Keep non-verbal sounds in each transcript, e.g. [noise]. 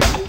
Fala,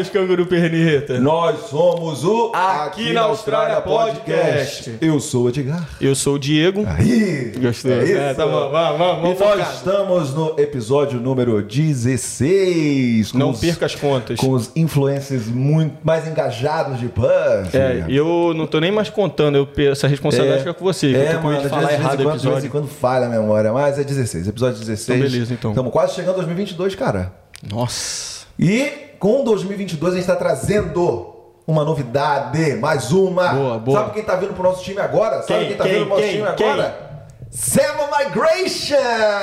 seus canguru perneta. Nós somos o Aqui na Austrália Podcast. Eu sou o Edgar. Eu sou o Diego. Aí, Gostou? É, isso. É, tá bom, vamos, vamos, E nós estamos no episódio número 16. com Não os- perca as contas. Com os influencers muito mais engajados de Puff. É, eu não tô nem mais contando, eu, essa responsabilidade fica com você. que eu É, tô com medo mano, de falar errado o quando, de vez em episódio. quando falha a memória, mas é 16, episódio 16. Então, beleza, então. Estamos quase chegando a 2022, cara. Nossa. E com 2022 a gente está trazendo uma novidade, mais uma. Boa, boa. Sabe quem tá vindo pro nosso time agora? Sabe Quem? quem tá Quem? vindo pro nosso Quem? time agora? Seven Migration!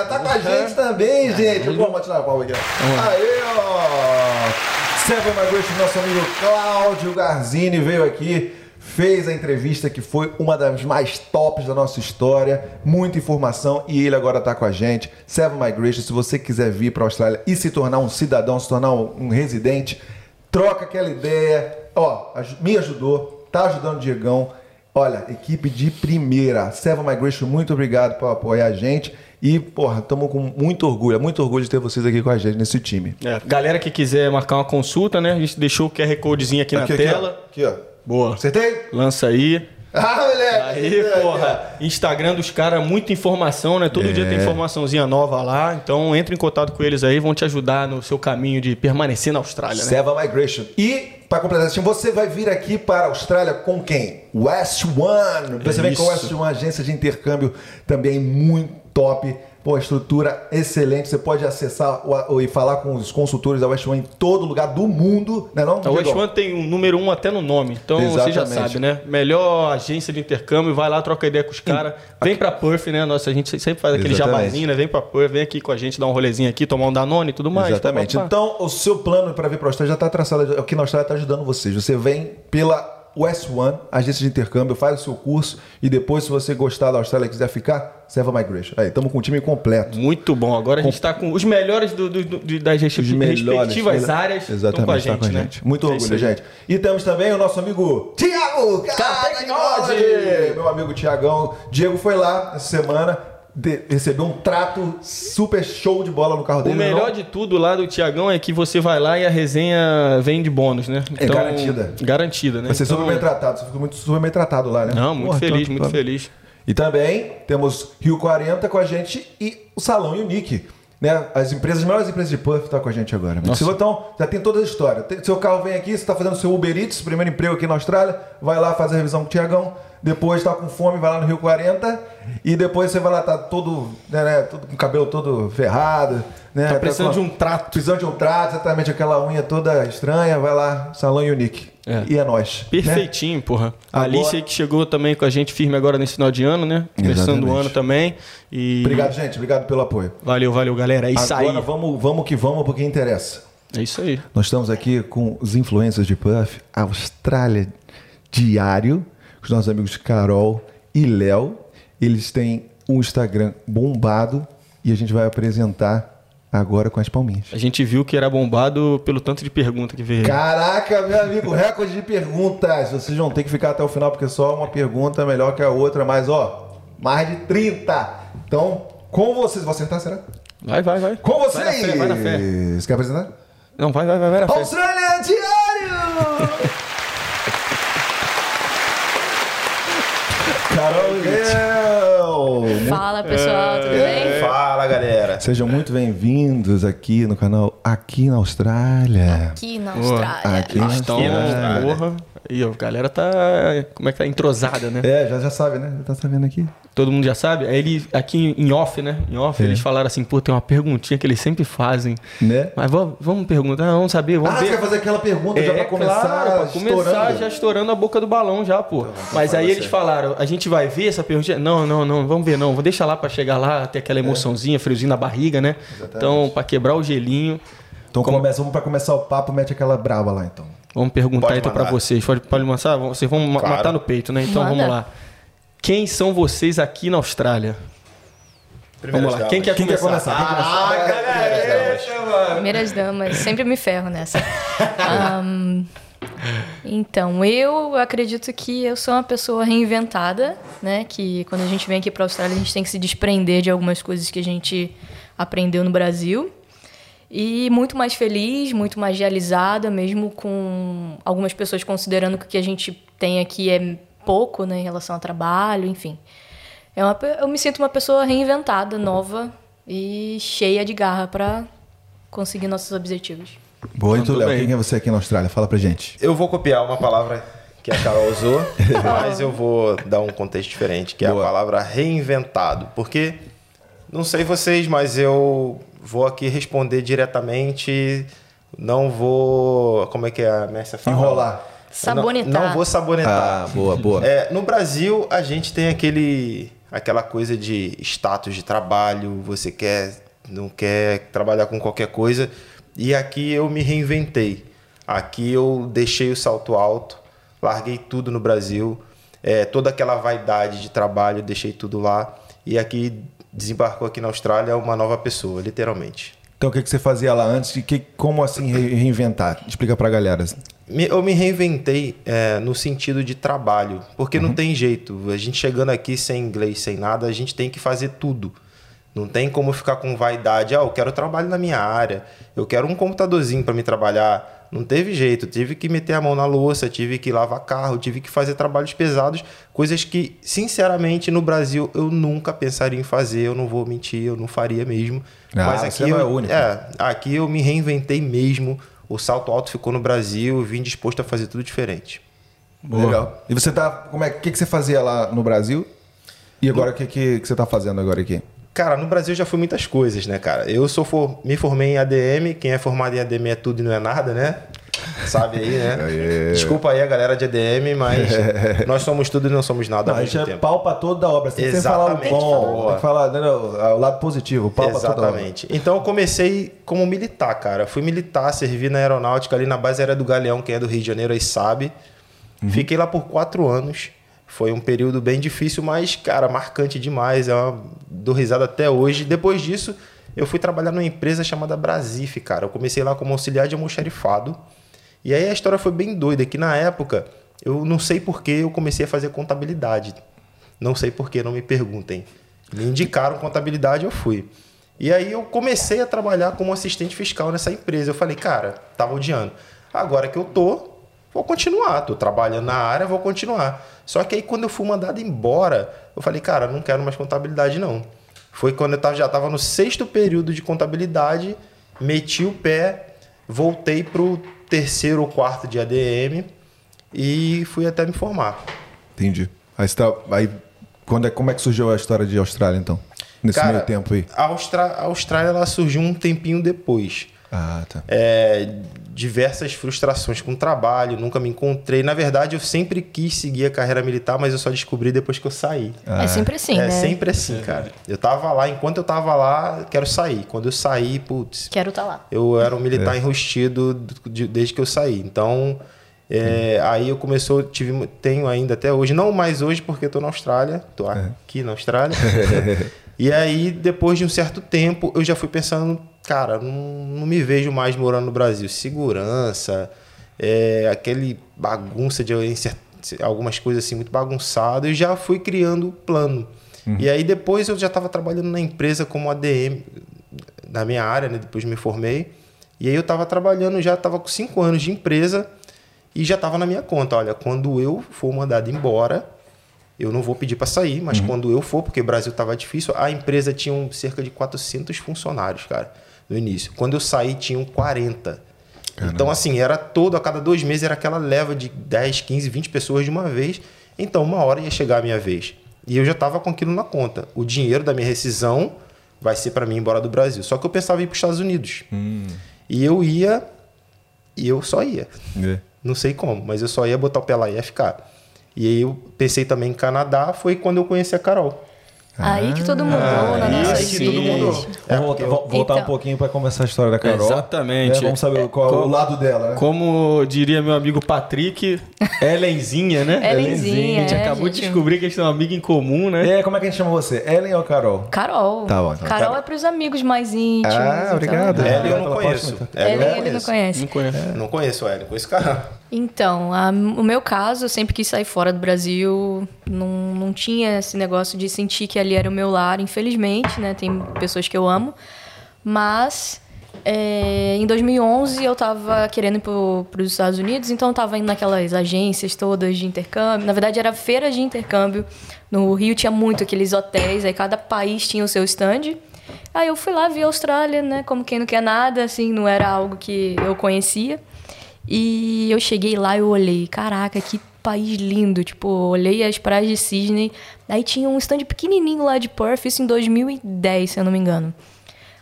Tá com a gente também, gente. Vamos tirar a palma aqui. Aí, ó. Seven Migration, nosso amigo Cláudio Garzini veio aqui, fez a entrevista que foi uma das mais tops da nossa história, muita informação e ele agora tá com a gente. Seven Migration, se você quiser vir para a Austrália e se tornar um cidadão, se tornar um, um residente, troca aquela ideia. Ó, me ajudou, tá ajudando o Diegão. Olha, equipe de primeira. Seven Migration, muito obrigado por apoiar a gente. E, porra, estamos com muito orgulho, é muito orgulho de ter vocês aqui com a gente nesse time. É, galera que quiser marcar uma consulta, né? A gente deixou o QR Codezinho aqui, Aqui, na aqui, ó. tela. Aqui, ó. Boa. Acertei? Lança aí. Ah, moleque! Aí, porra, Instagram dos caras, muita informação, né? Todo dia É. tem informaçãozinha nova lá. Então entre em contato com eles aí, vão te ajudar no seu caminho de permanecer na Austrália, né? Seva Migration. E, para completar você vai vir aqui para a Austrália com quem? West One. Você É vem com isso. West One, agência de intercâmbio também muito top. Pô, estrutura excelente. Você pode acessar o- o- e falar com os consultores da West One em todo lugar do mundo, né não? A West? One tem um número um até no nome. Então você já Exatamente. sabe, né? Melhor agência de intercâmbio, vai lá, troca ideia com os caras. Vem pra Perth, né? Nossa, a gente sempre faz aquele Exatamente. jabazinho, né? Vem pra Perth, vem aqui com a gente, dar um rolezinho aqui, tomar um Danone e tudo mais. Exatamente. Então, o seu plano para vir para a Austrália já está traçado. Aqui na Austrália está ajudando vocês. Você vem pela West One, agência de intercâmbio, faz o seu curso e depois, se você gostar da Austrália e quiser ficar, Seva Migration. Aí, estamos com o time completo. Muito bom. Agora a gente tá com os melhores do, do- do- das melhores, respectivas áreas Exatamente, com a tá gente, com a né? gente. Muito É orgulho, gente. E temos também o nosso amigo Tiago Tecnology. Meu amigo Tiagão. Diego foi lá essa semana, de- recebeu um trato super show de bola no carro O dele. melhor não? de tudo lá do Tiagão é que você vai lá e a resenha vem de bônus, né? É garantida. Garantida, né? Vai ser Então- super bem tratado. Você ficou muito super bem tratado lá, né? Não, muito Porra, feliz, então- muito feliz. E também temos Rio 40 com a gente e o Salão Unique. Né? As empresas, as maiores empresas de Puff estão com a gente agora. Nossa. Se então, já tem toda a história. Tem- seu carro vem aqui, você está fazendo seu Uber Eats, primeiro emprego aqui na Austrália, vai lá fazer a revisão com o Tiagão, depois está com fome, vai lá no Rio 40, e depois você vai lá, tá todo, né, né, todo com o cabelo todo ferrado. Né, Tá precisando com- de um trato. Precisando de um trato, exatamente aquela unha toda estranha, vai lá, Salão Unique. É. E é nós. né? Perfeitinho, porra. A Agora- Alice aí que chegou também com a gente firme agora nesse final de ano, né? Começando o ano também. E Obrigado, gente. Obrigado pelo apoio. Valeu, valeu, galera. É isso Agora aí. vamos, vamos que vamos, porque interessa. É isso aí. Nós estamos aqui com os influencers de Puff, Austrália Diário, com os nossos amigos Carol e Léo. Eles têm um Instagram bombado e a gente vai apresentar agora com as palminhas. A gente viu que era bombado pelo tanto de pergunta que veio. Caraca, meu amigo, recorde de perguntas. Vocês vão ter que ficar até o final, porque só uma pergunta é melhor que a outra, mas ó, mais de 30. Então, com vocês, vou acertar, será? Vai, vai, vai. Com Vai vocês! na fé, vai na fé. Você quer apresentar? Não, vai, vai, vai, vai na fé. Austrália Diário! [laughs] Carol! Fala pessoal, tudo bem? Fala, galera. Sejam muito bem-vindos aqui no canal Aqui na Austrália. Aqui na. Austrália. Aqui na Então, Austrália. E a galera tá. Como é que tá? Entrosada, né? É, já, já sabe, né? Já tá sabendo aqui. Todo mundo já sabe. Aí ele, aqui em off, né? Em off, É. eles falaram assim, pô, tem uma perguntinha que eles sempre fazem. Né? Mas vamos, vamos perguntar, vamos saber, vamos Ah, você ver. quer fazer aquela pergunta já pra começar claro, pra começar estourando? já estourando a boca do balão já, pô. Mas aí eles falaram, a gente vai ver essa perguntinha? Não, não, não, vamos ver não. Vou deixar lá pra chegar lá, ter aquela emoçãozinha, friozinho na barriga, né? Então, pra quebrar o gelinho, Então começa, vamos pra começar o papo, mete aquela brava lá então. Vamos perguntar Pode então pra mandar. vocês. Pode, pode lançar? Vocês vão Claro. matar no peito, né? Então Manda. vamos lá. Quem são vocês aqui na Austrália? Primeiras vamos lá. Quem quer Quem quer começar? começar? Quem quer começar? Primeiras damas, sempre me ferro nessa. [laughs] Ahn, então, eu acredito que eu sou uma pessoa reinventada, né? Que quando a gente vem aqui para a Austrália, a gente tem que se desprender de algumas coisas que a gente aprendeu no Brasil. E muito mais feliz, muito mais realizada, mesmo com algumas pessoas considerando que o que a gente tem aqui é pouco né, em relação ao trabalho, enfim. É uma, eu me sinto uma pessoa reinventada, nova e cheia de garra para conseguir nossos objetivos. Boa, e tu, Léo, quem é você aqui na Austrália? Fala pra gente. Eu vou copiar uma palavra que a Carol usou, [laughs] mas eu vou dar um contexto diferente, que Boa. é a palavra reinventado. Porque, não sei vocês, mas eu vou aqui responder diretamente, não vou. Como é que é a Mércia fala? Enrolar. Sabonetar. Não, não, vou sabonetar. Ah, boa, boa. É, no Brasil, a gente tem aquele, aquela coisa de status de trabalho, você quer, não quer trabalhar com qualquer coisa. E aqui eu me reinventei. Aqui eu deixei o salto alto, larguei tudo no Brasil, é, toda aquela vaidade de trabalho, deixei tudo lá. E aqui desembarcou aqui na Austrália uma nova pessoa, literalmente. Então o que, que você fazia lá antes e que, como assim reinventar? Explica pra galera. Eu me reinventei é, no sentido de trabalho, porque uhum. não tem jeito. A gente chegando aqui sem inglês, sem nada, a gente tem que fazer tudo. Não tem como ficar com vaidade. Ah, eu quero trabalho na minha área. Eu quero um computadorzinho para me trabalhar. Não teve jeito. Tive que meter a mão na louça, tive que lavar carro, tive que fazer trabalhos pesados. Coisas que, sinceramente, no Brasil eu nunca pensaria em fazer. Eu não vou mentir, eu não faria mesmo. Ah, Mas aqui eu, é único. É, aqui eu me reinventei mesmo. O salto alto ficou no Brasil. Vim disposto a fazer tudo diferente. Boa. Legal. E você tá. Como é que, que você fazia lá no Brasil? E agora o que, que, que você está fazendo agora aqui? Cara, no Brasil já fui muitas coisas, né, cara? Eu sou for... me formei em ADM, quem é formado em ADM é tudo e não é nada, né? Sabe aí, né? [laughs] É. Desculpa aí a galera de ADM, mas [laughs] nós somos tudo e não somos nada não, a gente é pau pra toda a obra. Você tem que falar o bom, tem que falar né, o lado positivo, pau Exatamente. pra toda. Então eu comecei como militar, cara. Fui militar, servi na aeronáutica ali na base aérea do Galeão, quem é do Rio de Janeiro aí sabe. Uhum. Fiquei lá por quatro anos. Foi um período bem difícil, mas, cara, marcante demais. É uma... Dou risada até hoje. Depois disso, eu fui trabalhar numa empresa chamada Brasif, cara. Eu comecei lá como auxiliar de almoxarifado. E aí a história foi bem doida, que na época, eu não sei por que eu comecei a fazer contabilidade. Não sei por que, não me perguntem. Me indicaram contabilidade, eu fui. E aí eu comecei a trabalhar como assistente fiscal nessa empresa. Eu falei, cara, tava odiando. Agora que eu tô, vou continuar. Tô trabalhando na área, vou continuar. Só que aí quando eu fui mandado embora, eu falei, cara, não quero mais contabilidade não. Foi quando eu tava, já estava no sexto período de contabilidade, meti o pé, voltei pro terceiro ou quarto de ADM e fui até me formar. Entendi. Aí, tá, aí quando é, como é que surgiu a história de Austrália então? Nesse Cara, meio tempo aí? A, Austra, a Austrália ela surgiu um tempinho depois. Ah, tá. É, diversas frustrações com o trabalho, nunca me encontrei. Na verdade, eu sempre quis seguir a carreira militar, mas eu só descobri depois que eu saí. Ah. É sempre assim, é né? É sempre assim, cara. Eu tava lá, enquanto eu tava lá, quero sair. Quando eu saí, putz. Quero estar tá lá. Eu era um militar é. enrustido desde que eu saí. Então, é, aí eu começou, tive, tenho ainda até hoje, não mais hoje porque eu tô na Austrália, tô é. aqui na Austrália. [laughs] e aí, depois de um certo tempo, eu já fui pensando cara, não, não me vejo mais morando no Brasil. Segurança, é, aquele bagunça de algumas coisas assim muito bagunçado. E já fui criando plano. Uhum. E aí depois eu já estava trabalhando na empresa como ADM, na minha área, né? Depois me formei. E aí eu estava trabalhando, já estava com cinco anos de empresa e já estava na minha conta. Olha, quando eu for mandado embora, eu não vou pedir para sair, mas uhum. quando eu for, porque o Brasil estava difícil, a empresa tinha cerca de 400 funcionários, cara no início. Quando eu saí, tinham 40. Caramba. Então, assim, era todo, a cada dois meses era aquela leva de 10, 15, 20 pessoas de uma vez. Então, uma hora ia chegar a minha vez. E eu já estava com aquilo na conta. O dinheiro da minha rescisão vai ser para mim ir embora do Brasil. Só que eu pensava em ir para os Estados Unidos. Hum. E eu ia, e eu só ia. É. Não sei como, mas eu só ia botar o pé lá e ia ficar. E aí eu pensei também em Canadá, foi quando eu conheci a Carol. Aí que tudo mudou ah, na nossa vida. É, vamos voltar, voltar então, um pouquinho para começar a história da Carol. Exatamente. É, vamos saber qual é o lado dela, né? Como diria meu amigo Patrick, [laughs] Ellenzinha, né? Ellenzinha. A gente é, acabou gente... de descobrir que a gente tem uma amiga em comum, né? É, como é que a gente chama você? Ellen ou Carol? Carol. Tá bom. Então. Carol é para os amigos mais íntimos. Ah, então. obrigado. Ellen eu não conheço. Ellen ele não conhece. Não conheço. Não conheço Ellen, conheço Carol. Então, a, o meu caso, eu sempre quis sair fora do Brasil, não, não tinha esse negócio de sentir que ali era o meu lar, infelizmente, né? Tem pessoas que eu amo, Mas é, em 2011 eu estava querendo ir para os Estados Unidos, então eu estava indo naquelas agências todas de intercâmbio. Na verdade, era feira de intercâmbio. No Rio tinha muito aqueles hotéis, aí cada país tinha o seu stand. Aí eu fui lá, vi a Austrália, né? Como quem não quer nada, assim, não era algo que eu conhecia. E eu cheguei lá e eu olhei, caraca, que país lindo. Tipo, olhei as praias de Sydney. Aí tinha um stand pequenininho lá de Perth, isso em 2010, se eu não me engano.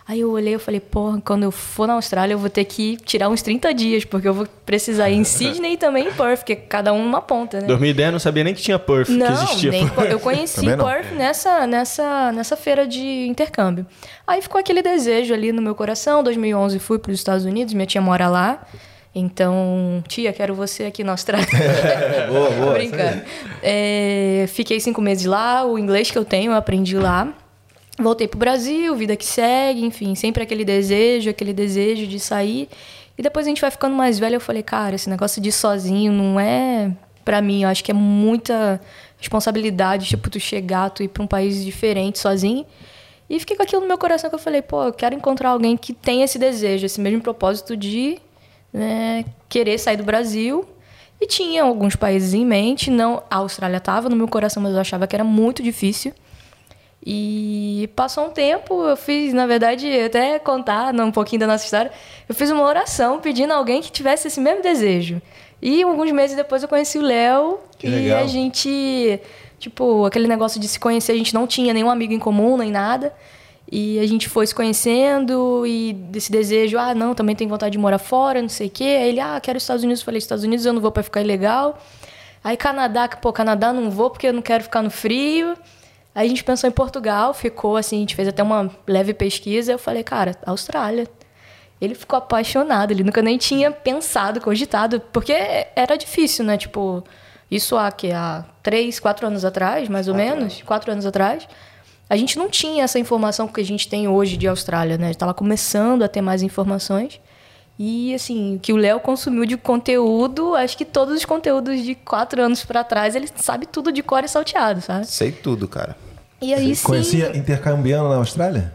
Aí eu olhei e falei, porra, quando eu for na Austrália eu vou ter que tirar uns 30 dias, porque eu vou precisar ir em [laughs] Sydney e também em Perth, porque cada um numa ponta, né? 2010 eu não sabia nem que tinha Perth, não, que existia nem, Eu conheci Perth nessa, nessa, nessa feira de intercâmbio. Aí ficou aquele desejo ali no meu coração. 2011 fui para os Estados Unidos, minha tia mora lá. Então, tia, quero você aqui na Austrália. [laughs] boa, boa. Brincando. É, fiquei cinco meses lá, o inglês que eu tenho eu aprendi lá. Voltei pro Brasil, vida que segue, enfim, sempre aquele desejo, aquele desejo de sair. E depois a gente vai ficando mais velho, eu falei, cara, esse negócio de ir sozinho não é para mim, eu acho que é muita responsabilidade, tipo, tu chegar, tu ir para um país diferente sozinho. E fiquei com aquilo no meu coração que eu falei, pô, eu quero encontrar alguém que tenha esse desejo, esse mesmo propósito de né, querer sair do Brasil. E tinha alguns países em mente, não, a Austrália estava no meu coração, mas eu achava que era muito difícil. E passou um tempo, eu fiz, na verdade, até contar um pouquinho da nossa história, eu fiz uma oração pedindo a alguém que tivesse esse mesmo desejo. E alguns meses depois eu conheci o Léo e legal. a gente, tipo, aquele negócio de se conhecer, a gente não tinha nenhum amigo em comum, nem nada. E a gente foi se conhecendo e desse desejo, ah, não, também tenho vontade de morar fora, não sei o quê. Aí ele, ah, quero Estados Unidos. Eu falei, Estados Unidos eu não vou para ficar ilegal. Aí Canadá, pô, Canadá não vou porque eu não quero ficar no frio. Aí a gente pensou em Portugal, ficou assim, a gente fez até uma leve pesquisa. Eu falei, cara, Austrália. Ele ficou apaixonado, ele nunca nem tinha pensado, cogitado, porque era difícil, né? Tipo, isso há, que, há três, quatro anos atrás, mais ou menos, quatro anos atrás. A gente não tinha essa informação que a gente tem hoje de Austrália, né? Estava começando a ter mais informações. E, assim, que o Léo consumiu de conteúdo, acho que todos os conteúdos de quatro anos para trás, ele sabe tudo de cor e salteado, sabe? Sei tudo, cara. E aí sim... Conhecia intercambiando na Austrália?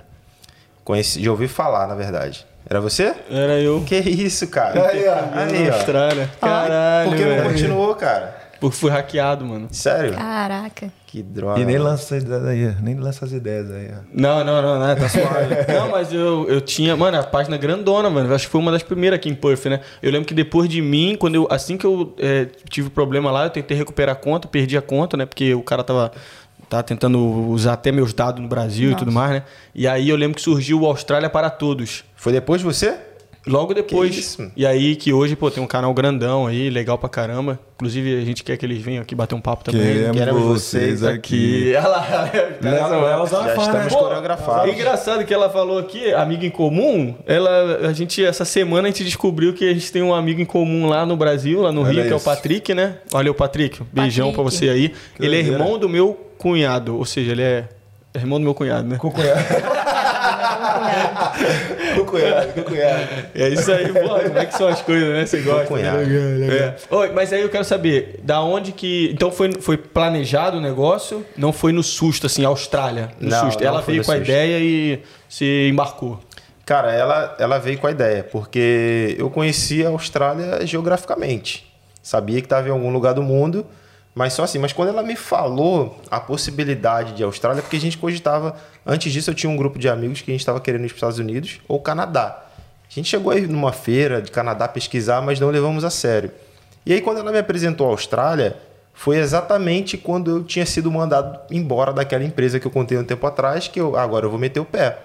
Conheci, já ouvi falar, na verdade. Era você? Era eu. Que isso, cara? Aí, ó. Aí, na Austrália. Caralho, Por que não continuou, cara? Porque fui hackeado, mano. Sério? Caraca. Que droga. E nem lança as ideias aí, nem lança as ideias aí. ó. Não, não, não, não, tá suave. [laughs] não, mas eu, eu tinha, mano, a página grandona, mano. Acho que foi uma das primeiras aqui em Perth, né? Eu lembro que depois de mim, quando eu, assim que eu é, tive problema lá, eu tentei recuperar a conta, perdi a conta, né? Porque o cara tava, tava tentando usar até meus dados no Brasil e tudo mais, né? E aí eu lembro que surgiu o Austrália para Todos. Foi depois de você? Logo depois. E aí que hoje, pô, tem um canal grandão aí, legal pra caramba. Inclusive, a gente quer que eles venham aqui bater um papo também. Queremos Queremos vocês aqui. E olha lá, Léo Já estamos Pô, coreografados. É engraçado que ela falou aqui, amiga em comum. Ela, a gente, essa semana a gente descobriu que a gente tem um amigo em comum lá no Brasil, lá no Olha Rio, que é o. Patrick, né? Olha o Patrick, beijão pra Patrick. você aí. Que ele é irmão do meu cunhado, ou seja, ele é irmão do meu cunhado, né? Com cunhado. [laughs] [laughs] Cunhado, cunhado. É isso aí, pô, como é que são as coisas, né? Você gosta. cunhado. né? É. Oi, mas aí eu quero saber, da onde que. Então foi, foi planejado o negócio? Não foi no susto, assim, Austrália. No Não, susto. não Ela veio com a susto. ideia e se embarcou. Cara, ela, ela veio com a ideia, porque eu conhecia a Austrália geograficamente. Sabia que estava em algum lugar do mundo, mas só assim. Mas quando ela me falou a possibilidade de Austrália, porque a gente cogitava. Antes disso, eu tinha um grupo de amigos que a gente estava querendo ir para os Estados Unidos ou Canadá. A gente chegou aí numa feira de Canadá pesquisar, mas não levamos a sério. E aí, quando ela me apresentou a Austrália, foi exatamente quando eu tinha sido mandado embora daquela empresa que eu contei um tempo atrás, que eu agora eu vou meter o pé.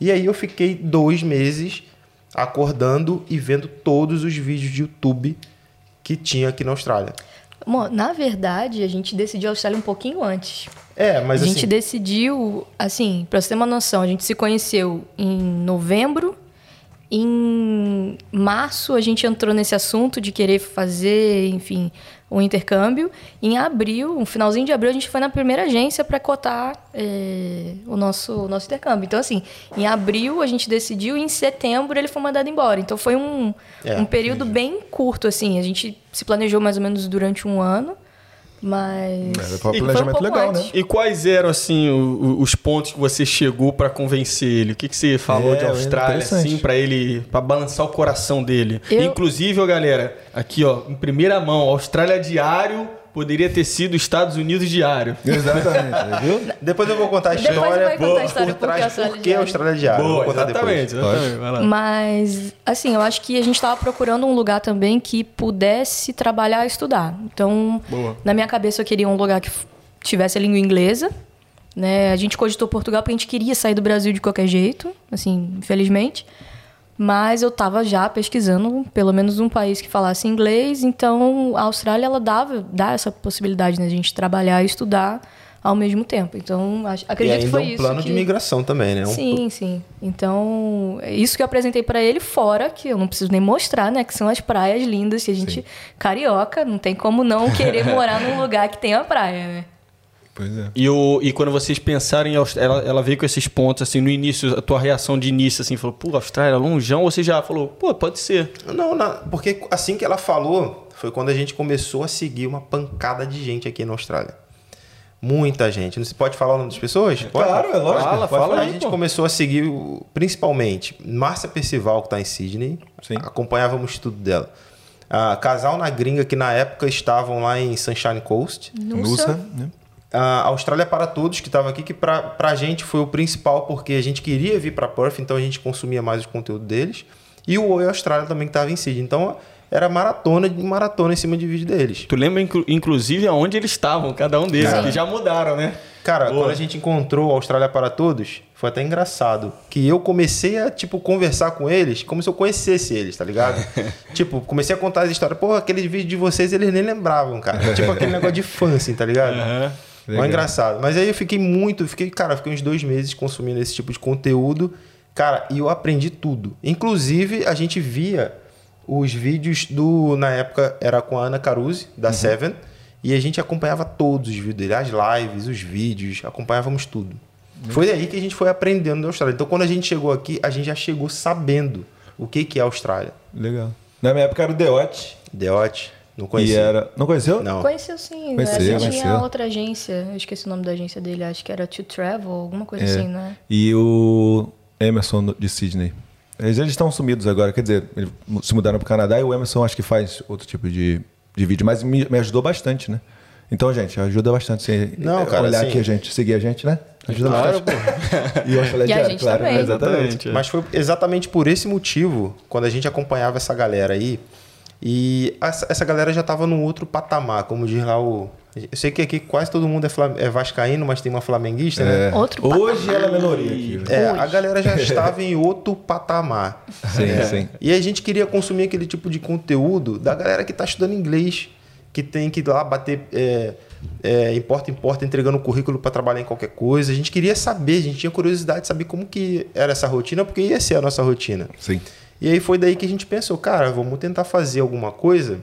E aí eu fiquei dois meses acordando e vendo todos os vídeos de YouTube que tinha aqui na Austrália. Bom, na verdade, a gente decidiu a Austrália um pouquinho antes. É, mas a gente assim, decidiu, assim, pra você ter uma noção, a gente se conheceu em novembro. Em março, a gente entrou nesse assunto de querer fazer, enfim, um intercâmbio. Em abril, no finalzinho de abril, a gente foi na primeira agência para cotar eh, o, nosso, o nosso intercâmbio. Então, assim, em abril a gente decidiu e em setembro ele foi mandado embora. Então, foi um, É, um período bem curto, assim. A gente se planejou mais ou menos durante um ano. Mas. É, foi um E planejamento pouco legal, antes. né? E quais eram, assim, o- o- os pontos que você chegou pra convencer ele? O que, que você falou É, de Austrália, interessante. assim, pra ele, pra balançar o coração dele? Eu- Inclusive, ó, galera, aqui, ó, em primeira mão, Austrália diário poderia ter sido Estados Unidos diário. Exatamente, viu? [laughs] Depois eu vou contar a Depois história, você vai contar a história por por que trás Austrália por que Diário. Austrália Diário. Boa, vou contar exatamente, depois. exatamente. Vai lá. Mas, assim, eu acho que a gente estava procurando um lugar também que pudesse trabalhar e estudar. Então, Boa. na minha cabeça, eu queria um lugar que tivesse a língua inglesa. Né? A gente cogitou Portugal porque a gente queria sair do Brasil de qualquer jeito, assim, infelizmente. Mas eu estava já pesquisando pelo menos um país que falasse inglês, então a Austrália ela dava dá essa possibilidade né, de a gente trabalhar e estudar ao mesmo tempo. Então acho- acredito que foi um isso plano que... de migração também, né? Um- Sim, sim. Então, é isso que eu apresentei pra ele fora, que eu não preciso nem mostrar, né? Que são as praias lindas que a gente carioca, não tem como não querer [laughs] morar num lugar que tenha praia, né? Pois é. E, o, e quando vocês pensaram em Austrália, ela, ela veio com esses pontos, assim, no início, a tua reação de início, assim, falou, pô, Austrália, longeão, ou você já falou, pô, pode ser. Não, na- porque assim que ela falou, foi quando a gente começou a seguir uma pancada de gente aqui na Austrália. Muita gente. Não se pode falar o nome das pessoas? Pode? Claro, é lógico. Fala, fala falar. A gente começou a seguir, principalmente, Márcia Percival, que está em Sydney. Sim. Acompanhávamos tudo dela. Ah, casal na gringa, que na época estavam lá em Sunshine Coast. Nussa, né? A Austrália para Todos, que estava aqui, que pra, pra gente foi o principal, porque a gente queria vir para Perth, então a gente consumia mais o conteúdo deles. E o Oi Austrália também, que estava em Sydney. Então era maratona de maratona em cima de vídeo deles. Tu lembra, inclu- inclusive, aonde eles estavam, cada um deles, que já mudaram, né? Cara, Boa. quando a gente encontrou a Austrália para Todos, foi até engraçado. Que eu comecei a, tipo, conversar com eles como se eu conhecesse eles, tá ligado? [laughs] tipo, comecei a contar as histórias. Pô, aqueles vídeos de vocês eles nem lembravam, cara. tipo aquele negócio de fã, assim, tá ligado? Aham. Mas Legal. engraçado. Mas aí eu fiquei muito, fiquei, cara, fiquei uns dois meses consumindo esse tipo de conteúdo. Cara, e eu aprendi tudo. Inclusive, a gente via os vídeos do. Na época era com a Ana Caruzi, da Seven. E a gente acompanhava todos os vídeos dele, as lives, os vídeos, acompanhávamos tudo. Foi daí que a gente foi aprendendo da Austrália. Então, quando a gente chegou aqui, a gente já chegou sabendo o que, que é a Austrália. Legal. Na minha época era o Deote. Deote, não conhecia. era... Não conheceu? Não. Conheceu sim, Conheceu, né? Você conheceu. tinha outra agência, eu esqueci o nome da agência dele, acho que era To Travel, alguma coisa É. assim, né? E o Emerson de Sydney. Eles, eles estão sumidos agora, quer dizer, eles se mudaram para o Canadá e o Emerson acho que faz outro tipo de, de vídeo, mas me, me ajudou bastante, né? Então, gente, ajuda bastante você Não, cara, olhar assim- aqui a gente, seguir a gente, né? Ajuda Claro, bastante. [laughs] E, o Austrália E a gente claro, também. Exatamente. Mas foi exatamente por esse motivo, quando a gente acompanhava essa galera aí, e essa, essa galera já tava num outro patamar, como diz lá o. Eu sei que aqui quase todo mundo é, flam- é vascaíno, mas tem uma flamenguista, né? Outro Hoje ela é minoria aqui. né? É, a galera já [laughs] estava em outro patamar. Sim, É. sim. E a gente queria consumir aquele tipo de conteúdo da galera que está estudando inglês, que tem que ir lá bater é, é, em porta em porta entregando currículo para trabalhar em qualquer coisa. A gente queria saber, a gente tinha curiosidade de saber como que era essa rotina, porque ia ser a nossa rotina. Sim. E aí foi daí que a gente pensou, cara, vamos tentar fazer alguma coisa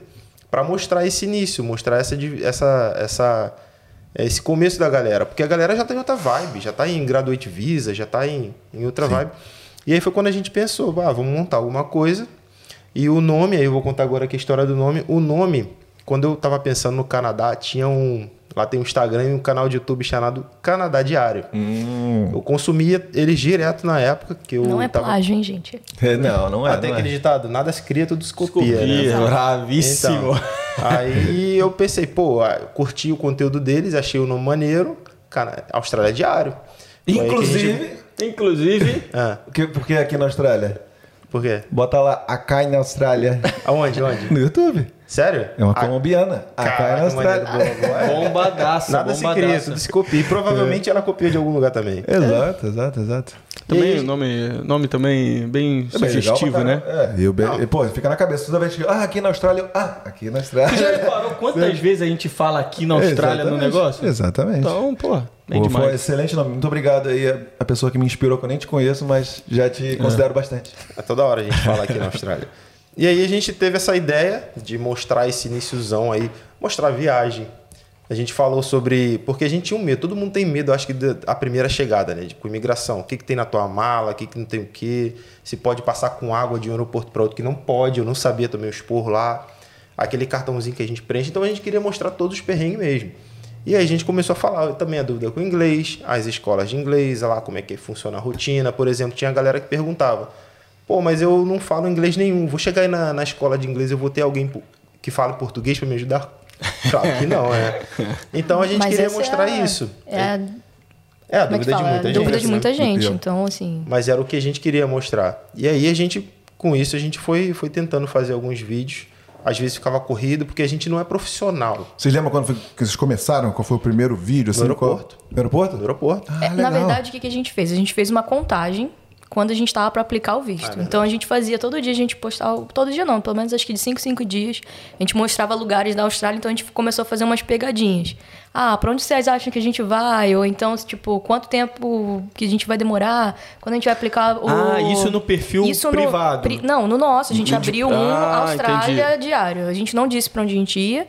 para mostrar esse início, mostrar essa, essa, essa, esse começo da galera. Porque a galera já tá em outra vibe, já tá em Graduate Visa, já tá em, em outra vibe. E aí foi quando a gente pensou, ah, vamos montar alguma coisa. E o nome, aí eu vou contar agora aqui a história do nome. O nome, quando eu tava pensando no Canadá, tinha um. Lá tem um Instagram e um canal de YouTube chamado Canadá Diário. Hum. Eu consumia eles direto na época que eu Não é tava plágio, hein, gente? É, Não, não é. ah, tem não é. aquele ditado, nada se cria, tudo se copia, Copia, né? [laughs] bravíssimo. Então, aí eu pensei, pô, ah, curti o conteúdo deles, achei o nome maneiro, cara, Austrália Diário. Que a Inclusive, gente- Inclusive, [laughs] Ah, porque, porque aqui na Austrália? por quê? Bota lá, Acai na Austrália. Aonde, onde? No YouTube. Sério? É uma Ah, colombiana. Acai na caraca, Austrália. maneiro, boa, boa. [laughs] bombadaça, Nada se cria, bombadaça. tudo se copia. E provavelmente ela copiou de algum lugar também. [laughs] Exato, exato, exato. Também, E o nome, nome também bem É bem legal sugestivo, pra né? É, e, o be- e, pô, fica na cabeça toda vez que. Ah, aqui na Austrália. eu- Ah, aqui na Tu já Austrália. reparou quantas [laughs] vezes a gente fala aqui na Austrália no Exatamente, negócio? Exatamente. Então, pô, bem Pô, foi um demais. excelente nome. Muito obrigado aí, a- a pessoa que me inspirou, que eu nem te conheço, mas já te considero bastante. É toda hora a gente fala aqui na Austrália. E aí a gente teve essa ideia de mostrar esse iníciozão aí, mostrar a viagem. A gente falou sobre. Porque a gente tinha um medo, todo mundo tem medo, acho que, da primeira chegada, né? Com imigração. O que, que tem na tua mala, o que, que não tem o quê. Se pode passar com água de um aeroporto para outro que não pode. Eu não sabia também o expor lá. aquele cartãozinho que a gente preenche. Então a gente queria mostrar todos os perrengues mesmo. E aí a gente começou a falar também a dúvida com o inglês, as escolas de inglês, lá como é que funciona a rotina. Por exemplo, tinha a galera que perguntava: pô, mas eu não falo inglês nenhum, vou chegar aí na, na escola de inglês, eu vou ter alguém que fale português para me ajudar? Claro que não, é. [laughs] Então a gente Mas queria essa mostrar é isso. É a, É a é dúvida de fala? muita a gente. dúvida de né? muita gente. Então, assim. Mas era o que a gente queria mostrar. E aí a gente, com isso, a gente foi, foi tentando fazer alguns vídeos. Às vezes ficava corrido, porque a gente não é profissional. Vocês lembram quando foi que vocês começaram? Qual foi o primeiro vídeo? Assim, aeroporto. Qual... No aeroporto? No aeroporto. Ah, É, na verdade, o que, que a gente fez? A gente fez uma contagem quando a gente estava para aplicar o visto. então a gente fazia todo dia, a gente postava, todo dia não, pelo menos acho que de 5 5 dias, a gente mostrava lugares da Austrália, então a gente começou a fazer umas pegadinhas. Ah, para onde vocês acham que a gente vai? Ou então, tipo, quanto tempo que a gente vai demorar? Quando a gente vai aplicar o. Ah, isso no perfil Isso no privado. pri- Não, no nosso. A gente No de- abriu um Ah, Austrália diário. A gente não disse pra onde a gente ia.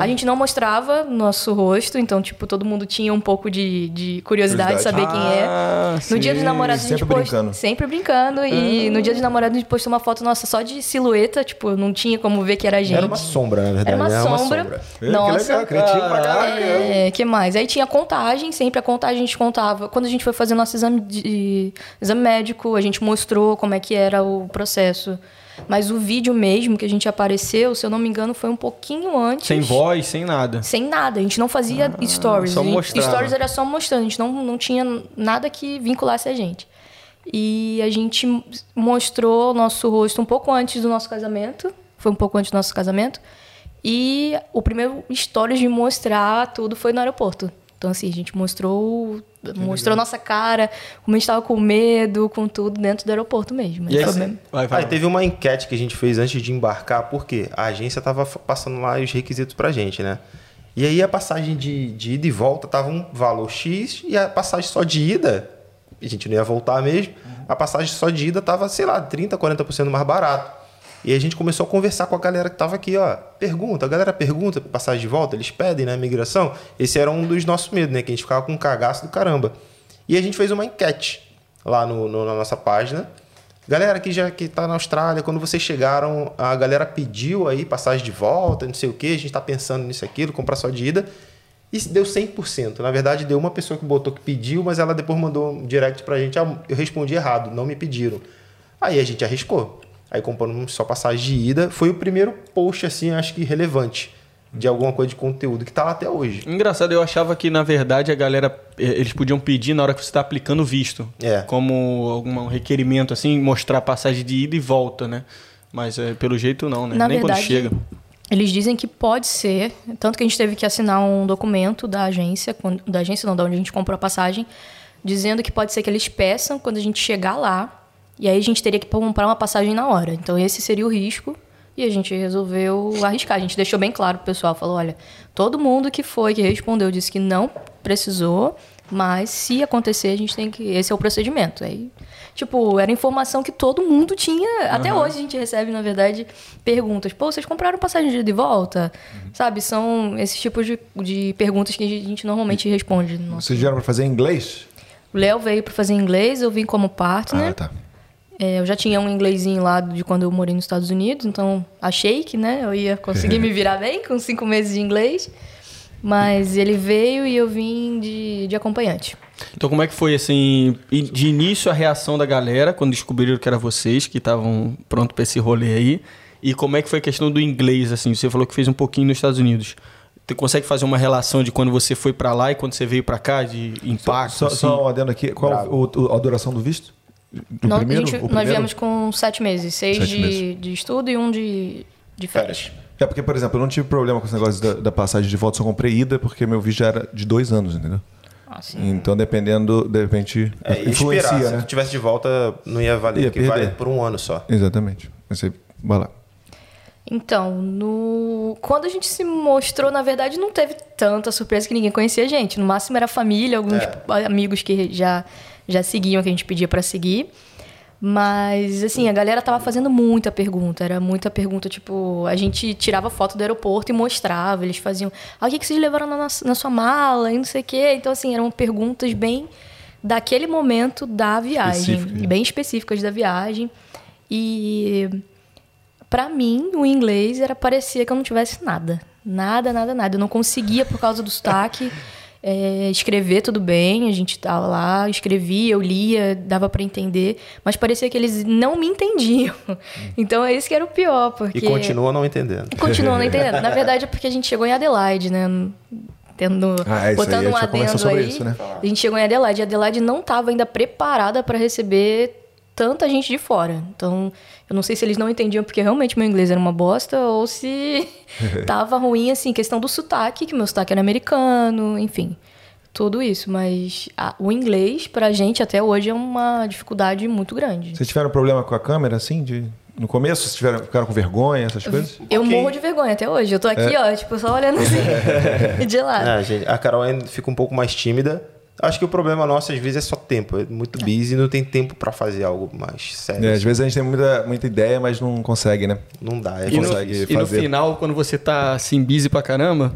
A gente não mostrava nosso rosto. Então, tipo, todo mundo tinha um pouco de, de curiosidade de saber quem é. Ah, No dia sim. dos namorados a gente sempre brincando. Sempre brincando. E no dia dos namorados a gente postou uma foto nossa só de silhueta. Tipo, não tinha como ver que era a gente. Era uma sombra, na verdade. Era uma Era sombra. Que Nossa. legal, criativo pra caralho. É, que mais? Aí tinha contagem, sempre a contagem a gente contava. Quando a gente foi fazer nosso exame, de, exame médico, a gente mostrou como é que era o processo. Mas o vídeo mesmo que a gente apareceu, se eu não me engano, foi um pouquinho antes. Sem voz, sem nada. Sem nada, a gente não fazia stories. só mostrava. Stories era só mostrando, a gente não, não tinha nada que vinculasse a gente. E a gente mostrou o nosso rosto um pouco antes do nosso casamento. Foi um pouco antes do nosso casamento. E o primeiro stories de mostrar tudo foi no aeroporto. Então, assim, a gente mostrou, mostrou nossa cara, como a gente tava com medo, com tudo, dentro do aeroporto mesmo. E aí, você- mesmo. vai, vai. Aí teve uma enquete que a gente fez antes de embarcar, porque a agência tava f- passando lá os requisitos pra gente, né? E aí a passagem de, de ida e volta tava um valor X e a passagem só de ida, a gente não ia voltar mesmo, a passagem só de ida tava, sei lá, 30, 40% mais barato. E a gente começou a conversar com a galera que tava aqui, ó. Pergunta, a galera pergunta passagem de volta, eles pedem na imigração. Esse era um dos nossos medos, né? Que a gente ficava com um cagaço do caramba. E a gente fez uma enquete lá no, no- na nossa página. Galera que já que tá na Austrália, quando vocês chegaram, a galera pediu aí passagem de volta, não sei o que, a gente tá pensando nisso aquilo, comprar só de ida. E deu 100%. Na verdade, deu uma pessoa que botou que pediu, mas ela depois mandou um direct pra gente. Ah, eu respondi errado, não me pediram. Aí a gente arriscou. Aí compramos só passagem de ida. Foi o primeiro post, assim, acho que relevante de alguma coisa de conteúdo que tá lá até hoje. Engraçado, eu achava que, na verdade, a galera. eh, Eles podiam pedir na hora que você está aplicando o visto. É. Como algum requerimento, assim, mostrar passagem de ida e volta, né? Mas eh, pelo jeito não, né? Na Nem verdade, quando chega. Eles dizem que pode ser, tanto que a gente teve que assinar um documento da agência, da agência não, da onde a gente comprou a passagem, dizendo que pode ser que eles peçam quando a gente chegar lá, e aí a gente teria que comprar uma passagem na hora. Então esse seria o risco, e a gente resolveu arriscar. A gente deixou bem claro pro pessoal, falou, olha, todo mundo que foi, que respondeu, disse que não precisou, mas se acontecer, a gente tem que. Esse é o procedimento. Aí, tipo, era informação que todo mundo tinha. Até hoje a gente recebe, na verdade, perguntas. Pô, vocês compraram passagem de ida e volta? Sabe? São esses tipos de, de perguntas que a gente normalmente responde. no nosso- Vocês vieram pra fazer em inglês? O Léo veio para fazer inglês, eu vim como partner. Ah, tá. É, eu já tinha um inglesinho lá de quando eu morei nos Estados Unidos, então achei que né, eu ia conseguir [laughs] me virar bem com cinco meses de inglês. Mas ele veio e eu vim de, de acompanhante. Então, como é que foi, assim, de início a reação da galera quando descobriram que era vocês que estavam pronto para esse rolê aí? E como é que foi a questão do inglês, assim? Você falou que fez um pouquinho nos Estados Unidos. Você consegue fazer uma relação de quando você foi para lá e quando você veio para cá, de impacto? Só, assim? só um adendo aqui. Qual o, o- a duração do visto? Do Nós, primeiro? gente- nós primeiro? viemos com sete meses, seis Sete de, meses. de estudo e um de, de férias. É porque, por exemplo, eu não tive problema com esse negócio da, da passagem de volta, só comprei ida porque meu visto já era de dois anos, entendeu? Ah, sim. Então, dependendo, de repente, É, ia influencia, esperar. Se né? tu tivesse de volta, não ia valer, Ia porque vale perder. por um ano só. Exatamente. Você vai lá. Então, no... quando a gente se mostrou, na verdade, não teve tanta surpresa que ninguém conhecia a gente. No máximo era família, alguns É. amigos que já, já seguiam, que a gente pedia pra seguir. Mas, assim, a galera tava fazendo muita pergunta. Era muita pergunta, tipo, a gente tirava foto do aeroporto e mostrava. Eles faziam, ah, o que, que vocês levaram na, na sua mala e não sei o quê. Então, assim, eram perguntas bem daquele momento da viagem. Específica. Bem específicas da viagem. E Pra mim, o inglês era parecia que eu não tivesse nada. Nada, nada, nada. Eu não conseguia por causa do sotaque. [laughs] É, escrever tudo bem, a gente tava lá, escrevia, eu lia, dava para entender, mas parecia que eles não me entendiam. [laughs] Então é isso que era o pior, porque... E continua não entendendo. Continuam não entendendo. Na [laughs] verdade é porque a gente chegou em Adelaide, né? Tendo, Ah, é aí, botando a um adendo sobre aí. isso, né? A gente chegou em Adelaide e Adelaide não estava ainda preparada para receber tanta gente de fora. Então, eu não sei se eles não entendiam porque realmente meu inglês era uma bosta ou se [laughs] tava ruim, assim, questão do sotaque, que meu sotaque era americano, enfim. Tudo isso. Mas a- o inglês, pra gente, até hoje, é uma dificuldade muito grande. Vocês tiveram problema com a câmera, assim, de... no começo? Vocês tiveram, ficaram com vergonha, essas coisas? Eu Ok. morro de vergonha até hoje. Eu tô aqui, ó, tipo, só olhando assim, [laughs] de lado. É, gente, a Carol ainda fica um pouco mais tímida. Acho que o problema nosso, às vezes, é só tempo. É muito busy e não tem tempo pra fazer algo mais sério. É, às vezes a gente tem muita, muita ideia, mas não consegue, né? Não dá. É E no, consegue e no final, quando você tá assim, busy pra caramba,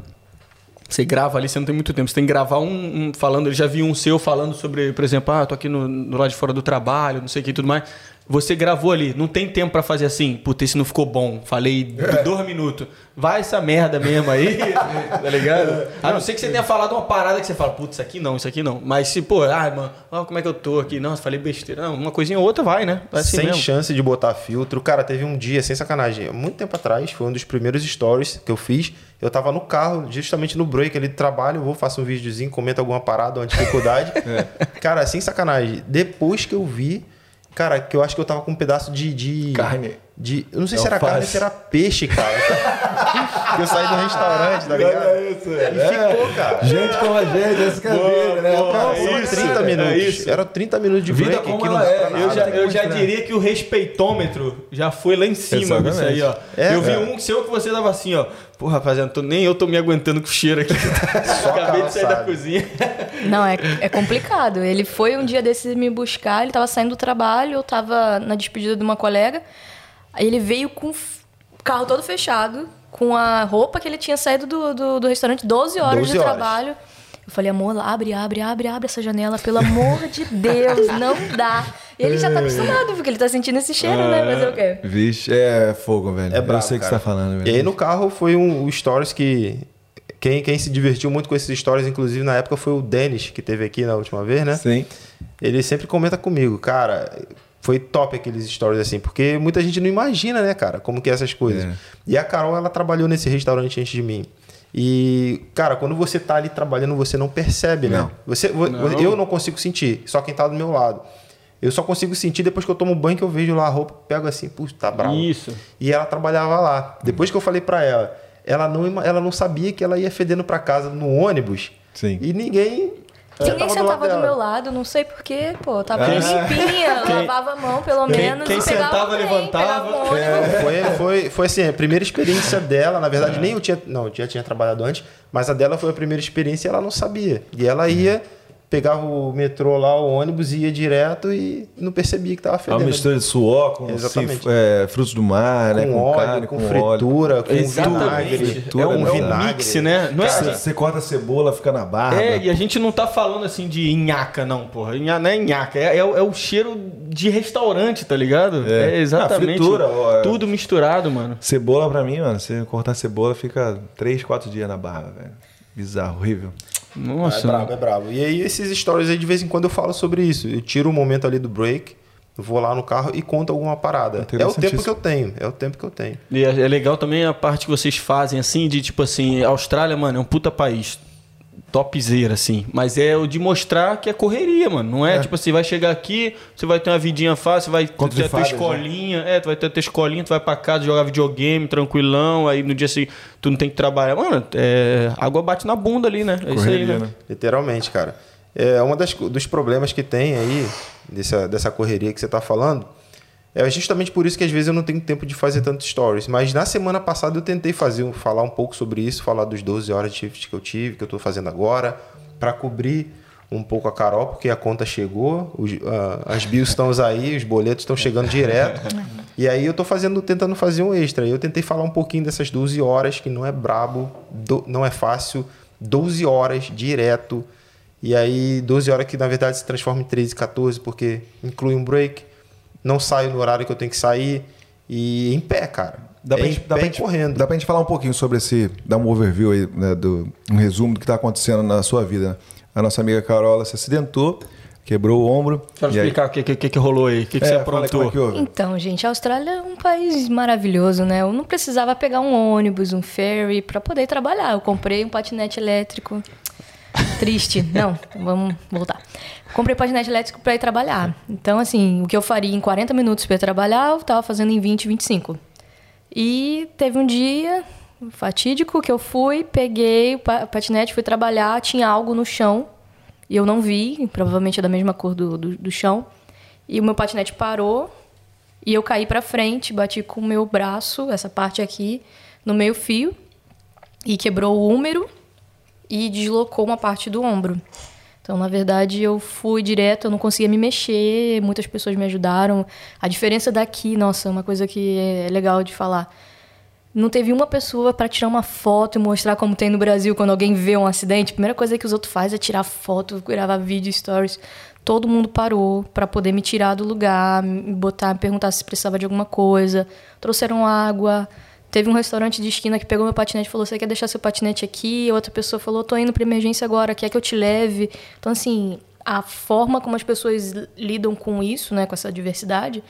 você grava ali, você não tem muito tempo. Você tem que gravar um, um falando. Eu já vi um seu falando sobre, por exemplo, ah, tô aqui no, no lado de fora do trabalho, não sei o que e tudo mais. Você gravou ali, não tem tempo pra fazer assim, puta, esse não ficou bom. Falei É. dois minutos. Vai essa merda mesmo aí, [laughs] tá ligado? A não ser que você tenha falado uma parada que você fala, putz, isso aqui não, isso aqui não. Mas se, pô, ah, mano, ó, como é que eu tô aqui? Nossa, falei besteira. Não, uma coisinha ou outra vai, né? Vai assim sem mesmo. chance de botar filtro. Cara, teve um dia, sem sacanagem, muito tempo atrás, foi um dos primeiros stories que eu fiz. Eu tava no carro, justamente no break ali de trabalho, eu vou, faço um videozinho, comento alguma parada, uma dificuldade. [laughs] Cara, sem sacanagem, depois que eu vi, cara, que eu acho que eu tava com um pedaço de. de Carne. De, eu não sei É se era alface. carne ou se era peixe, cara. [laughs] que eu saí do restaurante, tá ligado? Olha isso, E é. ficou, cara. Gente como a gente, essa que é né? boa, Cara, é isso, 30 é minutos. isso. Era 30 minutos de Vida break como que não ela dá é. Eu Eu já, eu já né? diria que o respeitômetro já foi lá em cima Exatamente. disso aí, ó. É, eu vi é. um seu que você dava assim, ó. Pô, rapaziada, tô- nem eu tô me aguentando com o cheiro aqui. [laughs] [laughs] Acabei de sair da cozinha. Não, é, é complicado. Ele foi um dia desses me buscar, ele tava saindo do trabalho, eu tava na despedida de uma colega. Aí ele veio com o carro todo fechado, com a roupa que ele tinha saído do, do, do restaurante 12 horas 12 de horas. trabalho. Eu falei, amor, abre, abre, abre, abre essa janela, pelo amor de Deus, não dá. E ele já tá acostumado, porque ele tá sentindo esse cheiro, né? Mas o quê? Vixe, é fogo, velho. É eu brabo, sei o que você tá falando, velho. E aí no carro foi um, o stories que. Quem, quem se divertiu muito com esses stories, inclusive na época, foi o Denis, que teve aqui na última vez, né? Sim. Ele sempre comenta comigo, cara, foi top aqueles stories assim, porque muita gente não imagina, né, cara, como que é essas coisas. É. E a Carol, ela trabalhou nesse restaurante antes de mim. E, cara, quando você tá ali trabalhando, você não percebe, né? Não. Você, vo- Não. Eu não consigo sentir, só quem tá do meu lado. Eu só consigo sentir depois que eu tomo banho, que eu vejo lá a roupa, pego assim, puxa, tá bravo. Isso. E ela trabalhava lá. Depois que eu falei pra ela, ela não, ela não sabia que ela ia fedendo pra casa no ônibus. Sim. E ninguém. Ninguém sentava sentava do, dela. meu lado, não sei porquê, pô. Tava Ah. limpinha, [laughs] Quem- lavava a mão pelo quem- menos. quem pegava sentava, trem, levantava. ônibus. Foi, foi, foi assim, a primeira experiência [laughs] dela, na verdade, nem eu tinha. Não, eu já tinha trabalhado antes, mas a dela foi a primeira experiência e ela não sabia. E ela ia, pegava o metrô lá, o ônibus, ia direto e não percebia que tava É uma fedendo. mistura de suor com assim, é, frutos do mar, né? com, Com, óleo, carne, com, com, óleo. fritura, com Exatamente. vinagre. É um, com é um vinagre. mix, né? Não é Você, assim. você corta a cebola, fica na barba. É, e a gente não tá falando assim de nhaca, não, porra. Nha- Não é nhaca, é, é, o- é o cheiro de restaurante, tá ligado? É. É, exatamente. Ah, fritura, ó, é. Tudo misturado, mano. Cebola pra mim, mano, você cortar cebola fica 3, 4 dias na barba, velho. Bizarro, horrível. Nossa. É brabo, é brabo. E aí, esses stories aí, de vez em quando eu falo sobre isso. Eu tiro um momento ali do break, vou lá no carro e conto alguma parada. É o tempo que eu tenho. É o tempo que eu tenho. E é, é legal também a parte que vocês fazem, assim, de tipo assim, Austrália, mano, é um puta país. Topzera, assim. Mas é o de mostrar que é correria, mano. Não é, É. tipo assim, vai chegar aqui, você vai ter uma vidinha fácil, vai Conto ter a tua fadas, né? escolinha. É, tu vai ter a tua escolinha, tu vai pra casa jogar videogame, tranquilão. Aí no dia seguinte tu não tem que trabalhar. Mano, é, água bate na bunda ali, né? É isso aí, Correria, né? né? Literalmente, cara. É uma das co- dos problemas que tem aí dessa, dessa correria que você tá falando. É justamente por isso que às vezes eu não tenho tempo de fazer tantos stories. Mas na semana passada eu tentei fazer, falar um pouco sobre isso, falar dos 12 horas de shift que eu tive, que eu tô fazendo agora, para cobrir um pouco a Carol, porque a conta chegou, os- ah, as bios estão aí, os boletos estão chegando direto. [laughs] e aí eu tô fazendo, tentando fazer um extra. Eu tentei falar um pouquinho dessas 12 horas, que não é brabo, do- não é fácil. 12 horas direto. E aí, 12 horas que na verdade se transforma em 13, 14, porque inclui um break. Não saio no horário que eu tenho que sair. e em pé, cara. Dá pra, em gente, dá, pé pra gente, correndo. dá pra gente falar um pouquinho sobre esse. dar um overview aí, né, do, um resumo do que tá acontecendo na sua vida. né? A nossa amiga Carola se acidentou, quebrou o ombro. Quero aí- explicar o que, que, que rolou aí. O que, que você É, aprontou? é que houve. Então, gente, a Austrália é um país maravilhoso, né? Eu não precisava pegar um ônibus, um ferry para poder trabalhar. Eu comprei um patinete elétrico. Triste. Não, vamos voltar. Comprei patinete elétrico para ir trabalhar. Então, assim, o que eu faria em 40 minutos para trabalhar, eu tava fazendo em 20, 25. E teve um dia fatídico que eu fui, peguei o pa- patinete, fui trabalhar, tinha algo no chão e eu não vi, provavelmente é da mesma cor do, do, do chão. E o meu patinete parou e eu caí pra frente, bati com o meu braço, essa parte aqui, no meio fio e quebrou o húmero e deslocou uma parte do ombro. Então, na verdade, eu fui direto, eu não conseguia me mexer, muitas pessoas me ajudaram. A diferença daqui, nossa, uma coisa que é legal de falar. Não teve uma pessoa para tirar uma foto e mostrar como tem no Brasil quando alguém vê um acidente. A primeira coisa que os outros fazem é tirar foto, gravar vídeo, stories. Todo mundo parou para poder me tirar do lugar, me botar, me perguntar se precisava de alguma coisa. Trouxeram água. Teve um restaurante de esquina que pegou meu patinete e falou: Você quer deixar seu patinete aqui? Outra pessoa falou: Tô indo para emergência agora, quer que eu te leve? Então, assim, a forma como as pessoas lidam com isso, né, com essa diversidade,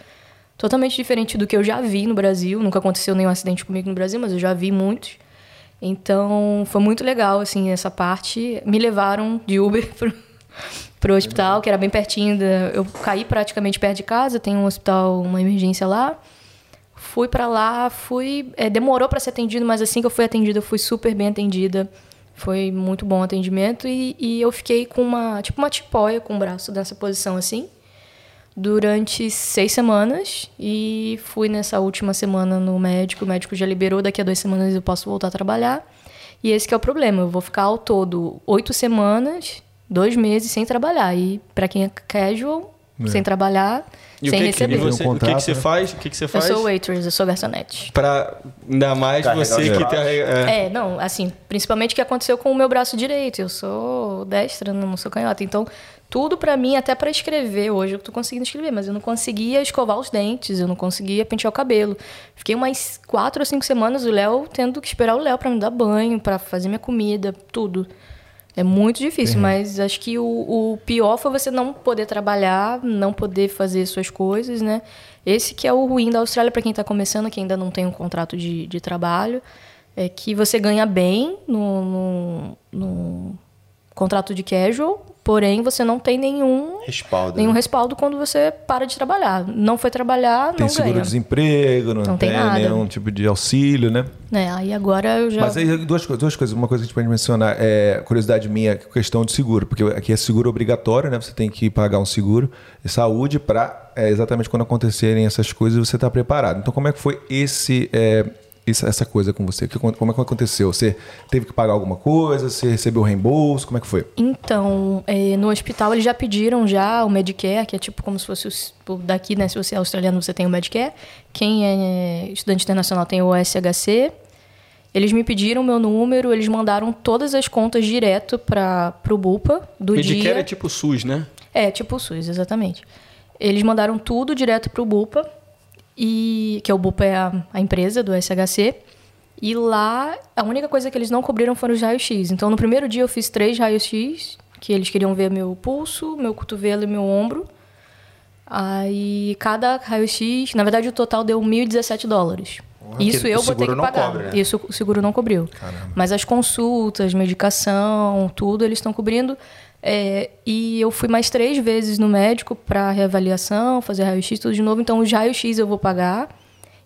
totalmente diferente do que eu já vi no Brasil. Nunca aconteceu nenhum acidente comigo no Brasil, mas eu já vi muitos. Então, foi muito legal, assim, essa parte. Me levaram de Uber [laughs] pro, pro hospital, que era bem pertinho. Da, eu caí praticamente perto de casa, tem um hospital, uma emergência lá. Fui pra lá, fui. é, demorou pra ser atendido, mas assim que eu fui atendida, eu fui super bem atendida. Foi muito bom o atendimento. E, e eu fiquei com uma. Tipo uma tipóia com o braço nessa posição assim. Durante seis semanas. E fui nessa última semana no médico. O médico já liberou, daqui a duas semanas eu posso voltar a trabalhar. E esse que é o problema. Eu vou ficar ao todo oito semanas, dois meses sem trabalhar. E pra quem é casual, sem trabalhar, E sem que, receber. que você, um o que, que contrato, você né? faz? O que, que você Eu faz? sou waitress, eu sou garçonete. Pra, ainda mais Carregar você que tem. É. É, não, assim, principalmente o que aconteceu com o meu braço direito. Eu sou destra, não sou canhota. Então, tudo pra mim, até pra escrever, hoje eu tô conseguindo escrever, mas eu não conseguia escovar os dentes, eu não conseguia pentear o cabelo. Fiquei umas quatro ou cinco semanas o Léo tendo que esperar o Léo pra me dar banho, pra fazer minha comida, tudo. É muito difícil, mas acho que o, o pior foi você não poder trabalhar, não poder fazer suas coisas, né? Esse que é o ruim da Austrália para quem está começando, que ainda não tem um contrato de, de trabalho, é que você ganha bem no, no, no contrato de casual, porém você não tem nenhum, Respaldo. nenhum né? respaldo quando você para de trabalhar. Não foi trabalhar, Tem não ganha. seguro-desemprego, não, Não tem tem, nada. nenhum tipo de auxílio, né? É, aí agora eu já... Mas aí duas, duas coisas. Uma coisa que a gente pode mencionar é curiosidade minha, questão de seguro, porque aqui é seguro obrigatório, né? Você tem que pagar um seguro de saúde para exatamente quando acontecerem essas coisas você estar preparado. Então, como é que foi esse é, essa, essa coisa com você? Que- Como é que aconteceu? Você teve que pagar alguma coisa? Você recebeu reembolso? Como é que foi? Então, eh, no hospital eles já pediram já o Medicare, que é tipo como se fosse os- o daqui, né? Se você é australiano, você tem o Medicare. Quem é estudante internacional tem o SHC. Eles me pediram meu número, eles mandaram todas as contas direto para o Bupa do Medicare dia. é tipo SUS, né? É, tipo o SUS, exatamente. Eles mandaram tudo direto pro Bupa, e, que é o Bupa é a, a empresa do SHC. E lá, a única coisa que eles não cobriram foram os raios-x. Então, no primeiro dia eu fiz três raios-x, que eles queriam ver meu pulso, meu cotovelo e meu ombro. Aí, cada raio-x, na verdade, o total deu 1.017 dólares. Isso Porque eu o vou ter que pagar. cobre, né? Isso o seguro não cobriu. Mas as consultas, medicação, tudo, eles estão cobrindo. É, e eu fui mais três vezes no médico para reavaliação, fazer raio-x, tudo de novo. Então, os raios-x eu vou pagar.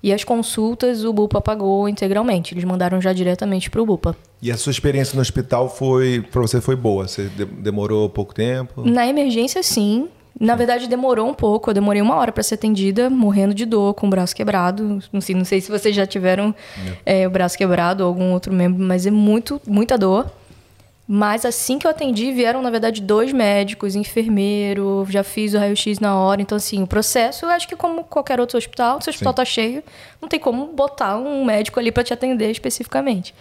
E as consultas o Bupa pagou integralmente. Eles mandaram já diretamente para o Bupa. E a sua experiência no hospital foi para você foi boa? Você de- demorou pouco tempo? Na emergência, sim. Na verdade, demorou um pouco. Eu demorei uma hora para ser atendida, morrendo de dor, com o braço quebrado. Não sei, não sei se vocês já tiveram é, o braço quebrado ou algum outro membro, mas é muito, muita dor. Mas assim que eu atendi, vieram, na verdade, dois médicos, enfermeiro, já fiz o raio-x na hora. Então, assim, o processo, eu acho que como qualquer outro hospital, se o hospital tá cheio, não tem como botar um médico ali para te atender especificamente.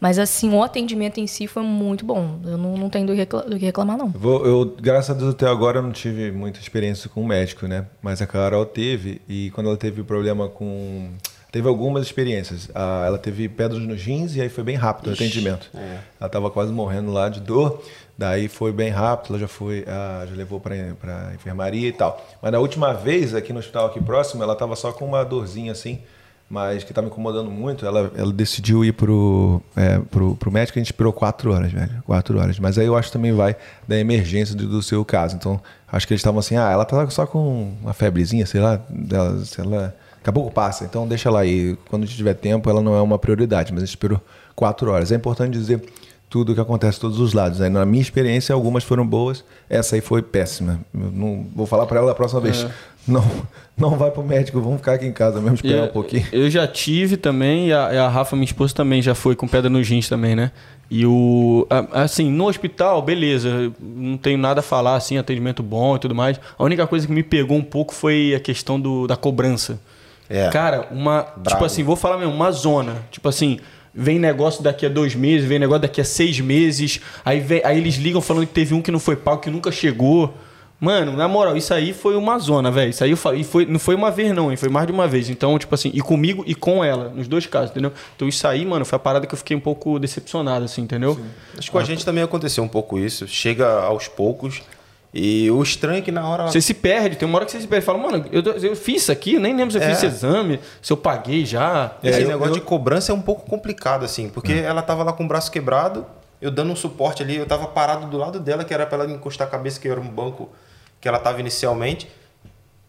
Mas assim, o atendimento em si foi muito bom. Eu não, não tenho do, recla do que reclamar, não. Vou, eu, graças a Deus, até agora eu não tive muita experiência com o médico, né? Mas a Carol teve, e quando ela teve problema com. Teve algumas experiências. Ah, ela teve pedras nos rins e aí foi bem rápido o atendimento. É. Ela estava quase morrendo lá de dor. Daí foi bem rápido, ela já foi, ah, já levou para enfermaria e tal. Mas na última vez, aqui no hospital aqui próximo, ela estava só com uma dorzinha assim mas que tá me incomodando muito, ela, ela decidiu ir pro, é, pro, pro médico a gente esperou quatro horas, velho. Quatro horas. Mas aí eu acho que também vai da emergência do, do seu caso. Então, acho que eles estavam assim, ah, ela tá só com uma febrezinha, sei lá, dela, sei lá. Daqui a pouco passa, então deixa ela aí. Quando tiver tempo, ela não é uma prioridade, mas a gente esperou quatro horas. É importante dizer tudo o que acontece de todos os lados. Né? Na minha experiência, algumas foram boas, essa aí foi péssima. Eu não vou falar para ela da próxima vez. É. Não, não vai pro médico, vamos ficar aqui em casa mesmo, esperar um pouquinho. Eu já tive também, e a, a, Rafa, minha esposa, também já foi com pedra nos rins também, né? E o. Assim, no hospital, beleza, não tenho nada a falar, assim, atendimento bom e tudo mais. A única coisa que me pegou um pouco foi a questão do, da cobrança. É. Cara, uma. Bravo. Tipo assim, vou falar mesmo, uma zona. Tipo assim vem negócio daqui a dois meses, vem negócio daqui a seis meses. Aí, vem, aí eles ligam falando que teve um que não foi pau, que nunca chegou. Mano, na moral, isso aí foi uma zona, velho. Isso aí e foi, não foi uma vez, não, hein? Foi mais de uma vez. Então, tipo assim, e comigo e com ela, nos dois casos, entendeu? Então, isso aí, mano, foi a parada que eu fiquei um pouco decepcionado, assim, entendeu? Sim. Acho que com a gente também aconteceu um pouco isso. Chega aos poucos. E o estranho é que na hora. Você se perde, tem uma hora que você se perde. Fala, mano, eu, eu fiz isso aqui, nem lembro se eu é. fiz esse exame, se eu paguei já. Esse eu, negócio eu... de cobrança é um pouco complicado, assim, porque hum. ela tava lá com o braço quebrado, eu dando um suporte ali, eu tava parado do lado dela, que era para ela encostar a cabeça, que era um banco que ela tava inicialmente.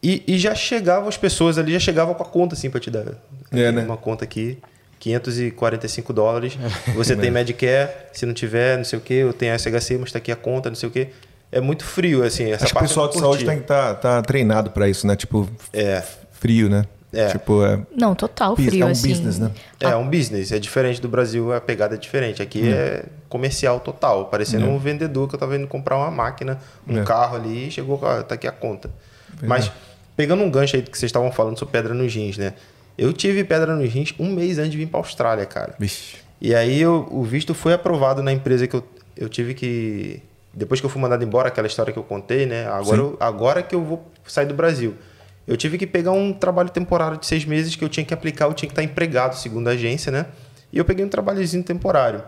E, e já chegavam as pessoas ali, já chegavam com a conta, assim, pra te dar. É, né? Uma conta aqui. 545 dólares. [laughs] Você tem Medicare, se não tiver, não sei o que, eu tenho SHC, mas está aqui a conta, não sei o que é muito frio, assim. Essa Acho que o pessoal de saúde tem que estar tá, tá treinado para isso, né? Tipo, é. frio, né? É. Tipo, é. Não, total frio. É um assim. business, né? É, é um business. É diferente do Brasil, a pegada é diferente. Aqui hum. é comercial total. Parecendo hum. um vendedor que eu tava indo comprar uma máquina, um é. carro ali e chegou, ah, tá aqui a conta. Mas, pegando um gancho aí que vocês estavam falando sobre pedra nos rins, né? Eu tive pedra nos rins um mês antes de vir pra Austrália, cara. Vixe. E aí eu, o visto foi aprovado na empresa que eu, eu tive que depois que eu fui mandado embora, aquela história que eu contei, né? Agora, eu, agora que eu vou sair do Brasil. Eu tive que pegar um trabalho temporário de seis meses que eu tinha que aplicar, eu tinha que estar empregado, segundo a agência, né? E eu peguei um trabalhozinho temporário.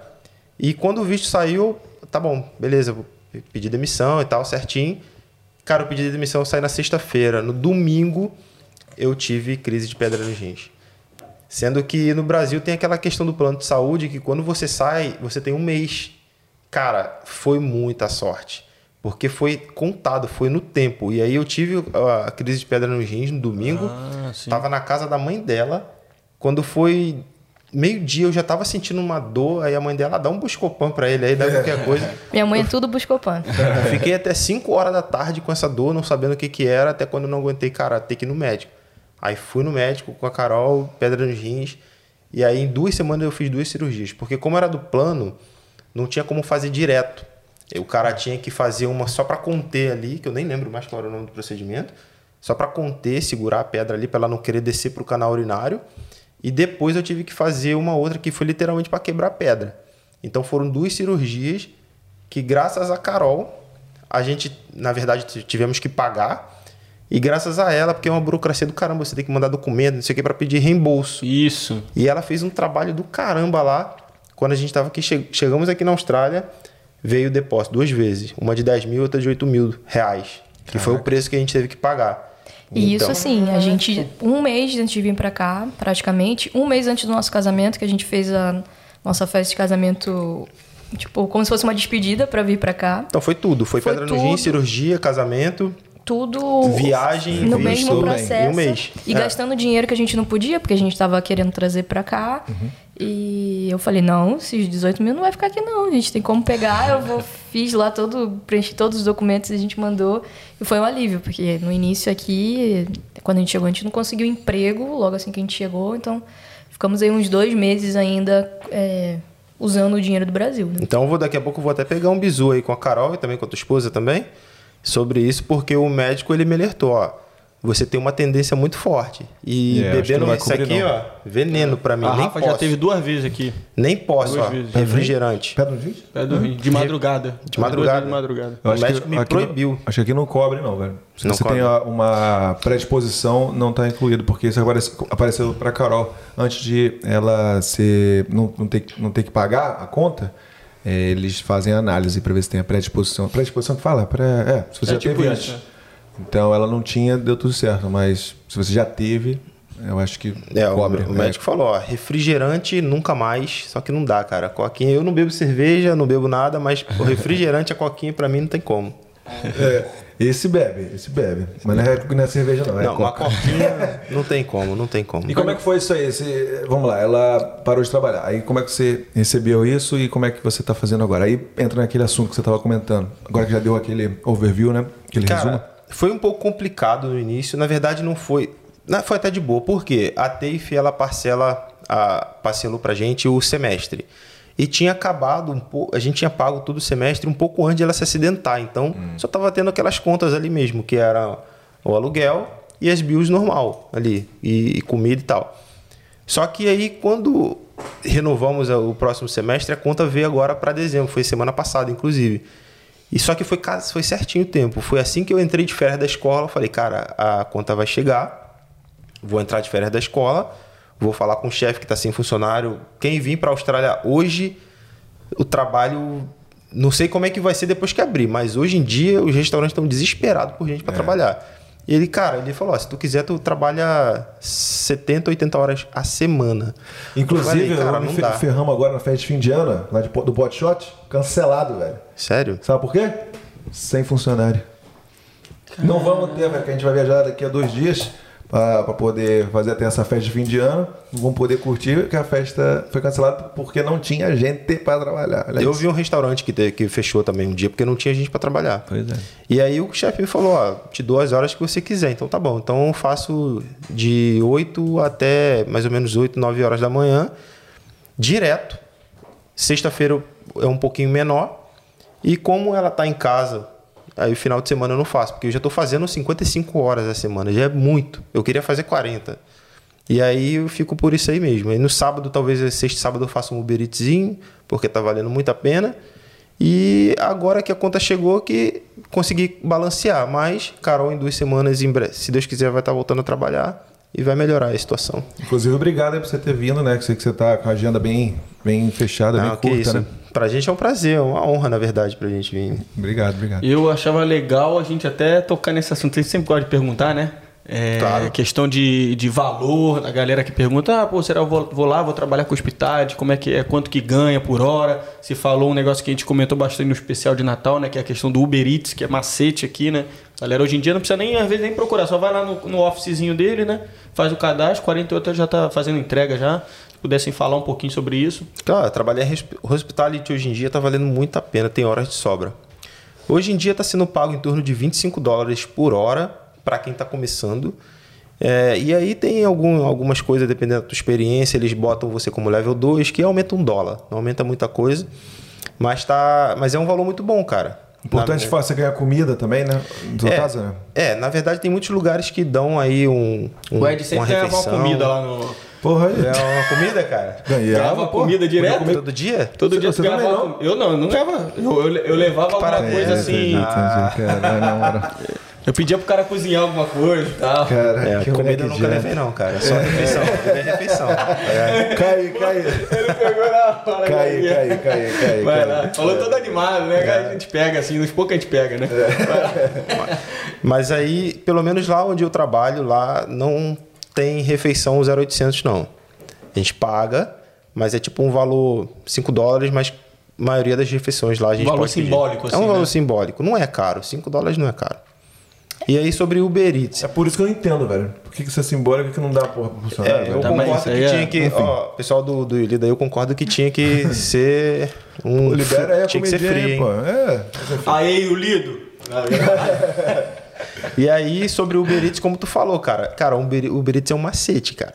E quando o visto saiu, tá bom, beleza, vou pedir demissão e tal, certinho. Cara, eu pedi demissão, eu saí na sexta-feira. No domingo, eu tive crise de pedra nos rins. Sendo que no Brasil tem aquela questão do plano de saúde que quando você sai, você tem um mês Cara, foi muita sorte. Porque foi contado, foi no tempo. E aí eu tive a crise de pedra nos rins no domingo. Ah, tava na casa da mãe dela. Quando foi meio-dia, eu já tava sentindo uma dor. Aí a mãe dela, ah, dá um buscopan pra ele aí, dá qualquer coisa. [laughs] Minha mãe é tudo buscopan. [laughs] Fiquei até 5 horas da tarde com essa dor, não sabendo o que que era, até quando eu não aguentei, cara, ter que ir no médico. Aí fui no médico com a Carol, pedra nos rins. E aí em duas semanas eu fiz duas cirurgias. Porque como era do plano não tinha como fazer direto. O cara tinha que fazer uma só para conter ali, que eu nem lembro mais qual era o nome do procedimento, só para conter, segurar a pedra ali para ela não querer descer para o canal urinário. E depois eu tive que fazer uma outra que foi literalmente para quebrar a pedra. Então foram duas cirurgias que graças a Carol a gente, na verdade, tivemos que pagar. E graças a ela, porque é uma burocracia do caramba, você tem que mandar documento, não sei o que, para pedir reembolso. Isso. E ela fez um trabalho do caramba lá quando a gente estava aqui, che chegamos aqui na Austrália, veio o depósito duas vezes. Uma de 10 mil, outra de 8 mil reais. Que Caraca. foi o preço que a gente teve que pagar. E então, isso assim, a gente, um mês antes de vir para cá, praticamente, um mês antes do nosso casamento, que a gente fez a nossa festa de casamento, tipo, como se fosse uma despedida para vir para cá. Então foi tudo, foi, foi pedra tudo. no rim, cirurgia, casamento, tudo viagem no mesmo processo um mês. e é. gastando dinheiro que a gente não podia porque a gente estava querendo trazer para cá uhum. E eu falei não esses 18 mil não vai ficar aqui não a gente tem como pegar eu vou [laughs] fiz lá todo preenchi todos os documentos e a gente mandou e foi um alívio porque no início aqui quando a gente chegou a gente não conseguiu emprego logo assim que a gente chegou então ficamos aí uns dois meses ainda é, usando o dinheiro do Brasil né? então vou daqui a pouco vou até pegar um bizu aí com a Carol e também com a tua esposa também sobre isso porque o médico ele me alertou, ó, você tem uma tendência muito forte. E É, acho que bebendo vai isso cobrir, aqui, não. ó, veneno pra mim. A nem Rafa posso. já teve duas vezes aqui. Nem posso, Duas ó. vezes. Refrigerante. Pedra no dente? Pé do. De madrugada. De madrugada. De madrugada. Eu O acho que médico me aqui não- proibiu. acho que aqui não cobre, não, velho. Se Não você cobre. tem uma predisposição, não está incluído, porque isso aparece- apareceu para Carol. Antes de ela ser, não, não, ter, não ter que pagar a conta, é, eles fazem análise para ver se tem a predisposição. Predisposição que fala? Pré, é, se você É já tipo teve isso, antes. Então ela não tinha, deu tudo certo, mas se você já teve, eu acho que É, o, cobre. o né? médico falou, ó, refrigerante nunca mais, só que não dá, cara. Coquinha, eu não bebo cerveja, não bebo nada, mas o [laughs] refrigerante, a coquinha pra mim não tem como. É, esse bebe, esse bebe. Mas não é, não é cerveja, não. É não, uma coquinha [laughs] não tem como, não tem como. E como é que foi isso aí? Esse- vamos lá, ela parou de trabalhar. Aí como é que você recebeu isso e como é que você está fazendo agora? Aí entra naquele assunto que você estava comentando. Agora que já deu aquele overview, né? Aquele Cara, resumo. Foi um pouco complicado no início. Na verdade, não foi. na- Foi até de boa, porque a TEIF ela parcela, a, parcelou pra gente o semestre. E tinha acabado um pouco. A gente tinha pago todo o semestre um pouco antes de ela se acidentar. Então, só tava tendo aquelas contas ali mesmo, que era o aluguel e as bills normal ali, e, e comida e tal. Só que aí, quando renovamos o próximo semestre, a conta veio agora para dezembro, foi semana passada, inclusive. E só que foi, foi certinho o tempo. Foi assim que eu entrei de férias da escola. Falei, cara, a conta vai chegar, vou entrar de férias da escola, vou falar com o chefe que está sem funcionário. Quem vir para a Austrália hoje, o trabalho. Não sei como é que vai ser depois que abrir, mas hoje em dia os restaurantes estão desesperados por gente para trabalhar. E ele, cara, ele falou: ó, se tu quiser, tu trabalha 70, 80 horas a semana. Inclusive, eu falei, cara, eu me não dá. ferramos agora na festa de fim de ano, lá de, do Pot Shot, cancelado, velho. Sério? Sabe por quê? Sem funcionário. Não vamos ter, velho, porque a gente vai viajar daqui a dois dias para poder fazer até essa festa de fim de ano. Não vamos poder curtir, porque a festa foi cancelada porque não tinha gente para trabalhar. Olha Eu isso. vi um restaurante que, te- que fechou também um dia porque não tinha gente para trabalhar. Pois é. E aí o chefe me falou, ó, te dou as horas que você quiser. Então tá bom. Então eu faço de 8 até mais ou menos 8, 9 horas da manhã, direto. Sexta-feira é um pouquinho menor. E como ela tá em casa, aí o final de semana eu não faço, porque eu já tô fazendo 55 horas a semana, já é muito. Eu queria fazer 40. E aí eu fico por isso aí mesmo. Aí no sábado, talvez sexta e sábado eu faça um Uber Eatsinho, porque tá valendo muito a pena. E agora que a conta chegou que consegui balancear. Mas Carol em duas semanas, em breve, se Deus quiser, vai estar voltando a trabalhar e vai melhorar a situação. Inclusive, obrigado por você ter vindo, né? Que sei que você tá com a agenda bem, bem fechada, Não, bem que curta, né? Pra gente é um prazer, é uma honra, na verdade, pra gente vir. Obrigado, obrigado. Eu achava legal a gente até tocar nesse assunto. A gente sempre gosta de perguntar, né? É, Claro. Questão de, de valor, da galera que pergunta, ah, pô, será que eu vou, vou lá, vou trabalhar com hospitalidade, como é que é, quanto que ganha por hora? Se falou um negócio que a gente comentou bastante no especial de Natal, né? Que é a questão do Uber Eats, que é macete aqui, né? A galera hoje em dia não precisa nem, às vezes, nem procurar, só vai lá no, no officezinho dele, né? Faz o cadastro, 48 horas já tá fazendo entrega já. Se pudessem falar um pouquinho sobre isso. Claro, trabalhar em hosp- hospitality hoje em dia tá valendo muito a pena, tem horas de sobra. Hoje em dia está sendo pago em torno de 25 dólares por hora para quem está começando. É, e aí tem algum, algumas coisas, dependendo da tua experiência, eles botam você como level 2, que aumenta um dólar. Não aumenta muita coisa, mas, tá, mas é um valor muito bom, cara. Importante Na- você ganhar comida também, né? No seu é, caso, né? é, na verdade tem muitos lugares que dão aí um, um O Ed sempre uma ganhava uma refeição. comida lá no. Porra aí. É uma comida, cara? Ganhava, Ganhava pô. comida direto? Todo dia? Todo Você- dia você uma não? com- Eu não, eu não ganhava. Eu, eu, eu levava alguma Parabéns. coisa É, assim. caralho, moral. Eu pedia pro cara cozinhar alguma coisa e tal. Cara, É, que comida eu nunca levei não, cara. Só refeição. Levei refeição. É. Cai, cai. Ele pegou na hora. Cai, né? cai, cai, cai. Vai cai. lá. Falou todo animado, né? A gente pega assim, nos poucos a gente pega, né? Mas aí, pelo menos lá onde eu trabalho, lá não tem refeição 0800 não. A gente paga, mas é tipo um valor 5 dólares, mas a maioria das refeições lá a gente valor pode pedir. simbólico, É assim, um valor né? simbólico. Não é caro. 5 dólares não é caro. E aí sobre Uber Eats. É por isso que eu não entendo, velho. Por que isso é simbólico que não dá porra pro funcionário? É, eu? Também, concordo que é- tinha que. Ó, pessoal do, do Ilida, eu concordo que tinha que [laughs] ser um. Pô, libera aí a tinha que ser frio, aí, hein? pô. É. Aí, o Lido. E aí, sobre o Uber Eats, como tu falou, cara. Cara, o Uber, Uber Eats é um macete, cara.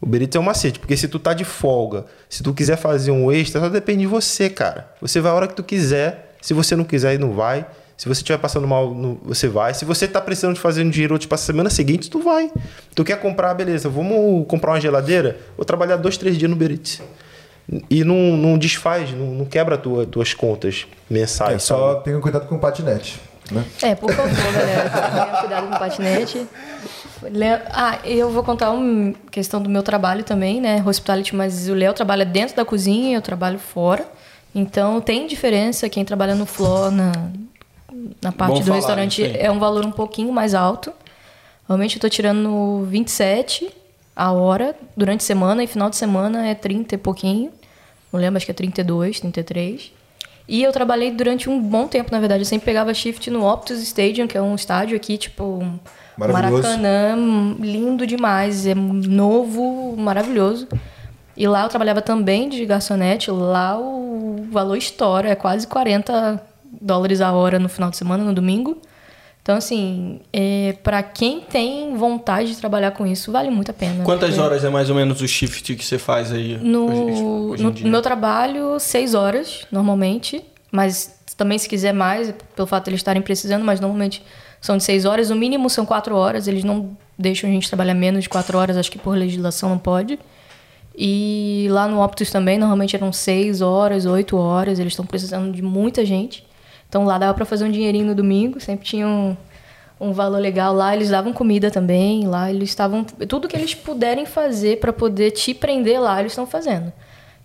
O Uber Eats é um macete, porque se tu tá de folga, se tu quiser fazer um extra, só depende de você, cara. Você vai a hora que tu quiser. Se você não quiser, e não vai. Se você estiver passando mal, você vai. Se você tá precisando de fazer um dinheiro tipo a semana seguinte, tu vai. Tu quer comprar, beleza, vamos comprar uma geladeira? Vou trabalhar dois, três dias no Uber Eats. E não, não desfaz, não, não quebra tua, tuas contas mensais. É, só sabe? tenham cuidado com o patinete. Né? É, por favor, galera, cuidado com patinete. Ah, eu vou contar uma questão do meu trabalho também, né? Hospitality, mas o Léo trabalha dentro da cozinha, eu trabalho fora. Então tem diferença. Quem trabalha no floor, na, na parte Bom do falar restaurante, é um valor um pouquinho mais alto. Realmente eu tô tirando 27 a hora durante a semana e final de semana é 30 e pouquinho. Não lembro, acho que é 32, 33. E eu trabalhei durante um bom tempo, na verdade. Eu sempre pegava shift no Optus Stadium, que é um estádio aqui, tipo. Maracanã, lindo demais. É novo, maravilhoso. E lá eu trabalhava também de garçonete. Lá o valor estoura, é quase 40 dólares a hora no final de semana, no domingo. Então, assim, é, para quem tem vontade de trabalhar com isso, vale muito a pena. Quantas porque horas é mais ou menos o shift que você faz aí? No, hoje- hoje no- meu trabalho, seis horas, normalmente. Mas também, se quiser mais, pelo fato de eles estarem precisando, mas normalmente são de seis horas. O mínimo são quatro horas. Eles não deixam a gente trabalhar menos de quatro horas, acho que por legislação não pode. E lá no Optus também, normalmente eram seis horas, oito horas. Eles estão precisando de muita gente. Então lá dava para fazer um dinheirinho no domingo, sempre tinha um, um valor legal lá. Eles davam comida também, lá eles estavam. Tudo que eles puderem fazer para poder te prender lá, eles estão fazendo.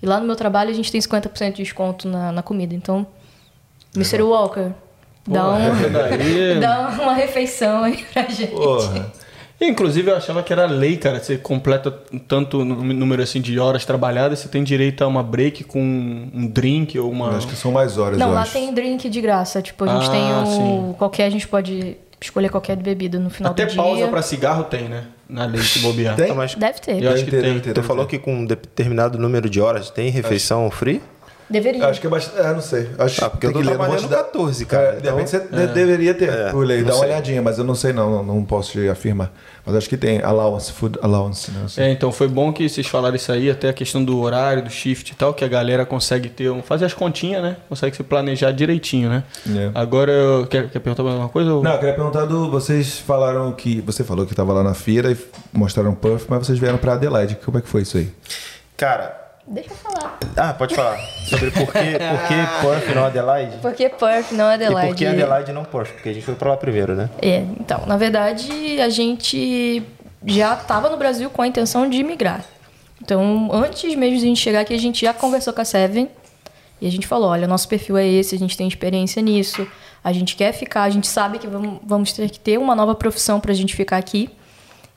E lá no meu trabalho a gente tem 50% de desconto na, na comida. Então, Mr. Walker, dá, Porra, um, [laughs] essa daí- [laughs] dá uma refeição aí pra gente. Porra. Inclusive, eu achava que era lei, cara. Você completa tanto nú- número assim de horas trabalhadas, você tem direito a uma break com um drink ou uma. Acho que são mais horas, Não, eu lá acho. tem drink de graça. Tipo, a gente Ah, tem o. sim. Qualquer, a gente pode escolher qualquer bebida no final Até do pausa dia. pra cigarro tem, né? Na lei se bobear. Tem? Mas Deve ter. Eu acho que tem. ter, tu falou que com um determinado número de horas tem refeição free? Deveria. Acho que é bastante. É, não sei. Acho Ah, porque eu tem tô que ler, não trabalhando posso dar- 14, cara, É, de repente você de- deveria ter, É, por lei. Dá uma sei. olhadinha, mas eu não sei não, não, posso te afirmar. Mas acho que tem allowance, food allowance, né? Assim. É, então foi bom que vocês falaram isso aí, até a questão do horário, do shift e tal, que a galera consegue ter, um, fazer as continhas, né? Consegue se planejar direitinho, né? É. Agora, eu- quer, quer perguntar mais alguma coisa? ou- Não, eu queria perguntar do. Vocês falaram que. Você falou que estava lá na feira e mostraram Puff, mas vocês vieram pra Adelaide. Como é que foi isso aí? Cara, Deixa eu falar. ah, pode falar. Sobre por que, por que [laughs] Perth não Adelaide? Por que Perth, não Adelaide? E por que Adelaide não Perth? Porque a gente foi pra lá primeiro, né? É, então, na verdade, a gente já estava no Brasil com a intenção de migrar. Então, antes mesmo de a gente chegar aqui, a gente já conversou com a Seven e a gente falou: olha, nosso perfil é esse, a gente tem experiência nisso, a gente quer ficar, a gente sabe que vamos, vamos ter que ter uma nova profissão para a gente ficar aqui.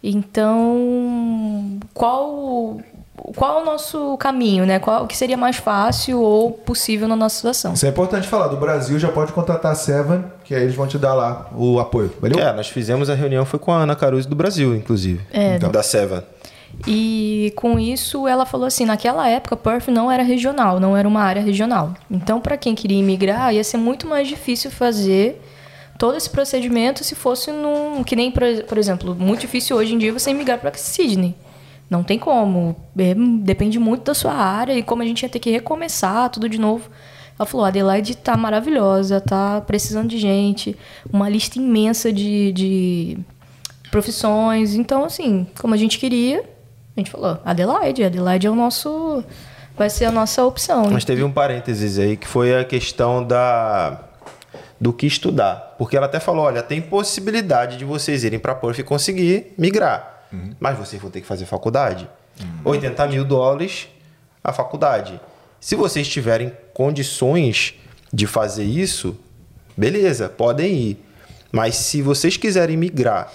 Então, qual, qual é o nosso caminho, né? Qual o que seria mais fácil ou possível na nossa situação? Isso é importante falar. Do Brasil já pode contatar a Seven, que aí eles vão te dar lá o apoio. Valeu? É, nós fizemos a reunião, foi com a Ana Caruso do Brasil, inclusive. É. Da Seven. E com isso ela falou assim, naquela época Perth não era regional, não era uma área regional. Então para quem queria imigrar ia ser muito mais difícil fazer todo esse procedimento se fosse num que nem por, exemplo, muito difícil hoje em dia você imigrar para Sydney. Não tem como, É, depende muito da sua área e como a gente ia ter que recomeçar tudo de novo. Ela falou, a Adelaide tá maravilhosa, tá precisando de gente, uma lista imensa de, de profissões. Então, assim, como a gente queria, a gente falou, Adelaide, Adelaide é o nosso. Vai ser a nossa opção. Mas teve um parênteses aí que foi a questão da do que estudar. Porque ela até falou, olha, tem possibilidade de vocês irem para Perth e conseguir migrar. Mas vocês vão ter que fazer faculdade. 80 mil dólares a faculdade. Se vocês tiverem condições de fazer isso, beleza, podem ir. Mas se vocês quiserem migrar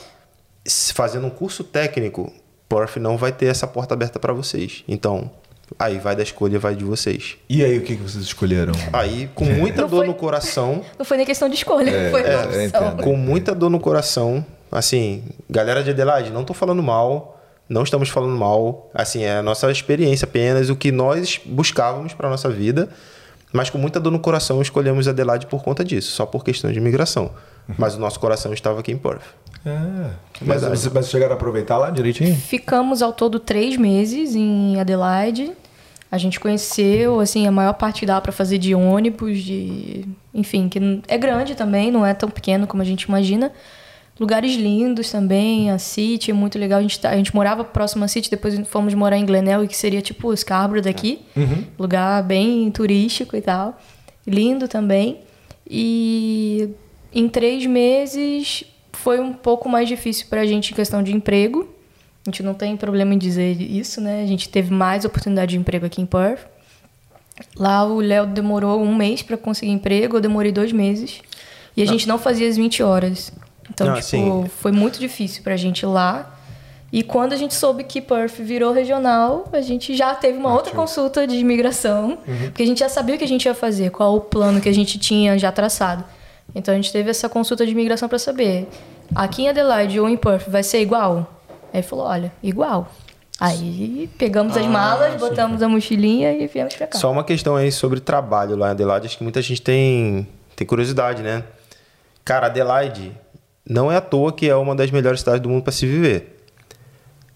fazendo um curso técnico, Perth não vai ter essa porta aberta para vocês. Então, aí vai da escolha, vai de vocês. E aí, o que, que vocês escolheram? Aí, com muita Não dor foi- no coração, [laughs] Não foi nem questão de escolha, foi é, uma eu opção. com muita dor no coração, assim, galera de Adelaide, não tô falando mal, não estamos falando mal, assim, é a nossa experiência apenas, o que nós buscávamos para nossa vida, mas com muita dor no coração escolhemos Adelaide por conta disso, só por questão de imigração. Mas o nosso coração estava aqui em Perth. É. Mas, mas chegaram a aproveitar lá direitinho? Ficamos ao todo três meses em Adelaide. A gente conheceu, assim, a maior parte dá para fazer de ônibus, de. Enfim, que é grande também, não é tão pequeno como a gente imagina. Lugares lindos também, a City é muito legal. A gente, tá, a gente morava próximo à City, depois fomos morar em Glenelg, que seria tipo Scarborough daqui. Uhum. Lugar bem turístico e tal. Lindo também. E em três meses foi um pouco mais difícil para a gente em questão de emprego. A gente não tem problema em dizer isso, né? A gente teve mais oportunidade de emprego aqui em Perth. Lá o Léo demorou um mês para conseguir emprego, eu demorei dois meses. E a não. gente não fazia as 20 horas. Então, não, tipo, assim... foi muito difícil pra gente ir lá. E quando a gente soube que Perth virou regional, a gente já teve uma outra consulta de imigração, uhum. porque a gente já sabia o que a gente ia fazer, qual o plano que a gente tinha já traçado. Então a gente teve essa consulta de imigração para saber, aqui em Adelaide ou em Perth vai ser igual? Aí falou, olha, igual. Aí pegamos ah, as malas, sim. botamos a mochilinha e viemos pra cá. Só uma questão aí sobre trabalho lá em Adelaide, acho que muita gente tem, tem curiosidade, né? Cara, Adelaide não é à toa que é uma das melhores cidades do mundo para se viver.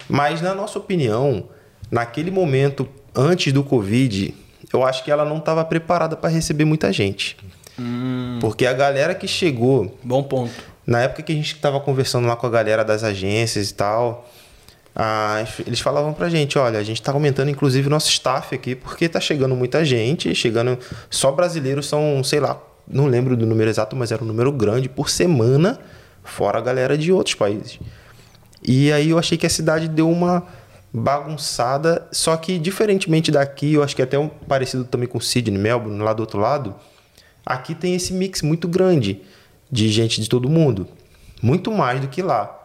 Mas, na nossa opinião, naquele momento, antes do Covid, eu acho que ela não estava preparada para receber muita gente. Hum. Porque a galera que chegou. Bom ponto. Na época que a gente estava conversando lá com a galera das agências e tal, ah, eles falavam pra gente, olha, a gente está aumentando inclusive o nosso staff aqui, porque tá chegando muita gente, chegando. Só brasileiros são, sei lá, não lembro do número exato, mas era um número grande por semana, fora a galera de outros países. E aí eu achei que a cidade deu uma bagunçada, só que diferentemente daqui, eu acho que é até um parecido também com Sydney, Melbourne, lá do outro lado, aqui tem esse mix muito grande de gente de todo mundo. Muito mais do que lá.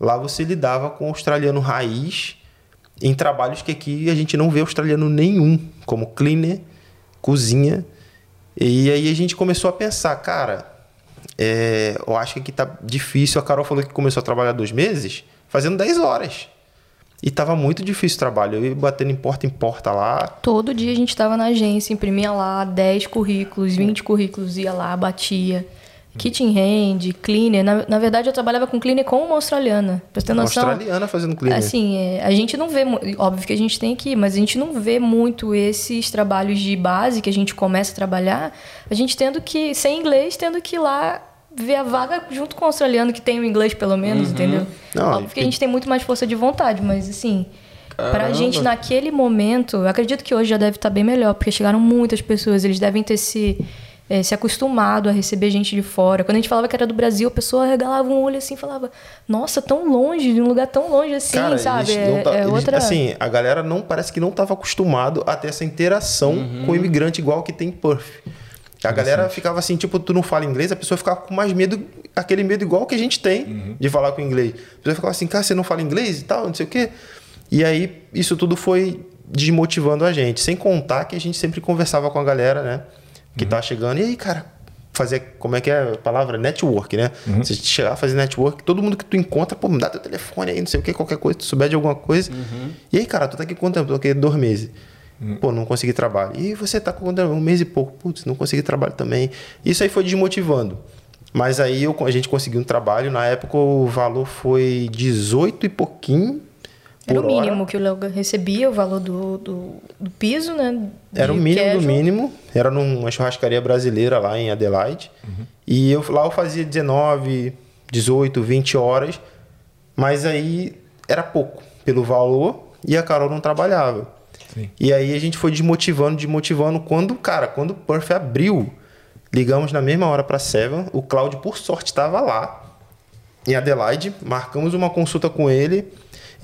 Lá você lidava com australiano raiz em trabalhos que aqui a gente não vê australiano nenhum, como cleaner, cozinha. E aí a gente começou a pensar, cara, é, eu acho que aqui tá difícil. A Carol falou que começou a trabalhar dois meses, fazendo 10 horas. E tava muito difícil o trabalho. Eu ia batendo em porta em porta lá. Todo dia a gente tava na agência, imprimia lá 10 currículos, 20 currículos, ia lá, batia. Kitchen hand, cleaner. Na, na verdade, eu trabalhava com cleaner com uma australiana. Pra ter noção. Uma australiana fazendo cleaner. Assim, é, a gente não vê. Óbvio que a gente tem aqui, mas a gente não vê muito esses trabalhos de base que a gente começa a trabalhar. A gente tendo que, sem inglês, tendo que ir lá ver a vaga junto com o australiano que tem o inglês, pelo menos, uhum. entendeu? Não, Óbvio que a gente tem muito mais força de vontade, mas assim. Caramba. Pra gente, naquele momento, eu acredito que hoje já deve estar bem melhor, porque chegaram muitas pessoas, eles devem ter se é, se acostumado a receber gente de fora. Quando a gente falava que era do Brasil, a pessoa regalava um olho assim e falava: Nossa, tão longe, de um lugar tão longe assim, Cara, sabe? É, tá, é outra... Assim, a galera não parece que não estava acostumado a ter essa interação uhum. com o imigrante igual que tem em Perth. A galera ficava assim, tipo, tu não fala inglês, a pessoa ficava com mais medo, aquele medo igual que a gente tem uhum. de falar com inglês. A pessoa ficava assim, cara, você não fala inglês e tal, não sei o quê. E aí, isso tudo foi desmotivando a gente. Sem contar que a gente sempre conversava com a galera, né? Que uhum. tá chegando. E aí, cara, fazer, como é que é a palavra? Network, né? Uhum. Você chegar a fazer network, todo mundo que tu encontra, pô, me dá teu telefone aí, não sei o que, qualquer coisa, tu souber de alguma coisa. Uhum. E aí, cara, tu tá aqui quanto tempo? Tô aqui dois meses. Uhum. Pô, não consegui trabalho. E você tá com um mês e pouco. Putz, não consegui trabalho também. Isso aí foi desmotivando. Mas aí eu, a gente conseguiu um trabalho. Na época o valor foi 18 e pouquinho era o mínimo hora. que o Léo recebia, o valor do, do, do piso, né? Era o mínimo do mínimo. Era numa churrascaria brasileira lá em Adelaide. Uhum. E eu, lá eu fazia 19, 18, 20 horas. Mas aí era pouco pelo valor e a Carol não trabalhava. Sim. E aí a gente foi desmotivando, desmotivando. Quando, cara, quando o Perth abriu, ligamos na mesma hora para Seven. O Cláudio, por sorte, estava lá em Adelaide. Marcamos uma consulta com ele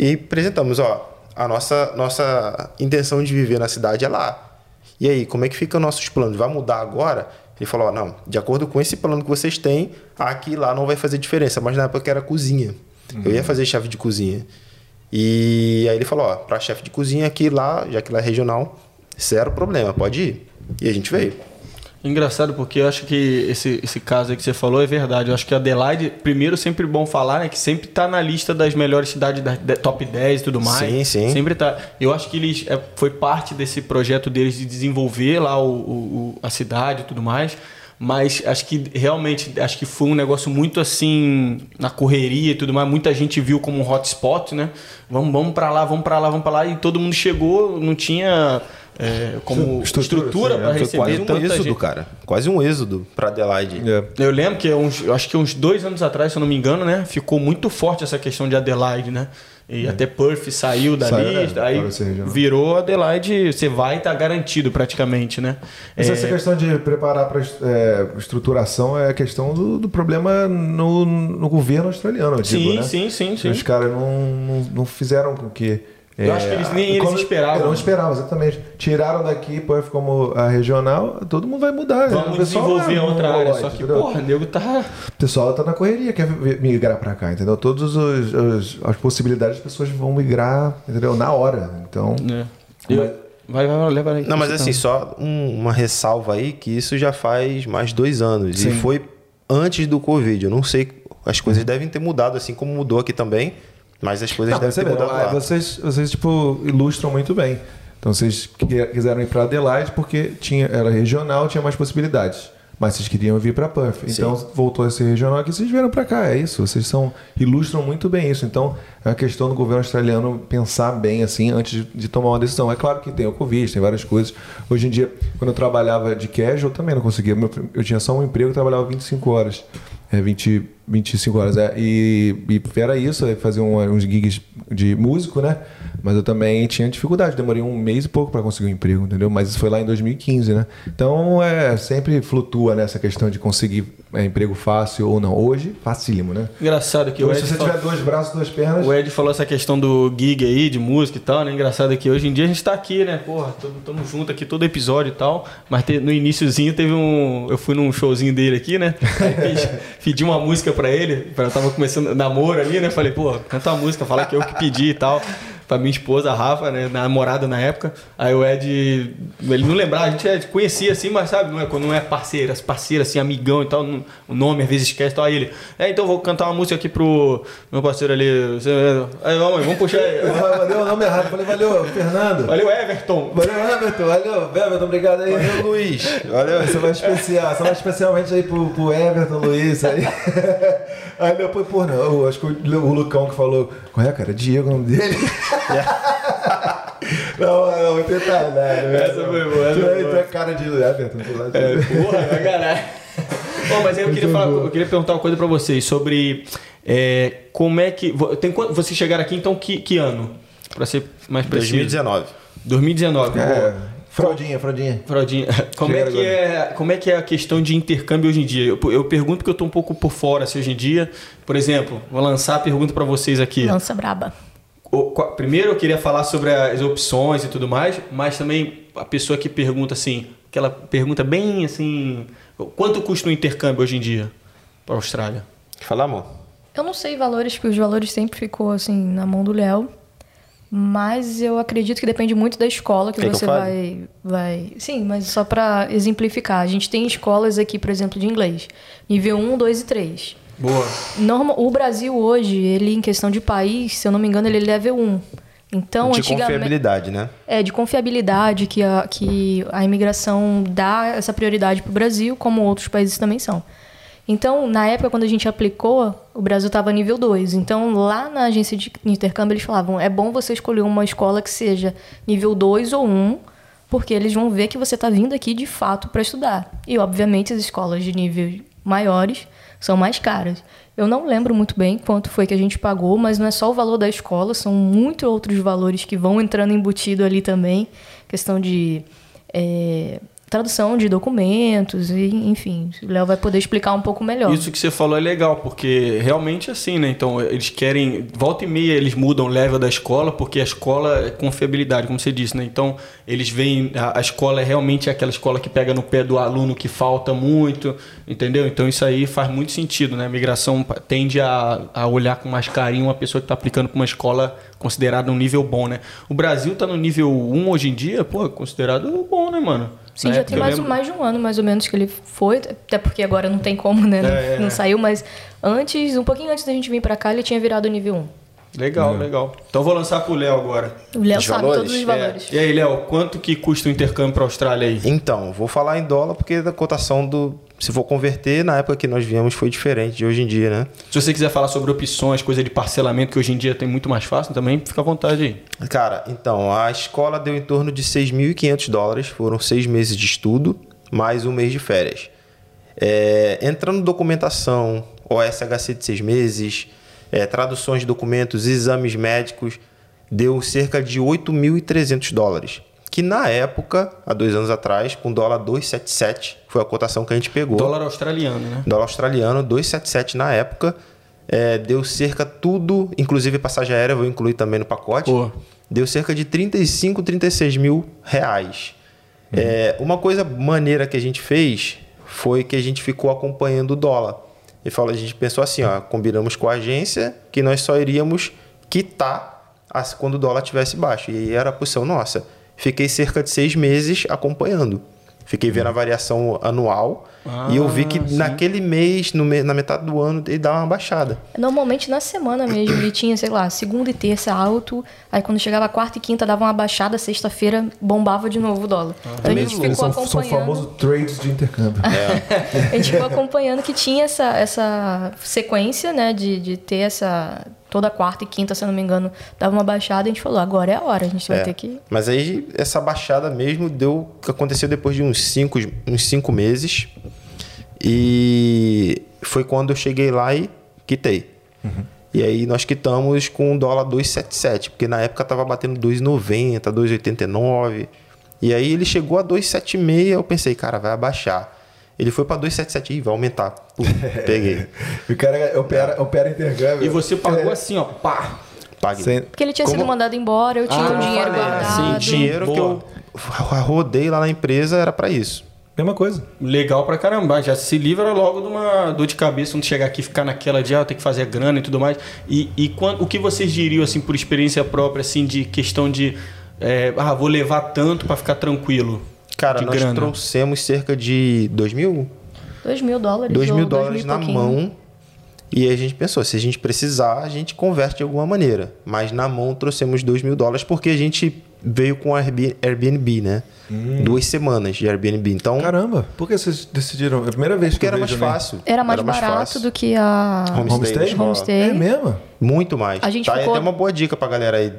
e apresentamos, ó, a nossa, nossa intenção de viver na cidade é lá. E aí, como é que ficam nossos planos? Vai mudar agora? Ele falou, ó, não, de acordo com esse plano que vocês têm, aqui lá não vai fazer diferença. Mas na época era cozinha. Uhum. Eu ia fazer chefe de cozinha. E aí ele falou, ó, para chefe de cozinha aqui lá, já que lá é regional, zero problema, pode ir. E a gente veio. Engraçado, porque eu acho que esse, esse caso aí que você falou é verdade. Eu acho que a Adelaide, primeiro, sempre bom falar, né? Que sempre tá na lista das melhores cidades da, da top 10 e tudo mais. Sim, sim. Sempre tá. Eu acho que eles é, foi parte desse projeto deles de desenvolver lá o, o, a cidade e tudo mais. Mas acho que realmente acho que foi um negócio muito assim na correria e tudo mais. Muita gente viu como um hotspot, né? Vamos, vamos para lá, vamos para lá, vamos para lá. E todo mundo chegou, não tinha é, como Estrutura, estrutura, para é. Foi receber quase um tanta êxodo, gente. cara. Quase um êxodo pra Adelaide. É. Eu lembro que uns, eu acho que uns dois anos atrás, se eu não me engano, né? Ficou muito forte essa questão de Adelaide, né? E até Perth saiu da Saiu, é, lista, aí ser regional. virou Adelaide, você vai estar garantido praticamente, né? Essa, É, essa questão de preparar para estruturação é a questão do, do problema no, no governo australiano, eu digo, sim, né? sim, sim, sim. Os caras não, não, não fizeram com que. É, Eu acho que eles- nem eles quando- esperavam. Não esperavam, exatamente. Tiraram daqui, Perth como a regional, todo mundo vai mudar. Vamos O pessoal desenvolver não- outra área. Só que, entendeu? porra, o nego tá. O pessoal tá na correria, quer migrar pra cá, entendeu? Todas os, os- as possibilidades as pessoas vão migrar, entendeu? Na hora. Então, né? Eu- Vai, vai, vai, leva aí. Não, mas assim, tá- só um- uma ressalva aí que isso já faz mais de dois anos. E foi antes do Covid. Eu não sei. As coisas devem ter mudado, assim como mudou aqui também. Mas as coisas Não, devem vê, mudado ah, lá. vocês, vocês tipo ilustram muito bem. Então vocês qui- quiseram ir para Adelaide porque tinha era regional, tinha mais possibilidades. Mas vocês queriam vir para Perth. Então voltou a ser regional aqui, vocês vieram para cá. É isso. Vocês são ilustram muito bem isso. Então é uma questão do governo australiano pensar bem assim antes de, de tomar uma decisão. É claro que tem o Covid, tem várias coisas. Hoje em dia, quando eu trabalhava de casual, eu também não conseguia. Eu tinha só um emprego, eu trabalhava 25 horas. É 20, 25 horas. É. E, e era isso, fazer um- uns gigs de músico, né? Mas eu também tinha dificuldade. Demorei um mês e pouco para conseguir um emprego, entendeu? Mas isso foi lá em 2015, né? Então, é, sempre flutua nessa questão de conseguir é, emprego fácil ou não. Hoje, facílimo, né? Engraçado que Hoje, Ed, se você tiver dois braços, duas pernas... o Ed falou essa questão do gig aí, de música e tal, né? Engraçado que hoje em dia a gente tá aqui, né? Porra, estamos juntos aqui todo episódio e tal. Mas te- no iníciozinho teve um. Eu fui num showzinho dele aqui, né? Aí [laughs] fiz- pedi uma música pra ele. Eu tava começando namoro ali, né? Falei, pô, canta uma música, fala que eu que pedi e tal. Pra minha esposa, a Rafa, né? Namorada na época. Aí o Ed, ele não lembrava, a gente é- conhecia assim, mas sabe, não é, quando não é parceira, parceira, assim, amigão e tal, não- o nome às vezes esquece e tal. Aí ele, é, então vou cantar uma música aqui pro meu parceiro ali. você- Aí vamos, vamos puxar aí. Valeu o nome errado. Falei, valeu, Fernando. Valeu, Everton. Valeu, Everton. Valeu, Everton. Obrigado aí. Valeu, Luiz. Valeu. Essa vai especial, essa vai especialmente aí pro, pro Everton Luiz aí. [laughs] Aí depois, pô, não, eu acho que o, o Lucão que falou, qual é, cara? Diego o nome dele. [laughs] não, não, vou tentar, né? Essa foi boa, Tu é- tu é cara de Everton. tu lá de- É, porra, vai [laughs] caralho. Bom, mas aí eu queria, falar, eu queria perguntar uma coisa pra vocês sobre é, como é que. Tem, quando- vocês chegaram aqui, então, que, que ano? Pra ser mais preciso. 2019. 2019. É, boa. fraldinha, fraldinha. Frodinho, [laughs] como é, que é, como é que é a questão de intercâmbio hoje em dia? Eu, eu pergunto porque eu tô um pouco por fora assim, hoje em dia. Por exemplo, vou lançar a pergunta pra vocês aqui. Lança braba. Primeiro eu queria falar sobre as opções e tudo mais, mas também a pessoa que pergunta assim, aquela pergunta bem assim, quanto custa um intercâmbio hoje em dia para a Austrália? Falar, amor? Eu não sei valores, porque os valores sempre ficou assim na mão do Léo. Mas eu acredito que depende muito da escola que que você fale? vai, vai. Sim, mas só para exemplificar. A gente tem escolas aqui, por exemplo, de inglês. Nível 1, 2 e 3. Boa. Norma, o Brasil hoje, ele em questão de país, se eu não me engano, ele é level 1. Então, de antigamente. confiabilidade, né? É, de confiabilidade que a, que a imigração dá essa prioridade para o Brasil, como outros países também são. Então, na época, quando a gente aplicou, o Brasil estava nível 2. Então, lá na agência de intercâmbio, eles falavam: é bom você escolher uma escola que seja nível 2 ou 1, um, porque eles vão ver que você está vindo aqui de fato para estudar. E, obviamente, as escolas de nível maiores são mais caras. Eu não lembro muito bem quanto foi que a gente pagou, mas não é só o valor da escola, são muitos outros valores que vão entrando embutido ali também. Questão de é, tradução de documentos, e, enfim. O Léo vai poder explicar um pouco melhor. Isso que você falou é legal, porque realmente é assim, né? Então, eles querem. Volta e meia eles mudam o level da escola, porque a escola é confiabilidade, como você disse, né? Então, eles veem. A, a escola é realmente aquela escola que pega no pé do aluno que falta muito, entendeu? Então, isso aí faz muito sentido, né? A migração tende a, a olhar com mais carinho uma pessoa que está aplicando para uma escola considerada um nível bom, né? O Brasil tá no nível 1 hoje em dia, pô, considerado bom, né, mano? Sim, já tem mais, mais de um ano, mais ou menos, que ele foi. Até porque agora não tem como, né? Não, É, não é. saiu, mas antes, um pouquinho antes da gente vir pra cá, ele tinha virado nível Legal, legal. Então vou lançar pro Léo agora. O Léo Os sabe valores? todos os É. valores. E aí, Léo, quanto que custa o intercâmbio pra Austrália aí? Então, vou falar em dólar porque da cotação do. Se for converter, na época que nós viemos foi diferente de hoje em dia, né? Se você quiser falar sobre opções, coisa de parcelamento, que hoje em dia tem muito mais fácil, também fica à vontade aí. Cara, então, a escola deu em torno de 6.500 dólares. Foram seis meses de estudo, mais um mês de férias. É, entrando documentação, OSHC de seis meses, é, traduções de documentos, exames médicos, deu cerca de 8.300 dólares. Que na época, há dois anos atrás, com dólar 277, foi a cotação que a gente pegou. Dólar australiano, né? Dólar australiano, 277 na época. É, deu cerca tudo, inclusive passagem aérea, vou incluir também no pacote. Pô. Deu cerca de 35, 36 mil reais. É, uma coisa maneira que a gente fez foi que a gente ficou acompanhando o dólar. E falou, a gente pensou assim, ó, combinamos com a agência que nós só iríamos quitar quando o dólar estivesse baixo. E era a posição nossa. Fiquei cerca de seis meses acompanhando. Fiquei vendo a variação anual e eu vi que Ah, sim. naquele mês, no me- na metade do ano, ele dá uma baixada. Normalmente na semana mesmo, ele tinha, sei lá, segunda e terça alto, aí quando chegava quarta e quinta dava uma baixada, sexta-feira bombava de novo o dólar. Então a gente Eles ficou são, são acompanhando. famosos trades de intercâmbio. [laughs] A gente ficou acompanhando que tinha essa, essa sequência, né, de, de ter essa. Toda quarta e quinta, se eu não me engano, dava uma baixada e a gente falou: agora é a hora, a gente vai É. ter que. Mas aí essa baixada mesmo deu aconteceu depois de uns cinco, uns cinco meses. E foi quando eu cheguei lá e quitei. E aí nós quitamos com um dólar 277, porque na época tava batendo 2,90, 2,89. E aí ele chegou a 2,76, eu pensei, cara, vai abaixar. Ele foi para 2,77 e vai aumentar. Pum, peguei. [laughs] o cara opera, opera intercâmbio. E você pagou É. assim, ó, pá. Paguei. Sem- Porque ele tinha Como- sido mandado embora, eu tinha Ah, um dinheiro falei, guardado. sim, dinheiro que Boa. eu rodei lá na empresa era para isso. Mesma coisa. Legal pra caramba. Já se livra logo de uma dor de cabeça, não chegar aqui e ficar naquela de, ah, tem que fazer grana e tudo mais. E, e quando, o que vocês diriam, assim, por experiência própria, assim, de questão de, é, ah, vou levar tanto pra ficar tranquilo? Cara, de nós grana. trouxemos cerca de 2 mil, 2 mil dólares. 2 ou mil dólares na pouquinho. mão. E a gente pensou, se a gente precisar, a gente converte de alguma maneira. Mas na mão trouxemos 2 mil dólares porque a gente veio com Airbnb, Airbnb né? Duas semanas de Airbnb. Então, Caramba, por que vocês decidiram? É a primeira vez porque que eu era mais vejo, né? fácil. Era mais barato fácil. do que a Homestay. Homestay? É mesmo? Muito mais. A gente tá ficou- até uma boa dica pra galera aí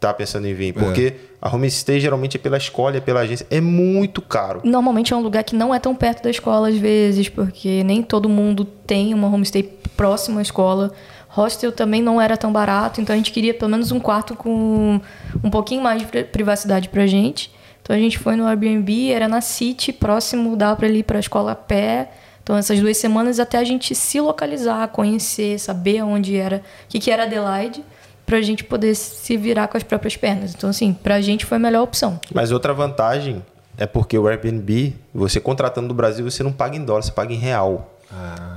tá pensando em vir. Porque a homestay geralmente é pela escola, é pela agência. É muito caro. Normalmente é um lugar que não é tão perto da escola às vezes, porque nem todo mundo tem uma homestay próximo à escola. Hostel também não era tão barato, então a gente queria pelo menos um quarto com um pouquinho mais de pri- privacidade pra gente. Então a gente foi no Airbnb, era na City, próximo, dava pra ele ir pra escola a pé. Então essas duas semanas até a gente se localizar, conhecer, saber onde era, o que, que era Adelaide, pra gente poder se virar com as próprias pernas. Então assim, pra gente foi a melhor opção. Mas outra vantagem é porque o Airbnb, você contratando do Brasil, você não paga em dólar, você paga em real.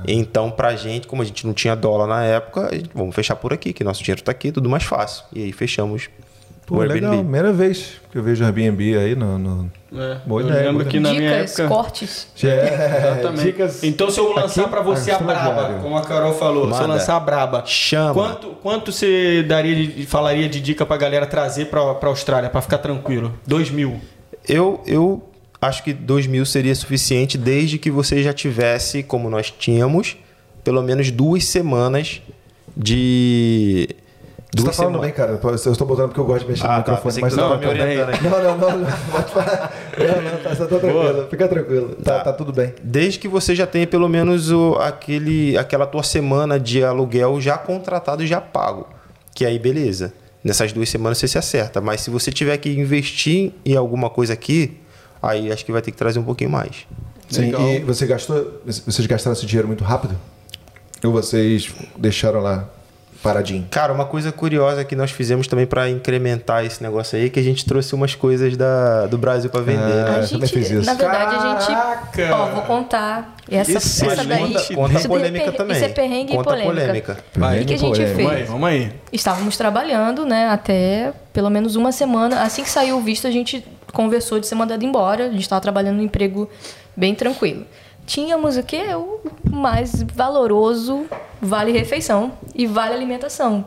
Então, pra gente, como a gente não tinha dólar na época, a gente, vamos fechar por aqui, que nosso dinheiro tá aqui, tudo mais fácil. E aí fechamos Pô, legal. Airbnb. Primeira vez que eu vejo Airbnb aí no... no... É, Boa eu ideia, lembro que na minha Dicas, época... cortes. É, Exatamente. dicas Então, se eu lançar pra você a no braba, como a Carol falou, se eu Manda. lançar a braba, Chama. quanto, quanto você daria de, falaria de dica pra galera trazer pra, pra Austrália, pra ficar tranquilo? Dois mil. Eu, eu acho que 2 mil seria suficiente desde que você já tivesse, como nós tínhamos, pelo menos duas semanas de. Você tá Duas falando semanas. bem, cara. Eu estou botando porque eu gosto de mexer no Ah, tá. microfone, mas não, tava me tá orientando. Não, não, não. não. Pode falar. Não, não, tá, tá tranquilo. Fica tranquilo. Tá, Tá. tá tudo bem. Desde que você já tenha pelo menos o, aquele, aquela tua semana de aluguel já contratado e já pago. Que aí, beleza. Nessas duas semanas você se acerta. Mas se você tiver que investir em alguma coisa aqui, aí acho que vai ter que trazer um pouquinho mais. Sim, Legal. e você gastou. Vocês gastaram esse dinheiro muito rápido? Ou vocês deixaram lá paradinho? Cara, uma coisa curiosa que nós fizemos também para incrementar esse negócio aí é que a gente trouxe umas coisas da, do Brasil para vender. Ah, né? A eu também gente, fiz isso. na verdade, a Caraca! gente. Ó, vou contar. Essa, Isso, essa daí. conta- conta isso a polêmica daí é per- também. Isso é perrengue Conta a e polêmica. polêmica. O que, a gente Polêmica. Vamos aí, fez? vamos aí. Estávamos trabalhando, né, até pelo menos uma semana. Assim que saiu o visto, a gente conversou de ser mandado embora. A gente estava trabalhando num emprego bem tranquilo. Tínhamos o quê? O mais valoroso vale refeição e vale alimentação.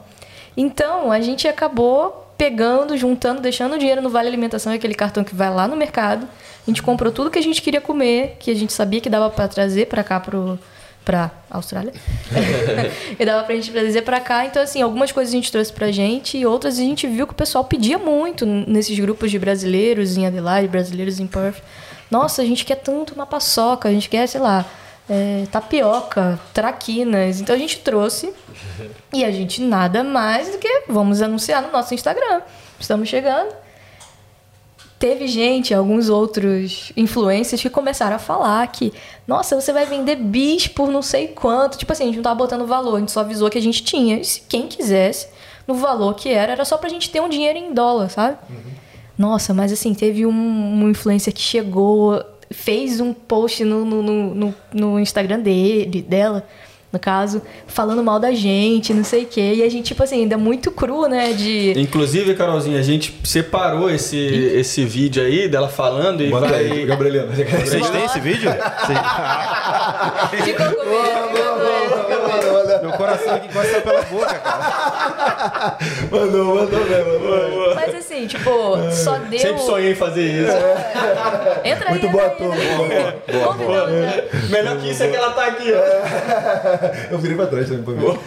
Então, a gente acabou pegando, juntando, deixando o dinheiro no Vale Alimentação, aquele cartão que vai lá no mercado. A gente comprou tudo que a gente queria comer, que a gente sabia que dava para trazer para cá pro pra Austrália. [laughs] e dava pra gente trazer pra cá. Então, assim, algumas coisas a gente trouxe pra gente e outras a gente viu que o pessoal pedia muito nesses grupos de brasileiros em Adelaide, brasileiros em Perth. Nossa, a gente quer tanto uma paçoca, a gente quer, sei lá, é, tapioca, traquinas. Então a gente trouxe e a gente nada mais do que vamos anunciar no nosso Instagram. Estamos chegando. Teve gente, alguns outros influencers que começaram a falar que, nossa, você vai vender bis por não sei quanto. Tipo assim, a gente não tava botando valor, a gente só avisou que a gente tinha. E se quem quisesse, no valor que era, era só pra gente ter um dinheiro em dólar, sabe? Uhum. Nossa, mas assim, teve um, um influencer que chegou, fez um post no, no, no, no Instagram dele, dela, no caso, falando mal da gente, não sei o quê. E a gente, tipo assim, ainda muito cru, né? De. Inclusive, Carolzinha, a gente separou esse, esse vídeo aí dela falando e Bota vai. Aí, Gabrielina. Vocês têm esse vídeo? Ficou comigo. Coração aqui gosta pela boca, cara. [laughs] mandou, mandou bem, mandou. Mas assim, tipo, só deu. Sempre sonhei em fazer isso. [laughs] Entra Muito aí, boa entra aí, turma. entra aí. Convidamos, né? [laughs] Melhor que isso é que ela tá aqui, ó. Eu virei pra trás também pra mim.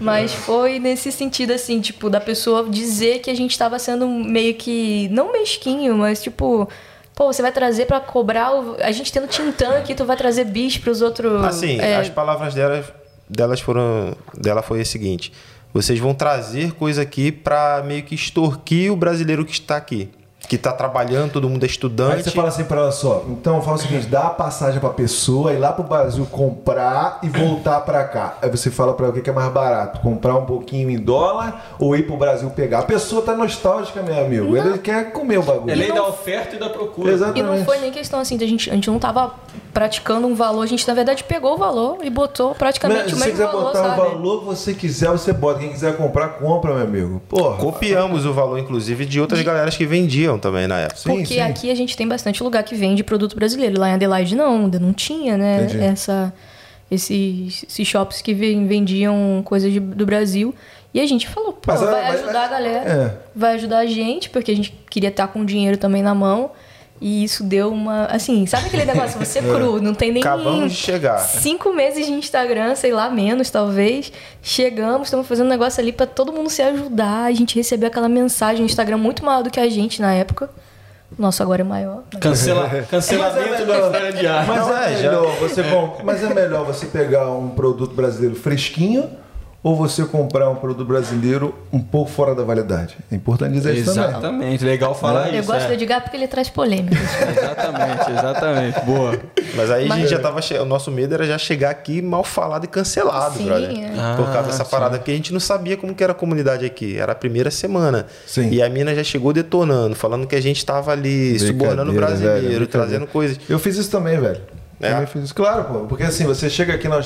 Mas foi nesse sentido, assim, tipo, da pessoa dizer que a gente tava sendo meio que. Não mesquinho, mas tipo. Pô, você vai trazer pra cobrar. O... A gente tendo Tintan aqui, tu vai trazer bicho pros outros. Assim, é, as palavras delas, delas foram. Dela foi o seguinte: vocês vão trazer coisa aqui pra meio que extorquir o brasileiro que está aqui. Que tá trabalhando, todo mundo é estudante. Aí você fala assim pra ela só, então fala o seguinte, dá a passagem pra pessoa ir lá pro Brasil comprar e voltar pra cá. Aí você fala pra ela o que é mais barato, comprar um pouquinho em dólar ou ir pro Brasil pegar. A pessoa tá nostálgica, meu amigo. Ele quer comer o bagulho. É lei não- da oferta e da procura. Exatamente. E não foi nem questão assim, de a gente, a gente não tava praticando um valor, a gente na verdade pegou o valor e botou praticamente Mas, o se você mesmo quiser valor, botar sabe? o valor que você quiser, você bota. Quem quiser comprar, compra, meu amigo. Porra. Copiamos o valor, inclusive, de outras galeras que vendiam também na época. Sim, Porque sim. aqui a gente tem bastante lugar que vende produto brasileiro. Lá em Adelaide não, ainda não tinha, né? Entendi. Essa, esses, esses shops que ven- vendiam coisas de- do Brasil. E a gente falou, pô, Mas, vai mas- ajudar a galera, É. vai ajudar a gente, porque a gente queria estar com o dinheiro também na mão. E isso deu uma. Assim, sabe aquele negócio? Você [laughs] cru, não tem nem. Acabamos de chegar. Cinco meses de Instagram, sei lá, menos talvez. Chegamos, estamos fazendo um negócio ali pra todo mundo se ajudar. A gente recebeu aquela mensagem no Instagram muito maior do que a gente na época. O nosso agora é maior. Cancela, [laughs] cancelamento é da história de arte. Mas, é é, melhor você com- mas é melhor você pegar um produto brasileiro fresquinho ou você comprar um produto brasileiro um pouco fora da validade. É importante dizer isso também. Exatamente, legal falar Eu isso. gosto é. do Edgar porque ele traz polêmicas. Exatamente, exatamente. Boa. Mas aí a Mas- gente já tava. che- O nosso medo era já chegar aqui mal falado e cancelado, Sim, brother. é. Por causa Ah, dessa sim. parada, porque a gente não sabia como que era a comunidade aqui. Era a primeira semana. Sim. E a mina já chegou detonando, falando que a gente tava ali subornando o Brincadeira, brasileiro, velho, trazendo coisas. Eu fiz isso também, velho. É? Também fiz isso. Claro, pô. Porque assim, você chega aqui na,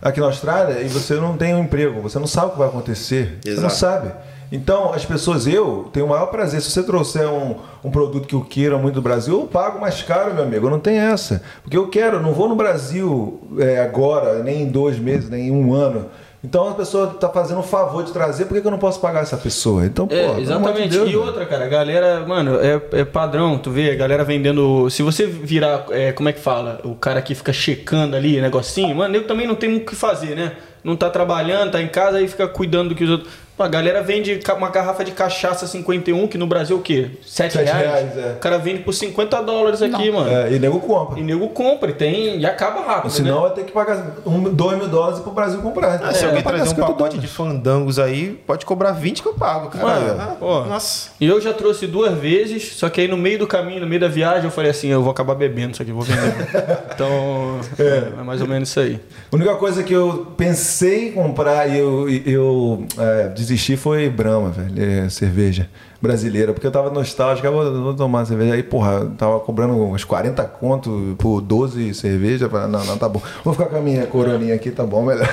aqui na Austrália e você não tem um emprego, você não sabe o que vai acontecer. Você não Exato. sabe. Então, as pessoas, eu tenho o maior prazer. Se você trouxer um, um produto que eu queira muito do Brasil, eu pago mais caro, meu amigo. Não tem essa. Porque eu quero, não vou no Brasil é, agora, nem em dois meses, nem em um ano. Então a pessoa está fazendo um favor de trazer, por que, que eu não posso pagar essa pessoa? Então, pô, É, amor de exatamente. Deus, e velho. outra, cara, a galera, mano, é, é padrão, tu vê, a galera vendendo. Se você virar, é, como é que fala? O cara que fica checando ali, negocinho, mano, eu também não tem o que fazer, né? Não tá trabalhando, tá em casa e fica cuidando do que os outros. Pô, A galera vende uma garrafa de cachaça 51, que no Brasil é o quê? 7 Sete reais? reais, é. O cara vende por 50 dólares aqui, mano. É, e nego compra. E nego compra e tem. E acaba rápido. Senão né? vai ter que pagar um, dois mil dólares pro Brasil comprar. Ah, se vai alguém trazer um 50 pacote de fandangos aí, pode cobrar 20 que eu pago, cara. Mano, Ah, ó. Nossa. E eu já trouxe duas vezes, só que aí no meio do caminho, no meio da viagem, eu falei assim, eu vou acabar bebendo isso aqui, vou vender. [laughs] então, é. mais ou menos isso aí. A única coisa que eu pensei em comprar e eu, eu é, desisti foi Brahma, velho. É, cerveja brasileira. Porque eu tava nostálgico, eu vou, vou tomar cerveja. Aí, porra, eu tava cobrando uns 40 conto por 12 cerveja. Falei, Não, não, tá bom. Vou ficar com a minha coroninha aqui, tá bom, melhor.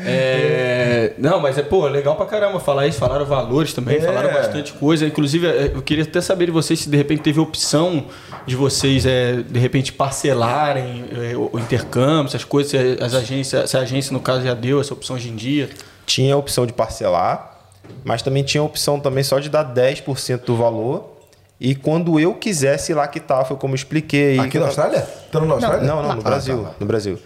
É, [laughs] não, mas é, pô, legal pra caramba falar isso. Falaram valores também, É. falaram bastante coisa. Inclusive, é, eu queria até saber de vocês se de repente teve opção de vocês, é, de repente, parcelarem é, o, o intercâmbio, essas coisas, se as agências, se a agência, no caso, já deu essa opção hoje em dia. Tinha a opção de parcelar, mas também tinha a opção também só de dar 10% do valor. E quando eu quisesse ir lá quitar, foi como eu expliquei. Aqui na Austrália? Estando na Austrália? Não, não, no Brasil. No Brasil.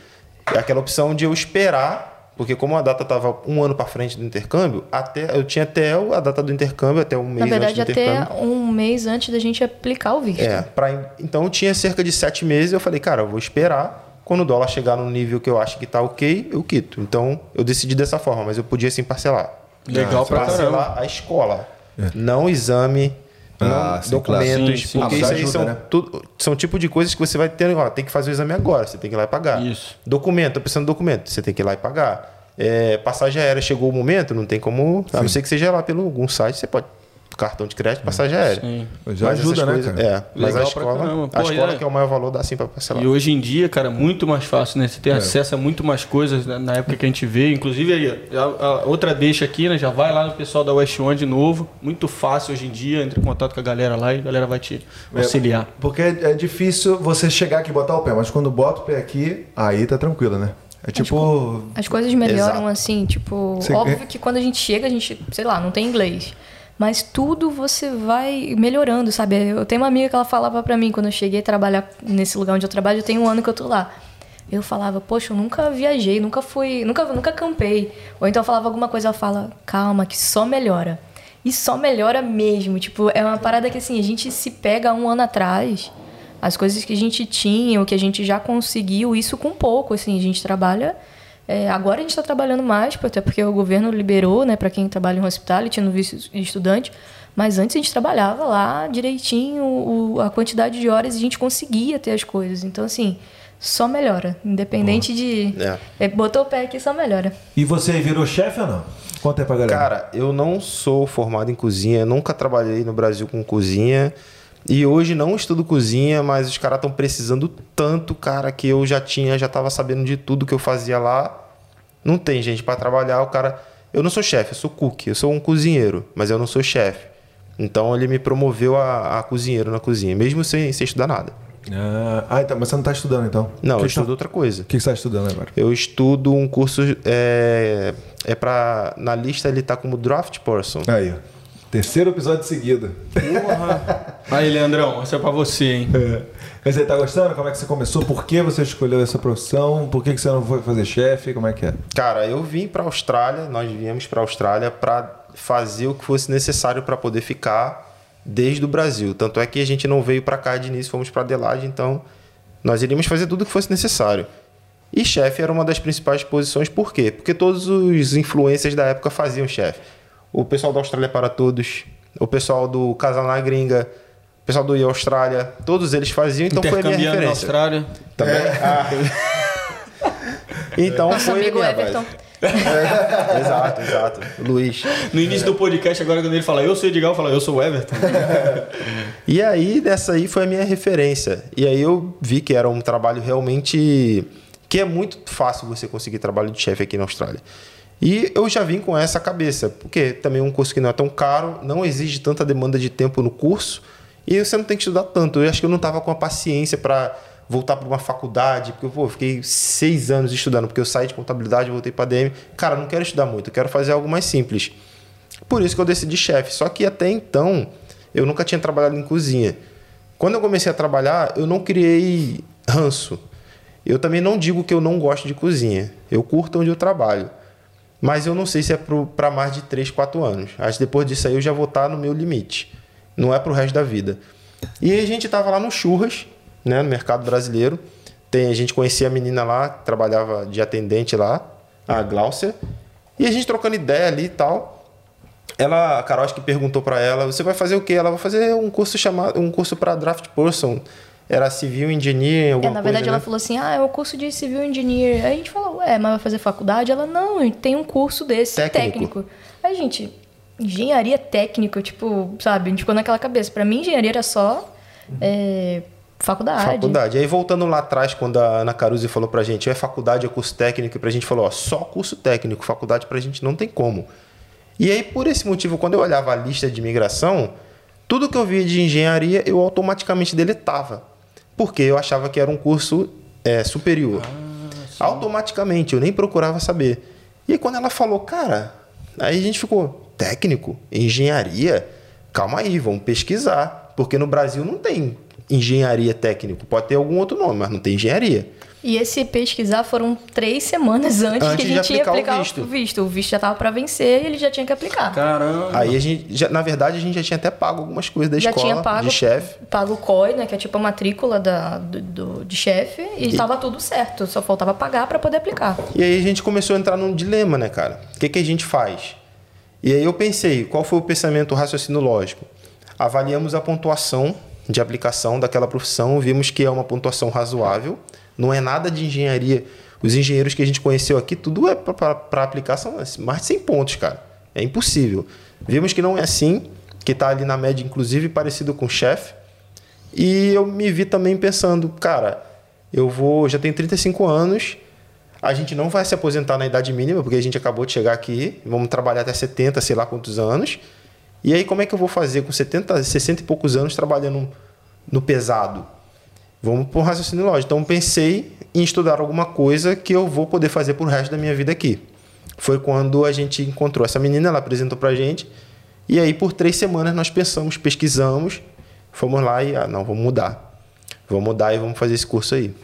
É aquela opção de eu esperar, porque como a data estava um ano para frente do intercâmbio, até eu tinha até a data do intercâmbio, até um mês Na verdade, antes do até intercâmbio. um mês antes da gente aplicar o visto. É, pra, então eu tinha cerca de sete meses. Eu falei, cara, eu vou esperar. Quando o dólar chegar no nível que eu acho que tá ok, eu quito. Então eu decidi dessa forma, mas eu podia sim parcelar. Legal pra caramba. Parcelar a escola, não o exame, Ah, não documentos. Sim, sim. porque Ah, isso ajuda, são, né? tudo- são tipo de coisas que você vai ter, ó, tem que fazer o exame agora, você tem que ir lá e pagar. Isso. Documento, tô precisando de documento, você tem que ir lá e pagar. É, passagem aérea, chegou o momento, não tem como, a não ser que seja lá pelo algum site, você pode cartão de crédito, passagem aérea. Sim. Já Mas ajuda, né, coisas- cara? É, mas a Legal escola, caramba. a Pô, escola é. que é o maior valor dá sim para parcelar. E hoje em dia, cara, muito mais fácil, né? Você É. tem acesso a muito mais coisas né? na época que a gente vê. Inclusive, aí, a, a outra deixa aqui, né? Já vai lá no pessoal da West One de novo. Muito fácil hoje em dia. Entre em contato com a galera lá e a galera vai te auxiliar. Porque é, é difícil você chegar aqui e botar o pé, mas quando bota o pé aqui, aí tá tranquilo, né? É tipo. As coisas melhoram Exato. assim, tipo, Você- óbvio que quando a gente chega, a gente, sei lá, não tem inglês. Mas tudo você vai melhorando, sabe? Eu tenho uma amiga que ela falava pra mim quando eu cheguei a trabalhar nesse lugar onde eu trabalho, eu tenho um ano que eu tô lá. Eu falava, poxa, eu nunca viajei, nunca fui, nunca, nunca campei. Ou então eu falava alguma coisa, ela fala, calma, que só melhora. E só melhora mesmo. Tipo, é uma parada que assim, a gente se pega um ano atrás, as coisas que a gente tinha, o que a gente já conseguiu, isso com pouco, assim, a gente trabalha. É, agora a gente está trabalhando mais, até porque o governo liberou, né, para quem trabalha em hospitality, no visto estudante. Mas antes a gente trabalhava lá direitinho o- a quantidade de horas e a gente conseguia ter as coisas. Então, assim, só melhora. Independente de. É. É, botou o pé aqui, só melhora. E você virou chefe ou não? Conta aí pra galera. Cara, eu não sou formado em cozinha, nunca trabalhei no Brasil com cozinha. E hoje não estudo cozinha, mas os caras estão precisando tanto, cara, que eu já tinha, já tava sabendo de tudo que eu fazia lá. Não tem gente para trabalhar, o cara. Eu não sou chefe, eu sou cook, eu sou um cozinheiro, mas eu não sou chefe. Então ele me promoveu a, a cozinheiro na cozinha, mesmo sem, sem estudar nada. Ah, ah, então, mas você não tá estudando então? Não, O eu que que tá- estudo outra coisa. O que que você tá estudando agora? Eu estudo um curso. É, é pra. Na lista ele tá como draft person. Aí, ó. Terceiro episódio seguido. Aí, [laughs] Leandrão, essa é pra você, hein? É. Mas você tá gostando? Como é que você começou? Por que você escolheu essa profissão? Por que que você não foi fazer chefe? Como é que é? Cara, eu vim para Austrália, nós viemos para Austrália para fazer o que fosse necessário para poder ficar desde o Brasil. Tanto é que a gente não veio para cá de início, fomos para Adelaide, então nós iríamos fazer tudo o que fosse necessário. E chefe era uma das principais posições, por quê? Porque todos os influencers da época faziam chefe. O pessoal da Austrália para Todos, o pessoal do Casal na Gringa, o pessoal do IA Austrália, todos eles faziam, então foi a minha Intercambiando na referência. Austrália. Também. Ah. [laughs] então Nosso foi a amigo minha Everton. base. exato, exato. Luiz. No início do podcast, agora, quando ele fala eu sou o Edgar, eu falo eu sou o Everton. [laughs] E aí, dessa aí foi a minha referência. E aí eu vi que era um trabalho realmente. que é muito fácil você conseguir trabalho de chefe aqui na Austrália. E eu já vim com essa cabeça, porque também é um curso que não é tão caro, não exige tanta demanda de tempo no curso, e você não tem que estudar tanto. Eu acho que eu não estava com a paciência para voltar para uma faculdade, porque pô, eu fiquei seis anos estudando, porque eu saí de contabilidade, voltei para DM. Cara, não quero estudar muito, eu quero fazer algo mais simples. Por isso que eu decidi chefe. Só que até então, eu nunca tinha trabalhado em cozinha. Quando eu comecei a trabalhar, eu não criei ranço. Eu também não digo que eu não gosto de cozinha. Eu curto onde eu trabalho. Mas eu não sei se é para mais de 3, 4 anos. Acho que depois disso aí eu já vou estar no meu limite. Não é para o resto da vida. E a gente tava lá no Churras, né, no mercado brasileiro. Tem, a gente conhecia a menina lá, trabalhava de atendente lá, a Gláucia. E a gente trocando ideia ali e tal. Ela, a Carol acho que perguntou para ela, você vai fazer o quê? Ela vai fazer um curso chamado, um curso para draft person. Era civil engineer, É, alguma na verdade, coisa, ela né? falou assim: ah, é o curso de civil engineer. Aí a gente falou: é, mas vai fazer faculdade? Ela, não, tem um curso desse Técnico. técnico. Aí, gente, engenharia técnica, tipo, sabe, a gente ficou naquela cabeça. Pra mim, engenharia era só é, faculdade. Faculdade. Aí voltando lá atrás, quando a Ana Caruzi falou pra gente, é faculdade, é curso técnico, e pra gente falou, ó, só curso técnico, faculdade pra gente não tem como. E aí, por esse motivo, quando eu olhava a lista de imigração, tudo que eu via de engenharia, eu automaticamente deletava. Porque eu achava que era um curso é, superior. automaticamente, eu nem procurava saber. E aí quando ela falou, cara, aí a gente ficou, técnico, engenharia, calma aí, vamos pesquisar. Porque no Brasil não tem engenharia técnico. Pode ter algum outro nome, mas não tem engenharia. E esse pesquisar foram três semanas antes, [laughs] Antes que a gente ia aplicar o aplicar visto. o visto. O visto já tava para vencer e ele já tinha que aplicar. Caramba. Aí a gente, já- na verdade, a gente já tinha até pago algumas coisas da já escola, tinha pago, de chefe. pago o COI, né, que é tipo a matrícula da, do, do- de chefe, e estava tudo certo, só faltava pagar para poder aplicar. E aí a gente começou a entrar num dilema, né, cara? O que, que a gente faz? E aí eu pensei, qual foi o pensamento, o raciocínio lógico? Avaliamos a pontuação de aplicação daquela profissão, vimos que é uma pontuação razoável, não é nada de engenharia. Os engenheiros que a gente conheceu aqui, tudo é para aplicar, são mais de 100 pontos, cara. É impossível. Vimos que não é assim, que está ali na média, inclusive, parecido com o chefe. E eu me vi também pensando, cara, eu vou, já tenho 35 anos, a gente não vai se aposentar na idade mínima, porque a gente acabou de chegar aqui, vamos trabalhar até 70, sei lá quantos anos. E aí como é que eu vou fazer com 70, 60 e poucos anos trabalhando no pesado? Vamos um raciocínio lógico. Então pensei em estudar alguma coisa que eu vou poder fazer pro resto da minha vida aqui. Foi quando a gente encontrou essa menina, ela apresentou pra gente. E aí por três semanas nós pensamos, pesquisamos, fomos lá e ah, não, vamos mudar. Vamos mudar e vamos fazer esse curso aí.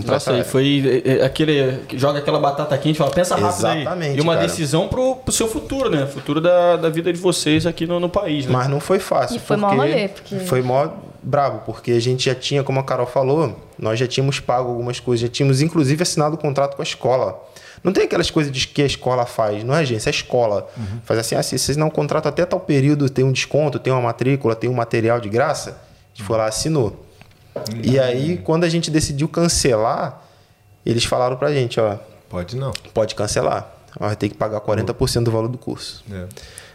Pra Nossa, aí área. foi é, é, aquele. que Joga aquela batata quente e fala, pensa rápido aí. Exatamente, E uma cara. decisão pro, pro seu futuro, né? Futuro da, da vida de vocês aqui no, no país, né? Mas não foi fácil. E foi mó porque rolê, porque- Foi mó brabo, porque a gente já tinha, como a Carol falou, nós já tínhamos pago algumas coisas, já tínhamos inclusive assinado o contrato com a escola. Não tem aquelas coisas de que a escola faz, não é agência, é a escola. Faz assim, se vocês não contratam até tal período, tem um desconto, tem uma matrícula, tem um material de graça. A gente foi lá, assinou. E aí, quando a gente decidiu cancelar, eles falaram pra gente, ó, Pode não. pode cancelar. Mas vai ter que pagar 40% do valor do curso. É.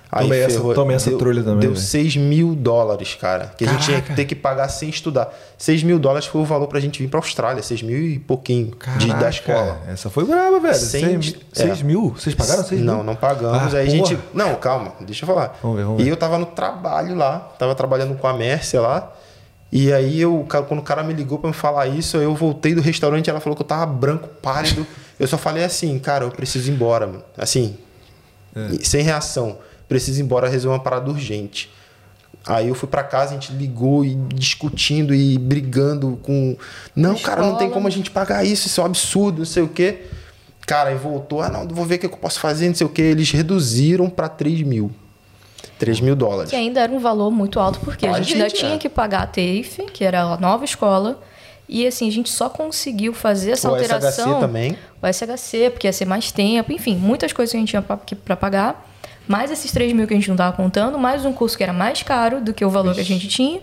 Aí Tomei essa- ferrou. tomei essa deu, trolha também, Deu velho. 6 mil dólares, cara. Que a gente tinha que Caraca. ter que pagar sem estudar. 6 mil dólares foi o valor pra gente vir pra Austrália. 6 mil e pouquinho de, da Caraca, escola. Essa foi brava, velho. Sem- 6 é. mil? Vocês pagaram 6 mil? Não, não pagamos. Ah, aí a gente. Não, calma, deixa eu falar. Vamos ver, vamos E ver. eu tava no trabalho lá, tava trabalhando com a Mércia lá. E aí eu, quando o cara me ligou pra me falar isso, eu voltei do restaurante, ela falou que eu tava branco, pálido. Eu só falei assim, cara, eu preciso ir embora, mano. Assim, É. e- sem reação. Preciso ir embora resolver uma parada urgente. Aí eu fui pra casa, a gente ligou e discutindo e brigando com. Não, cara, não tem como a gente pagar isso, isso é um absurdo, não sei o quê. Cara, aí voltou, ah, não, vou ver o que eu posso fazer, não sei o quê. Eles reduziram pra 3 mil. 3 mil dólares. Que ainda era um valor muito alto, porque a Pra gente, ainda gente, tinha é. que pagar a TAFE, que era a nova escola. E assim, a gente só conseguiu fazer essa O alteração. SHC também. O SHC, porque ia ser mais tempo, enfim, muitas coisas que a gente tinha pra pagar. Mais esses 3 mil que a gente não tava contando, mais um curso que era mais caro do que o valor que a gente tinha.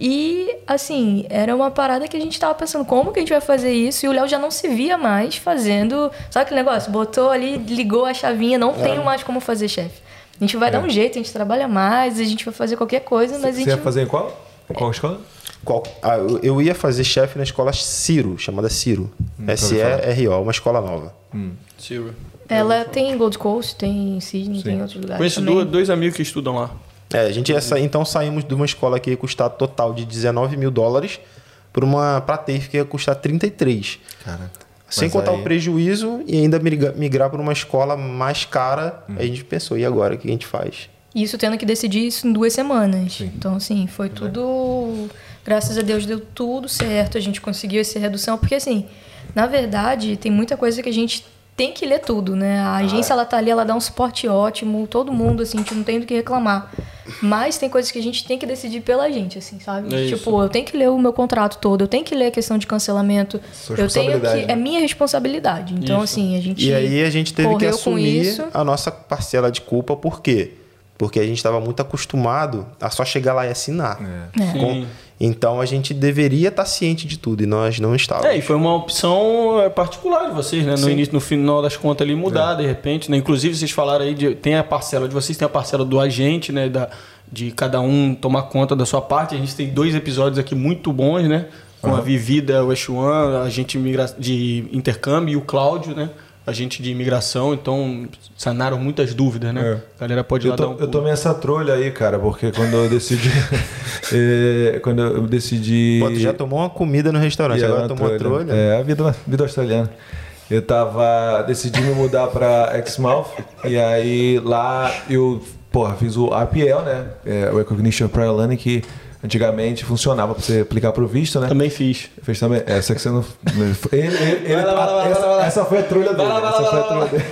E, assim, era uma parada que a gente tava pensando, como que a gente vai fazer isso? E o Léo já não se via mais fazendo. Sabe aquele negócio? Botou ali, ligou a chavinha, não É. tenho mais como fazer, chefe. A gente vai dar um jeito, a gente trabalha mais, a gente vai fazer qualquer coisa, mas a Você gente. ia fazer em qual? Em qual escola? Qual- ah, eu- ia fazer chefe na escola Ciro, chamada Ciro. S-E-R-O, uma escola nova. Silvio. Ela tem em Gold Coast, tem em Sydney, tem em outros lugares. Conheço também. dois, dois amigos que estudam lá. É, a gente ia sair, então saímos de uma escola que ia custar total de 19 mil dólares para uma pra TAFE que ia custar 33. Cara. Sem Mas contar aí- o prejuízo e ainda migra- migrar para uma escola mais cara. Hum. A gente pensou, e agora? O que a gente faz? Isso tendo que decidir isso em duas semanas. Então, assim, foi tudo. Graças a Deus deu tudo certo. A gente conseguiu essa redução. Porque, assim, na verdade, tem muita coisa que a gente tem que ler tudo, né? A agência, ela tá ali, ela dá um suporte ótimo. Todo mundo, assim, a gente não tem do que reclamar. Mas tem coisas que a gente tem que decidir pela gente, assim, sabe? É isso. tipo, eu tenho que ler o meu contrato todo. Eu tenho que ler a questão de cancelamento. Sua Eu tenho que... né? É minha responsabilidade. Então, Isso. assim, a gente... E aí a gente teve que assumir isso. a nossa parcela de culpa, por quê? Porque a gente estava muito acostumado a só chegar lá e assinar. É. Sim. Com- Então a gente deveria estar ciente de tudo e nós não estávamos. É, e foi uma opção é, particular de vocês, né? No Sim. início, no final das contas ali mudar de repente, né? Inclusive vocês falaram aí de tem a parcela de vocês, tem a parcela do agente, né? Da, de cada um tomar conta da sua parte. A gente tem dois episódios aqui muito bons, né? Com a Vivida, o Exuan, a gente de intercâmbio e o Cláudio, né? A gente de imigração, então sanaram muitas dúvidas, né? É. A galera pode ir Eu, lá to- dar um eu tomei essa trolha aí, cara, porque quando eu decidi. é, [laughs] [laughs] quando eu decidi. Pô, tu já tomou uma comida no restaurante, E agora tomou uma trolha. É, a vida, vida australiana. Eu tava. decidi me mudar pra Exmouth. e aí lá eu, porra, fiz o RPL, né? É, o Recognition Prior Learning, que antigamente funcionava pra você aplicar pro visto, né? Também fiz. Fez também. Essa que você não. Ele, ele, Vai lá, vai lá, vai essa, lá. essa foi a trulha dele. Vai lá, essa foi a trulha dele.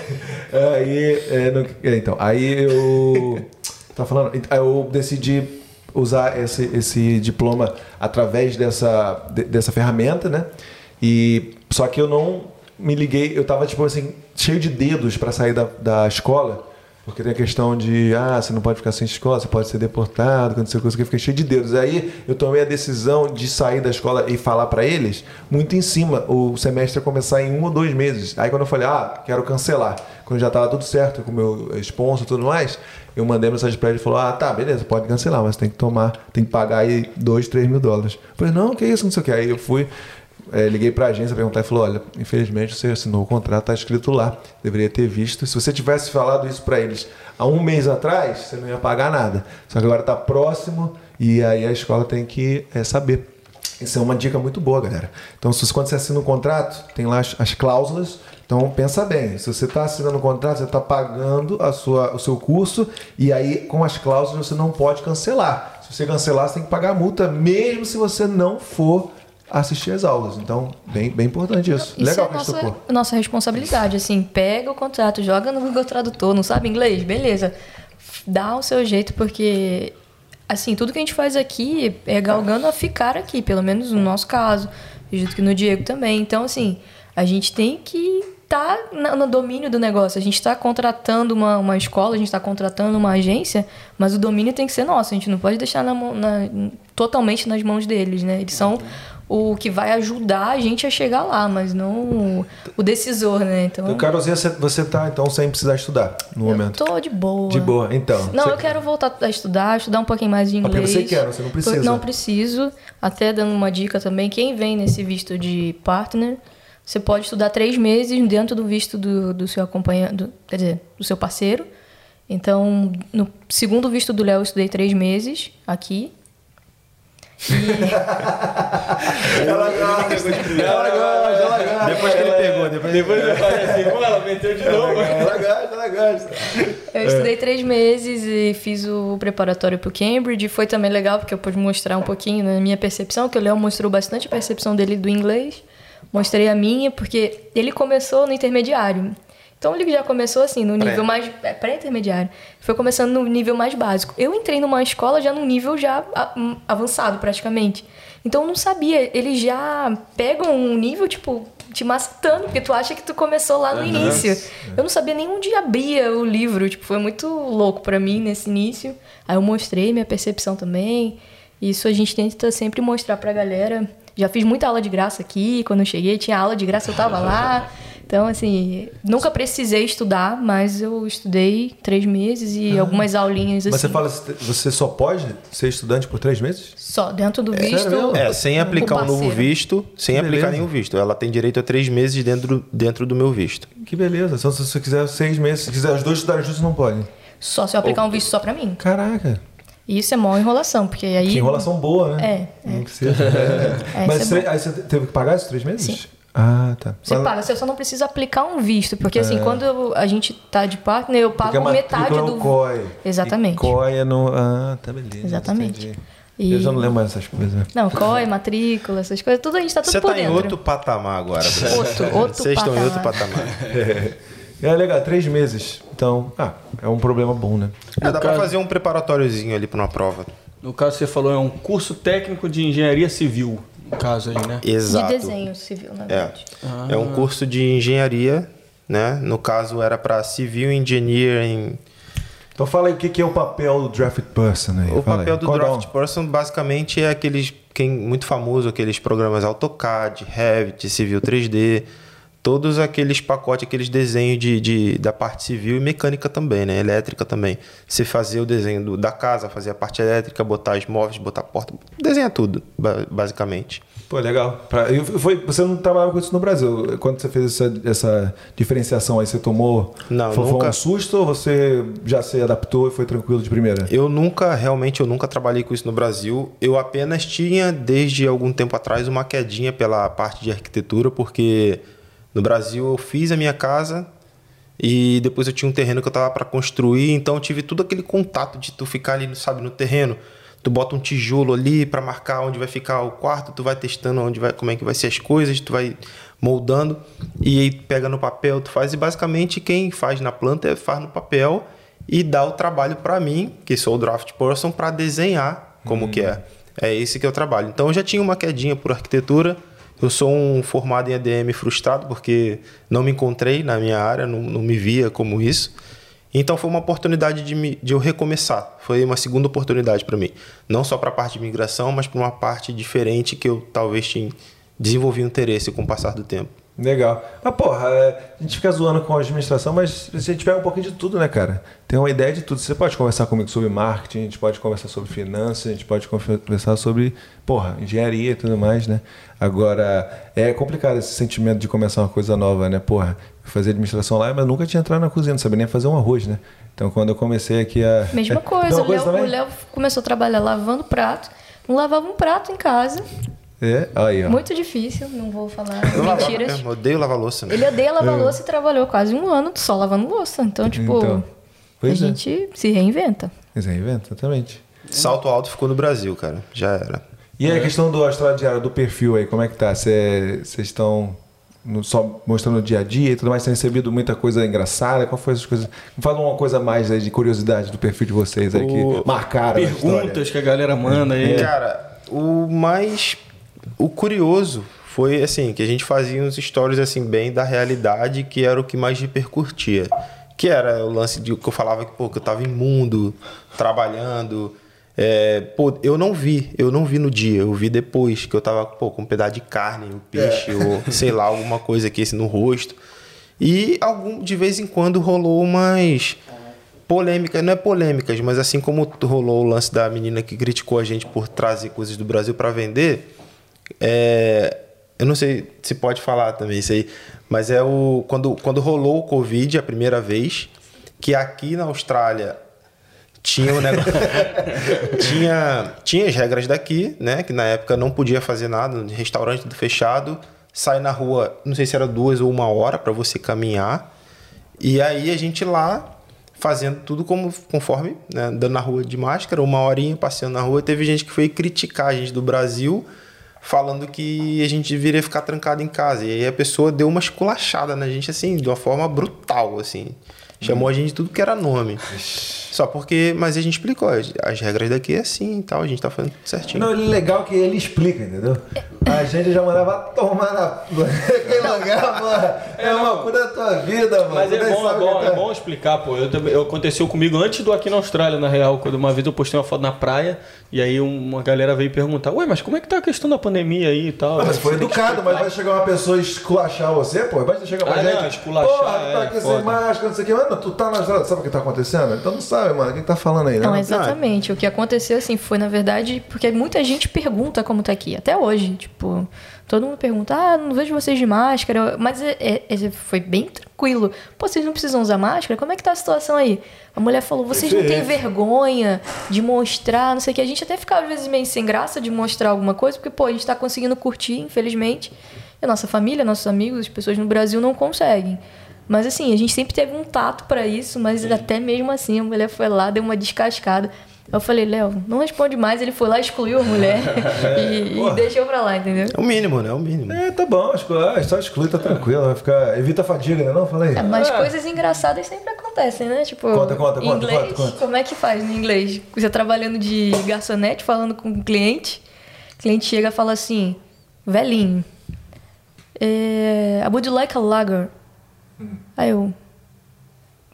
[laughs] Aí, é, não- é, então, aí eu. [laughs] Tá falando? Eu decidi usar esse, esse diploma através dessa, de- dessa ferramenta, né? E só que eu não me liguei, eu tava tipo assim, cheio de dedos para sair da, da escola. Porque tem a questão de, ah, você não pode ficar sem escola, você pode ser deportado, você coisa que eu fiquei cheio de dedos. Aí eu tomei a decisão de sair da escola e falar para eles muito em cima. O semestre ia começar em um ou dois meses. Aí quando eu falei, ah, quero cancelar, quando já tava tudo certo com o meu sponsor e tudo mais, eu mandei mensagem para ele e falou, ah, tá, beleza, pode cancelar, mas tem que tomar, tem que pagar aí dois, três mil dólares. Eu falei, não, que isso, não sei o que. Aí eu fui, é, liguei para a agência perguntar e falou: olha, infelizmente você assinou o contrato, está escrito lá, deveria ter visto. Se você tivesse falado isso para eles há um mês atrás, você não ia pagar nada. Só que agora está próximo e aí a escola tem que é, saber. Isso é uma dica muito boa, galera. Então, se, quando você assina o contrato, tem lá as, as cláusulas. Então, pensa bem. Se você está assinando o contrato, você está pagando a sua, o seu curso e aí, com as cláusulas, você não pode cancelar. Se você cancelar, você tem que pagar a multa, mesmo se você não for assistir as aulas. Então, bem, bem importante isso. Isso Legal é que nossa, tocou. nossa responsabilidade, assim, pega o contrato, joga no Google Tradutor, não sabe inglês? Beleza. Dá o seu jeito, porque, assim, tudo que a gente faz aqui é galgando a ficar aqui, pelo menos no nosso caso, acredito que no Diego também. Então, assim, a gente tem que estar no domínio do negócio. A gente está contratando uma, uma escola, a gente está contratando uma agência, mas o domínio tem que ser nosso. A gente não pode deixar na na- totalmente nas mãos deles, né? Eles são o que vai ajudar a gente a chegar lá, mas não o, decisor, né? Então, O Carolzinha, você, você tá, então, sem precisar estudar no eu momento. tô de boa. De boa, então. Não, eu quero voltar a estudar, estudar um pouquinho mais de Porque inglês. você quer, você não precisa. Não preciso. Até dando uma dica também, quem vem nesse visto de partner, você pode estudar três meses dentro do visto do, do seu acompanhante, quer dizer, do seu parceiro. Então, no segundo visto do Léo, eu estudei três meses aqui. [laughs] Ela gosta, ela gosta, ela gosta. Depois que ele pegou, depois, Depois eu falei assim, pô, ela meteu de novo. Ela gosta, ela gosta. Eu estudei três meses e fiz o preparatório para o Cambridge. Foi também legal porque eu pude mostrar um pouquinho da minha percepção, que o Léo mostrou bastante a percepção dele do inglês. Mostrei a minha, porque ele começou no intermediário. Então ele já começou assim, no nível mais. é, Pré-intermediário. Foi começando no nível mais básico. Eu entrei numa escola já num nível já a- um, avançado, praticamente. Então eu não sabia. Eles já pegam um nível, tipo, te macetando, porque tu acha que tu começou lá no início. Eu não sabia nem onde abria o livro. Tipo, foi muito louco pra mim nesse início. Aí eu mostrei minha percepção também. Isso a gente tenta sempre mostrar pra galera. Já fiz muita aula de graça aqui. Quando eu cheguei, tinha aula de graça, eu tava lá. [laughs] Então, assim, nunca precisei estudar, mas eu estudei três meses e algumas aulinhas assim. Mas você fala, você só pode ser estudante por três meses? Só dentro do sério visto. mesmo? É, sem aplicar o um novo visto, sem Que aplicar beleza. nenhum visto. Ela tem direito a três meses dentro, dentro do meu visto. Que beleza. Só se você quiser seis meses. Se quiser os dois estudarem juntos, não pode. Só se eu aplicar um visto só pra mim. Caraca. E isso é mó enrolação, porque aí. Que enrolação boa, né? É, Não precisa. [laughs] É, Mas isso é você- aí você teve que pagar esses três meses? Sim. Ah, tá. Você paga, você só não precisa aplicar um visto, porque assim, quando eu- a gente tá de partner, eu Porque a pago metade é do. COI. Exatamente. E COI é no... Ah, tá beleza. Exatamente. entendi. E- Eu já não lembro mais essas coisas. Não, COI, matrícula, essas coisas, tudo a gente tá tudo Você por tá em dentro. outro patamar agora. Outro, outro [laughs] Vocês estão em outro patamar. patamar. [laughs] É legal, três meses. Então, ah, é um problema bom, né? Já dá pra fazer um preparatóriozinho ali pra uma prova. No caso, você falou, é um curso técnico de engenharia civil. Caso aí, né? Exato. De desenho civil, na É. verdade. É um curso de engenharia, né? No caso era para Civil Engineering. Então fala aí o que que é o papel do draft person aí. O Fala papel aí. do Qual draft um- person basicamente é aqueles quem muito famoso aqueles programas AutoCAD, Revit, Civil 3D, todos aqueles pacotes, aqueles desenhos de, de- da parte civil e mecânica também, né? Elétrica também. Você fazer o desenho do- da casa, fazer a parte elétrica, botar os móveis, botar a porta, desenha tudo, ba- basicamente. Pô, legal. Pra, foi, você não trabalhava com isso no Brasil. Quando você fez essa, essa diferenciação aí, você tomou. Não, foi, foi nunca. um susto ou você já se adaptou e foi tranquilo de primeira? Eu nunca, realmente, eu nunca trabalhei com isso no Brasil. Eu apenas tinha, desde algum tempo atrás, uma quedinha pela parte de arquitetura, porque No Brasil eu fiz a minha casa e depois eu tinha um terreno que eu tava para construir, então eu tive todo aquele contato de tu ficar ali, sabe, no terreno. Tu bota um tijolo ali para marcar onde vai ficar o quarto, tu vai testando onde vai, como é que vai ser as coisas, tu vai moldando e aí pega no papel, tu faz e basicamente quem faz na planta é faz no papel e dá o trabalho para mim, que sou o draft person, para desenhar como que é. É esse que é o trabalho. Então eu já tinha uma quedinha por arquitetura. Eu sou um formado em ADM frustrado porque não me encontrei na minha área, não, não me via como isso. Então foi uma oportunidade de, me, de eu recomeçar. Foi uma segunda oportunidade para mim. Não só para a parte de migração, mas para uma parte diferente que eu talvez tinha desenvolvi um interesse com o passar do tempo. Legal. Mas, porra, é, a gente fica zoando com a administração, mas a gente pega um pouquinho de tudo, né, cara? Tem uma ideia de tudo. Você pode conversar comigo sobre marketing, a gente pode conversar sobre finanças, a gente pode conversar sobre, porra, engenharia e tudo mais, né? Agora, é complicado esse sentimento de começar uma coisa nova, né? Porra, fazer administração lá, mas nunca tinha entrado na cozinha, não sabia nem fazer um arroz, né? Então, quando eu comecei aqui a. [laughs] Mesma [laughs] coisa, o Léo, o Léo começou a trabalhar lavando prato, não lavava um prato em casa. É, aí, ó. Muito difícil, não vou falar Eu mentiras. Lava, eu odeio lavar louça. Né? Ele odeia lavar louça e trabalhou quase um ano só lavando louça. Então, tipo, Então, a é. gente se reinventa. Você reinventa, exatamente. Salto alto ficou no Brasil, cara. Já era. E aí, a questão do Austrália Diário, do perfil aí, como é que tá? Vocês estão no- só mostrando o dia a dia e tudo mais? Tem recebido muita coisa engraçada? Qual foi essas coisas? Me Fala uma coisa mais aí de curiosidade do perfil de vocês aí O- que marcaram a. Perguntas que a galera manda aí. Cara, o mais. O curioso foi assim, que a gente fazia uns stories assim, bem da realidade, que era o que mais repercutia. Que era o lance de que eu falava que, pô, que eu tava imundo, trabalhando. É, pô, eu não vi, eu não vi no dia, eu vi depois, que eu tava, pô, com um pedaço de carne, um peixe, ou sei lá, alguma coisa aqui assim, no rosto. E algum, de vez em quando rolou umas polêmicas, não é polêmicas, mas assim como rolou o lance da menina que criticou a gente por trazer coisas do Brasil para vender, é, eu não sei se pode falar também isso aí, mas é o quando, quando rolou o Covid a primeira vez, que aqui na Austrália tinha o negócio, [laughs] tinha, tinha as regras daqui, né? Que na época não podia fazer nada, restaurante tudo fechado, sai na rua, não sei se era duas ou uma hora para você caminhar. E aí a gente lá fazendo tudo como conforme, né, andando na rua de máscara, uma horinha passeando na rua, teve gente que foi criticar a gente do Brasil, falando que a gente deveria ficar trancado em casa. E aí a pessoa deu uma esculachada na gente assim, de uma forma brutal assim. Chamou a gente de tudo que era nome. Só porque, mas a gente explicou, as, as regras daqui é assim e tal, a gente tá fazendo tudo certinho. Não, é legal que ele explica, entendeu? A gente já mandava tomar na. [laughs] Aquele lugar, mano. É uma cura da tua vida, mano. Mas é bom, é bom, que é tá- bom explicar, pô. Eu também, eu- aconteceu comigo antes do aqui na Austrália, na real. Quando uma vez eu postei uma foto na praia e aí uma galera veio perguntar: Ué, mas como é que tá a questão da pandemia aí e tal? Mas foi educado, mas vai chegar uma pessoa e esculachar você, pô. Basta chegar pra Ah, gente. não, esculachar, Porra, tá é, aqui sem foda. máscara, não sei o que. Tu tá na Austrália, sabe o que tá acontecendo? Então não sabe, mano. O que, que tá falando aí, né? Não, exatamente. O que aconteceu, assim, foi, na verdade, porque muita gente pergunta como tá aqui. Até hoje, tipo, todo mundo pergunta, ah, não vejo vocês de máscara. Mas é- é- é- foi bem tranquilo. Pô, vocês não precisam usar máscara? Como é que tá a situação aí? A mulher falou, vocês não têm vergonha de mostrar, não sei o que. A gente até ficava, às vezes, meio sem graça de mostrar alguma coisa, porque, pô, a gente tá conseguindo curtir, infelizmente. E a nossa família, nossos amigos, as pessoas no Brasil não conseguem. Mas assim, a gente sempre teve um tato pra isso, mas até mesmo assim a mulher foi lá, deu uma descascada. Eu falei, Léo, não responde mais. Ele foi lá, excluiu a mulher [laughs] [laughs] e, e deixou pra lá, entendeu? É o mínimo, né? É o mínimo. É, tá bom, exclui, ah, só exclui, tá tranquilo, vai ficar. Evita a fadiga, né? Não, falei. É, mas coisas engraçadas sempre acontecem, né? Tipo, Conta, conta, em conta, inglês, conta, conta. como é que faz no inglês? Você trabalhando de garçonete, falando com o cliente, o cliente chega e fala assim, velhinho, é, I would like a lager. Hum. Aí eu...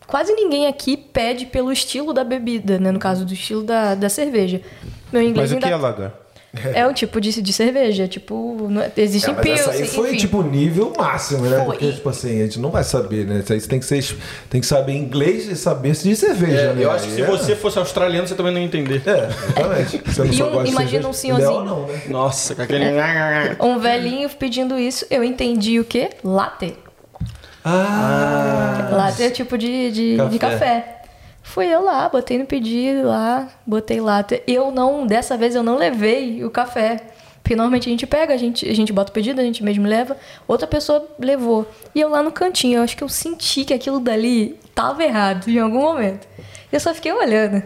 Quase ninguém aqui pede pelo estilo da bebida, né? No caso do estilo da, da cerveja. Meu inglês Mas o que ainda é lagar? é um tipo de, de cerveja, tipo, não- existe É, mas essa aí foi enfim. tipo nível máximo, né? Foi. Porque, tipo assim, a gente não vai saber, né? Isso aí você tem que, ser, tem que saber inglês e saber se de cerveja, É, né? eu acho que se é- você fosse australiano, você também não ia entender. É, exatamente. Você não E um- imagina um senhorzinho. Não, não, né? Nossa, com aquele. [laughs] Um velhinho pedindo isso, eu entendi o quê? Latte. Ah, Latte é tipo de, de, Café. de café. Fui eu lá, botei no pedido lá, botei latte. Eu não, dessa vez eu não levei o café. Porque normalmente a gente pega, a gente, a gente bota o pedido, a gente mesmo leva, outra pessoa levou. E eu lá no cantinho, eu acho que eu senti que aquilo dali tava errado em algum momento. Eu só fiquei olhando.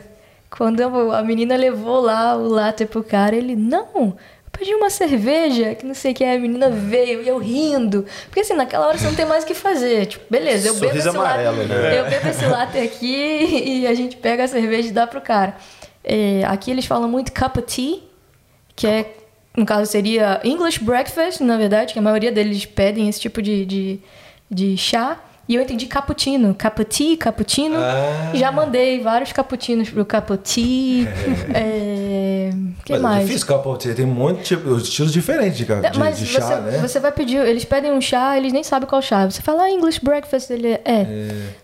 Quando a menina levou lá o latte pro cara, ele, não, pedi uma cerveja, que não sei o que, a menina veio e eu rindo. Porque assim, naquela hora você não tem mais o que fazer. Tipo, beleza, eu bebo Sorriso esse latte, amarelo, né? eu bebo esse latte aqui [laughs] e a gente pega a cerveja e dá pro cara. É, aqui eles falam muito cup of tea, que é, no caso, seria English breakfast, na verdade, que a maioria deles pedem esse tipo de, de, de chá. E eu entendi cappuccino. Tea, cappuccino. Ah. Já mandei vários cappuccinos pro cup of tea. É... que Mas é mais? difícil cup of tea. Tem muito tipo, estilos diferentes de, ca- de, Mas de você, chá, né? você vai pedir, eles pedem um chá, eles nem sabem qual chá. Você fala ah, English breakfast, ele é.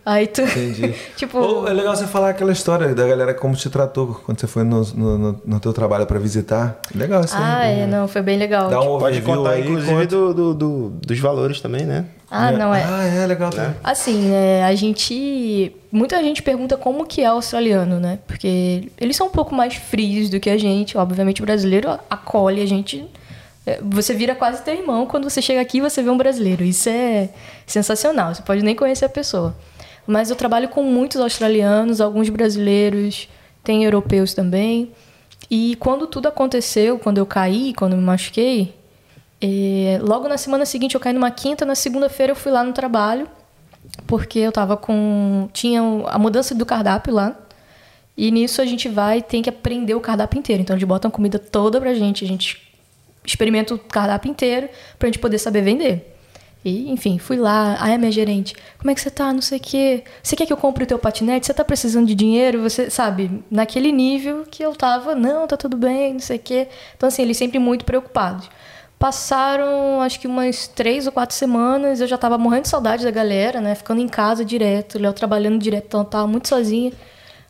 Aí tu. Entendi. [laughs] tipo. Ou é legal você falar aquela história da galera como te tratou quando você foi no, no, no- no teu trabalho pra visitar. Legal isso aí. ah, é, não, foi bem legal. Dá um Pode contar, aí, inclusive, conta. do, do- do- dos valores também, né? Ah, não é. Ah, é legal também. Assim, é, a gente. Muita gente pergunta como que é o australiano, né? Porque eles são um pouco mais frios do que a gente. Obviamente, o brasileiro acolhe a gente. é, Você vira quase teu irmão quando você chega aqui e você vê um brasileiro. Isso é sensacional. Você pode nem conhecer a pessoa. Mas eu trabalho com muitos australianos, alguns brasileiros, tem europeus também. E quando tudo aconteceu, quando eu caí, quando me machuquei, é, logo na semana seguinte eu caí numa quinta, na segunda-feira eu fui lá no trabalho, porque eu tava com. Tinha a mudança do cardápio lá. E nisso a gente vai e tem que aprender o cardápio inteiro. Então eles botam comida toda pra gente, a gente experimenta o cardápio inteiro pra gente poder saber vender. E, enfim, fui lá, aí a minha gerente, como é que você tá? Não sei o quê. Você quer que eu compre o teu patinete? Você tá precisando de dinheiro? Você, sabe, naquele nível que eu tava, não, tá tudo bem, não sei o quê. Então, assim, eles sempre muito preocupados. Passaram, acho que umas três ou quatro semanas, eu já tava morrendo de saudade da galera, né? Ficando em casa direto, Léo trabalhando direto, então tava muito sozinha.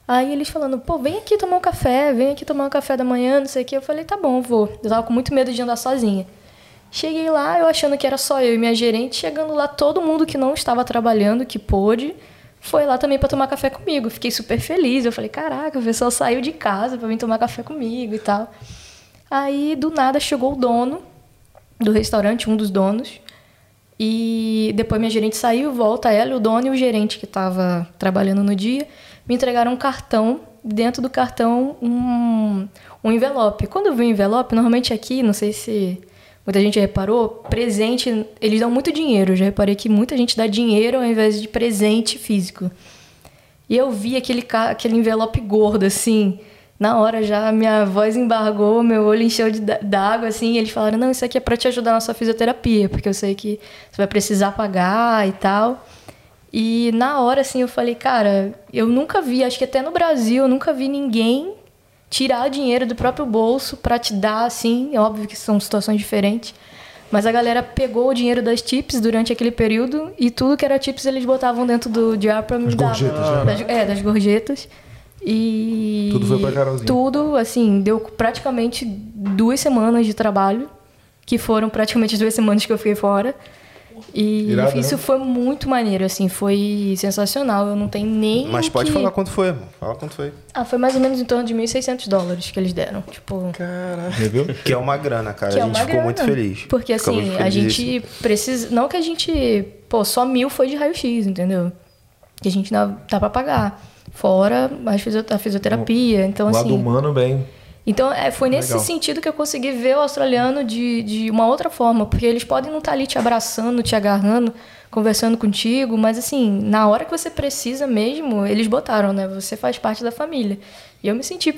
Aí eles falando, pô, vem aqui tomar um café, vem aqui tomar um café da manhã, não sei o quê. Eu falei, tá bom, vou. Eu tava com muito medo de andar sozinha. Cheguei lá, eu achando que era só eu e minha gerente, chegando lá, todo mundo que não estava trabalhando, que pôde, foi lá também para tomar café comigo. Fiquei super feliz. Eu falei, caraca, o pessoal saiu de casa para vir tomar café comigo e tal. Aí, do nada, chegou o dono do restaurante, um dos donos. E depois minha gerente saiu, volta ela, o dono e o gerente que estava trabalhando no dia, me entregaram um cartão. Dentro do cartão, um, um envelope. Quando eu vi o envelope, normalmente aqui, não sei se muita gente reparou, presente, eles dão muito dinheiro. Eu já reparei que muita gente dá dinheiro ao invés de presente físico. E eu vi aquele, aquele envelope gordo, assim. Na hora já minha voz embargou, meu olho encheu d'água, assim. E eles falaram: não, isso aqui é pra te ajudar na sua fisioterapia, porque eu sei que você vai precisar pagar e tal. E na hora, assim, eu falei: cara, eu nunca vi, acho que até no Brasil, eu nunca vi ninguém tirar dinheiro do próprio bolso pra te dar, assim. É óbvio que são situações diferentes. Mas a galera pegou o dinheiro das tips durante aquele período e tudo que era tips eles botavam dentro do jar pra me As dar. gorjetas, né? Das, é, das gorjetas. E. Tudo foi pra Carolzinha. Tudo, assim, deu praticamente duas semanas de trabalho, que foram praticamente as duas semanas que eu fiquei fora. E Irado, isso né? foi muito maneiro, assim, foi sensacional. Eu não tenho nem. Mas pode que- falar quanto foi, amor. Fala quanto foi. Ah, foi mais ou menos em torno de 1.600 dólares que eles deram. Tipo. Viu? [laughs] Que é uma grana, cara. Que é a gente uma ficou grana. muito feliz. Porque Ficamos assim, a gente precisa. Não que a gente. Pô, só mil foi de raio-x, entendeu? Que a gente não dá pra pagar. Fora a fisio- a fisioterapia. Então, O lado assim. humano bem. Então, é, foi nesse Legal. sentido que eu consegui ver o australiano de, de uma outra forma. Porque eles podem não estar ali te abraçando, te agarrando, conversando contigo, mas assim, na hora que você precisa mesmo, eles botaram, né? Você faz parte da família. E eu me senti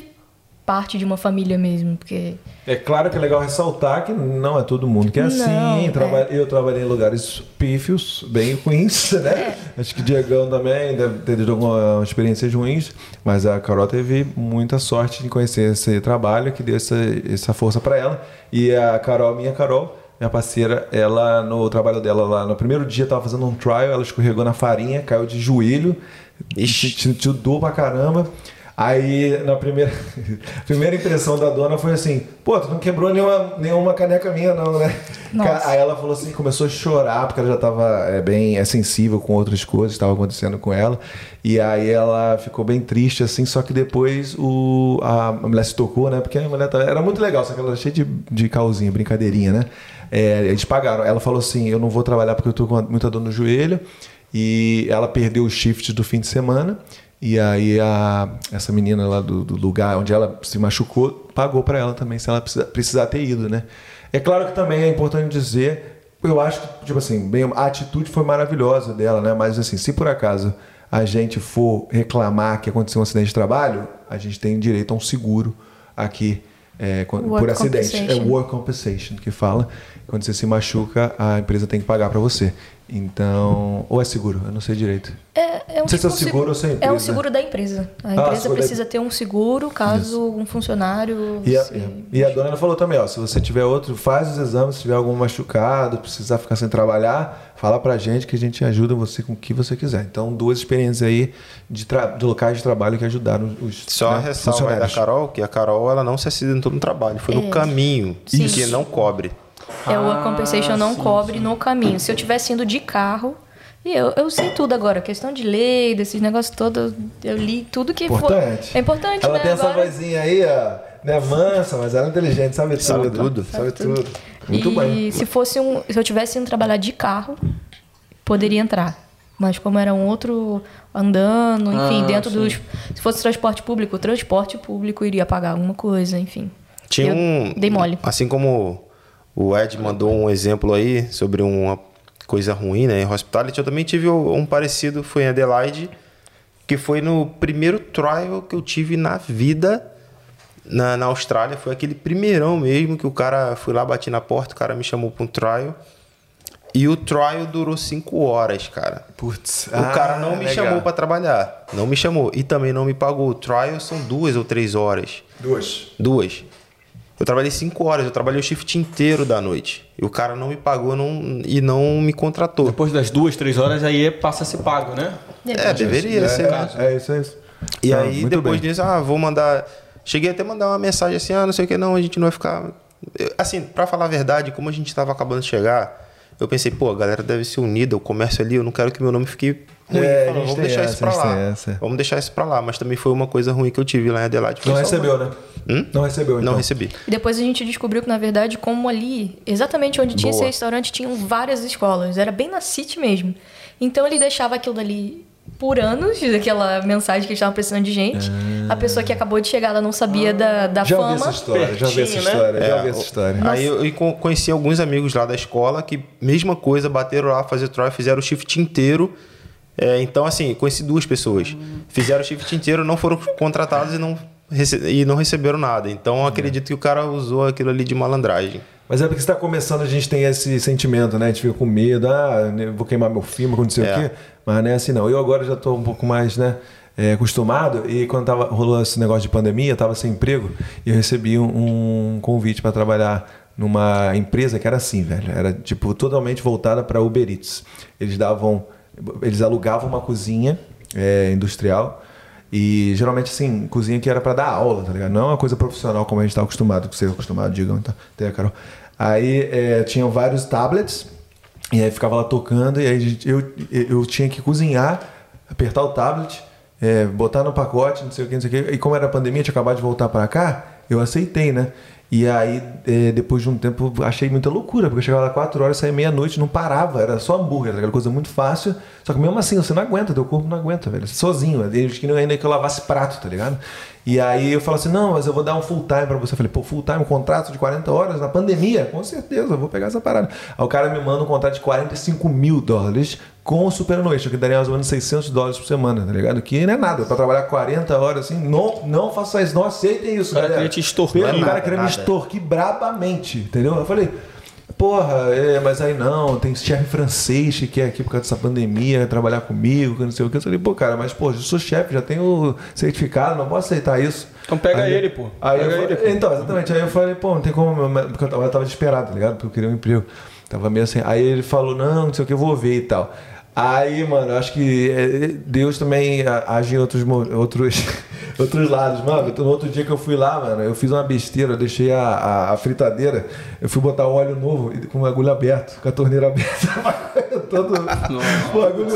parte de uma família mesmo, porque. É claro que é legal ressaltar que não é todo mundo que é Não, assim. é. Eu trabalhei em lugares pífios, bem ruins, [laughs] né? Acho que o Diegão também deve ter tido algumas experiências ruins, mas a Carol teve muita sorte de conhecer esse trabalho que deu essa, essa força para ela. E a Carol, minha Carol, minha parceira, ela no trabalho dela lá, no primeiro dia tava fazendo um trial, ela escorregou na farinha, caiu de joelho, Ixi. sentiu dor pra caramba. Aí, na primeira, [laughs] primeira impressão da dona foi assim: pô, tu não quebrou nenhuma, nenhuma caneca minha, não, né? Nossa. Aí ela falou assim: começou a chorar, porque ela já tava é, bem é, sensível com outras coisas que estavam acontecendo com ela. E aí ela ficou bem triste, assim, só que depois o, a, mulher se tocou, né? Porque a mulher tava, era muito legal, só que ela era cheia de, de calzinha, brincadeirinha, né? É, eles pagaram. Ela falou assim: eu não vou trabalhar porque eu tô com muita dor no joelho. E ela perdeu o shift do fim de semana. E aí a, essa menina lá do, do lugar onde ela se machucou pagou para ela também, se ela precisar, precisar ter ido, né? É claro que também é importante dizer, eu acho que, tipo assim, bem, a atitude foi maravilhosa dela, né? Mas assim, se por acaso a gente for reclamar que aconteceu um acidente de trabalho, a gente tem direito a um seguro aqui é, por acidente. É work compensation que fala. Quando você se machuca, a empresa tem que pagar para você. Então, ou é seguro, eu não sei direito. É, é um Não sei se é tipo o seguro ou se é a É empresa. um seguro da empresa. A Ah, empresa seguro da- precisa ter um seguro caso um funcionário. E a, se- e a dona ela falou também, ó, se você tiver outro, faz os exames, se tiver algum machucado, precisar ficar sem trabalhar, fala pra gente que a gente ajuda você com o que você quiser. Então, duas experiências aí de, tra- de locais de trabalho que ajudaram os Só a né, ressalva aí da Carol, que a Carol ela não se acidentou no trabalho, foi no caminho, Sim. que não cobre. É, o compensation não sim, cobre no caminho. Se eu tivesse indo de carro, e eu, eu sei tudo agora, questão de lei, desses negócios todos, eu li tudo que Importante. for. É importante, Ela né? tem essa Agora- vozinha aí, ó, né, mansa, mas ela é inteligente, sabe tudo. Sabe tudo. Sabe tudo. Muito e bem. se fosse um, se eu tivesse indo trabalhar de carro, poderia entrar. Mas como era um outro andando, enfim, Ah, dentro sim. dos, se fosse transporte público, o transporte público iria pagar alguma coisa, enfim. Tinha Eu um. dei mole. Assim como o Ed mandou um exemplo aí sobre uma coisa ruim, né? Em hospitality, eu também tive um parecido, foi em Adelaide, que foi no primeiro trial que eu tive na vida na, na Austrália. Foi aquele primeirão mesmo que o cara fui lá, bati na porta, o cara me chamou para um trial. E o trial durou cinco horas, cara. Putz. O cara não ah, me legal. chamou para trabalhar. Não me chamou. E também não me pagou. O trial são duas ou três horas. Duas. Duas. Eu trabalhei cinco horas, eu trabalhei o shift inteiro da noite. E o cara não me pagou não, e não me contratou. Depois das duas, três horas, aí passa a ser pago, né? É, deveria é, ser. É, é isso, é isso. E Ah, aí, depois bem. disso, ah, vou mandar. Cheguei até a mandar uma mensagem assim, ah, não sei o que, não, a gente não vai ficar. Eu- Assim, pra falar a verdade, como a gente tava acabando de chegar, eu pensei, pô, a galera deve ser unida, o comércio ali, eu não quero que meu nome fique ruim. É, a Falando, gente vamos tem deixar essa, isso pra lá. essa. Vamos deixar isso pra lá. Mas também foi uma coisa ruim que eu tive lá em Adelaide. Foi Não recebeu, uma- né? Hum? Não recebeu, então. Não recebi. E depois a gente descobriu que, na verdade, como ali, exatamente onde tinha esse Boa. restaurante, tinham várias escolas. Era bem na City mesmo. Então ele deixava aquilo dali por anos, aquela mensagem que eles estavam precisando de gente. A pessoa que acabou de chegar, ela não sabia da, da Ah. Já fama. essa história, já ouvi essa Pertinho, né? história, já É, ouvi essa história. Aí eu, eu con- conheci alguns amigos lá da escola que, mesma coisa, bateram lá fazer trial, fizeram o shift inteiro. É, então, assim, conheci duas pessoas. Fizeram o shift inteiro, não foram contratados e não, e não receberam nada. Então, eu acredito que o cara usou aquilo ali de malandragem. Mas é porque está começando, a gente tem esse sentimento, né? A gente fica com medo, ah, né, vou queimar meu filme, não sei É. o quê. Mas não é assim, não. Eu agora já estou um pouco mais, né? é, acostumado e quando tava, rolou esse negócio de pandemia, eu tava sem emprego e eu recebi um, um convite para trabalhar numa empresa que era assim, velho, era tipo totalmente voltada para Uber Eats. Eles davam, eles alugavam uma cozinha é, industrial e geralmente assim, cozinha que era para dar aula, tá ligado? Não é uma coisa profissional como a gente tá acostumado, que você é acostumado, digam, então, a Carol. Aí é, tinham vários tablets e aí ficava lá tocando e aí a eu, eu tinha que cozinhar, apertar o tablet, é, botar no pacote, não sei o que, não sei o que. E como era pandemia, tinha acabado de voltar para cá, eu aceitei, né? E aí, é, depois de um tempo, achei muita loucura, porque eu chegava lá 4 horas, saía meia-noite, não parava, era só hambúrguer, era aquela coisa muito fácil. Só que mesmo assim, você não aguenta, teu corpo não aguenta, velho. Sozinho, eles queriam ainda que eu lavasse prato, tá ligado? E aí eu falo assim: não, mas eu vou dar um full time pra você. Eu falei, pô, full time, um contrato de 40 horas na pandemia? Com certeza, eu vou pegar essa parada. Aí o cara me manda um contrato de 45 mil dólares com o superanoite, que daria mais ou menos 600 dólares por semana, tá ligado? Que não é nada, pra trabalhar 40 horas assim, não, não faça isso, não aceitem isso, O cara galera. queria te extorquir. Pelo- O cara Nada, queria me nada. extorquir brabamente, entendeu? Eu falei, porra, é, mas aí não, tem chefe francês que quer aqui por causa dessa pandemia trabalhar comigo, que não sei o que. Eu falei, pô, cara, mas pô, eu sou chefe, já tenho certificado, não posso aceitar isso. Então pega Aí- ele, pô. Aí Pega eu ele, pô. então, exatamente. Aí eu falei, pô, não tem como, porque eu tava desesperado, tá ligado? Porque eu queria um emprego. Tava meio assim. Aí ele falou, não, não sei o que, eu vou ver e tal. Aí, mano, acho que é, Deus também age em outros, outros, [laughs] outros lados. Mano, no outro dia que eu fui lá, mano, eu fiz uma besteira, eu deixei a, a, a fritadeira, eu fui botar óleo novo e- com o bagulho aberto, com a torneira [laughs] aberta. Todo [laughs] o bagulho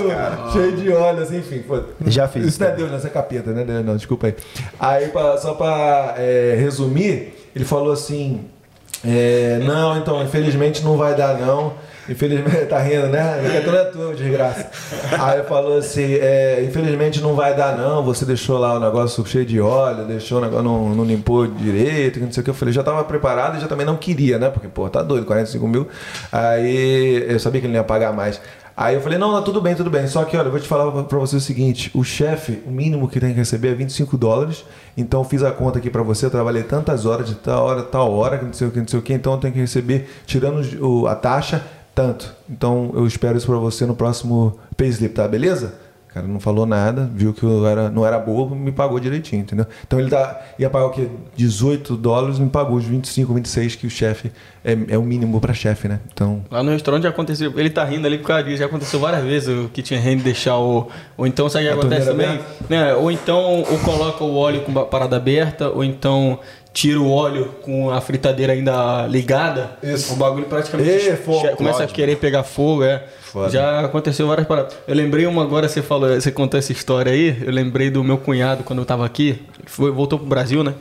cheio de óleo, assim, enfim. Pô. Já fiz Isso não é Deus, não, isso é capeta, né? Não, desculpa aí. Aí, pra- só pra é, resumir, ele falou assim: é, Não, então, infelizmente não vai dar, não. Infelizmente, [laughs] tá rindo, né? Não é tua, desgraça. Aí falou assim: é, Infelizmente não vai dar, não. Você deixou lá o negócio cheio de óleo, deixou o negócio, não, não limpou direito, não sei o que. Eu falei: Já tava preparado e já também não queria, né? Porque, pô, tá doido, 45 mil. Aí eu sabia que ele não ia pagar mais. Aí eu falei, não, não, tudo bem, tudo bem. Só que, olha, eu vou te falar pra você o seguinte: o chefe, o mínimo que tem que receber é 25 dólares. Então eu fiz a conta aqui pra você, eu trabalhei tantas horas, de tal hora, tal hora, que não sei o que, não sei o que, então eu tenho que receber, tirando a taxa, tanto. Então eu espero isso pra você no próximo payslip, tá? Beleza? O cara não falou nada, viu que eu era, não era bobo, me pagou direitinho, entendeu? Então ele tá, ia pagar o quê? 18 dólares, me pagou os 25, 26 que o chefe é, é o mínimo pra chefe, né? Então. Lá no restaurante já aconteceu. Ele tá rindo ali por causa disso. Já aconteceu várias vezes o que tinha rende deixar o. Ou então, sabe o que acontece também? Né? Ou então, ou coloca o óleo com a parada aberta, ou então tira o óleo com a fritadeira ainda ligada. Isso. O bagulho praticamente Ê, fogo, começa a querer pegar fogo, é. Foda. Já aconteceu várias paradas. Eu lembrei uma agora, você falou, você contou essa história aí. Eu lembrei do meu cunhado quando eu tava aqui. Foi, voltou pro Brasil, né?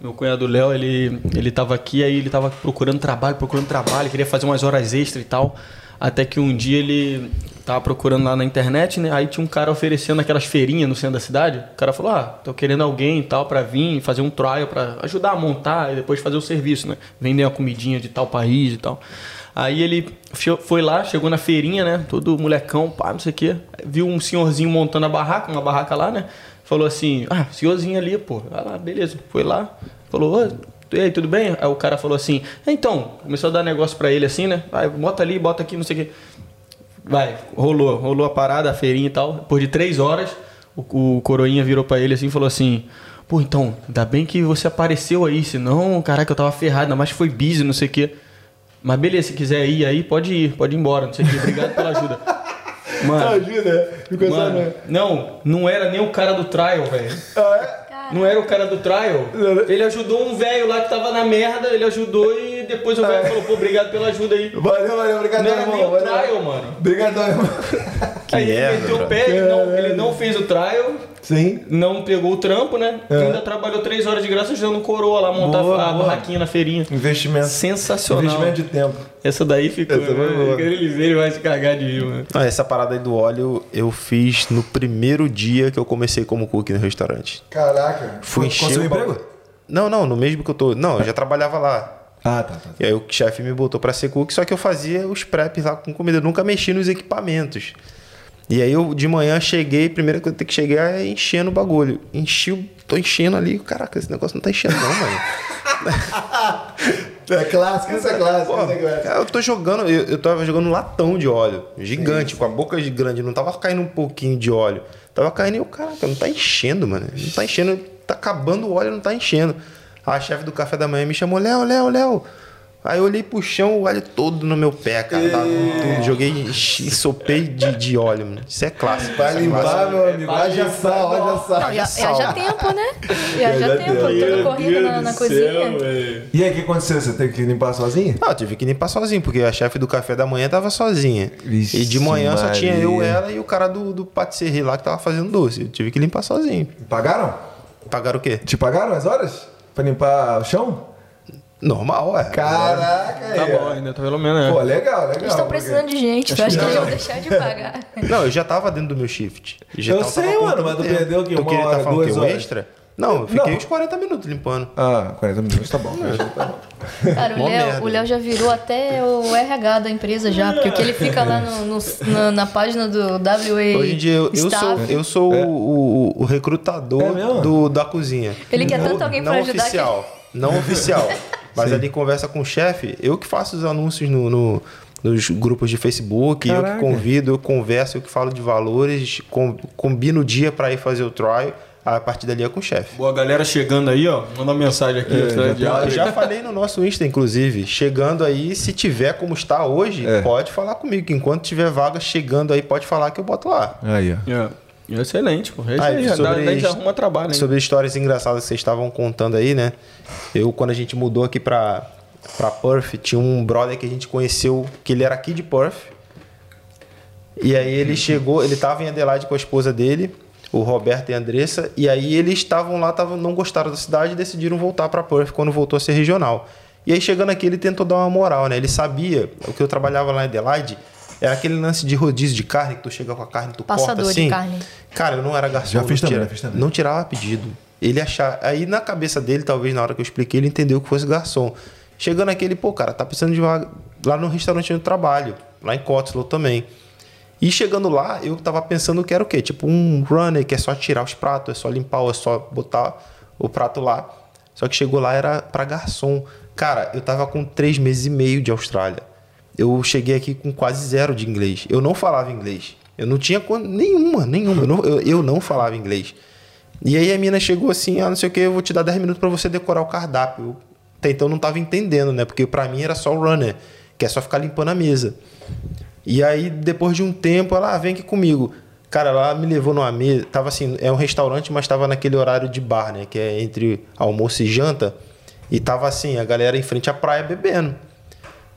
Meu cunhado Léo, ele, ele tava aqui, aí ele tava procurando trabalho, procurando trabalho, queria fazer umas horas extras e tal. Até que um dia ele tava procurando lá na internet, né? Aí tinha um cara oferecendo aquelas feirinhas no centro da cidade. O cara falou: Ah, tô querendo alguém e tal pra vir fazer um trial pra ajudar a montar e depois fazer o serviço, né? Vender uma comidinha de tal país e tal. Aí ele foi lá, chegou na feirinha, né? Todo molecão, pá, não sei o quê. Viu um senhorzinho montando a barraca, uma barraca lá, né? Falou assim: Ah, senhorzinho ali, pô. Lá, beleza. Foi lá, falou: Ô, e aí, tudo bem? Aí o cara falou assim: Então, começou a dar negócio pra ele assim, né? Vai, bota ali, bota aqui, não sei o quê. Vai, rolou, rolou a parada, a feirinha e tal. Depois de três horas, o, o coroinha virou pra ele assim e falou assim: Pô, então, ainda bem que você apareceu aí, senão, caraca, eu tava ferrado, ainda mais foi busy, não sei o quê. Mas beleza, se quiser ir aí, pode ir, pode ir embora, não sei o quê. Obrigado pela ajuda. [laughs] Mano, Ajuda, ficou mano, não, não era nem o cara do trial, velho. Não era o cara do trial. Ele ajudou um velho lá que tava na merda, ele ajudou e depois o velho falou, pô, obrigado pela ajuda aí. Valeu, valeu, obrigado, Não era nem o valeu. trial, mano. Obrigado, irmão. Aí ele meteu o pé, ele não, ele não fez o trial, Sim. não pegou o trampo, né? É. Ainda trabalhou três horas de graça ajudando coroa lá a montar Boa, a boa. barraquinha na feirinha. Investimento. Sensacional. Investimento de tempo. Essa daí ficou. Essa. Quando ele vai se cagar de rir, mano. Ah, essa parada aí do óleo eu fiz no primeiro dia que eu comecei como cook no restaurante. Caraca. Fui encher Conseguiu o emprego? Não, não, no mesmo que eu tô. Não, eu já trabalhava lá. Ah, tá, tá. E aí o chefe me botou pra ser cook, só que eu fazia os preps lá com comida, eu nunca mexi nos equipamentos. E aí eu de manhã cheguei, primeira coisa que eu tenho que chegar é enchendo o bagulho. Enchi, o- tô enchendo ali, caraca, esse negócio não tá enchendo não, mano. [laughs] É clássico, isso é clássico. Pô, isso é clássico. eu tô jogando, eu, eu tava jogando um latão de óleo, gigante, com a boca de grande, não tava caindo um pouquinho de óleo. Tava caindo e eu, caraca, não tá enchendo, mano. Não tá enchendo, tá acabando o óleo, não tá enchendo. A chefe do café da manhã me chamou, Léo, Léo, Léo. Aí eu olhei pro chão, o óleo todo no meu pé, cara. Tava tudo. Joguei, enchi, sopei de, de óleo, mano. Isso é clássico. Vai é limpar, clássico. meu amigo. Haja sal, haja Não, sal. e, e haja tempo, né? E Já haja tempo, tudo corrido na, na cozinha. E aí, o que aconteceu? Você teve que limpar sozinho? Ah, eu tive que limpar sozinho, porque a chefe do café da manhã tava sozinha. Vixe e de manhã só tinha eu, Maria. ela e o cara do, do patisserie lá que tava fazendo doce. Eu tive que limpar sozinho. Pagaram? Pagaram o quê? Te pagaram as horas? Pra limpar o chão? Normal, é. Caraca, Tá aí. bom, ainda tá pelo menos, né? Pô, legal, legal. Eles estão precisando de gente, tu acha que eles vão deixar de pagar? Não, eu já tava dentro do meu shift. Já Eu tava- sei, mano, mas tu perdeu o quê? Tu Uma queria hora, tá duas O horas? extra? Não, eu fiquei Não. uns 40 minutos limpando. Ah, 40 minutos, tá bom. Tá bom. Cara, o Léo, o Léo já virou até o RH da empresa já, porque o que ele fica lá no, no- na, na página do WA Hoje em dia eu, eu sou, eu sou o, o- o recrutador É do, da cozinha. Ele quer Não- tanto alguém pra não ajudar Oficial, Não oficial. Mas ali conversa com o chefe, eu que faço os anúncios no, no- nos grupos de Facebook, eu Caraca. que convido, eu converso, eu que falo de valores, com- combino o dia para ir fazer o trial. A partir dali é com o chefe. Boa, galera chegando aí, ó. Manda uma mensagem aqui. É, tá já de Eu áudio. já falei no nosso Insta, inclusive. Chegando aí, se tiver como está hoje, É. pode falar comigo. que Enquanto tiver vaga chegando aí, pode falar que eu boto lá. Aí, ó. É. Excelente, pô. É isso Ah, aí, sobre daí já arruma trabalho, hein? Sobre histórias engraçadas que vocês estavam contando aí, né? Eu, quando a gente mudou aqui pra, pra Perth, tinha um brother que a gente conheceu, que ele era aqui de Perth. E aí ele chegou, ele tava em Adelaide com a esposa dele, o Roberto e a Andressa, e aí eles estavam lá, tavam, não gostaram da cidade e decidiram voltar pra Perth quando voltou a ser regional. E aí chegando aqui, ele tentou dar uma moral, né? Ele sabia, o que eu trabalhava lá em Adelaide, era aquele lance de rodízio de carne, que tu chega com a carne, tu Passador corta de assim. carne. Cara, eu não era garçom. Já fiz não também, tira- já fiz também. Não tirava pedido. Ele achar. Aí na cabeça dele, talvez na hora que eu expliquei, ele entendeu que fosse garçom. Chegando aqui, ele, pô, cara, tá precisando de vaga lá no restaurante onde eu trabalho, lá em Cotswold também. E chegando lá, eu tava pensando que era o quê? Tipo um runner, que é só tirar os pratos, é só limpar, é só botar o prato lá. Só que chegou lá, era pra garçom. Cara, eu tava com três meses e meio de Austrália. Eu cheguei aqui com quase zero de inglês. Eu não falava inglês. Eu não tinha nenhuma, nenhuma. Eu não, eu, eu não falava inglês. E aí a mina chegou assim, ah, não sei o que, eu vou te dar 10 minutos pra você decorar o cardápio. Eu até então não tava entendendo, né? Porque pra mim era só o runner, que é só ficar limpando a mesa. E aí, depois de um tempo, ela, ah, vem aqui comigo. Cara, ela me levou numa mesa. Tava assim, é um restaurante, mas tava naquele horário de bar, né? Que é entre almoço e janta. E tava assim, a galera em frente à praia bebendo.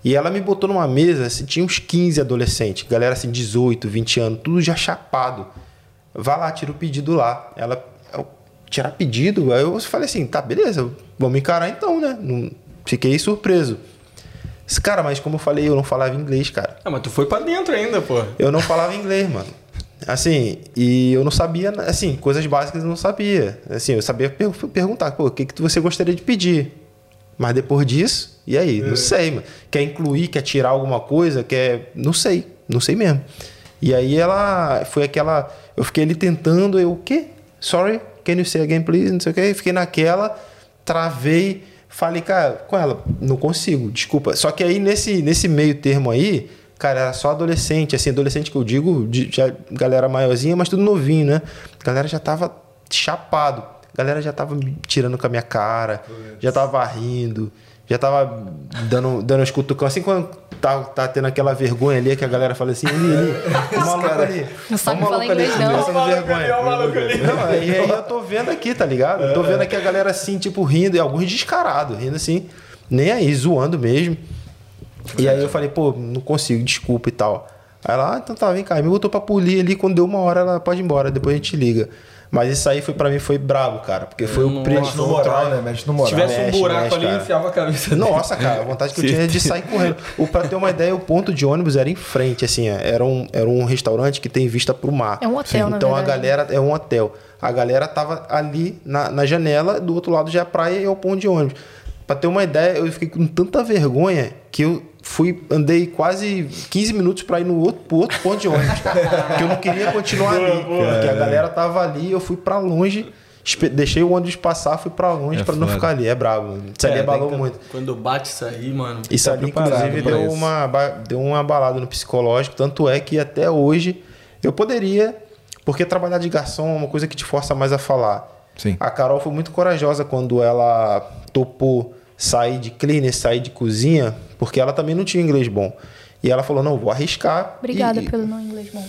E ela me botou numa mesa, assim, tinha uns 15 adolescentes, galera assim, 18, 20 anos, tudo já chapado. Vai lá, tira o pedido lá. Ela, eu, tirar pedido? Aí eu falei assim, tá, beleza, vamos encarar então, né? Não, fiquei surpreso. Cara, mas como eu falei, eu não falava inglês, cara. Ah, mas tu foi pra dentro ainda, pô. Eu não falava inglês, mano. Assim, e eu não sabia, assim, coisas básicas eu não sabia. Assim, eu sabia per- perguntar, pô, o que, que você gostaria de pedir? Mas depois disso, e aí? Não sei, mano. Quer incluir, quer tirar alguma coisa, quer. Não sei, não sei mesmo. E aí ela. Foi aquela. Eu fiquei ali tentando, eu, o quê? Sorry, can you say again, please? Não sei o quê. Fiquei naquela, travei, falei, cara, com ela, não consigo, desculpa. Só que aí nesse, nesse meio termo aí, cara, era só adolescente, assim, adolescente que eu digo, de, já galera maiorzinha, mas tudo novinho, né? Galera já tava chapado. Galera já tava tirando com a minha cara, já tava rindo, já tava dando, dando uns cutucão. Assim, quando tá, tá tendo aquela vergonha ali, que a galera fala assim, [laughs] ali, ali, o maluco ali. Não sabe o maluco falar inglês, não. passando vergonha. Não, aí, aí eu tô vendo aqui, tá ligado? Eu tô vendo aqui a galera assim, tipo, rindo, e alguns descarados, rindo assim, nem aí, zoando mesmo. E aí eu falei, pô, não consigo, desculpa e tal. Aí ela, ah, então tá, vem cá. Aí me botou pra polir ali, quando deu uma hora, ela pode ir embora, depois a gente liga. Mas isso aí foi pra mim foi brabo, cara, porque foi o Nossa. primeiro. Mexe no moral, né? Mexe no moral. Se tivesse um mexe, buraco mexe, ali, cara. enfiava a cabeça. [laughs] Nossa, cara, a vontade que eu tinha era de sair correndo. O, pra ter uma ideia, o ponto de ônibus era em frente, assim, era um, era um restaurante que tem vista pro mar. É um hotel, na Então a galera, é um hotel. A galera tava ali na, na janela, do outro lado já é a praia e é o ponto de ônibus. Pra ter uma ideia, eu fiquei com tanta vergonha que eu fui, andei quase 15 minutos pra ir no outro, pro outro ponto de ônibus, cara. [laughs] Porque eu não queria continuar ali. Porque a galera tava ali, eu fui pra longe, deixei o ônibus passar, fui pra longe É pra não ficar ali. É brabo. Isso ali É, abalou tem que- muito. Quando bate isso aí, mano. Isso Tá ali, inclusive, deu isso. uma, deu uma balada no psicológico. Tanto é que até hoje eu poderia, porque trabalhar de garçom é uma coisa que te força mais a falar. Sim. A Carol foi muito corajosa quando ela topou sair de cleaner, sair de cozinha, porque ela também não tinha inglês bom. E ela falou: não, vou arriscar. Obrigada e, pelo não inglês bom.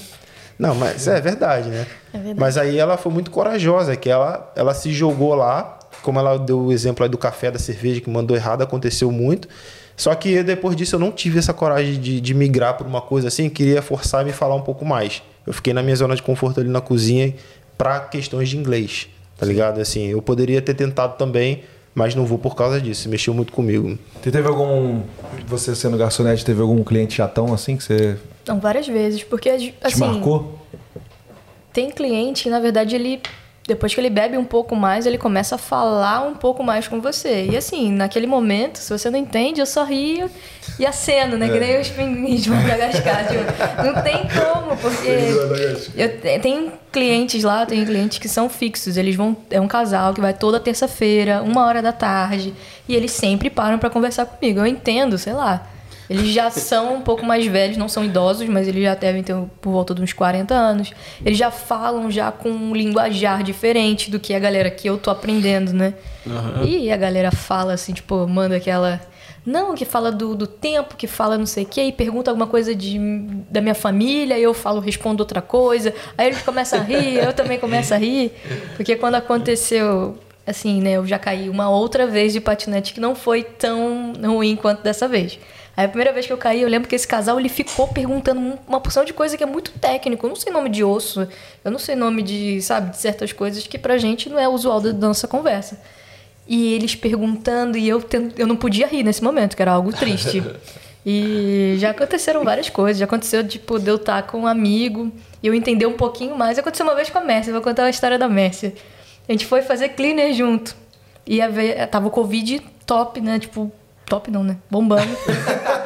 não, mas é verdade, né? É verdade. Mas aí ela foi muito corajosa, que ela, ela se jogou lá, como ela deu o exemplo aí do café, da cerveja, que mandou errado, aconteceu muito. Só que depois disso eu não tive essa coragem de, de migrar para uma coisa assim, queria forçar e me falar um pouco mais. Eu fiquei na minha zona de conforto ali na cozinha para questões de inglês, tá ligado? Assim, eu poderia ter tentado também, mas não vou por causa disso, mexeu muito comigo. Você teve algum. Você sendo garçonete, teve algum cliente chatão assim que você Não, várias vezes, porque te assim, marcou? tem cliente que na verdade ele depois que ele bebe um pouco mais, ele começa a falar um pouco mais com você. E assim, naquele momento, se você não entende, eu só rio e aceno, né? Que nem os pinguins de Madagascar. tipo, não tem como, porque eu te- tenho clientes lá, tenho clientes que são fixos. Eles vão. É um casal que vai toda terça-feira, uma hora da tarde, e eles sempre param pra conversar comigo. Eu entendo, sei lá. Eles já são um pouco mais velhos, não são idosos, mas eles já devem ter por volta de uns 40 anos. Eles já falam já com um linguajar diferente do que a galera que eu tô aprendendo, né? Uhum. E a galera fala assim, tipo, manda aquela não, que fala do, do tempo, que fala não sei o quê, e pergunta alguma coisa de, da minha família, e eu falo, respondo outra coisa. Aí eles começam a rir, eu também começo a rir. Porque quando aconteceu, assim, né, eu já caí uma outra vez de patinete que não foi tão ruim quanto dessa vez. Aí a primeira vez que eu caí, eu lembro que esse casal ele ficou perguntando uma porção de coisa que é muito técnico. Eu não sei nome de osso, eu não sei nome de, sabe, de certas coisas que pra gente não é usual da nossa conversa. E eles perguntando, e eu, eu não podia rir nesse momento, que era algo triste. [laughs] E já aconteceram várias coisas. Já aconteceu, tipo, de eu estar com um amigo e eu entender um pouquinho mais. Aconteceu uma vez com a Mércia, vou contar a história da Mércia. A gente foi fazer cleaner junto. E tava o Covid top, né? Tipo, top não, né? Bombando. [laughs]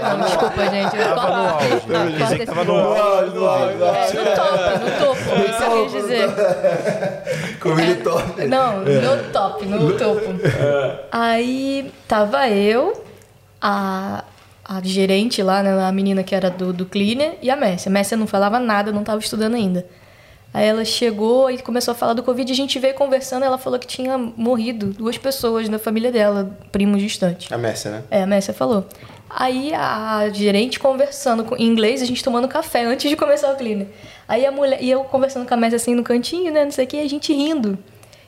não, desculpa, gente. Eu tava no auge. Tava no auge, no auge. no top, no topo. Isso eu quis dizer. Top. Não, no top, no topo. Aí tava eu, a, a gerente lá, né, a menina que era do, do cleaner, e a Messia. A Messia não falava nada, não tava estudando ainda. Aí ela chegou e começou a falar do Covid. A gente veio conversando. Ela falou que tinha morrido duas pessoas na família dela, primos distantes. A Mércia, né? É, a Mércia falou. Aí a gerente conversando em inglês, a gente tomando café antes de começar o cleaner. Aí a mulher, e eu conversando com a Mércia assim no cantinho, né, não sei o que, a gente rindo.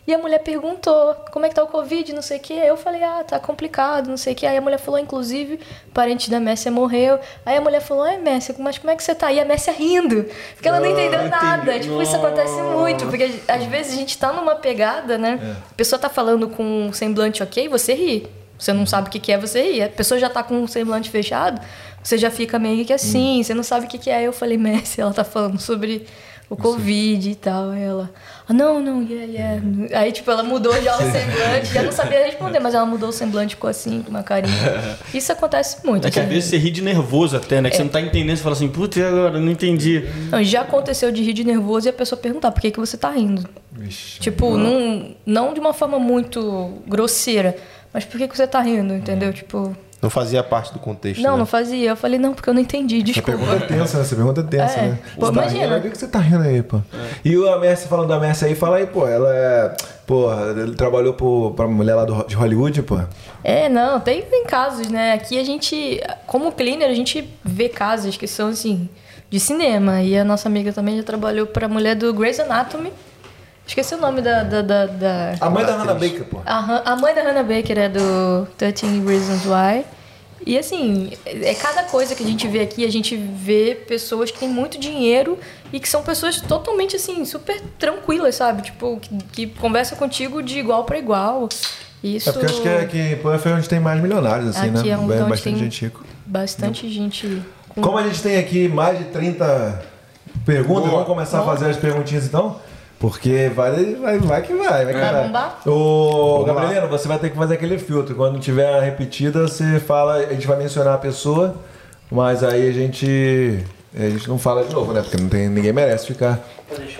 E a mulher perguntou, como é que tá o Covid, não sei o quê. Eu falei, ah, tá complicado, não sei o quê. Aí a mulher falou, inclusive, parente da Messia morreu. Aí a mulher falou, é, Messia, mas como é que você tá? E a Messia rindo, porque ela não ah, entendeu nada. Tipo, isso acontece muito, porque às vezes a gente tá numa pegada, né? É. A pessoa tá falando com um semblante ok, você ri. Você não sabe o que é, você ri. A pessoa já tá com um semblante fechado, você já fica meio que assim, hum. você não sabe o que é. Eu falei, Messi, ela tá falando sobre o Covid e tal. Aí ela, não, não, yeah, yeah. Aí, tipo, ela mudou já o semblante, já não sabia responder, mas ela mudou o semblante, ficou assim, com uma carinha. [laughs] Isso acontece muito. É que às vezes você ri de nervoso até, né? Que é. você não tá entendendo, você fala assim, putz, e agora? Não entendi. Não, já aconteceu de rir de nervoso e a pessoa perguntar por que, que você tá rindo. Vixe, tipo, não, não de uma forma muito grosseira, mas por que, que você tá rindo, entendeu? Tipo. Não fazia parte do contexto. Não, né? não fazia. Eu falei, não, porque eu não entendi, desculpa. Essa pergunta é tensa, né? Essa pergunta é tensa, é. né? Pô, você imagina. Tá rindo, que você tá rindo aí, pô? É. E o Messi, falando da Messi aí, fala aí, pô, ela é. Pô, ele trabalhou pro, pra mulher lá do, de Hollywood, pô? É, não, tem, tem casos, né? Aqui a gente, como cleaner, a gente vê casos que são, assim, de cinema. E a nossa amiga também já trabalhou pra mulher do Grey's Anatomy. Esqueci o nome da. da, da, da... A mãe da Hannah Baker, pô. A, a mãe da Hannah Baker é do 13 Reasons Why. E assim, é cada coisa que a gente vê aqui, a gente vê pessoas que têm muito dinheiro e que são pessoas totalmente assim, super tranquilas, sabe? Tipo, que, que conversam contigo de igual para igual. Isso... É porque eu acho que, é, que Puff é onde tem mais milionários, assim, aqui né? É um é bastante gente rico. Bastante gente. Com... Como a gente tem aqui mais de 30 perguntas, Boa. vamos começar Boa. a fazer as perguntinhas então? Porque vai, vai, vai que vai, vai Vai bombar? Ô, Gabrielino, você vai ter que fazer aquele filtro. Quando tiver repetida, você fala, a gente vai mencionar a pessoa, mas aí a gente. A gente não fala de novo, né? Porque não tem, ninguém merece ficar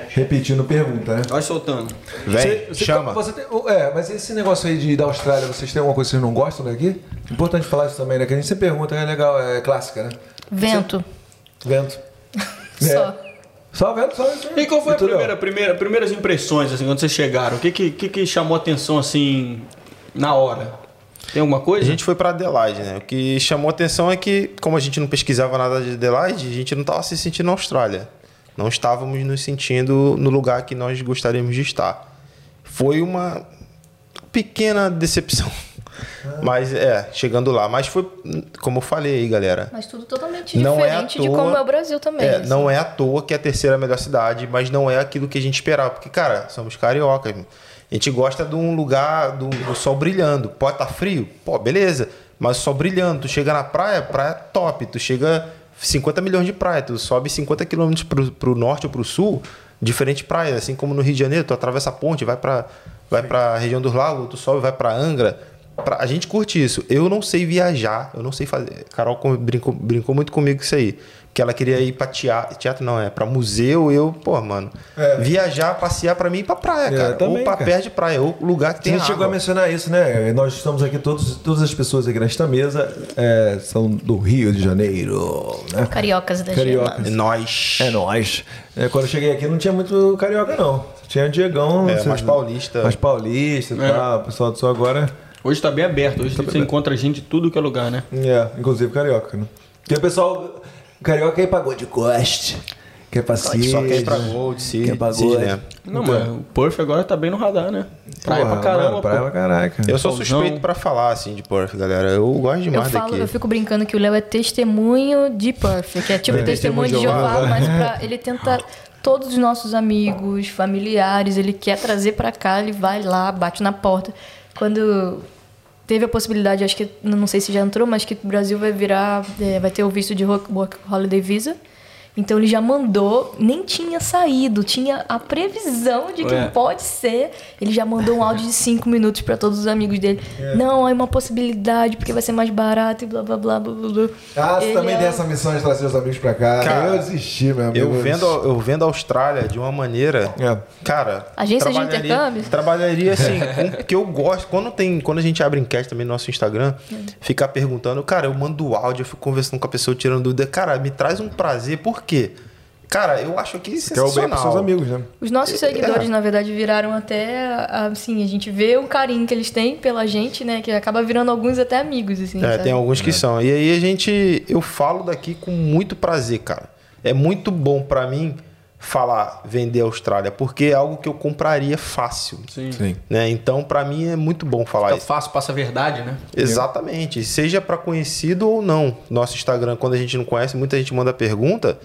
repetindo pergunta, né? Vai soltando. Vem, você, você, chama. Você tem, é, mas esse negócio aí de, da Austrália, vocês têm alguma coisa que vocês não gostam daqui? Importante falar isso também, né? Que a gente sempre pergunta, é legal, é clássica, né? Vento. Você, vento. [laughs] Só. É. Só vendo, só E qual foi a primeira, primeira, primeiras impressões, assim, quando vocês chegaram? O que, que, que chamou atenção, assim, na hora? Tem alguma coisa? A gente foi para Adelaide, né? O que chamou atenção é que, como a gente não pesquisava nada de Adelaide, a gente não estava se sentindo na Austrália. Não estávamos nos sentindo no lugar que nós gostaríamos de estar. Foi uma pequena decepção. [laughs] Mas é, chegando lá. Mas foi, como eu falei aí, galera. Mas tudo totalmente não é diferente é toa, de como é o Brasil também. É, assim. Não é à toa que é a terceira melhor cidade, mas não é aquilo que a gente esperava. Porque, cara, somos cariocas. A gente gosta de um lugar do, do sol brilhando. Pode estar tá frio? Pô, beleza. Mas o sol brilhando. Tu chega na praia, praia top. Tu chega 50 milhões de praia. Tu sobe 50 quilômetros pro, pro norte ou pro sul, diferente praia. Assim como no Rio de Janeiro, tu atravessa a ponte, vai para vai pra região dos lagos, tu sobe, vai para Angra Pra, a gente curte isso. Eu não sei viajar, eu não sei fazer. Carol brincou, brincou muito comigo com isso aí. que ela queria ir pra teatro, teatro não, é pra museu, eu, pô, mano, viajar, passear pra mim ir pra praia, É, cara. também, ou pra cara. perto de praia, ou lugar que A tem gente chegou a mencionar isso, né? Nós estamos aqui, todos, todas as pessoas aqui nesta mesa é, são do Rio de Janeiro, né? Cariocas da Carioca. Gema. Nós. É nóis. É, quando eu cheguei aqui não tinha muito carioca, não. Tinha o Diegão. É, mais paulista. Mais paulista e É. tal. O pessoal do Sul agora. Hoje tá bem aberto. Hoje você encontra gente de tudo que é lugar, né? É, inclusive carioca, né? Porque o pessoal. Carioca ir pra Gold Coast. Quer pra Só quer ir pra Gold, Cisne, Quer pra Gold. né? Não, Então. mas o Perth agora tá bem no radar, né? Praia Porra, pra caramba, mano, Praia pra caraca. Eu sou suspeito pra falar, assim, de Perth, galera. Eu gosto Eu, demais falo, daqui. eu fico brincando que o Léo é testemunho de Perth, que é tipo É, testemunho de testemunho de Jeová, Jeová. mas pra, [laughs] ele tenta todos os nossos amigos, familiares, ele quer trazer pra cá, ele vai lá, bate na porta. Quando teve a possibilidade, acho que não sei se já entrou, mas que o Brasil vai virar, é, vai ter o visto de Work Work Holiday Visa. Então ele já mandou, nem tinha saído, tinha a previsão de que Ué. pode ser. Ele já mandou um áudio de cinco minutos pra todos os amigos dele. Não, é uma possibilidade, porque vai ser mais barato e blá blá blá blá blá. blá. Ah, você também é- tem essa missão de trazer os amigos pra cá. Cara, eu desisti, meu amigo. Eu vendo, eu vendo a Austrália de uma maneira. É. Cara. Agência de trabalharia- intercâmbio? Trabalharia assim, [laughs] com, porque eu gosto. Quando, tem, quando a gente abre enquete também no nosso Instagram, ficar perguntando, cara, eu mando áudio, eu fico conversando com a pessoa, tirando dúvida. Cara, me traz um prazer, por quê? Cara, eu acho que Quer o bem pros seus amigos, né? Os nossos seguidores, na verdade, viraram até, assim, a gente vê o carinho que eles têm pela gente, né? Que acaba virando alguns até amigos, assim, É, sabe? tem alguns que são. E aí a gente. Eu falo daqui com muito prazer, cara. É muito bom pra mim falar vender Austrália, porque é algo que eu compraria fácil. Sim. Sim. Né? Então, pra mim é muito bom falar Fica isso. fácil, passa a verdade, né? Exatamente. Seja pra conhecido ou não. Nosso Instagram, quando a gente não conhece, muita gente manda pergunta.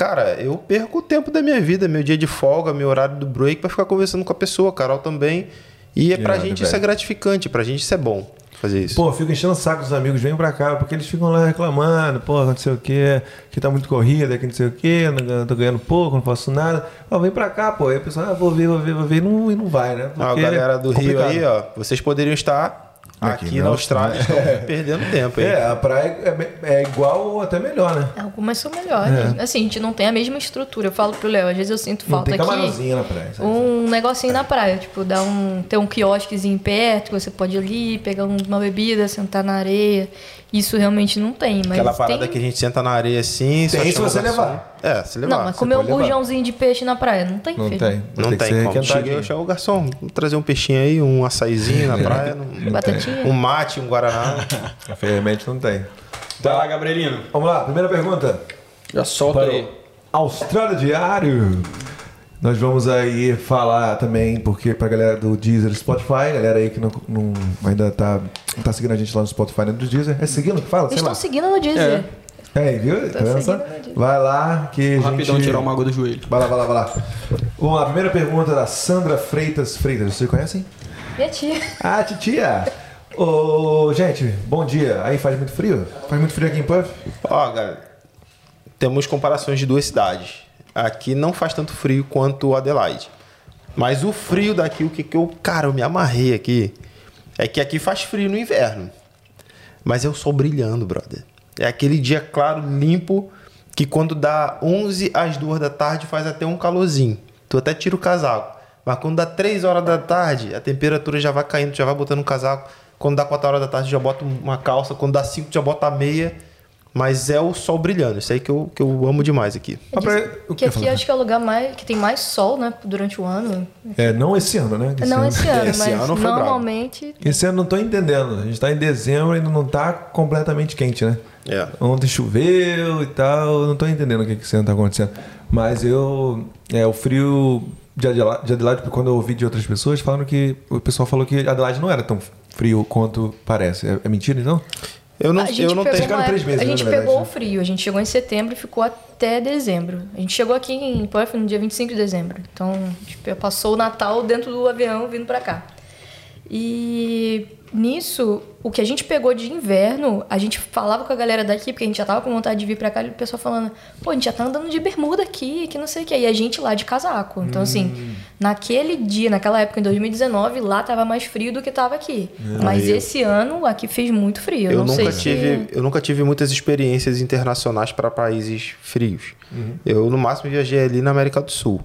Cara, eu perco o tempo da minha vida, meu dia de folga, meu horário do break, pra ficar conversando com a pessoa. Carol também. E é pra Irado, gente isso é velho. gratificante, pra gente isso é bom fazer isso. Pô, eu fico enchendo o saco dos amigos, vem pra cá, porque eles ficam lá reclamando, pô, não sei o quê, que tá muito corrida, que não sei o quê, não, tô ganhando pouco, não faço nada. Ó, vem pra cá, pô. Aí a pessoa, ah, vou ver, vou ver, vou ver, e não, e não vai, né? Ah, a Porque galera do é Rio aí, ó, vocês poderiam estar Aqui aqui, na na Austrália, estão [laughs] perdendo tempo aí. É, a praia é, é igual ou até melhor, né? Algumas são melhores. Assim, a gente não tem a mesma estrutura. Eu falo pro Léo, às vezes eu sinto Não falta tem aqui. camarãozinho na praia. sabe? Um negocinho na praia, tipo, dar um, ter um quiosquezinho perto, que você pode ir ali, pegar um- uma bebida, sentar na areia. Isso realmente não tem, mas Aquela parada tem... que a gente senta na areia assim. só Tem se você levar. É, se levar. Não, mas comer um burjãozinho de peixe na praia, não tem, Não filho. tem. Não que tem como. Chega, eu chamo o garçom, trazer um peixinho aí, um açaizinho na [laughs] praia. um- Batatinha. Um mate, um guaraná. [laughs] Infelizmente não tem. Vai lá, Gabrielino. Vamos lá, primeira pergunta. Já solta Para aí. Austrália Diário. Nós vamos aí falar também, porque pra galera do Deezer Spotify, galera aí que não, não- ainda tá, não tá seguindo a gente lá no Spotify nem do Deezer. É seguindo que fala? Eles Sei lá. estão seguindo no Deezer. É, viu? Tá vendo só? seguindo no Deezer. Vai lá que a Rapidão, gente... tirar uma água do joelho. Vai lá, vai lá, vai lá. Vamos lá, primeira pergunta da Sandra Freitas Freitas. Vocês conhecem? Minha tia. Ah, titia! Ô, gente, bom dia. Aí faz muito frio? Faz muito frio aqui em Puff? Ó, galera, temos comparações de duas cidades. Aqui não faz tanto frio quanto Adelaide. Mas o frio daqui, o que, que eu. Cara, eu me amarrei aqui. É que aqui faz frio no inverno. Mas é o sol brilhando, brother. É aquele dia claro, limpo, que quando dá 11 às 2 da tarde faz até um calorzinho. Tu até tira o casaco. Mas quando dá 3 horas da tarde, a temperatura já vai caindo, já vai botando um casaco. Quando dá 4 horas da tarde, já bota uma calça. Quando dá 5, já bota a meia. Mas é o sol brilhando. Isso aí que eu, que eu amo demais aqui. Ah, pra- o Que eu aqui falar? acho que é o lugar mais, que tem mais sol, né, durante o ano. É, não esse ano, né? não ano- esse ano, esse mas ano normalmente... Esse ano não tô entendendo. A gente tá em dezembro e ainda não tá completamente quente, né? É. Ontem choveu e tal, eu não tô entendendo o que que esse ano tá acontecendo. Mas eu. É, o frio de Adela- de Adelaide, quando eu ouvi de outras pessoas, falando que. O pessoal falou que Adelaide não era tão frio quanto parece. É, é mentira, então? Eu não, a gente eu não pegou tenho. Ficaram uma três meses, A né, gente verdade, pegou né? o frio. A gente chegou em setembro e ficou até dezembro. A gente chegou aqui em Perth no dia 25 de dezembro. Então, a gente passou o Natal dentro do avião vindo pra cá. E nisso, o que a gente pegou de inverno, a gente falava com a galera daqui, porque a gente já tava com vontade de vir pra cá, e o pessoal falando, pô, a gente já tá andando de bermuda aqui, que não sei o que. E a gente lá de casaco. Então, assim, Naquele dia, naquela época, em 2019, lá tava mais frio do que tava aqui. Mas esse ano aqui fez muito frio. Eu, não nunca, sei tive, se... eu nunca tive muitas experiências internacionais para países frios. Eu, no máximo, viajei ali na América do Sul.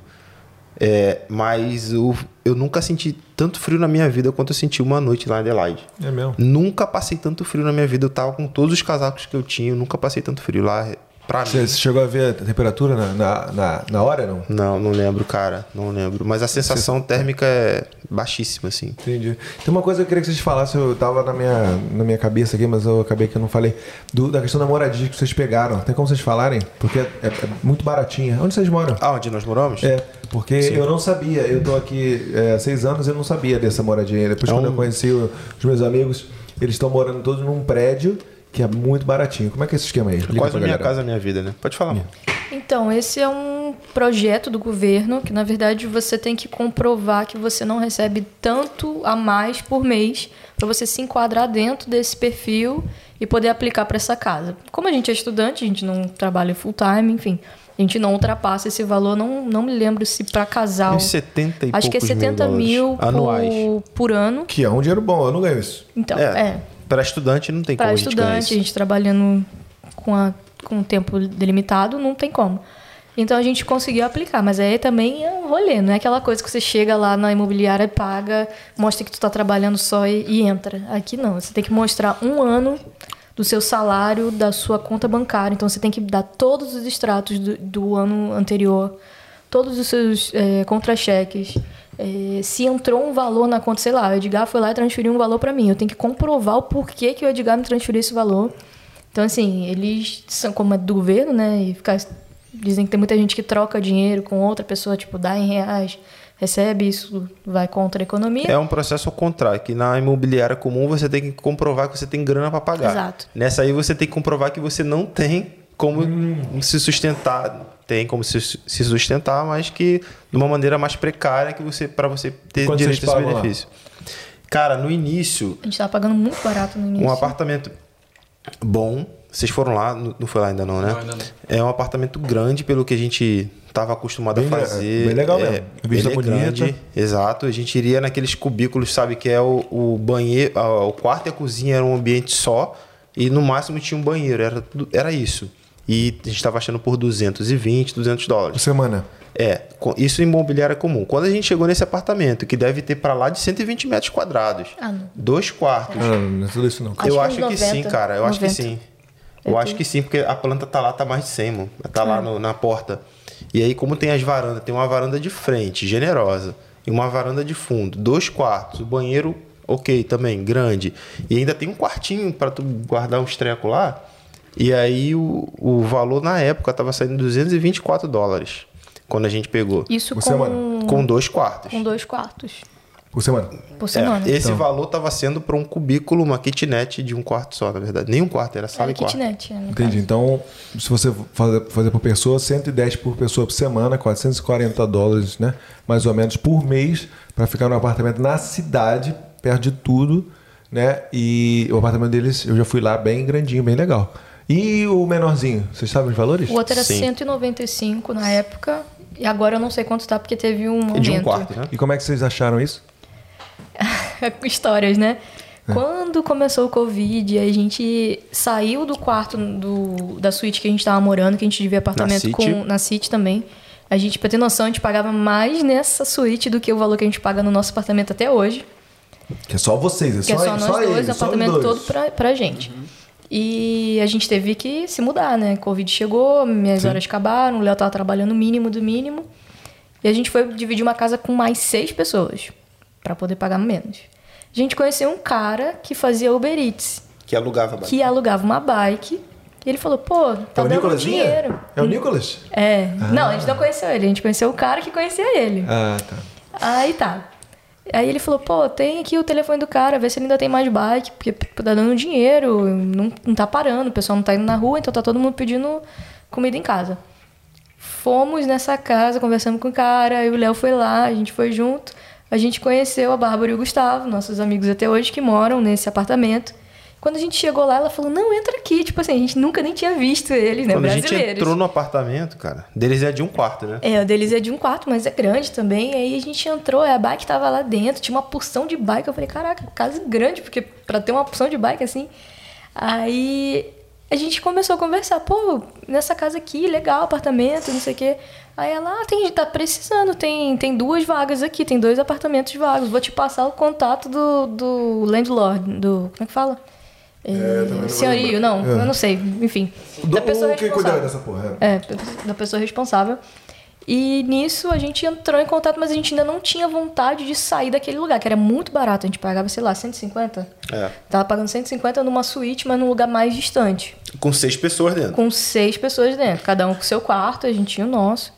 É, mas eu, eu nunca senti tanto frio na minha vida quanto eu senti uma noite lá em Adelaide. É mesmo. Nunca passei tanto frio na minha vida. Eu tava com todos os casacos que eu tinha. Eu nunca passei tanto frio lá. Pra Você, mim. você chegou a ver a temperatura na, na, na, na hora, não? Não, não lembro, cara. Não lembro. Mas a sensação térmica é baixíssima, assim. Entendi. Tem uma coisa que eu queria que vocês falassem, eu tava na minha, na minha cabeça aqui, mas eu acabei que eu não falei. Do- da questão da moradia que vocês pegaram. Tem como vocês falarem? Porque é, é muito baratinha. Onde vocês moram? Ah, onde nós moramos? É, porque eu não sabia, eu tô aqui é, há seis anos, eu não sabia dessa moradia. Depois, É quando um- eu conheci o- os meus amigos, eles estão morando todos num prédio que é muito baratinho. Como é que é esse esquema aí? Explica Quase minha galera. casa, minha vida, né? Pode falar, mano. Então, esse é um projeto do governo que, na verdade, você tem que comprovar que você não recebe tanto a mais por mês para você se enquadrar dentro desse perfil e poder aplicar para essa casa. Como a gente é estudante, a gente não trabalha full time, enfim, a gente não ultrapassa esse valor. Não, não me lembro se para casal. Uns 70 e Acho que é poucos mil 70 mil, dólares anuais. por, por ano. Que é um dinheiro bom, eu não ganho isso. Então, É, é. Para estudante não tem Para como a gente ganhar estudante, a gente trabalhando com, a, com tempo delimitado, não tem como. Então a gente conseguiu aplicar, mas aí também é um rolê, não é aquela coisa que você chega lá na imobiliária, paga, mostra que tu tá trabalhando só e, e entra. Aqui não, você tem que mostrar um ano do seu salário, da sua conta bancária. Então você tem que dar todos os extratos do, do ano anterior, todos os seus é, contra-cheques. É, se entrou um valor na conta, sei lá, o Edgar foi lá e transferiu um valor para mim. Eu tenho que comprovar o porquê que o Edgar me transferiu esse valor. Então, assim, eles são como é do governo, né? E ficar, dizem que tem muita gente que troca dinheiro com outra pessoa, tipo, dá em reais, recebe, isso vai contra a economia. É um processo ao contrário, que na imobiliária comum você tem que comprovar que você tem grana para pagar. Exato. Nessa aí você tem que comprovar que você não tem como se sustentar, tem como se, se sustentar, mas que de uma maneira mais precária que você para você ter Quanto direito a esse pagam lá? benefício. Cara, no início, A gente tava pagando muito barato no início. um apartamento bom. Vocês foram lá, não foi lá ainda não, né? Não, ainda não. É um apartamento grande pelo que a gente estava acostumado Bem a fazer. bem legal é, mesmo. Vista ele é bonita. grande, exato. A gente iria naqueles cubículos, sabe, que é o, o banheiro, o quarto e a cozinha era um ambiente só e no máximo tinha um banheiro, era tudo- era isso. E a gente estava achando por 220, 200 Por dólares. semana. É, isso em imobiliária comum. Quando a gente chegou nesse apartamento, que deve ter para lá de 120 metros quadrados, Ah, não. dois quartos, Não, não, não é tudo isso não. Acho eu que acho uns que sim, 90, cara. Eu acho que 90. sim. Eu acho que sim, porque a planta tá lá, tá mais de 100, mano. Tá lá no- na porta. E aí, como tem as varandas, tem uma varanda de frente, generosa, e uma varanda de fundo, dois quartos, o banheiro, ok, também, grande. E ainda tem um quartinho para tu guardar uns trecos lá. E aí, o, o valor na época tava saindo 224 dólares, quando a gente pegou. Isso Por com, semana. Com dois quartos. com dois quartos Por semana. por semana. É, esse Então. valor tava sendo para um cubículo, uma kitnet de um quarto só, na verdade. Nem um quarto, era sala Era e quarto. kitnet, é, no Entendi. caso. Então, se você fazer, fazer por pessoa, 110 por pessoa por semana, 440 dólares, né? Mais ou menos por mês, para ficar num apartamento na cidade, perto de tudo, né? E o apartamento deles, eu já fui lá, bem grandinho, bem legal. E o menorzinho, vocês sabem os valores? O outro era Sim. 195 na época, e agora eu não sei quanto tá, porque teve um E de um aumento. quarto, né? E como é que vocês acharam isso? [laughs] histórias, né? É. Quando começou o Covid, a gente saiu do quarto do, da suíte que a gente tava morando, que a gente divia apartamento City. com na City também. A gente, pra ter noção, a gente pagava mais nessa suíte do que o valor que a gente paga no nosso apartamento até hoje. Que é só vocês, é Que é só, só nós só dois, só os apartamento dois. todo pra, pra gente. E a gente teve que se mudar, né? Covid chegou, minhas horas acabaram, o Léo tava trabalhando o mínimo do mínimo. E a gente foi dividir uma casa com mais seis pessoas, pra poder pagar menos. A gente conheceu um cara que fazia Uber Eats, Que alugava que alugava uma bike. E ele falou, pô, É tá o dando Nicolasinha? dinheiro. É o Nicolas? É. Não, a gente não conheceu ele, a gente conheceu o cara que conhecia ele. Ah, tá. Aí tá. Aí ele falou, pô, tem aqui o telefone do cara, vê se ele ainda tem mais bike, porque tá dando dinheiro, não, não tá parando, o pessoal não tá indo na rua, então tá todo mundo pedindo comida em casa. Fomos nessa casa, conversamos com o cara, aí o Léo foi lá, a gente foi junto, a gente conheceu a Bárbara e o Gustavo, nossos amigos até hoje, que moram nesse apartamento. Quando a gente chegou lá, ela falou, não, entra aqui. Tipo assim, a gente nunca nem tinha visto eles, né? Quando a gente Brasileiros. entrou no apartamento, cara, deles é de um quarto, né? É, o deles é de um quarto, mas é grande também. Aí a gente entrou, a bike tava lá dentro, tinha uma porção de bike. Eu falei, caraca, casa grande, porque pra ter uma porção de bike assim. Aí a gente começou a conversar, pô, nessa casa aqui, legal, apartamento, não sei o quê. Aí ela, ah, tem, tá precisando, tem, tem duas vagas aqui, tem dois apartamentos vagos. Vou te passar o contato do, do landlord, do. Como é que fala? É, não vou senhorio, não. É. eu não sei, enfim. Do, da pessoa o que responsável. dessa porra? É. É, da pessoa responsável. E nisso a gente entrou em contato, mas a gente ainda não tinha vontade de sair daquele lugar, que era muito barato. A gente pagava, sei lá, 150. É. Tava pagando 150 numa suíte, mas num lugar mais distante. Com seis pessoas dentro. Com seis pessoas dentro, cada um com seu quarto, a gente tinha o nosso.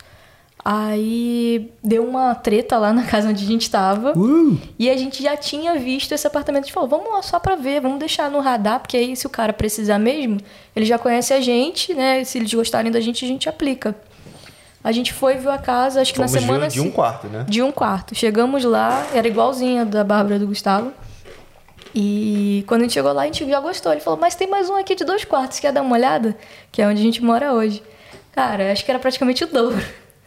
Aí deu uma treta lá na casa onde a gente tava. Uh! E a gente já tinha visto esse apartamento. A gente falou, vamos lá só pra ver, vamos deixar no radar, porque aí se o cara precisar mesmo, ele já conhece a gente, né? Se eles gostarem da gente, a gente aplica. A gente foi, viu a casa, acho que Fomos na semana... de um quarto, né? De um quarto. Chegamos lá, era igualzinha da Bárbara e do Gustavo. E quando a gente chegou lá, a gente já gostou. Ele falou, mas tem mais um aqui de dois quartos, quer dar uma olhada? Que é onde a gente mora hoje. Cara, acho que era praticamente o dobro.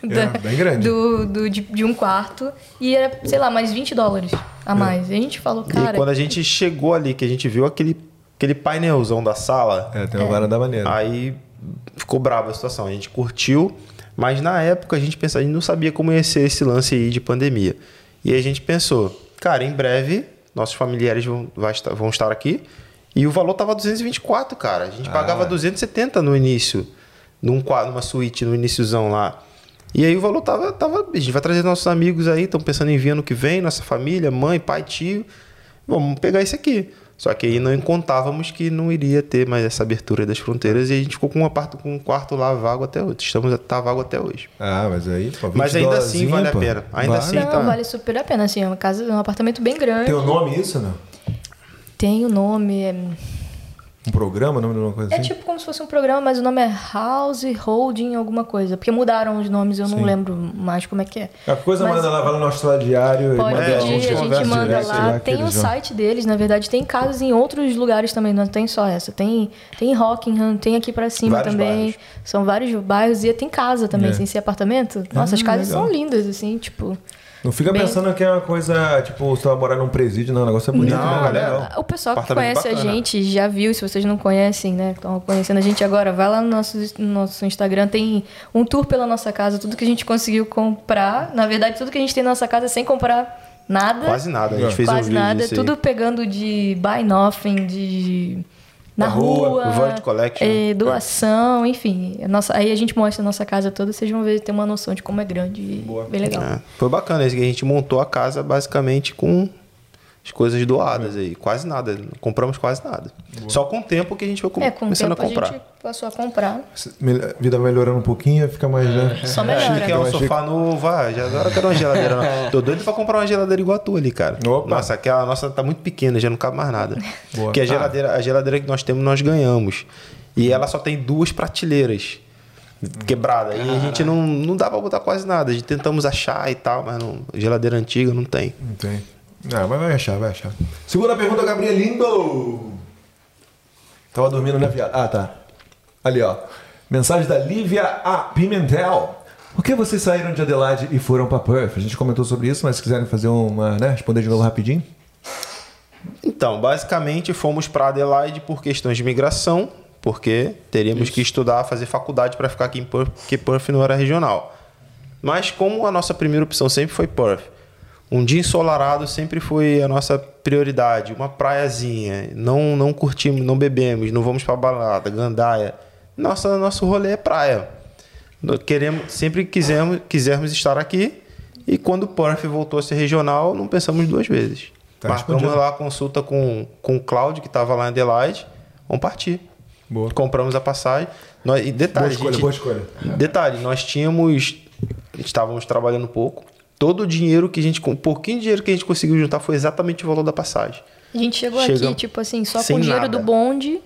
Da- bem grande. Do, do- de, de um quarto. E era, sei lá, mais 20 dólares a mais. E a gente falou, cara... e quando a gente chegou ali, que a gente viu aquele, aquele painelzão da sala, É, tem uma varanda maneira. aí ficou brava a situação. A gente curtiu, mas na época a gente pensava, a gente não sabia como ia ser esse lance aí de pandemia. E a gente pensou, cara, em breve nossos familiares vão, vai estar, vão estar aqui. E o valor tava 224, cara. A gente Ah. pagava 270 no início, num, numa suíte, no iníciozão lá. E aí o valor tava, tava. A gente vai trazer nossos amigos aí, estão pensando em vir ano que vem, nossa família, mãe, pai, tio. Vamos pegar esse aqui. Só que aí não contávamos que não iria ter mais essa abertura das fronteiras e a gente ficou com, uma parte, com um quarto lá vago até hoje. Estamos tá vago até hoje. Ah, mas aí, pô, 20 Mas ainda assim vale a pena. Ainda assim, Não, tá. vale super a pena, assim, é uma casa, é um apartamento bem grande. Tem o nome isso, não? Tem o nome, é, Um programa, o nome de uma coisa é assim? tipo como se fosse um programa, mas o nome é House Holding alguma coisa. Porque mudaram os nomes, eu não Sim. lembro mais como é que é. A coisa Mas- manda lá, vai lá no Australiano Diário. e Pode manda pedir, um a gente manda direto lá. Tem o vão. site deles, na verdade, tem casas em outros lugares também, não tem só essa. Tem, tem em Rockingham, tem aqui pra cima Vários também. bairros. São vários bairros e tem casa também, É. sem ser apartamento. Nossa, as Ah, casas legal. são lindas, assim, tipo. Não fica Bem- pensando que é uma coisa, tipo, você vai morar num presídio, não. O negócio é bonito, Não, né? galera. O pessoal que conhece a bacana. gente já viu, se vocês não conhecem, né? Estão conhecendo a gente agora, vai lá no nosso, no nosso Instagram, tem um tour pela nossa casa, tudo que a gente conseguiu comprar. Na verdade, tudo que a gente tem na nossa casa é sem comprar nada. Quase nada. A gente É. fez um Quase vídeo nada. disso aí. Tudo pegando de buy nothing, de. Na rua, rua, Void Collection. é, doação, enfim. A Nossa, aí a gente mostra a nossa casa toda, vocês vão ver, ter uma noção de como é grande e bem legal. É, foi bacana isso que a gente montou a casa basicamente com as coisas doadas aí. Quase nada. Compramos quase nada. Só com o tempo que a gente foi com- É, com começando tempo a a, comprar. gente passou a comprar. Vida melhorando um pouquinho, fica mais. né? Só Achei melhora. que é um sofá novo, ah, já agora eu quero uma geladeira. Não. [laughs] Tô doido pra comprar uma geladeira igual a tua ali, cara. Opa. Nossa, aquela nossa tá muito pequena, já não cabe mais nada. [laughs] Boa. Porque a Ah. geladeira, a geladeira que nós temos, nós ganhamos. E ela só tem duas prateleiras quebradas. E a gente não, não dá pra botar quase nada. A gente tentamos achar e tal, mas não, geladeira antiga não tem. Não tem. Ah, mas vai achar, vai achar. Segunda pergunta, Gabrielindo. Tava dormindo, né, viado? Ah, tá. Ali, ó. Mensagem da Lívia A. Pimentel. Por que vocês saíram de Adelaide e foram pra Perth? A gente comentou sobre isso, mas se quiserem fazer uma, né? Responder de novo rapidinho. Então, basicamente fomos para Adelaide por questões de migração, porque teríamos que estudar, fazer faculdade para ficar aqui em Perth, porque Perth não era regional. Mas como a nossa primeira opção sempre foi Perth, um dia ensolarado sempre foi a nossa prioridade, uma praiazinha, não não curtimos, não bebemos, não vamos para balada, gandaia. Nossa, nosso rolê é praia. Queremos, sempre quisemos, quisermos estar aqui e quando Perth voltou a ser regional, não pensamos duas vezes. Tá Marcamos respondido. lá a consulta com, com o Cláudio, que estava lá em Adelaide. Vamos partir. Boa. Compramos a passagem. Nós, e detalhe, Boa escolha, gente- boa escolha. Detalhe, nós tínhamos. Estávamos trabalhando pouco. Todo o dinheiro que a gente. O pouquinho de dinheiro que a gente conseguiu juntar foi exatamente o valor da passagem. A gente chegou Chega aqui, tipo assim, só com o dinheiro nada. do bonde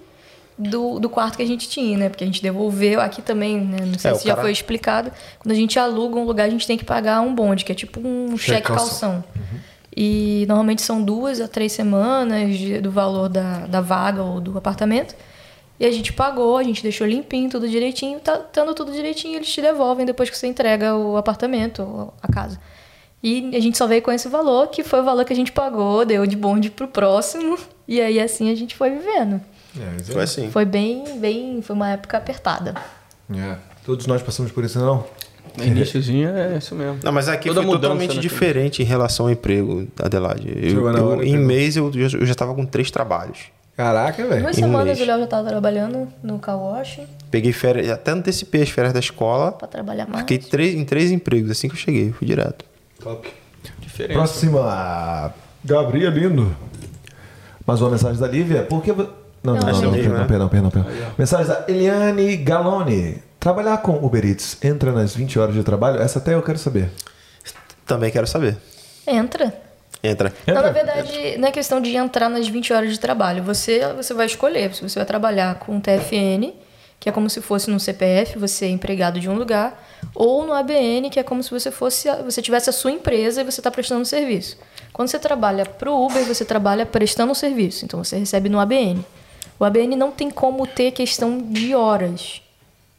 do, do quarto que a gente tinha, né? Porque a gente devolveu aqui também, né? Não sei É, se já cara- foi explicado. Quando a gente aluga um lugar, a gente tem que pagar um bonde, que é tipo um cheque, calção. calção. E normalmente são duas a três semanas de- do valor da, da vaga ou do apartamento. E a gente pagou, a gente deixou limpinho, tudo direitinho. Tá estando tudo direitinho, eles te devolvem depois que você entrega o apartamento ou a casa. E a gente só veio com esse valor, que foi o valor que a gente pagou, deu de bonde pro próximo. [laughs] E aí assim a gente foi vivendo. É, isso Foi assim. Foi bem, bem, foi uma época apertada. É. Todos nós passamos por isso, não? No iníciozinho é isso mesmo. Não, mas aqui Toda foi totalmente né, diferente em relação ao emprego, Adelaide. Eu, eu- em mês eu, eu já- eu já tava com três trabalhos. Caraca, velho. Duas Em semanas o Léo já estava trabalhando no car wash Peguei férias, até antecipei as férias da escola. para trabalhar mais. Fiquei três, em três empregos assim que eu cheguei, fui direto. Top. Diferença. Próxima. Gabrielino. Mais uma mensagem da Lívia. Por que. Não, não, não, Essa não, perdão, né? perdão, perdão, perdão. Mensagem da Eliane Galone. Trabalhar com Uber Eats entra nas 20 horas de trabalho? Essa até eu quero saber. Também quero saber. Entra. Entra. Não, Entra? na verdade, não é questão de entrar nas 20 horas de trabalho. Você, você vai escolher. Se você vai trabalhar com TFN, que é como se fosse no CPF, você é empregado de um lugar, ou no ABN, que é como se você fosse você tivesse a sua empresa e você está prestando serviço. Quando você trabalha para o Uber, você trabalha prestando serviço. Então você recebe no ABN. O ABN não tem como ter questão de horas.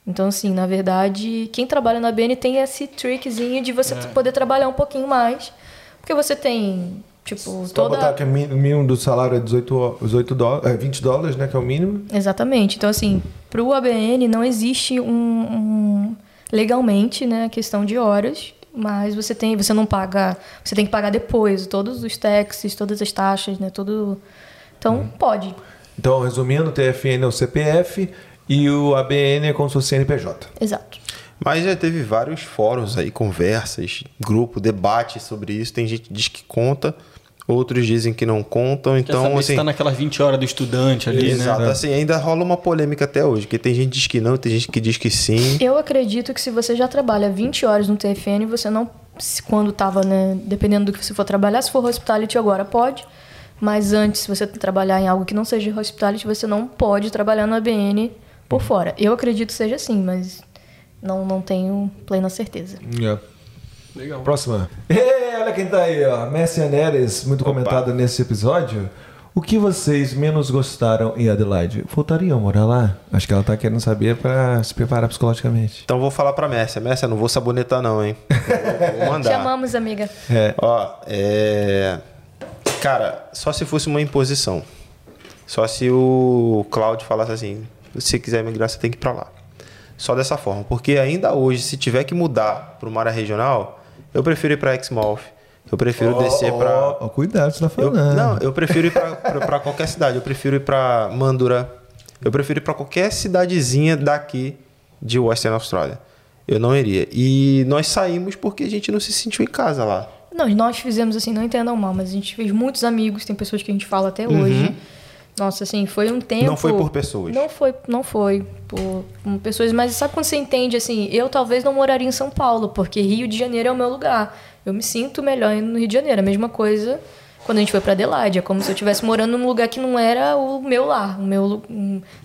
Então, assim, na verdade, quem trabalha no ABN tem esse trickzinho de você poder trabalhar um pouquinho mais. Porque você tem, tipo, Só toda. botar que o mi- o mínimo do salário é 18, 18 dó- é 20 dólares, né? Que é o mínimo. Exatamente. Então, assim, para o ABN não existe um, um- legalmente, né, a questão de horas, mas você tem, você não paga, você tem que pagar depois todos os taxes, todas as taxas, né, tudo. Então, pode. Então, resumindo, o TFN é o CPF e o ABN é como se fosse CNPJ. Exato. Mas já teve vários fóruns aí, conversas, grupo, debate sobre isso. Tem gente que diz que conta, outros dizem que não contam. Quer Então, saber assim. tá naquelas 20 horas do estudante ali, Exato, né? assim, ainda rola uma polêmica até hoje, que tem gente que diz que não, tem gente que diz que sim. Eu acredito que se você já trabalha 20 horas no TFN, você não. se- Quando estava, né? Dependendo do que você for trabalhar, se for hospitality agora pode. Mas antes, se você trabalhar em algo que não seja hospitality, você não pode trabalhar no ABN por fora. Eu acredito que seja assim, mas não, não tenho plena certeza. Legal. Próxima. Ê, olha quem tá aí, ó. Messia Neres, muito Opa. comentado nesse episódio. O que vocês menos gostaram em Adelaide? Voltariam a morar lá? Acho que ela tá querendo saber pra se preparar psicologicamente. Então vou falar pra Mércia. Mércia, não vou sabonetar não, hein? Vou, [laughs] vou mandar. Chamamos, amiga. É. Ó, é... Cara, só se fosse uma imposição. Só se o Cláudio falasse assim, se quiser migrar, você tem que ir pra lá. Só dessa forma. Porque ainda hoje, se tiver que mudar para uma área regional, eu prefiro ir pra Exmouth. Eu prefiro descer Ó, pra... ó, ó, cuidado, você tá Eu, falando. não, eu prefiro ir pra, pra, pra qualquer cidade. Eu prefiro ir pra Mandura. Eu prefiro ir pra qualquer cidadezinha daqui de Western Australia. Eu não iria. E nós saímos porque a gente não se sentiu em casa lá. Não, nós fizemos assim, não entendam mal, mas a gente fez muitos amigos, tem pessoas que a gente fala até hoje. Nossa, assim, foi um tempo. Não foi por pessoas. Não foi, não foi por, pessoas, mas sabe quando você entende assim? Eu talvez não moraria em São Paulo, porque Rio de Janeiro é o meu lugar. Eu me sinto melhor indo no Rio de Janeiro. A mesma coisa quando a gente foi pra Adelaide. É como se eu estivesse morando num lugar que não era o meu lar. O meu,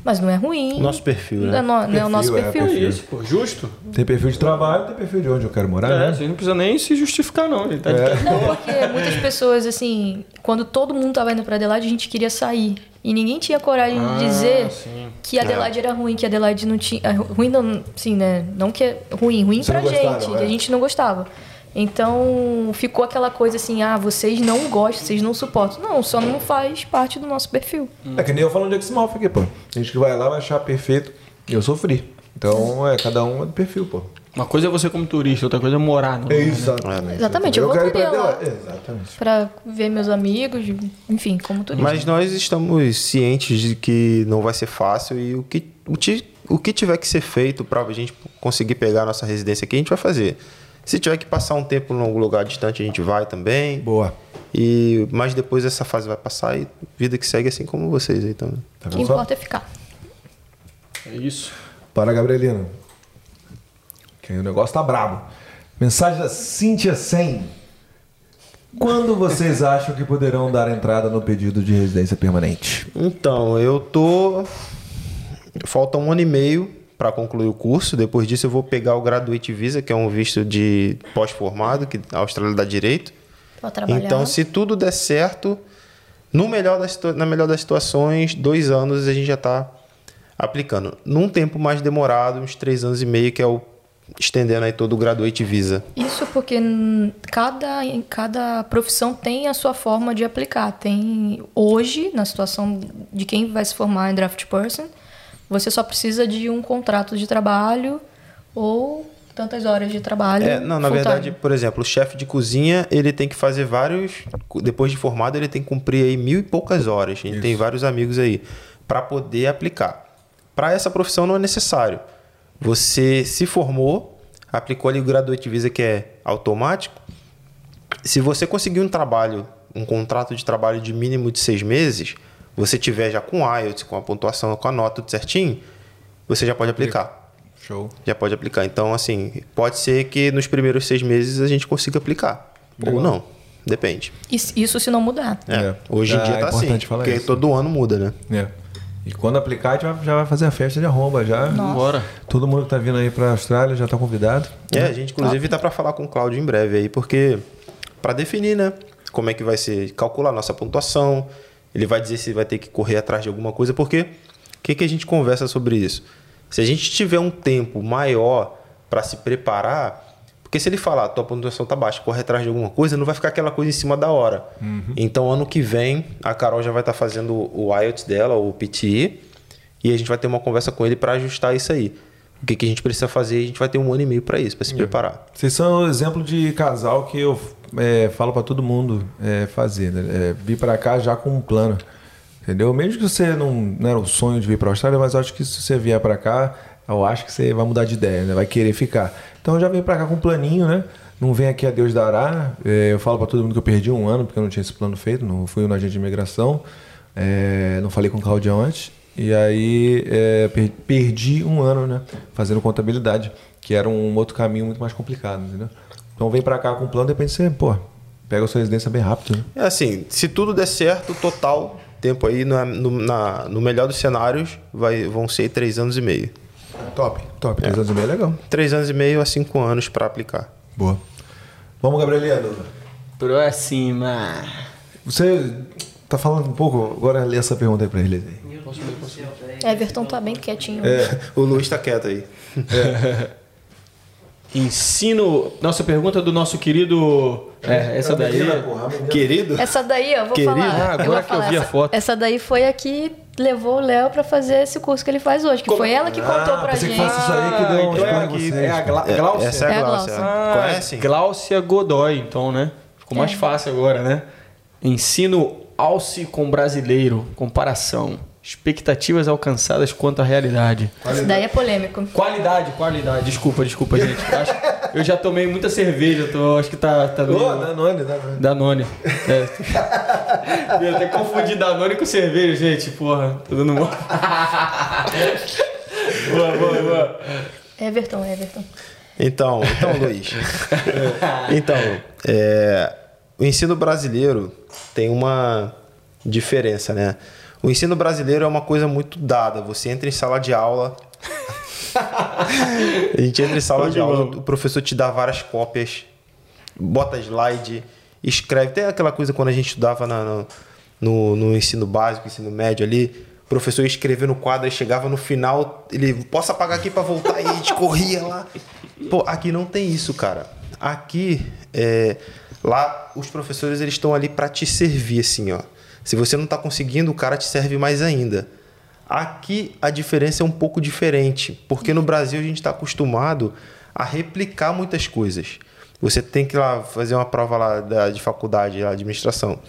mas não é ruim. O nosso perfil, Não né? é, no- não é o nosso Perfil, é, perfil. perfil. Isso, pô, justo. Tem perfil de trabalho, tem perfil de onde eu quero morar, É, né? você não precisa nem se justificar, não. Tá de Não, porque muitas pessoas, assim, quando todo mundo tava indo pra Adelaide, a gente queria sair. E ninguém tinha coragem Ah, de dizer sim. que Adelaide era ruim, que Adelaide não tinha. ah, Ruim não, sim, né? Não que é ruim, ruim Você pra gente, que é. a gente não gostava. Então ficou aquela coisa assim, ah, vocês não gostam, vocês não suportam. Não, só não faz parte do nosso perfil. É que nem eu falando de Exmouth aqui, pô. Tem gente que vai lá, vai achar perfeito. Eu sofri. Então, é, cada um é do perfil, pô. Uma coisa é você como turista, outra coisa é morar no lugar, né? Exatamente. Exatamente, eu quero ir pra voltaria lá. Adelaide. Exatamente. Pra ver meus amigos, enfim, como turista. Mas nós estamos cientes de que não vai ser fácil e o que, o, ti- o que tiver que ser feito para a gente conseguir pegar a nossa residência aqui, a gente vai fazer. Se tiver que passar um tempo em algum lugar distante, a gente vai também. Boa. E, mas depois essa fase vai passar e vida que segue assim como vocês aí também. Tá o que importa é ficar. É isso. Para a Gabrielina. Que o negócio tá brabo. Mensagem da Cíntia 100. Quando vocês [laughs] acham que poderão dar entrada no pedido de residência permanente? Então, eu tô. Falta um ano e meio para concluir o curso. Depois disso, eu vou pegar o Graduate Visa, que é um visto de pós-formado, que a Austrália dá direito. Então, se tudo der certo, no melhor das, na melhor das situações, dois anos a gente já está aplicando. Num tempo mais demorado, uns três anos e meio, que é o estendendo aí todo o Graduate Visa. Isso porque cada, cada profissão tem a sua forma de aplicar. Tem hoje, na situação de quem vai se formar em draft person, você só precisa de um contrato de trabalho ou tantas horas de trabalho. É, não, na verdade, time. por exemplo, o chefe de cozinha, ele tem que fazer vários. Depois de formado, ele tem que cumprir aí mil e poucas horas. A gente tem vários amigos aí para poder aplicar. Para essa profissão não é necessário. Você se formou, aplicou ali o Graduate Visa, que é automático. Se você conseguir um trabalho, um contrato de trabalho de mínimo de seis meses, você tiver já com IELTS, com a pontuação, com a nota tudo certinho, você já pode aplicar Show. já pode aplicar. Então, assim, pode ser que nos primeiros seis meses a gente consiga aplicar. Ou não. Depende. Isso, isso se não mudar. É. É. Hoje em Ah, dia é tá assim. importante falar Porque isso. todo ano muda, né? É. E quando aplicar, a gente já vai fazer a festa de arromba já. Bora. Todo mundo que tá vindo aí pra Austrália já tá convidado. É, a gente inclusive tá para falar com o Cláudio em breve aí, porque para definir, né, como é que vai ser calcular a nossa pontuação, ele vai dizer se vai ter que correr atrás de alguma coisa, porque o que que a gente conversa sobre isso? Se a gente tiver um tempo maior para se preparar, porque se ele falar, tua pontuação tá baixa, corre atrás de alguma coisa, não vai ficar aquela coisa em cima da hora. Então, ano que vem, a Carol já vai estar fazendo o IELTS dela, o PTE, e a gente vai ter uma conversa com ele para ajustar isso aí. O que, que a gente precisa fazer, a gente vai ter um ano e meio para isso, para se preparar. Vocês são o exemplo de casal que eu é, falo pra todo mundo é, fazer, né? É, vir pra cá já com um plano. Entendeu? Mesmo que você não, não era o sonho de vir pra Austrália, mas eu acho que se você vier pra cá, eu acho que você vai mudar de ideia, né? Vai querer ficar. Então já vim pra cá com um planinho, né? Não vem aqui a Deus dará. É, eu falo pra todo mundo que eu perdi um ano, porque eu não tinha esse plano feito, não fui no agente de imigração. É, não falei com o Claudião antes. E aí é, per- perdi um ano, né? Fazendo contabilidade, que era um outro caminho muito mais complicado, entendeu? Então vem pra cá com um plano, de você, pô, pega a sua residência bem rápido, né? É assim, se tudo der certo, total tempo aí, no, no, na- no melhor dos cenários, vai, vão ser três anos e meio. Top, top. Três anos e meio é legal. Três anos e meio a cinco anos para aplicar. Boa. Vamos, Gabrieliano. Próxima. Você tá falando um pouco, agora lê essa pergunta aí pra ele. Everton tá bem quietinho. O Luiz tá quieto aí. Ensino. Nossa pergunta do nosso querido. É, essa daí. Querido? Essa daí, eu vou Querido, falar. ah, agora vou que eu falar, vi a essa, foto. Essa daí foi a que levou o Léo pra fazer esse curso que ele faz hoje. Que foi ela que contou pra pensei que gente. fosse isso aí que deu um então é, aqui, vocês. é a Gla É, Glaucia. essa é a É Glaucia. Glaucia. Ah, Conhece? Glaucia Godoy, então, né? Ficou mais É. fácil agora, né? Ensino Alce com brasileiro. Comparação. Expectativas alcançadas quanto à realidade. Isso daí é polêmico. Qualidade, qualidade. Desculpa, desculpa, gente. Acho- eu já tomei muita cerveja, tô, acho que tá, tá meio... Ô, Danone, Danone. Danone. É. [laughs] Eu até confundi Danone com cerveja, gente. Porra, tô dando uma. [laughs] boa, boa, boa. Everton, Everton. Então, então Luiz. [laughs] então, é, o ensino brasileiro tem uma diferença, né? O ensino brasileiro é uma coisa muito dada. Você entra em sala de aula. [laughs] a gente entra em sala de aula, o professor te dá várias cópias, bota slide, escreve. Tem aquela coisa quando a gente estudava na- no, no, no ensino básico, ensino médio ali. O professor ia escrever no quadro e chegava no final, ele posso apagar aqui para voltar e a gente corria lá. Pô, aqui não tem isso, cara. Aqui, é, lá os professores eles estão ali para te servir assim, ó. Se você não está conseguindo, o cara te serve mais ainda. Aqui a diferença é um pouco diferente, porque no Brasil a gente está acostumado a replicar muitas coisas. Você tem que ir lá fazer uma prova lá da, de faculdade, lá, de administração.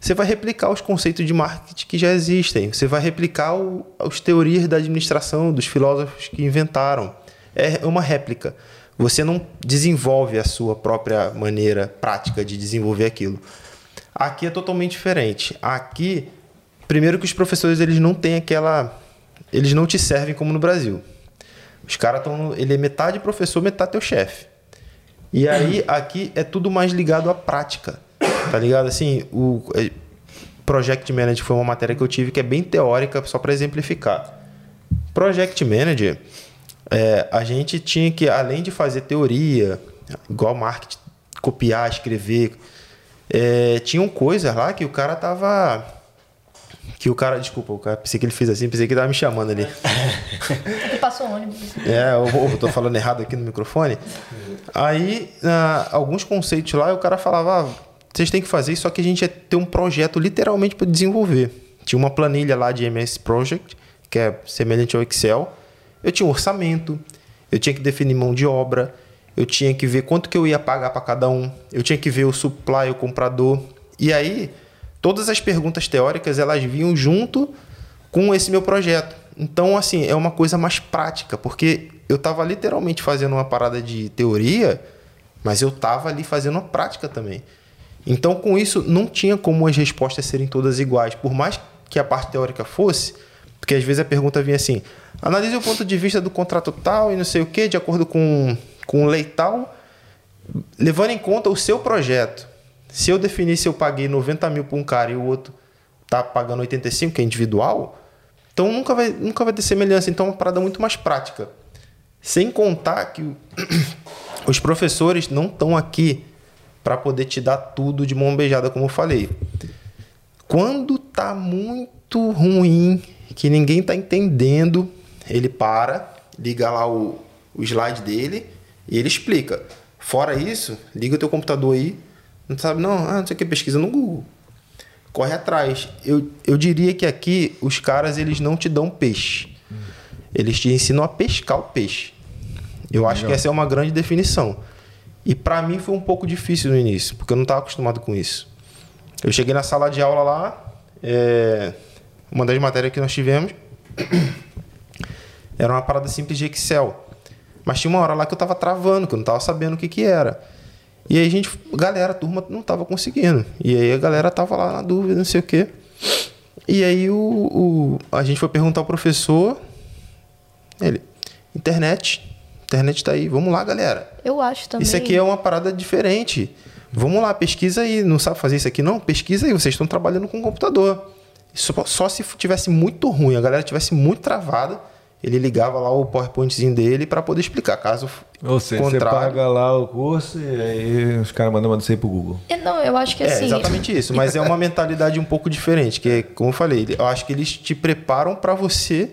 Você vai replicar os conceitos de marketing que já existem. Você vai replicar o, as teorias da administração dos filósofos que inventaram. É uma réplica. Você não desenvolve a sua própria maneira prática de desenvolver aquilo. Aqui é totalmente diferente. Aqui, primeiro que os professores eles não têm aquela, eles não te servem como no Brasil. Os caras estão, ele é metade professor, metade teu chefe. E aí [coughs] aqui é tudo mais ligado à prática, tá ligado? Assim, o é, Project Manager foi uma matéria que eu tive que é bem teórica, só para exemplificar. Project Manager, é, a gente tinha que, além de fazer teoria, igual marketing, copiar, escrever, é, tinham coisas lá que o cara tava. Que o cara, desculpa, o cara, pensei que ele fez assim, pensei que ele tava me chamando ali. [laughs] Porque passou ônibus. É, eu, eu tô falando errado aqui no microfone. Aí, ah, alguns conceitos lá, o cara falava, ah, vocês têm que fazer isso, só que a gente ia ter um projeto literalmente para desenvolver. Tinha uma planilha lá de MS Project, que é semelhante ao Excel. Eu tinha um orçamento, eu tinha que definir mão de obra, eu tinha que ver quanto que eu ia pagar para cada um, eu tinha que ver o supply, o comprador. E aí, todas as perguntas teóricas, elas vinham junto com esse meu projeto. Então, assim, é uma coisa mais prática, porque eu estava literalmente fazendo uma parada de teoria, mas eu estava ali fazendo uma prática também. Então, com isso, não tinha como as respostas serem todas iguais. Por mais que a parte teórica fosse, porque às vezes a pergunta vinha assim: analise o ponto de vista do contrato tal e não sei o que, de acordo com, com o lei tal, levando em conta o seu projeto. Se eu definir se eu paguei 90 mil para um cara e o outro tá pagando 85, que é individual, então nunca vai, nunca vai ter semelhança. Então é uma parada muito mais prática. Sem contar que [clears throat] os professores não estão aqui para poder te dar tudo de mão beijada, como eu falei. Quando tá muito ruim, que ninguém tá entendendo, ele para, liga lá o, o slide dele e ele explica. Fora isso, liga o teu computador aí, não sabe não, ah, não sei o que, pesquisa no Google. Corre atrás. Eu, eu diria que aqui os caras eles não te dão peixe. Eles te ensinam a pescar o peixe. Eu acho que essa é uma grande definição. E para mim foi um pouco difícil no início, porque eu não estava acostumado com isso. Eu cheguei na sala de aula lá, é, uma das matérias que nós tivemos [coughs] era uma parada simples de Excel. Mas tinha uma hora lá que eu estava travando, que eu não estava sabendo o que, que era. E aí a gente, galera, a turma não estava conseguindo. E aí a galera tava lá na dúvida, não sei o quê. E aí o, o, a gente foi perguntar ao professor. Ele, internet. Internet tá aí. Vamos lá, galera. Eu acho também. Isso aqui é uma parada diferente. Vamos lá, pesquisa aí. Não sabe fazer isso aqui, não? Pesquisa aí. Vocês estão trabalhando com computador. Só, só se tivesse muito ruim, a galera tivesse muito travada, ele ligava lá o PowerPointzinho dele para poder explicar. Caso Ou seja, você paga lá o curso e aí os caras mandam você ir pro Google. É, Não, eu acho que É assim. exatamente isso, mas é uma mentalidade um pouco diferente, que é, como eu falei, eu acho que eles te preparam para você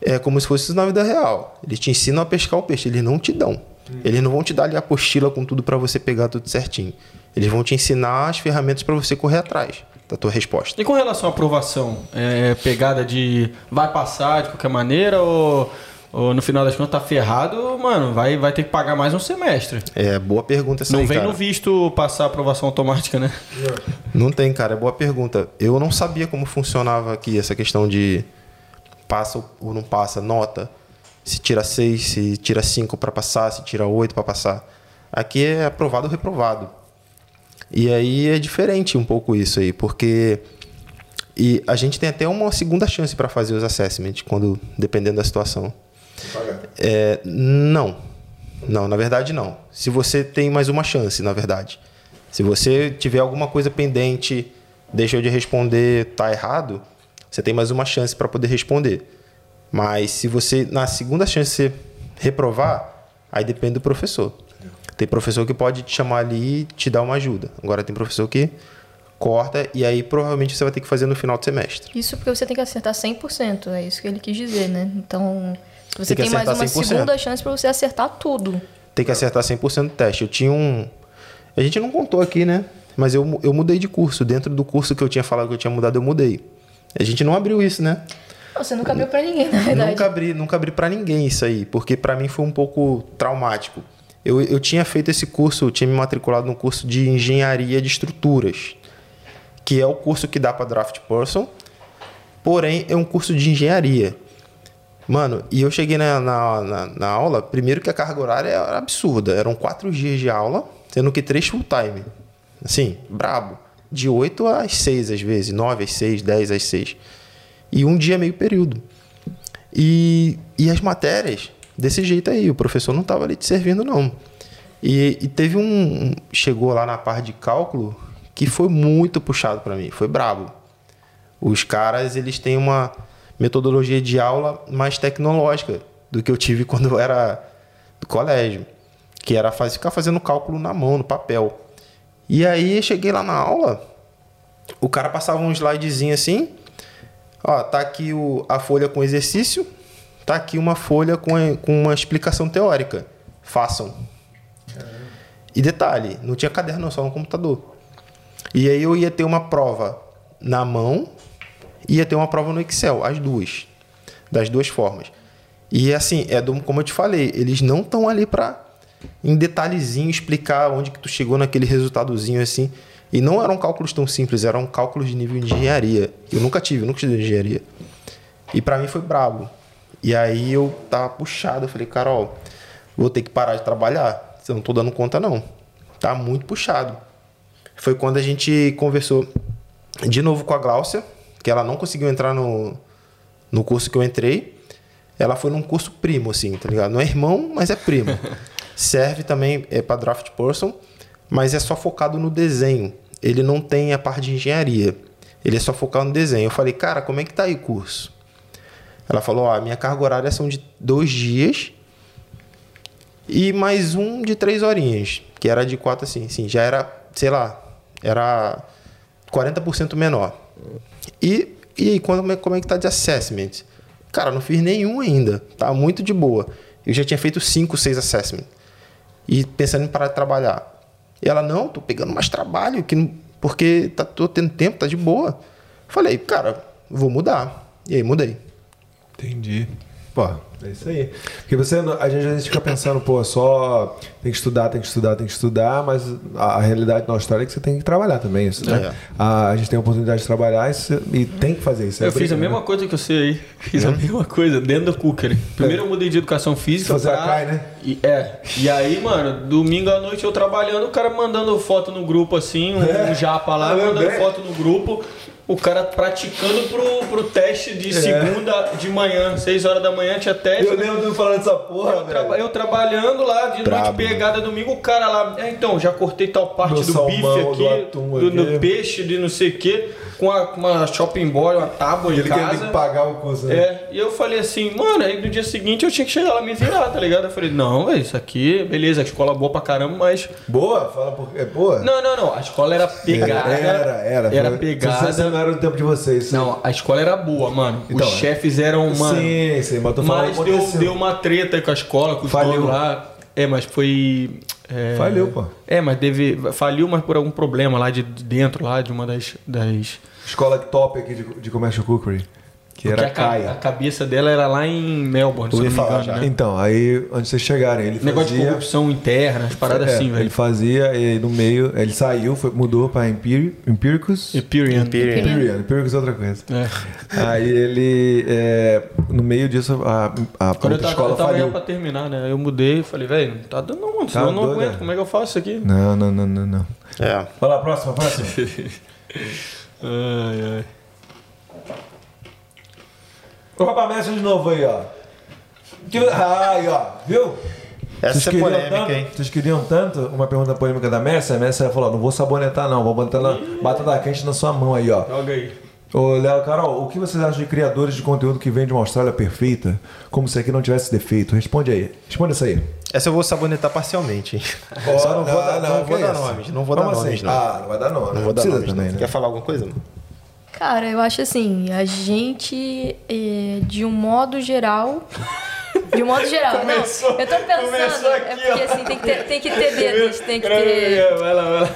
é como se fosse na vida real. Eles te ensinam a pescar o peixe, eles não te dão. Eles não vão te dar ali a apostila com tudo para você pegar tudo certinho. Eles vão te ensinar as ferramentas para você correr atrás da tua resposta. E com relação à aprovação, é pegada de vai passar de qualquer maneira ou, ou no final das contas tá ferrado, mano, vai, vai ter que pagar mais um semestre. É boa pergunta essa Não aí, vem cara. no visto passar a aprovação automática, né? Não tem, cara. É boa pergunta. Eu não sabia como funcionava aqui essa questão de passa ou não passa, nota. Se tira 6, se tira 5 para passar, se tira 8 para passar. Aqui é aprovado ou reprovado. E aí é diferente um pouco isso aí, porque e a gente tem até uma segunda chance para fazer os assessments, quando dependendo da situação. É, não. Não, na verdade não. Se você tem mais uma chance, na verdade. Se você tiver alguma coisa pendente, deixou de responder, tá errado, você tem mais uma chance para poder responder. Mas se você, na segunda chance, reprovar, aí depende do professor. Tem professor que pode te chamar ali e te dar uma ajuda. Agora tem professor que corta e aí provavelmente você vai ter que fazer no final do semestre. Isso porque você tem que acertar 100%, é isso que ele quis dizer, né? Então, você Tem tem, mais uma 100%. segunda chance para você acertar tudo. Tem que acertar 100% do teste. Eu tinha um. A gente não contou aqui, né? Mas eu, eu mudei de curso. Dentro do curso que eu tinha falado que eu tinha mudado, eu mudei. A gente não abriu isso, né? Você nunca abriu para ninguém, na verdade. Nunca abri, nunca abri para ninguém isso aí, porque para mim foi um pouco traumático. Eu, eu tinha feito esse curso, eu tinha me matriculado no curso de engenharia de estruturas, que é o curso que dá para draft person, porém é um curso de engenharia. Mano, e eu cheguei na, na, na, na aula, primeiro que a carga horária era absurda, eram quatro dias de aula, sendo que três full time. Assim, brabo. De 8 às 6 às vezes, 9 às 6, 10 às 6. E um dia meio período. E, e as matérias, desse jeito aí, o professor não estava ali te servindo, não. E, e teve um. Chegou lá na parte de cálculo que foi muito puxado para mim, foi brabo. Os caras, eles têm uma metodologia de aula mais tecnológica do que eu tive [laughs] quando eu era do colégio, que era faz, ficar fazendo cálculo na mão, no papel. E aí cheguei lá na aula, o cara passava um slidezinho assim, ó, tá aqui o, a folha com exercício, tá aqui uma folha com, a- com uma explicação teórica. Façam. E detalhe, não tinha caderno só no computador. E aí eu ia ter uma prova na mão e ia ter uma prova no Excel, as duas. Das duas formas. E assim, é do, como eu te falei, eles não estão ali pra em detalhezinho explicar onde que tu chegou naquele resultadozinho assim. E não eram cálculos tão simples, eram cálculos de nível de engenharia. Eu nunca tive, nunca tive engenharia. E pra mim foi brabo. E aí eu tava puxado, eu falei, Carol, vou ter que parar de trabalhar. Eu não tô dando conta não. Tá muito puxado. Foi quando a gente conversou de novo com a Gláucia, que ela não conseguiu entrar no, no curso que eu entrei. Ela foi num curso primo, assim, tá ligado? Não é irmão, mas é primo. [laughs] Serve também é para draft person, mas é só focado no desenho. Ele não tem a parte de engenharia. Ele é só focado no desenho. Eu falei, cara, como é que tá aí o curso? Ela falou, ó, a minha carga horária são de dois dias e mais um de três horinhas, que era de quatro assim, assim, já era, sei lá, era 40% menor. E, e aí, como é, como é que tá de assessment? Cara, não fiz nenhum ainda, tá muito de boa. Eu já tinha feito cinco, seis assessment. E pensando em parar de trabalhar. E ela, não, tô pegando mais trabalho, que não- porque tá, tô tendo tempo, tá de boa. Falei, cara, vou mudar. E aí mudei. Entendi. Pô, é isso aí. Porque você, a gente às vezes fica pensando, pô, só tem que estudar, tem que estudar, tem que estudar, mas a, a realidade na Austrália é que você tem que trabalhar também. Isso, né? É. A, a gente tem a oportunidade de trabalhar e, você- e tem que fazer isso. é Eu fiz a obrigado, mesma né? coisa que você aí. Fiz a mesma coisa dentro do Cooker. Primeiro eu mudei de educação física. Fazer a pra- CAI, né? E, é. E aí, mano, domingo à noite eu trabalhando, o cara mandando foto no grupo assim, um, É. um japa lá, mandando lembrei. foto no grupo. O cara praticando pro, pro teste de segunda de manhã, 6 horas da manhã tinha teste. É. Eu lembro de falando dessa porra, Eu, traba- eu trabalhando lá, de Brabo. noite pegada domingo, o cara lá, é, então, já cortei tal parte Do do, salmão, bife aqui, do do, do peixe, de não sei o quê, com a- com uma shopping board, uma tábua Ele em quer casa. que pagar o curso, né? É, e eu falei assim, mano, aí no dia seguinte eu tinha que chegar lá e me virar, tá ligado? Eu falei, não, velho, isso aqui, beleza, a escola é boa pra caramba, mas. Boa? Fala por... É boa? Não, não, não, a escola era pegada. Era, era. Era Foi- pegada. Não era do tempo de vocês. sim. Não, a escola era boa, mano. Então, Os chefes eram, mano. Sim, sim, mas tô falando Mas deu, deu uma treta com a escola, com os donos lá. É, mas foi. é, Faliu, pô. É, mas teve. Faliu, mas por algum problema lá de de dentro, lá, de uma das. das Escola top aqui de, de Commercial Cookery. Que porque era a, ca- Caia. a cabeça dela era lá em Melbourne, se eu Ouvi não me falar engano, né? Então, aí, antes de vocês chegarem, ele Negócio de fazia... corrupção interna, as paradas É, assim, Ele velho. fazia e no meio, ele saiu, foi, mudou pra Empiri, Empiricus. Empyrean. Empyrean, Empiricus é outra coisa. É. Aí ele, é, no meio disso, a, a Quando eu tava, escola eu tava faliu. pra terminar, né? Eu mudei e falei, velho, não tá dando não. Senão eu não doido, aguento. é? Como é que eu faço isso aqui? Não, não, não, não, não. É. Vai lá, próxima, próxima. [laughs] Ai, ai. Ô, rapaz, mexe de novo aí, ó. Que- aí, ó, viu? Essa Vocês é polêmica, tanto, hein? Vocês queriam tanto uma pergunta polêmica da Messi? A Messi falou: não vou sabonetar, não, vou botar na batata quente na sua mão aí, ó. Joga aí. Ô, Léo, Carol, o que vocês acham de criadores de conteúdo que vêm de uma Austrália perfeita, como se aqui não tivesse defeito? Responde aí. Responde essa aí. Essa eu vou sabonetar parcialmente, hein? [laughs] Só não vou dar, não, vou que dar nomes. Não vou Como dar assim? nomes, não. Ah, não vai dar nome. não vou dar Precisa nomes, também, não. né? Quer falar alguma coisa? Não? Cara, eu acho assim, a gente, eh, de um modo geral. De um modo geral, Começou- não. Eu tô pensando. é aqui, porque ó. assim, tem que ter, tem que ter dedos, tem que ter. Vai lá, vai lá.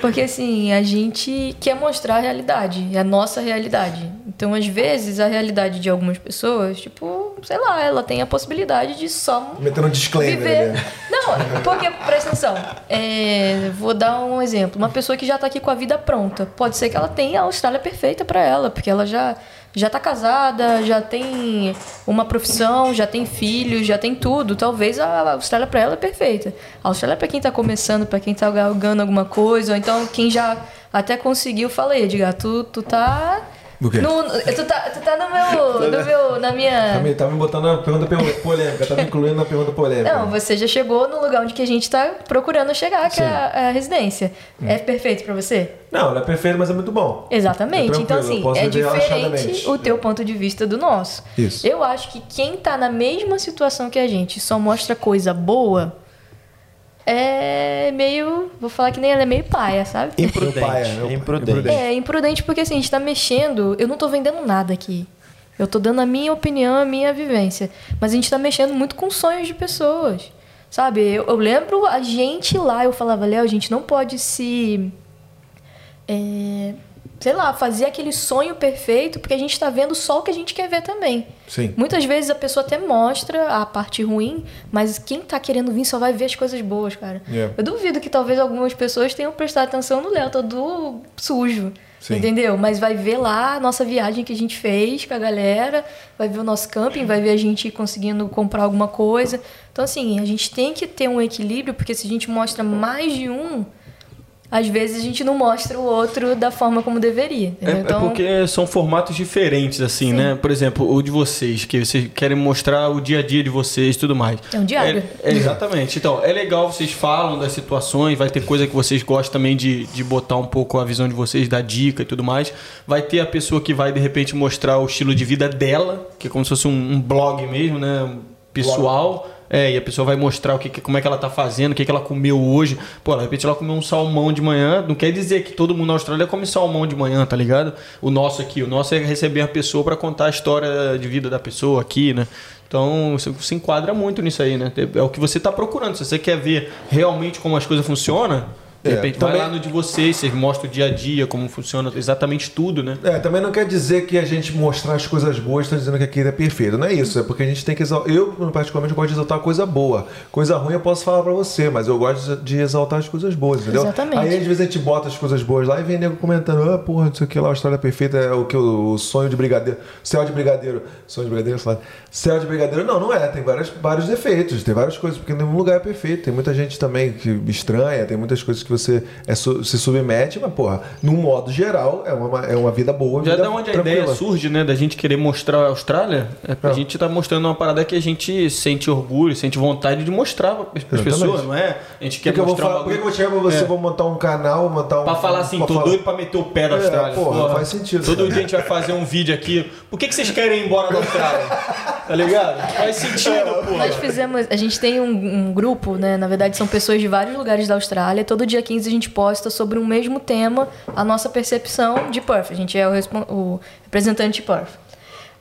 Porque assim, a gente quer mostrar a realidade, é a nossa realidade. Então, às vezes, a realidade de algumas pessoas, tipo, sei lá, ela tem a possibilidade de só Metendo um disclaimer viver. Não, porque, presta atenção, é, vou dar um exemplo. Uma pessoa que já tá aqui com a vida pronta, pode ser que ela tenha a Austrália perfeita para ela, porque ela já, já tá casada, já tem uma profissão, já tem filhos, já tem tudo. Talvez a Austrália para ela é perfeita. A Austrália para quem tá começando, para quem tá galgando alguma coisa, ou então quem já até conseguiu, falei, Edgar, tu, tu tá. Do quê? No, tu, tá, tu tá no meu, no meu. Na minha. Tá me, tá me botando na pergunta polêmica, tá me incluindo na pergunta polêmica. Não, você já chegou no lugar onde que a gente tá procurando chegar, que é a, a residência. Hum. É perfeito pra você? Não, ela é perfeita, mas é muito bom. É É então, assim, é diferente o teu ponto de vista do nosso. Isso. Eu acho que quem tá na mesma situação que a gente só mostra coisa boa, é meio. Vou falar que nem ela é meio paia, sabe? Imprudente. É, imprudente. É, imprudente porque assim, a gente tá mexendo. Eu não tô vendendo nada aqui. Eu tô dando a minha opinião, a minha vivência. Mas a gente tá mexendo muito com sonhos de pessoas. Sabe? Eu, eu lembro a gente lá, eu falava, Léo, a gente não pode se. é, sei lá, fazer aquele sonho perfeito, porque a gente tá vendo só o que a gente quer ver também. Sim. Muitas vezes a pessoa até mostra a parte ruim, mas quem tá querendo vir só vai ver as coisas boas, cara. Yeah. Eu duvido que talvez algumas pessoas tenham prestado atenção no Léo, todo sujo. Sim. Entendeu? Mas vai ver lá a nossa viagem que a gente fez com a galera, vai ver o nosso camping, vai ver a gente conseguindo comprar alguma coisa. Então, assim, a gente tem que ter um equilíbrio, porque se a gente mostra mais de um, às vezes a gente não mostra o outro da forma como deveria. É, é então, porque são formatos diferentes, assim, né? Por exemplo, o de vocês, que vocês querem mostrar o dia a dia de vocês e tudo mais. É um diário. É- é, exatamente. Então, é legal, vocês falam das situações, vai ter coisa que vocês gostam também de, de botar um pouco a visão de vocês, dar dica e tudo mais. Vai ter a pessoa que vai, de repente, mostrar o estilo de vida dela, que é como se fosse um, um blog mesmo, né? Pessoal. É, e a pessoa vai mostrar o que, como é que ela tá fazendo, o que, que ela comeu hoje. Pô, de repente ela comeu um salmão de manhã. Não quer dizer que todo mundo na Austrália come salmão de manhã, tá ligado? O nosso aqui, o nosso é receber a pessoa para contar a história de vida da pessoa aqui, né? Então, você se enquadra muito nisso aí, né? É o que você tá procurando. Se você quer ver realmente como as coisas funcionam, de É, repente também- vai lá no de vocês, vocês mostram o dia a dia, como funciona exatamente tudo, né? É, também não quer dizer que a gente mostrar as coisas boas está dizendo que aquilo é perfeito. Não é isso. É porque a gente tem que exaltar. Eu, particularmente, gosto de exaltar coisa boa. Coisa ruim eu posso falar pra você, mas eu gosto de exaltar as coisas boas, entendeu? Exatamente. Aí, às vezes, a gente bota as coisas boas lá e vem nego comentando: ah, porra, não sei o que lá, a história perfeita é o que o sonho de brigadeiro. Céu de brigadeiro. Sonho de brigadeiro, sei lá. Céu de brigadeiro. Não, não é. Tem várias, vários defeitos, tem várias coisas, porque nenhum lugar é perfeito. Tem muita gente também que estranha, tem muitas coisas que você é se submete, mas, porra, num modo geral, é uma, é uma vida boa. Já vida da onde a tranquila. ideia surge, né, da gente querer mostrar a Austrália, é pra É. gente tá mostrando uma parada que a gente sente orgulho, sente vontade de mostrar para as pessoas, não é? A gente quer que, que eu vou mostrar falar, por que, eu vou chegar pra você, É. vou montar um canal, montar um. Pra falar assim, tô falar- doido pra meter o pé da É, Austrália. porra, faz sentido, Todo cara. dia a gente vai fazer um vídeo aqui. Por que, que vocês querem ir embora da Austrália? Tá ligado? Faz sentido, porra. Nós fizemos. A gente tem um, um grupo, né? Na verdade, são pessoas de vários lugares da Austrália. Todo dia 15 a gente posta sobre o mesmo tema a nossa percepção de Perth. A gente é o, o representante de Perth.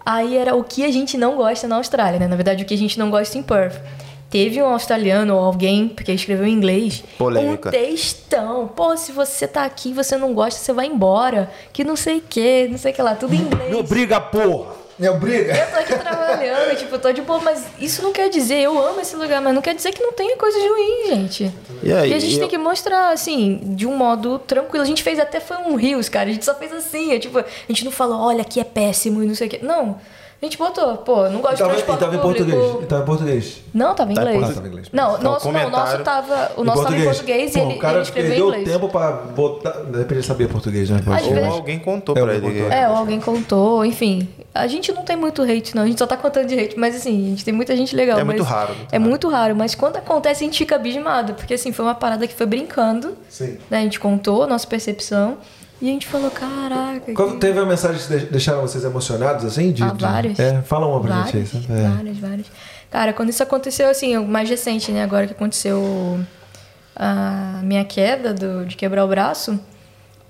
Aí era o que a gente não gosta na Austrália, né? Na verdade, o que a gente não gosta em Perth. Teve um australiano ou alguém, porque escreveu em inglês, Polêmica. um textão. Pô, se você tá aqui e você não gosta, você vai embora. Que não sei o que, não sei o que lá, tudo em inglês. Me obriga, porra! Me obriga! Eu tô aqui trabalhando, [laughs] tipo, tô de boa, mas isso não quer dizer, eu amo esse lugar, mas não quer dizer que não tenha coisas ruins, gente. E aí, a gente eu- tem que mostrar, assim, de um modo tranquilo. A gente fez até foi um rios, cara. A gente só fez assim, é tipo, a gente não falou, olha, aqui é péssimo e não sei o quê. Não. A gente botou, pô, não gosto tava, de transporte tava em público. português. E tava em português. Não, tava em Tá em inglês. português. Tava em inglês. Não, Então, nosso, não, o nosso tava, o nosso tava em português Pô, e ele, o cara ele escreveu em inglês. tempo pra botar. De repente ele sabia português, né? Às Ou vezes- alguém contou É, pra alguém ele. contou. É, ou alguém contou, enfim. A gente não tem muito hate, não. A gente só tá contando de hate. Mas assim, a gente tem muita gente legal. É muito mas raro, muito é raro. muito raro. Mas quando acontece, a gente fica abismado. Porque assim, foi uma parada que foi brincando. Sim. Né? A gente contou a nossa percepção. E a gente falou, caraca. Quando que- teve uma mensagem que de- deixaram vocês emocionados, assim? De, Ah, de- várias. É, fala uma pra várias, gente aí. É. várias, várias. Cara, quando isso aconteceu, assim, o mais recente, né? Agora que aconteceu a minha queda do, de quebrar o braço,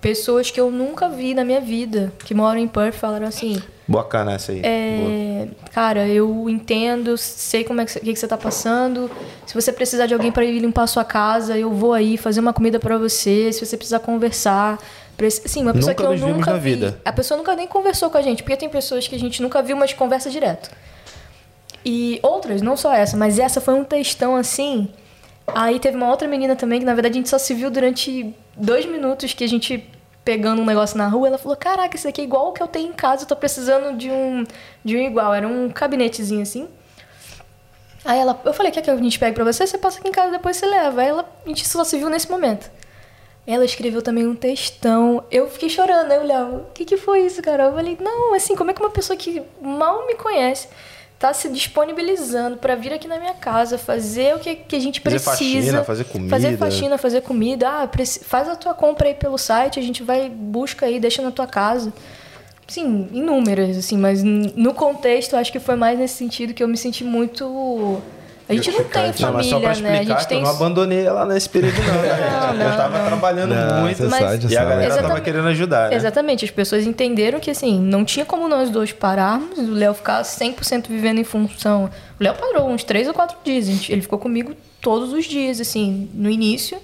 pessoas que eu nunca vi na minha vida, que moram em Perth, falaram assim: Bacana essa aí. Boa. é, cara, eu entendo, sei como é que, o que, que você tá passando. Se você precisar de alguém para ir limpar a sua casa, eu vou aí fazer uma comida para você. Se você precisar conversar. Sim, uma pessoa Nunca que eu nos vimos nunca na vi. vida. A pessoa nunca nem conversou com a gente, porque tem pessoas que a gente nunca viu, mas conversa direto. E outras, não só essa, mas essa foi um textão assim. Aí teve uma outra menina também, que na verdade a gente só se viu durante dois minutos que a gente pegando um negócio na rua. Ela falou: Caraca, isso aqui é igual o que eu tenho em casa, eu tô precisando de um, de um igual. Era um gabinetezinho assim. Aí ela, eu falei: Quer que a gente pegue pra você? Você passa aqui em casa depois você leva. Aí ela, a gente só se viu nesse momento. Ela escreveu também um textão. Eu fiquei chorando, eu olhava, o que, que foi isso, cara? Eu falei, não, assim, como é que uma pessoa que mal me conhece tá se disponibilizando pra vir aqui na minha casa, fazer o que, que a gente Fazer precisa. faxina, fazer comida. Fazer faxina, fazer comida. Ah, faz a tua compra aí pelo site, a gente vai, busca aí, deixa na tua casa. Sim, inúmeras, assim, mas no contexto, acho que foi mais nesse sentido que eu me senti muito A gente não tem Não, mas só família, pra né? A explicar gente que eu tem. não abandonei ela nesse período, não. né, [laughs] Não, gente? eu não, tava não. trabalhando Não, muito. Mas- sabe, E a galera tava Exatamente. querendo ajudar, né? Exatamente, as pessoas entenderam que assim, não tinha como nós dois pararmos, o Léo ficar 100% vivendo em função. O Léo parou uns três ou quatro dias, gente, ele ficou comigo todos os dias, assim, no início,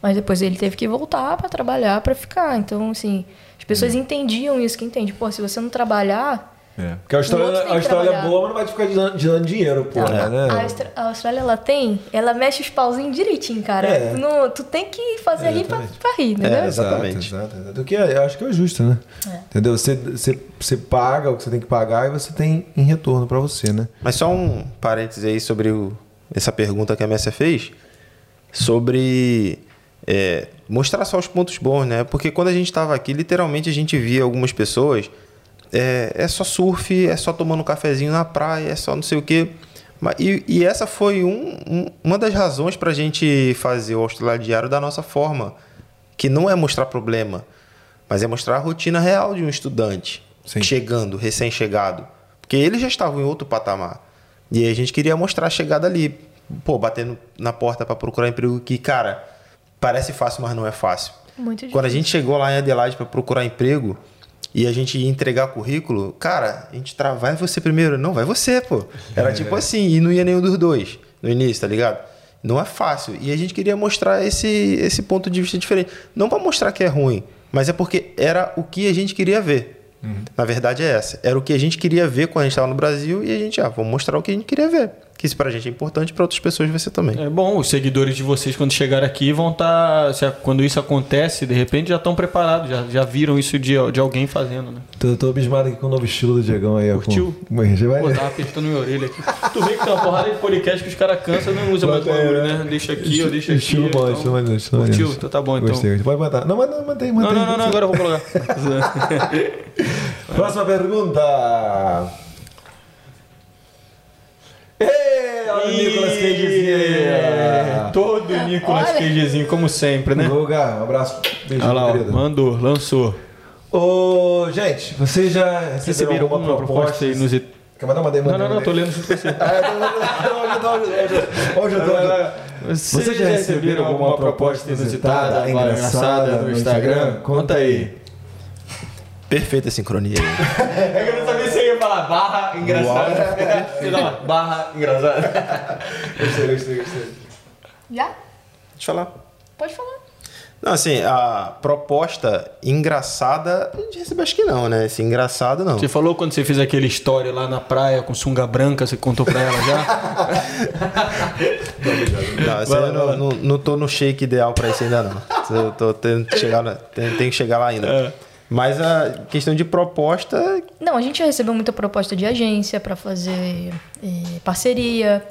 mas depois ele teve que voltar pra trabalhar pra ficar. Então, assim, as pessoas entendiam isso, que entende, pô, se você não trabalhar, É. Porque a Austrália, a Austrália é boa, mas não vai te ficar dando, dinheiro, pô. a, né? a Austrália ela tem, ela mexe os pauzinhos direitinho, cara. É. Tu, não- tu tem que fazer rir pra, pra rir, entendeu? É, exatamente. Exato, exato. O que é- eu acho que é justo, né? É. Entendeu? Você, você, você paga o que você tem que pagar e você tem em retorno pra você, né? Mas só um parêntese aí sobre o- essa pergunta que a Messia fez, sobre é, mostrar só os pontos bons, né? Porque quando a gente estava aqui, literalmente a gente via algumas pessoas, é, é só surf, é só tomando um cafezinho na praia, é só não sei o quê. Mas- E, e essa foi um- um- uma das razões para a gente fazer o Austrália Diário da nossa forma, que não é mostrar problema, mas é mostrar a rotina real de um estudante Sim. chegando, recém-chegado. Porque eles já estavam em outro patamar. E aí a gente queria mostrar a chegada ali. Pô, batendo na porta para procurar emprego que, cara, parece fácil, mas não é fácil. Muito Quando a gente chegou lá em Adelaide para procurar emprego e a gente ia entregar currículo, cara, a gente tra... vai você primeiro. Não, vai você, pô. Era tipo assim, e não ia nenhum dos dois no início, tá ligado? Não é fácil. E a gente queria mostrar esse, esse ponto de vista diferente. Não para mostrar que é ruim, mas é porque era o que a gente queria ver. Na verdade é essa. Era o que a gente queria ver quando a gente estava no Brasil e a gente, ah, vamos mostrar o que a gente queria ver. Que isso pra gente é importante, para outras pessoas vai ser também. É bom, os seguidores de vocês, quando chegarem aqui, vão estar. quando isso acontece, de repente já estão preparados, já, já viram isso de, de alguém fazendo, né? Tô, tô abismado aqui com o novo estilo do Diegão aí. ó, Curtiu? Com... [laughs] Mas já vai... Pô, tava apertando minha orelha aqui. Tu vê que tem uma porrada de podcast que os caras cansam não usam mais o bagulho, né? Deixa aqui, ou deixa aqui. Estilo bom, então. estilo maneiro, estilo Curtiu? Então tá bom, então. Gostei. Pode botar. Não, mas não, mantém, mantém. Não, não, não, não, agora eu vou colocar. [laughs] [laughs] Próxima pergunta. Ei, olha o Nicolas Cagezinho aí. Todo Nicolas Olha. Cagezinho, como sempre, né? Guga, um abraço. Beijo, Olha lá, querido. mandou, lançou. Ô, gente, vocês já receberam alguma alguma proposta proposta? inusitada? Quer mandar uma demanda? Não, não, não, tô lendo junto com você. Ah, Hoje eu tô- Vocês já receberam alguma proposta inusitada, engraçada no Instagram? Conta aí. Perfeita sincronia aí. É que eu não sabia se falar barra engraçada. Lá, [laughs] barra engraçada. [laughs] Gostei, gostei, gostei. Já? Deixa eu falar. Pode falar. Não, assim, a proposta engraçada, a gente recebeu acho que não, né? Esse engraçado não. Você falou quando você fez aquele story lá na praia com sunga branca, você contou pra ela já? [laughs] Não, aí eu não, não, não tô no shake ideal pra isso ainda não. Eu tô tendo que chegar, tenho, tenho que chegar lá ainda. É. Mas a questão de proposta, Não, a gente já recebeu muita proposta de agência para fazer eh, parceria.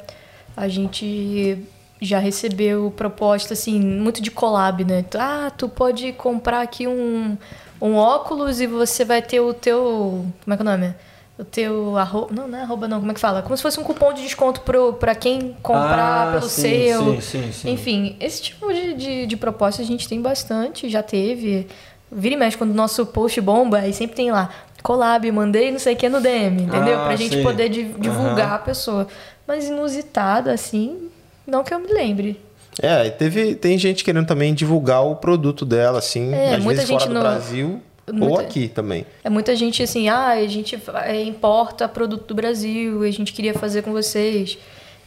A gente já recebeu proposta, assim, muito de collab, né? Ah, tu pode comprar aqui um, um óculos e você vai ter o teu... Como é que é o nome? O teu arroba... Não, não é arroba não. Como é que fala? Como se fosse um cupom de desconto pro, pra quem comprar Ah, pelo sim, seu. sim, sim, sim. Enfim, esse tipo de, de, de proposta a gente tem bastante, já teve. Vira e mexe, quando o nosso post bomba, aí sempre tem lá, collab, mandei não sei o que no DM, entendeu? Ah, pra gente sim. poder di- divulgar a pessoa. Mas inusitada, assim, não que eu me lembre. é, teve, tem gente querendo também divulgar o produto dela, assim, É, às muita vezes fora gente do no- Brasil ou muita- aqui também. É muita gente assim, ah, a gente é, importa produto do Brasil, a gente queria fazer com vocês.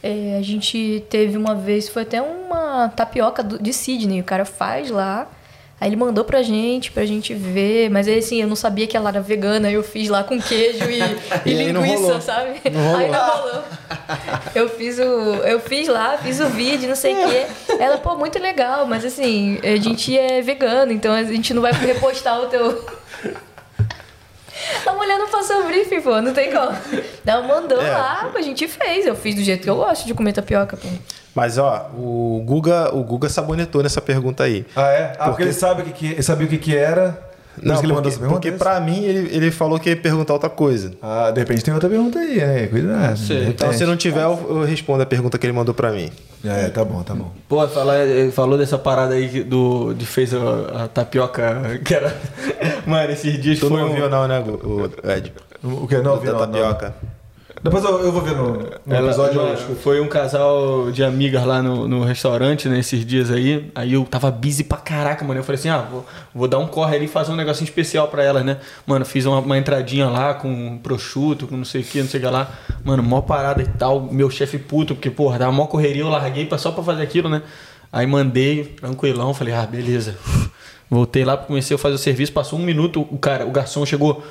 É, a gente teve uma vez, foi até uma tapioca do- de Sydney, o cara faz lá. Aí ele mandou pra gente, pra gente ver, mas aí assim, eu não sabia que ela era vegana, eu fiz lá com queijo e, e E linguiça, sabe? Não. Aí não rolou. Eu fiz o. Eu fiz lá, fiz o vídeo, não sei o quê. Ela, pô, muito legal, mas assim, a gente é vegano, então a gente não vai repostar o teu. [laughs] A mulher não passou o briefing, pô, não tem como. Ela mandou É. lá, a gente fez. Eu fiz do jeito que eu gosto de comer tapioca, pô. Mas ó, o Guga, o Guga sabonetou nessa pergunta aí. Ah, é? Ah, porque, Porque- ele sabe o que, que ele sabia o que, que era. Não, porque, pergunta. porque é pra mim ele, ele falou que ia perguntar outra coisa. Ah, de repente tem outra pergunta aí, né? Cuidado. Então, se não tiver, eu, eu respondo a pergunta que ele mandou pra mim. É, tá bom, tá bom. Pô, falar, ele falou dessa parada aí que- do, de fez a, a tapioca que era. [laughs] Mano, esses dias Tu foi. não um- ouviu não, né, Gu- o Ed? O que? Não, Da vi, não, não. Depois eu, eu vou ver no, no Ela- episódio. mano, escuto. foi um casal de amigas lá no, no restaurante, né, esses dias aí. Aí eu tava busy pra caraca, mano. Eu falei assim, ah, vou, vou dar um corre ali e fazer um negocinho especial pra elas, né? Mano, fiz uma, uma entradinha lá com prosciutto, com não sei o que, não sei o que lá. Mano, mó parada e tal. Meu chefe puto, porque, porra, tava mó correria, eu larguei pra- só pra fazer aquilo, né? Aí mandei, tranquilão, falei, ah, beleza. Voltei lá, comecei a fazer o serviço, passou um minuto, o cara, o garçom chegou,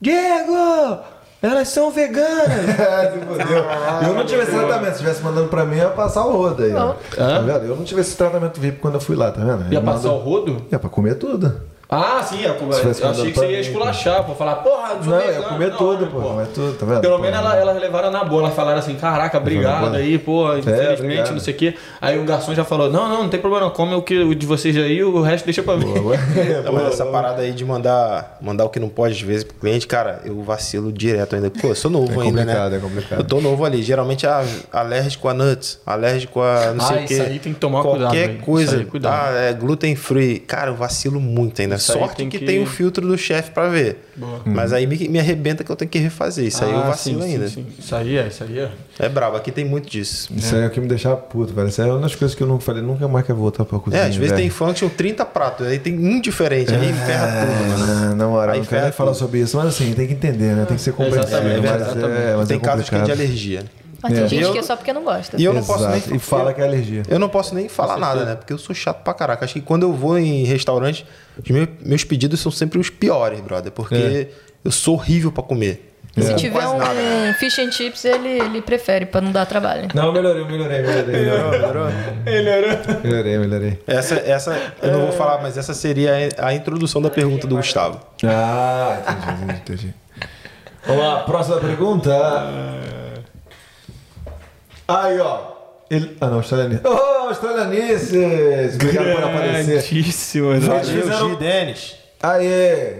Diego! Elas são veganas! [laughs] É, se fodeu. eu não tive esse tratamento. Se tivesse mandando pra mim, ia passar o rodo aí. ó. Tá vendo? Eu não tive esse tratamento VIP quando eu fui lá, tá vendo? Ia Ele passar o rodo? Ia pra comer tudo. Ah, sim, eu, eu achei que você ia esculachar, pô. Falar, porra, Não, eu ia comer tudo, pô. Comer tudo, tá vendo? Pelo Pô, menos ela- elas levaram na boa, elas falaram assim, caraca, obrigado aí, pô, infelizmente, obrigado. não sei o quê. Aí o garçom já falou, não, não, não tem problema, não, come o, que, o de vocês aí, o resto deixa pra mim. Não, [laughs] mas essa parada aí de mandar, mandar o que não pode às vezes pro cliente, cara, eu vacilo direto ainda. Pô, eu sou novo É ainda, complicado, né? é complicado. Eu tô novo ali. Geralmente é alérgico a nuts, alérgico a não sei Ah, o quê. isso aí tem que tomar Qualquer cuidado, velho. coisa. Cuidado. Ah, é gluten free. Cara, eu vacilo muito ainda. Sorte tem que, que- tem o filtro do chefe pra ver. Mas aí me, me arrebenta que eu tenho que refazer. Isso aí eu Ah, vacilo sim, sim, ainda. sim. Isso aí é, isso aí é. É brabo, aqui tem muito disso. Isso aí é o que me deixava puto, velho. Isso aí é uma das coisas que eu não falei, nunca mais quero voltar pra cozinha. É, às vezes velho. tem function 30 pratos, aí tem um diferente, aí ferra tudo, mano. É, na moral, não quero nem falar sobre isso, mas assim, tem que entender, né? Tem que ser compreensivo. Exatamente, mas é, mas tem é casos que é de alergia. Mas tem É. gente Eu- que é só porque não gosta. E eu não posso nem. Exato. E fala que é alergia. Eu não posso nem falar nada, né? Porque eu sou chato pra caraca. Acho que quando eu vou em restaurante, os meus, meus pedidos são sempre os piores, brother. Porque eu sou horrível pra comer. Eu Se tiver um nada. fish and chips, ele, ele prefere, pra não dar trabalho. Não, melhorei, melhorei, melhorei. Melhorei, melhorei. melhorei. Essa, essa, eu não vou falar, mas essa seria a introdução da pergunta do Gustavo. Ah, entendi, entendi, entendi. Vamos lá, próxima pergunta. Aí, ó. Ele... Ah, não, australianice. Oh, australianices! Obrigado por aparecer. Grandíssimo, né? Valeu, Valeu, Gi Gi Denis. Aê!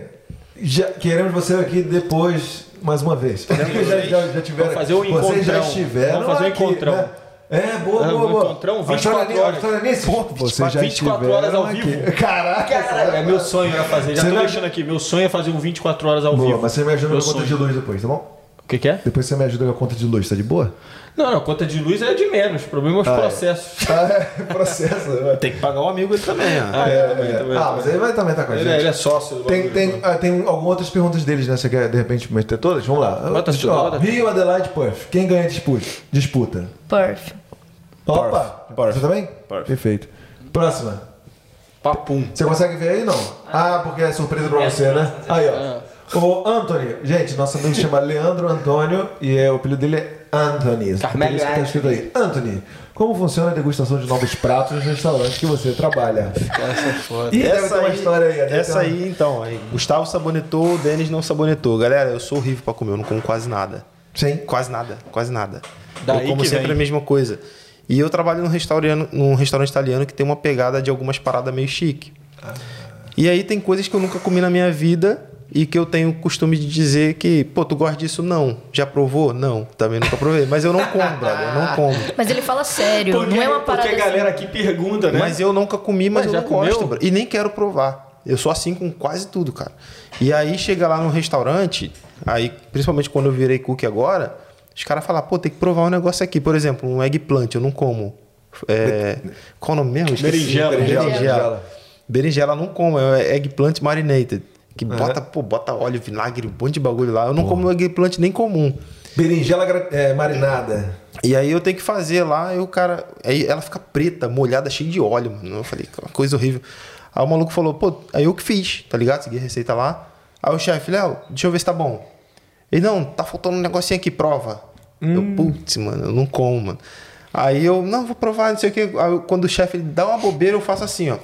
Já, queremos você aqui depois, mais uma vez. Porque já, já, já tiveram. Vamos fazer um Vocês já encontrão. estiveram. Vamos fazer um aqui, encontrão. né? É, boa, boa, um boa. encontrão, 24 Australianice- horas. Australianice, vocês já 24 horas ao vivo. Caraca, Cara, é meu sonho era fazer. Já Você tô deixando aqui. Meu sonho é fazer um 24 horas ao Boa, vivo. mas você me ajuda a conta de luz depois, tá bom? O que, que é? Depois você me ajuda com a conta de luz, tá de boa? Não, não, conta de luz é de menos. O problema é os Ah, é. processos. [laughs] Ah, é, processo. né? Tem que pagar o amigo ele também, ó. Ah, É, é, também, é. também. Ah, mas ele vai também estar com a Ele, gente. é- ele é sócio. do Tem, tem, ah, tem algumas outras perguntas deles, né? Você quer de repente meter todas? Vamos lá. Bota Ó, bota. Rio, Adelaide, Puff. Quem ganha a disputa? disputa? Perf. Opa! Puff. Você também? Puff. Perfeito. Próxima. Papum. Você consegue ver aí, não? Ah, porque é surpresa pra você, né? Aí, ó. O Anthony. Gente, nosso amigo se chama Leandro Antônio e é, o apelido dele é Anthony. Carmelo isso que tá escrito aí. Anthony, como funciona a degustação de novos pratos nos restaurantes que você trabalha? Essa é foda. Ih, deve ter uma história aí. Essa uma- aí, então. Aí, Gustavo sabonetou, o Denis não sabonetou. Galera, eu sou horrível pra comer, eu não como quase nada. Sim. Quase nada, quase nada. Daí eu como que sempre vem. a mesma coisa. E eu trabalho num restaurante, num restaurante italiano que tem uma pegada de algumas paradas meio chique. E aí tem coisas que eu nunca comi na minha vida e que eu tenho o costume de dizer que, pô, tu gosta disso? Não. Já provou? Não. Também nunca provei. Mas eu não como, brother. Eu não [laughs] como. Mas ele fala sério, não é uma parada Porque a assim. galera aqui pergunta, né? Mas eu nunca comi, mas, Mas eu já não comeu? gosto. bro. E nem quero provar. Eu sou assim com quase tudo, cara. E aí chega lá no restaurante, aí, principalmente quando eu virei cook agora, os caras falam, pô, tem que provar um negócio aqui. Por exemplo, um eggplant, eu não como. É, qual o nome mesmo? Berinjela. Berinjela. Berinjela. Berinjela eu não como, é eggplant marinated. Que bota, pô, bota óleo, vinagre, um monte de bagulho lá. Eu não como eggplant nem comum. Berinjela é, marinada. E aí eu tenho que fazer lá, e o cara. Aí ela fica preta, molhada, cheia de óleo, mano. Eu falei, coisa horrível. Aí o maluco falou, pô, aí eu que fiz, tá ligado? Segui a receita lá. Aí o chefe, Léo, deixa eu ver se tá bom. Ele, não, tá faltando um negocinho aqui, prova. Eu, putz, mano, eu não como, mano. Aí eu, não, vou provar, não sei o quê. Aí quando o chefe dá uma bobeira, eu faço assim, ó.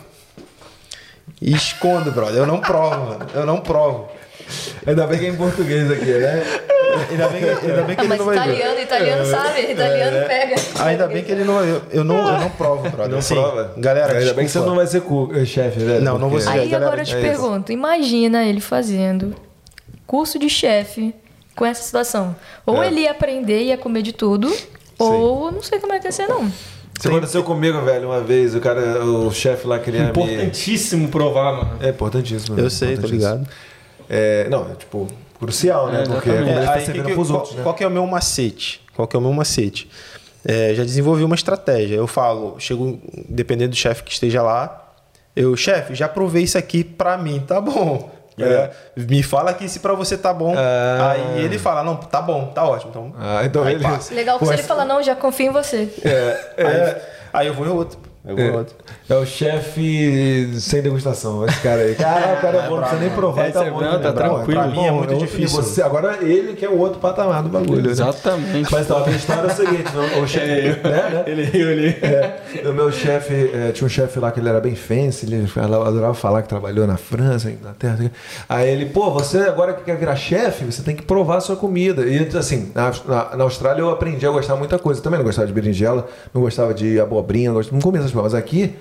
E escondo, brother. Eu não provo, mano. Eu não provo. Ainda bem que é em português aqui, né? Ainda bem, que- ainda bem que Ah, ele mas não vai ver. italiano, italiano sabe, italiano pega. Ainda bem que ele não. Eu, eu não, eu não provo, brother. Não Assim, prova. Galera, Ainda bem que você desculpa. não vai ser cu- eh, chefe, velho. Não, não vou ser. Aí galera, agora eu te é isso. pergunto, imagina ele fazendo curso de chefe com essa situação. Ou É. ele ia aprender e ia comer de tudo, ou não sei como é que ia ser não. Isso aconteceu comigo, velho, uma vez. O cara, o chefe lá queria me... Importantíssimo provar, mano. É importantíssimo. né? Eu sei, tô Importantíssimo. ligado. É, não, é, tipo, Crucial, né? É, Porque é, É, tá aí, servindo que- pros qual, outros, né? qual que é o meu macete? Qual que é o meu macete? É, já desenvolvi uma estratégia. Eu falo, chego, dependendo do chefe que esteja lá, eu, chefe, já provei isso aqui pra mim, tá bom. É, me fala aqui se pra você tá bom. Ah. Aí ele fala, não, tá bom, tá ótimo. Então, Ah, então aí ele- passa. Legal que Pô, se ele falar, não, já confio em você. Aí, aí eu vou em outro. Outro. É o chefe sem degustação, esse cara aí. Cara, o cara é bom, não precisa nem provar, É, tá é bom. também. tá tranquilo. pra mim é muito difícil. Você, agora ele que é o outro patamar do bagulho. né? Exatamente. Mas então, a minha história é o seguinte, não, o chefe, né, né? Ele riu ali. É, o meu chefe, é, tinha um chefe lá que ele era bem fancy, ele adorava falar que trabalhou na França, Inglaterra. Aí ele, pô, você agora que quer virar chefe, você tem que provar a sua comida. E assim, na, na- na Austrália eu aprendi a gostar de muita coisa. Eu também não gostava de berinjela, não gostava de abobrinha, não, gostava, não comia essas Mas aqui,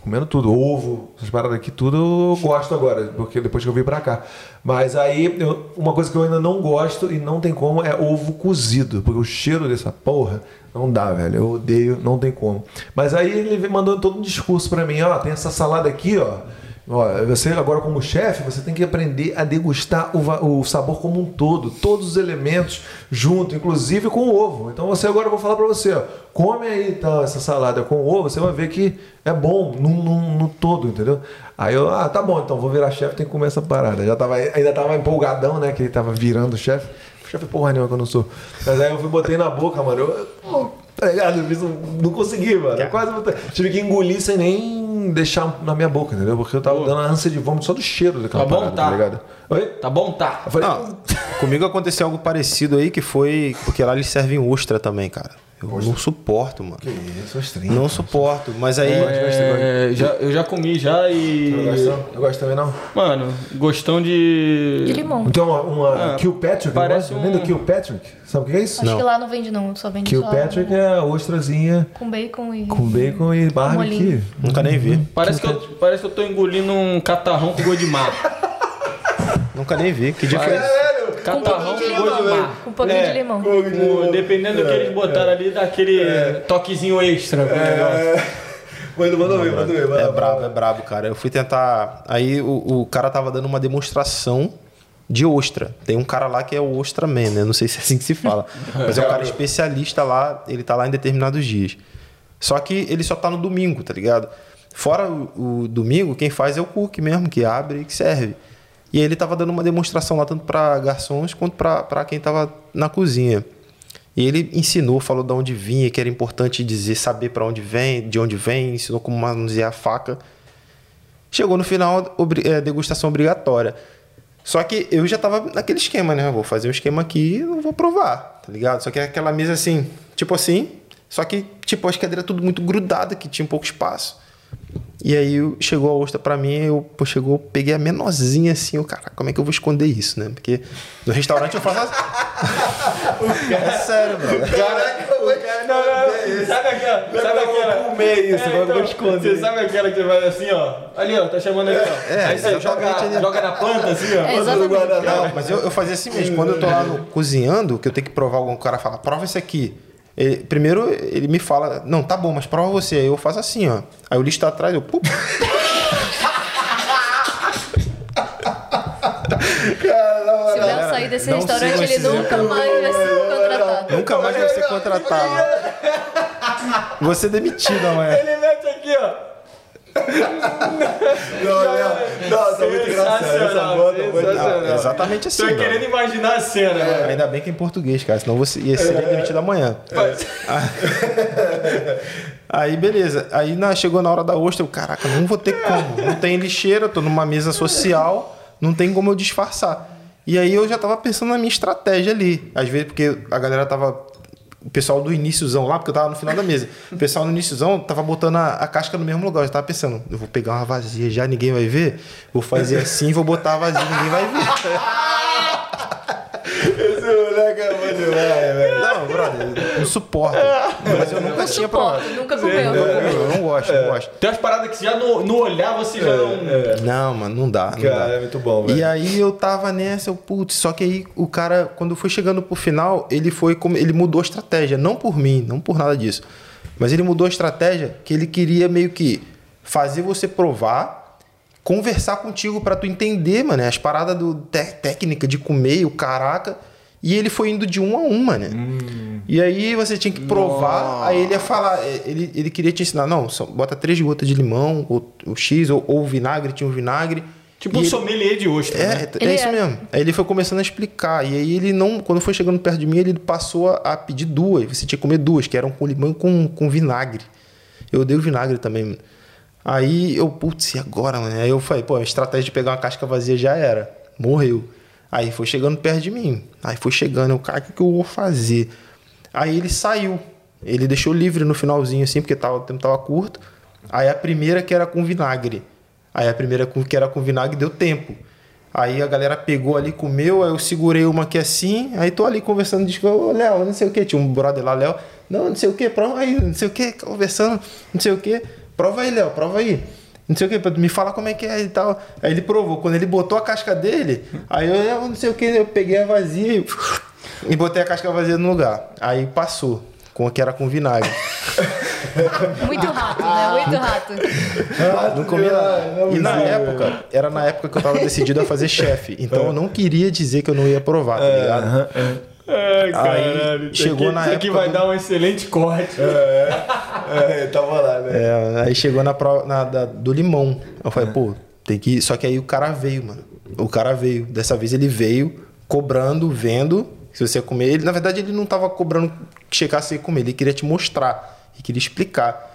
comendo tudo, ovo, essas paradas aqui, tudo eu gosto agora, porque depois que eu vim pra cá. Mas aí, eu- uma coisa que eu ainda não gosto e não tem como é ovo cozido, porque o cheiro dessa porra não dá, velho. Eu odeio, não tem como. Mas aí ele mandou todo um discurso pra mim, ó, tem essa salada aqui, ó. Você agora como chefe, você tem que aprender a degustar o, o sabor como um todo, todos os elementos junto, inclusive com o ovo. Então você agora eu vou falar pra você, ó, come aí tá, essa salada com ovo, você vai ver que é bom no, no, no todo, entendeu? Aí eu, ah, tá bom, então vou virar chefe, tem que comer essa parada. Já tava, ainda tava empolgadão, né, que ele tava virando chefe. Chefe porra nenhuma que eu não sou. Mas aí eu fui botei na boca, mano. Eu, tá ligado? Eu não consegui, mano. Quase tive que engolir sem nem deixar na minha boca, entendeu? Porque eu tava dando uma ânsia de vômito só do cheiro daquela Tá bom, parada, tá. ligado? Oi? Tá bom? Tá. Eu falei, Não, comigo aconteceu algo parecido aí, que foi... Porque lá eles servem ostra também, cara. Eu não suporto, mano. que isso, estranho. Não suporto. Mas aí... É, já, eu já comi já e. Eu gosto, eu gosto também não. Mano, gostão de. De limão. Então, uma, uma Ah, Kilpatrick, parece um... Nem do Kilpatrick? Sabe o que é isso? Acho que lá não vende, não. Só vende só Kilpatrick é a ostrazinha com bacon e... com bacon e barbecue. Nunca nem vi. Parece que, eu, parece que eu tô engolindo um catarrão com gosto de mar. Nunca nem vi. Que dia foi Com um pouquinho de de limão. Com um pouquinho É, de limão. Com- dependendo do que eles botaram ali, dá aquele toquezinho extra. pro negócio. [laughs] Manda, manda ver, manda ver. É brabo, é brabo, cara. Eu fui tentar. Aí o, o cara tava dando uma demonstração de ostra. Tem um cara lá que é o Ostra Man, né? Não sei se é assim que se fala. [laughs] Mas é um cara especialista lá, ele tá lá em determinados dias. Só que ele só tá no domingo, tá ligado? Fora o, o domingo, quem faz é o cook mesmo, que abre e que serve. E ele tava dando uma demonstração lá, tanto para garçons quanto para quem tava na cozinha. E ele ensinou, falou de onde vinha, que era importante dizer, saber para onde vem, de onde vem, ensinou como manusear a faca. Chegou no final, obri- é, degustação obrigatória. Só que eu já tava naquele esquema, né? Vou fazer um esquema aqui não vou provar, tá ligado? Só que é aquela mesa assim, tipo assim, só que, tipo, as cadeiras tudo muito grudada, que tinha pouco espaço. E aí chegou a ostra pra mim, eu pô, chegou, peguei a menorzinha assim, eu, cara, como é que eu vou esconder isso, né? Porque no restaurante eu faço assim. [laughs] é sério, mano. Caraca, o cara Não, não, não. Sabe aquela? Sabe aquela? comer isso, agora eu vou esconder. Você sabe aquela que vai assim, ó? Ali, ó, tá chamando ali, ó. É, Aí você joga, ali. joga na planta, assim, ó. É, exatamente. Não, mas eu, eu fazia assim mesmo. Quando eu tô lá no, cozinhando, que eu tenho que provar algum cara fala, prova esse aqui. Ele- primeiro ele me fala, não, tá bom, mas prova você. Aí eu faço assim, ó. Aí o lixo tá atrás, eu. Pup, [laughs] Se o Léo sair desse não restaurante, ele nunca mais vai ser contratado. nunca mais vai ser contratado. [laughs] Vou ser demitido amanhã. Ele mete aqui, ó. Não, não, nossa, muito engraçado. Essa bota muito. É exatamente assim. Tô mano. querendo imaginar a cena, mano. Ainda bem que é em português, cara, senão você ia ser demitido amanhã. Aí, beleza. Aí na, chegou na hora da ostra, eu, caraca, não vou ter como. Não tem lixeira, tô numa mesa social, não tem como eu disfarçar. E aí eu já tava pensando na minha estratégia ali. Às vezes, porque a galera tava. O pessoal do iníciozão lá, porque eu tava no final da mesa. O pessoal no iníciozão tava botando a, a casca no mesmo lugar. Eu tava pensando, eu vou pegar uma vazia já, ninguém vai ver. Vou fazer assim, vou botar a vazia, ninguém vai ver. [laughs] Esse moleque é bom demais, velho. Não, brother, eu não suporto. Mas eu nunca tinha provado. Suporto, nunca comeu. Eu não gosto, não gosto. Tem umas paradas que já no, no olhar você já não. Não, mano, não dá. Não Cara, dá. é muito bom, velho. E aí eu tava nessa, eu, putz, só que aí o cara, quando foi chegando pro final, ele foi como. Ele mudou a estratégia. Não por mim, não por nada disso. Mas ele mudou a estratégia que ele queria meio que fazer você provar. conversar contigo pra tu entender, mano, as paradas do te- técnica de comer e o caraca. E ele foi indo de um a um, mano. E aí você tinha que provar, aí ele ia falar, é, ele, ele queria te ensinar, não, só bota três gotas de limão, ou o X, ou, ou vinagre, tinha um vinagre. Tipo um sommelier de ostra, é, né? é Ele isso é. mesmo. Aí ele foi começando a explicar. E aí ele não. Quando foi chegando perto de mim, ele passou a, a pedir duas. Você tinha que comer duas, que eram com limão e com, com vinagre. Eu odeio vinagre também, mano. Aí eu, putz, e agora, mano? Aí eu falei, pô, a estratégia de pegar uma casca vazia já era. Morreu. Aí foi chegando perto de mim. Aí foi chegando, eu, cara, o que, que eu vou fazer? Aí ele saiu. Ele deixou livre no finalzinho, assim, porque tava, o tempo tava curto. Aí a primeira que era com vinagre. Aí a primeira que era com vinagre deu tempo. Aí a galera pegou ali, comeu, aí eu segurei uma aqui assim, aí tô ali conversando, diz que, ô Léo, não sei o que, tinha um brother lá, Léo, não, não sei o que, prova aí, não sei o que, conversando, não sei o que, prova aí, Léo, prova aí. Não sei o que, me fala como é que é e tal. Aí ele provou. Quando ele botou a casca dele, aí eu, eu não sei o que, eu peguei a vazia e, e botei a casca vazia no lugar. Aí passou, com que era com vinagre. [laughs] Muito rato, né? Muito rato. Não comia nada. E na época, era na época que eu tava decidido a fazer chefe. Então eu não queria dizer que eu não ia provar, tá ligado? É. Ai, caralho, isso chegou aqui- na Isso aqui época vai do- dar um excelente corte. É, tava lá, né? É, aí chegou na prova na, da- do limão. Eu falei, pô, tem que. Só que aí o cara veio, mano. O cara veio. Dessa vez ele veio cobrando, vendo. Se você comer. Ele, na verdade, ele não tava cobrando que chegasse a comer. Ele queria te mostrar. Ele queria explicar.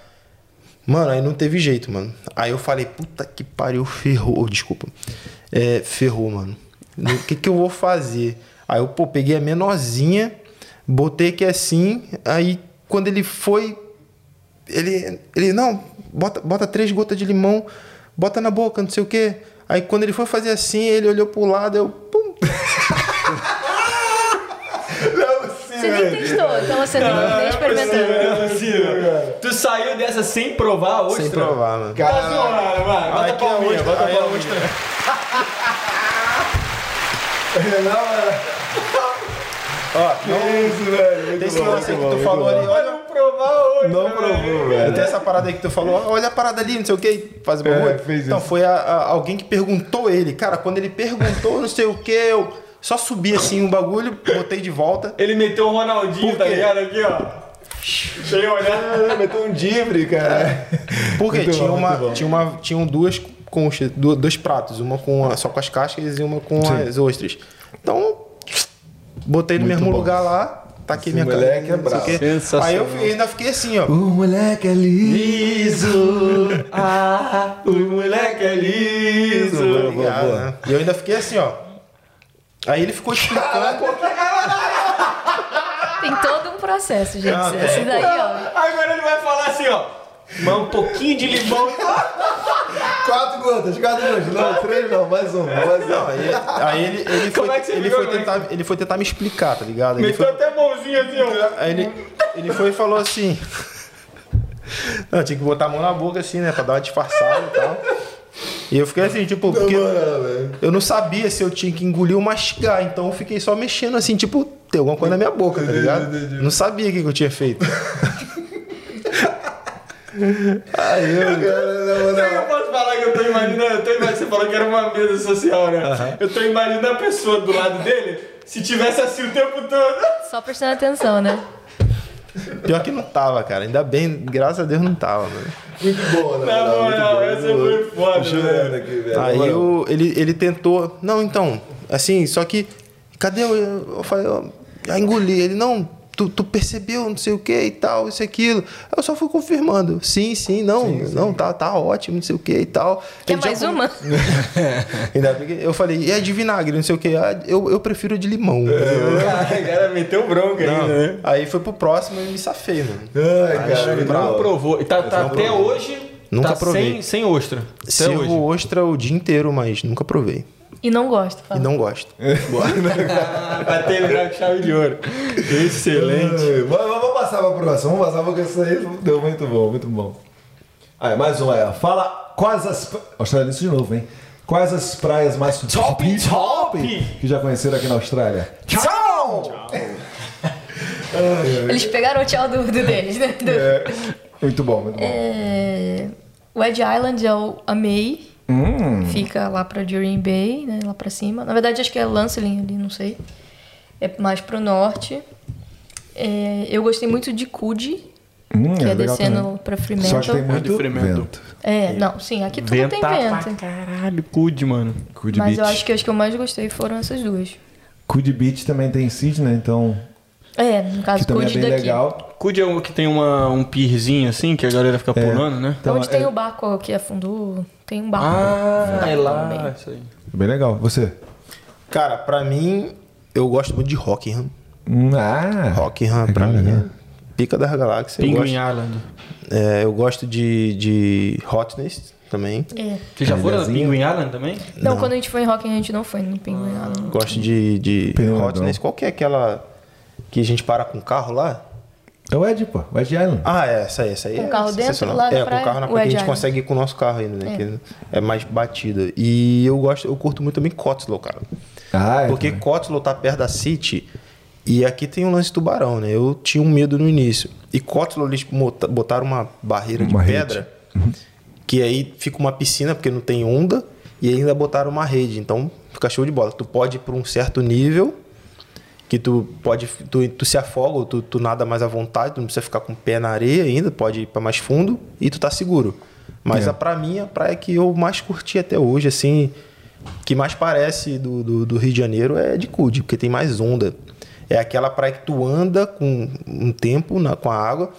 Mano, aí não teve jeito, mano. Aí eu falei, puta que pariu, ferrou. Desculpa. É, ferrou, mano. O que que eu vou fazer? Aí eu, pô, peguei a menorzinha, botei aqui assim. Aí quando ele foi ele, ele não, bota, bota três gotas de limão, bota na boca, não sei o quê. Aí quando ele foi fazer assim, ele olhou pro lado, eu. Pum, [laughs] Você nem testou, então você nem, nem experimentou. Tu saiu dessa sem provar ostra? sem provar, mano. Tá zoando, vai. Bota Aí a que é a palminha, bota a aí a palminha. [laughs] [laughs] Ó, Que isso, velho? Esse bom, lance que tu falou ali, olha. Não provar a ostra. Não provou, velho. Tem essa parada aí que tu falou, olha a parada ali, não sei o que, faz. É, fez então, isso. foi a- a- alguém que perguntou ele. Cara, quando ele perguntou não sei o que, eu só subi assim o bagulho, botei de volta. Ele meteu o Ronaldinho, tá ligado? Aqui, ó. Sem olhar. Ah, meteu um dibre, cara. Porque Muito tinha, bom, uma, tinha, uma, tinham duas conchas, dois pratos, uma com a- só com as cascas e uma com as ostras. Então, botei no Muito mesmo bom. lugar lá, taquei Esse minha moleque cara, é não bravo. Aí eu fui- ainda fiquei assim, ó. O moleque é liso. [laughs] Ah, o moleque é liso. Tá boa, ligado, boa. né? E eu ainda fiquei assim, ó. Aí ele ficou explicando. Tem todo um processo, gente. Ah, Esse tem. daí, ó. Agora ele vai falar assim, ó. Mas um pouquinho de limão. Quatro gotas, quatro gotas. Não, três não, mais um, mais um. Não, aí, aí ele, ele, Como foi, é que você ele, foi é tentar, ele foi tentar me explicar, tá ligado? Ele Meteu foi, até a mãozinha assim, ó. aí ele, ele foi e falou assim. Não, tinha que botar a mão na boca assim, né? Pra dar uma disfarçada e tal. E eu fiquei assim, tipo, porque Moral, velho. eu não sabia se eu tinha que engolir ou mastigar, então eu fiquei só mexendo assim, tipo, tem alguma coisa na minha boca, tá ligado? Não sabia o que que eu tinha feito. [laughs] Aí eu, cara, não, não. Eu posso falar que eu tô imaginando, eu tô imaginando, você falou que era uma mesa social, né? Eu tô imaginando a pessoa do lado dele, se tivesse assim o tempo todo. Só prestando atenção, né? Pior que não tava, cara. Ainda bem, graças a Deus não tava, mano. Muito bom, né? Na moral, essa foi foda, velho. aqui, velho. Aí eu, ele, ele tentou. Não, então, assim, só que. Cadê o. Eu falei, ó, já engoli. Ele, não, tu, tu percebeu, não sei o que e tal, isso e aquilo. Eu só fui confirmando. Sim, sim, não, não, tá, tá ótimo, não sei o que e tal. Quer Ele já mais come- uma? [laughs] Eu falei, e é de vinagre, não sei o que. Ah, eu, eu prefiro de limão. Cara, [laughs] o cara meteu bronca Não. ainda, né? Aí foi pro próximo e me safei, mano. Ai, Acho cara, Não provou. E tá, tá não até provei. hoje. Nunca tá provei. Sem, sem ostra. Até Sirvo hoje. ostra o dia inteiro, mas nunca provei. E não gosto. E fala. não gosto. [laughs] Batendo na chave de ouro. Excelente. Vamos, vamos passar pra próxima. Vamos passar porque isso aí deu muito bom, muito bom. Aí, mais um aí, ó. Fala quais as. Austrália, isso de novo, hein? Quais as praias mais Top, top! que já conheceram aqui na Austrália? Tchau! [laughs] Eles pegaram o tchau do, do deles, né? Do- É, muito bom, muito bom. É, o Ed Island eu amei. Hum. Fica lá pra Durin Bay, né? Lá pra cima. Na verdade, acho que é Lancelin ali, não sei. É mais pro norte. É, eu gostei muito de Cudi, Hum, que é, legal descendo também. pra Só Fremantle. que tem muito de Fremantle. vento. É, não, sim, aqui tudo tem pra vento. caralho, cuide, mano. Cood Mas Beach. eu acho que as que eu mais gostei foram essas duas. Cood Beach também tem Sydney, então... É, no Que caso, também é Cudi bem daqui. legal. Cuide é um que tem uma, um pierzinho assim, que a galera fica pulando, né? Então, Onde é- tem o barco que afundou, tem um barco. Ah, é no lá, meio. isso aí. Bem legal. Você? Cara, pra mim, eu gosto muito de Rockingham. Ah. Rockingham, legal, pra mim, legal. é pica das galáxias. Eu Penguin gosto, Island. é, eu gosto de, de Hotness também. É. Vocês já foram na Ilhazinha? Penguin Island também? Não, quando a gente foi em Rock, a gente não foi no Pinguim Island. Gosto de, de Penguin Hotness. Qual que é aquela que a gente para com o carro lá? É o Ed, pô. O Ed Island. Ah, é, essa aí, essa aí. Com é o carro dentro, lá É, com o carro na praia, que a gente Ed consegue ir com o nosso carro ainda, né? Que é mais batida. E eu gosto, eu curto muito também Cotslow, cara. Ah, é. Porque também. Cotslow tá perto da City e aqui tem um lance de tubarão, né? Eu tinha um medo no início. E Cotslow eles botaram uma barreira Uma de rede. pedra que aí fica uma piscina porque não tem onda e ainda botaram uma rede. Então fica show de bola. Tu pode ir para um certo nível que tu pode tu, tu se afoga, ou tu, tu nada mais à vontade, tu não precisa ficar com o pé na areia ainda, pode ir para mais fundo e tu tá seguro. Mas É. a para mim a praia que eu mais curti até hoje assim, que mais parece do, do, do Rio de Janeiro é de Cude, porque tem mais onda. É aquela praia que tu anda com um tempo na, com a água,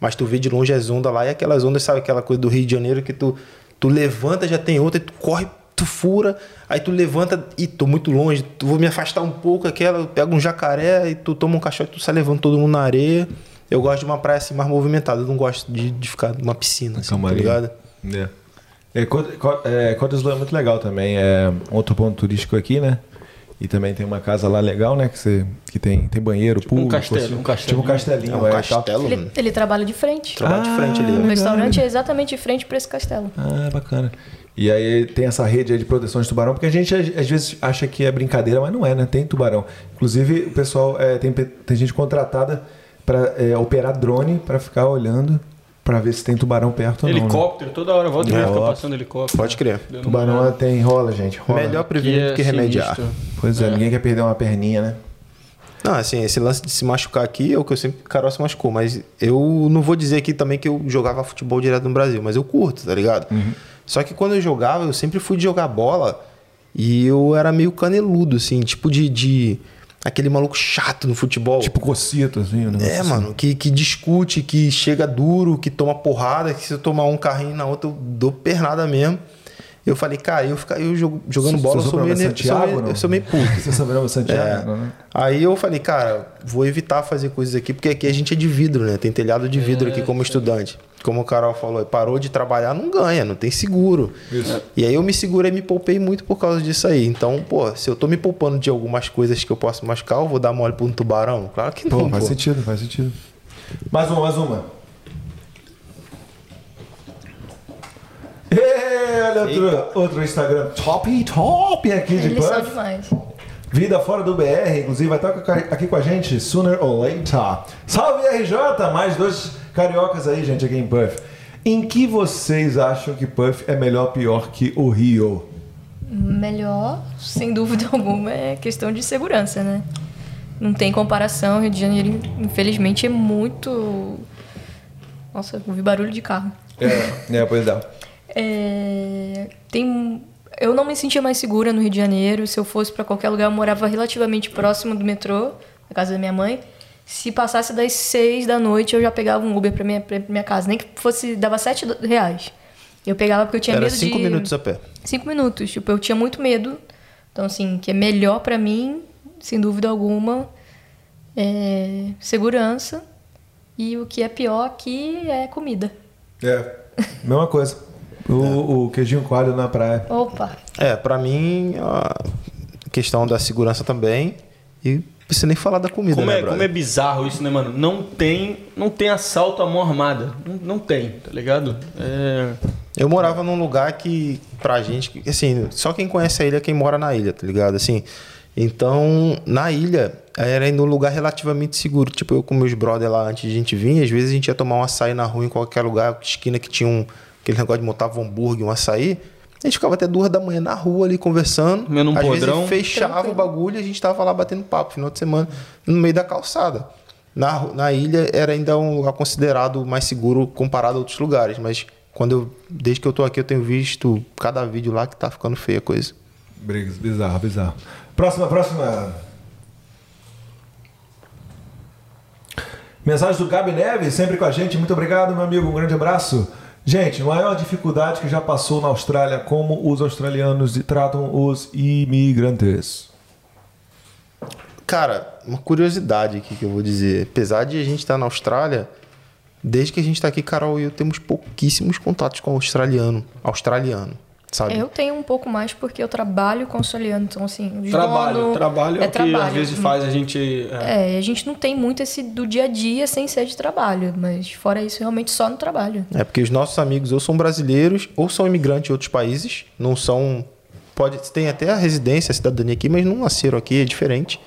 mas tu vê de longe as ondas lá e aquelas ondas, sabe aquela coisa do Rio de Janeiro que tu, tu levanta, já tem outra, e tu corre, tu fura, aí tu levanta e tô muito longe, tu vou me afastar um pouco, aquela, eu pego um jacaré e tu toma um caixote, tu sai levando todo mundo na areia. Eu gosto de uma praia assim mais movimentada, eu não gosto de, de ficar numa piscina, assim, tá ligado? É. É, Cot- Cot- é, é muito legal também. É outro ponto turístico aqui, né? E também tem uma casa lá legal, né? Que, você, que tem, tem banheiro, pool. um castelo, coisa- um castelinho. Tipo um castelinho. É um é, castelo, Ele, ele trabalha de frente. Trabalho de frente ali. Ah, O restaurante é exatamente de frente pra esse castelo. Ah, bacana. E aí tem essa rede aí de proteção de tubarão, porque a gente às vezes acha que é brincadeira, mas não é, né? Tem tubarão. Inclusive, o pessoal é, tem, tem gente contratada para operar drone para ficar olhando para ver se tem tubarão perto ou não. né? Helicóptero, toda hora, volta e meia fica Helicóptero. passando helicóptero. Pode crer. Deu Tubarão olhada. tem rola, gente. Rola. Melhor prevenir é do que remediar. sinistro. Pois é, ninguém quer perder uma perninha, né? Não, assim, esse lance de se machucar aqui é o que eu sempre. Carol se machucou, mas eu não vou dizer aqui também que eu jogava futebol direto no Brasil, mas eu curto, tá ligado? Só que quando eu jogava, eu sempre fui de jogar bola e eu era meio caneludo, assim, tipo de. de aquele maluco chato no futebol. Tipo cocito, assim. negócio É, assim. mano, que, que discute, que chega duro, que toma porrada, que se eu tomar um carrinho na outra, eu dou pernada mesmo. Eu falei, cara, eu, ficar, eu jogo- jogando bola, eu sou meio, é sou Santiago, meio, não? eu sou meio puto. [laughs] Você é Santiago? É. não, né? Aí eu falei, cara, vou evitar fazer coisas aqui, porque aqui a gente é de vidro, né? Tem telhado de vidro aqui como estudante. Como o Carol falou, parou de trabalhar, não ganha, não tem seguro. E aí eu me segurei e me poupei muito por causa disso aí. Então, pô, se eu tô me poupando de algumas coisas que eu posso machucar, eu vou dar mole pra um tubarão? Claro que Pô, não, faz pô. sentido, faz sentido. Mais uma, mais uma. Olha outro, outro Instagram top, top aqui de demais. Vida fora do BR, inclusive vai estar aqui com a gente sooner or later. Salve RJ, mais dois cariocas aí, gente, aqui em Puff. Em que vocês acham que Puff é melhor ou pior que o Rio? Melhor, sem dúvida [laughs] alguma, é questão de segurança, né? Não tem comparação. Rio de Janeiro, infelizmente, é muito. Nossa, ouvi barulho de carro. É, é pois é. É, tem, eu não me sentia mais segura no Rio de Janeiro. Se eu fosse para qualquer lugar, eu morava relativamente próximo do metrô, na casa da minha mãe. Se passasse das seis da noite, eu já pegava um Uber para minha, pra minha casa. Nem que fosse, dava sete reais. Eu pegava porque eu tinha Era medo cinco de... minutos a pé. Cinco minutos. Tipo, eu tinha muito medo. Então, assim, que é melhor pra mim, sem dúvida alguma, é segurança. E o que é pior aqui é comida. É, mesma coisa. [laughs] O, o queijinho coalho na praia. Opa! É, pra mim, a questão da segurança também. E precisa nem falar da comida, Como né, é, como é brother? bizarro isso, né, mano? Não tem, não tem assalto à mão armada. Não, não tem, tá ligado? É... Eu morava num lugar que, pra gente, assim, só quem conhece a ilha é quem mora na ilha, tá ligado? Assim, então, na ilha, era num lugar relativamente seguro. Tipo, eu com meus brothers lá antes de a gente vir, às vezes a gente ia tomar um açaí na rua em qualquer lugar, esquina que tinha um, aquele negócio de montar um hambúrguer, um açaí. A gente ficava até duas da manhã na rua ali conversando. Comendo um Às podrão. vezes fechava o bagulho e a gente tava lá batendo papo final de semana no meio da calçada. Na, na ilha era ainda um lugar considerado mais seguro comparado a outros lugares, mas quando eu, desde que eu tô aqui eu tenho visto cada vídeo lá que tá ficando feia a coisa. Briggs, bizarro, bizarro. Próxima, próxima. Mensagem do Gabi Neves, sempre com a gente. Muito obrigado, meu amigo. Um grande abraço. Gente, maior dificuldade que já passou na Austrália, como os australianos tratam os imigrantes. Cara, uma curiosidade aqui que eu vou dizer. Apesar de a gente estar na Austrália, desde que a gente tá aqui, Carol e eu temos pouquíssimos contatos com o australiano. Australiano, sabe? Eu tenho um pouco mais porque eu trabalho com australiano, então assim, Trabalho, dono- trabalho é, o que às trabalho. vezes faz a gente. é, É, a gente não tem muito esse do dia a dia sem ser de trabalho, mas fora isso, realmente só no trabalho. É porque os nossos amigos ou são brasileiros ou são imigrantes de outros países, não são. Pode tem até a residência, a cidadania aqui, mas não nasceram aqui, é diferente.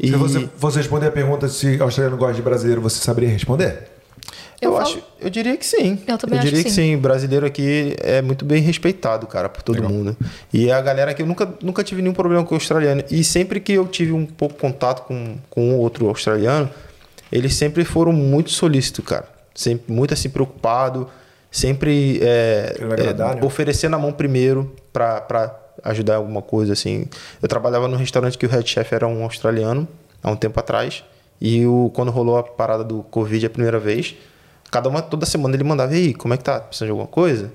E Se você fosse responder a pergunta se australiano gosta de brasileiro, você saberia responder? Eu, Eu falo- acho, eu diria que sim. Eu também acho diria que que sim. sim. Brasileiro aqui é muito bem respeitado, cara, por todo Legal. mundo. E a galera aqui eu nunca, nunca tive nenhum problema com o australiano. E sempre que eu tive um pouco contato com, com um outro australiano, eles sempre foram muito solícitos, cara. Sempre muito assim preocupado, sempre é, agradar, é, né? oferecendo a mão primeiro pra, pra ajudar em alguma coisa assim. Eu trabalhava num restaurante que o head chef era um australiano há um tempo atrás. E o, quando rolou a parada do Covid a primeira vez, cada uma toda semana ele mandava, e aí, como é que tá? Precisa de alguma coisa?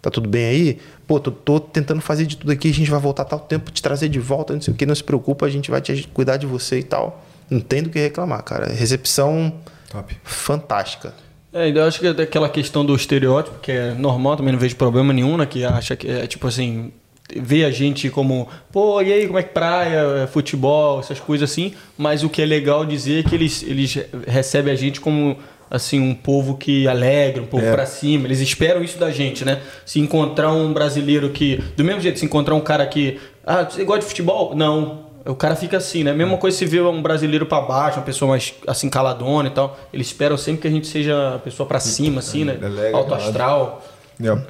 Tá tudo bem aí? Pô, tô, tô tentando fazer de tudo aqui, a gente vai voltar tal tempo, te trazer de volta, não sei o que, não se preocupa, a gente vai te cuidar de você e tal. Não tem do que reclamar, cara. Recepção Top. fantástica. É, eu acho que é daquela questão do estereótipo, que é normal, também não vejo problema nenhum, né? Que acha que é tipo assim, vê a gente como, pô, e aí, como é que praia, futebol, essas coisas assim. Mas o que é legal dizer é que eles, eles recebem a gente como, assim, um povo que alegra, um povo É. pra cima. Eles esperam isso da gente, né? Se encontrar um brasileiro que, do mesmo jeito, se encontrar um cara que, ah, você gosta de futebol? Não. O cara fica assim, né? Mesma coisa se vê um brasileiro pra baixo, uma pessoa mais assim caladona e tal. Eles esperam sempre que a gente seja a pessoa pra cima, assim, né? Alto astral. Yeah.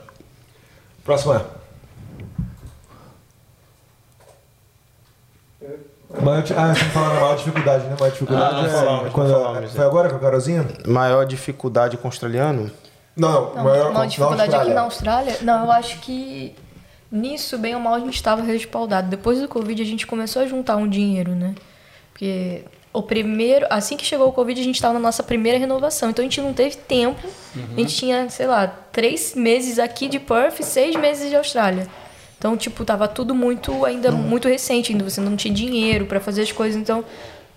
Próxima. Maior, ah, você tá falando maior dificuldade, né? Maior dificuldade Ah, é falamos, quando- falamos, Foi agora com a Carolzinha? Maior dificuldade com o australiano? Não, Não, maior uma com- dificuldade na aqui na Austrália. Austrália, não, eu acho que nisso, bem ou mal, a gente estava respaldado. Depois do Covid, a gente começou a juntar um dinheiro, né? Porque o primeiro, assim que chegou o Covid, a gente estava na nossa primeira renovação. Então a gente não teve tempo. A gente tinha, sei lá, três meses aqui de Perth e seis meses de Austrália. Então, tipo, tava tudo muito, ainda muito recente, ainda você não tinha dinheiro para fazer as coisas. Então,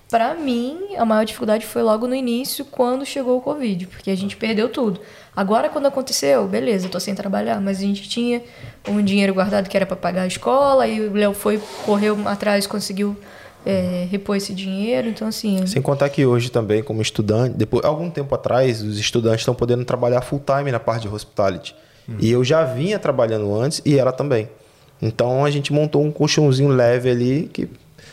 Pra mim, a maior dificuldade foi logo no início, quando chegou o Covid, porque a gente perdeu tudo. Agora, quando aconteceu, beleza, eu tô sem trabalhar, mas a gente tinha um dinheiro guardado que era pra pagar a escola, e o Léo foi, correu atrás, conseguiu é, repor esse dinheiro, então assim... Sem contar que hoje também, como estudante, depois, algum tempo atrás, os estudantes estão podendo trabalhar full time na parte de hospitality. E eu já vinha trabalhando antes e ela também. Então a gente montou um colchãozinho leve ali que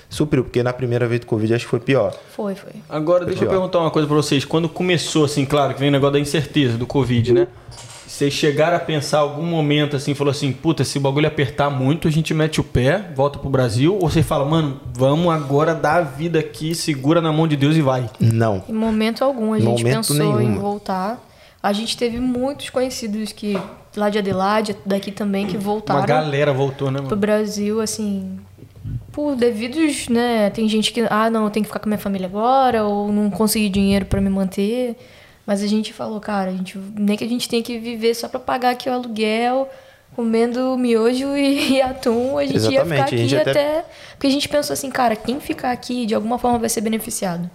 supriu, porque na primeira vez do Covid acho que foi pior. Foi, foi. Agora, deixa eu pior. perguntar uma coisa pra vocês. Quando começou, assim, claro, que vem o negócio da incerteza do Covid, né? Vocês chegaram a pensar algum momento assim, falou assim, puta, se o bagulho apertar muito, a gente mete o pé, volta pro Brasil? Ou você fala, mano, vamos agora dar a vida aqui, segura na mão de Deus e vai? Não. Em momento algum a gente Momento pensou em nenhuma. voltar. A gente teve muitos conhecidos que lá de Adelaide, daqui também, que voltaram. Uma galera voltou, né, pro mano? Brasil, assim, por devidos, né? Tem gente que, ah, não, eu tenho que ficar com a minha família agora, ou não consegui dinheiro pra me manter. Mas a gente falou, cara, a gente, nem que a gente tenha que viver só pra pagar aqui o aluguel, comendo miojo e, [laughs] e atum, a gente ia Exatamente, ficar a aqui até... até- Porque a gente pensou assim, cara, quem ficar aqui de alguma forma vai ser beneficiado.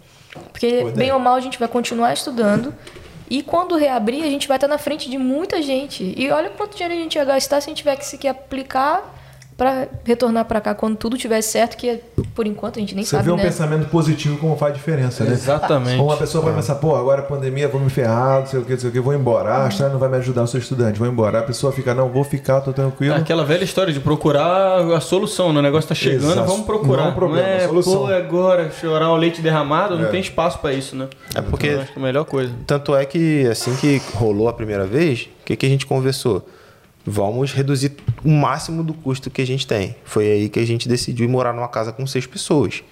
Porque, Boa bem ideia. ou mal, a gente vai continuar estudando. E quando reabrir, a gente vai estar na frente de muita gente. E olha quanto dinheiro a gente ia gastar se a gente tiver que sequer aplicar para retornar para cá quando tudo tiver certo, que por enquanto a gente nem Você sabe, vê um né? pensamento positivo como faz diferença, né? Exatamente. Ou uma pessoa vai pensar, pô, agora a pandemia, vou me ferrar, não sei o que, não sei o que, vou embora. Ah, a Austrália não vai me ajudar, eu sou estudante, vou embora. A pessoa fica, não, vou ficar, tô tranquilo. É Aquela velha história de procurar a solução, né? O negócio tá chegando, Exato. vamos procurar. Não é um problema, é, a solução. pô, agora chorar o leite derramado, não É. tem espaço pra isso, né? É porque Eu acho que é a melhor coisa. Tanto é que assim que rolou a primeira vez, o que, que a gente conversou? Vamos reduzir o máximo do custo que a gente tem. Foi aí que a gente decidiu ir morar numa casa com seis pessoas.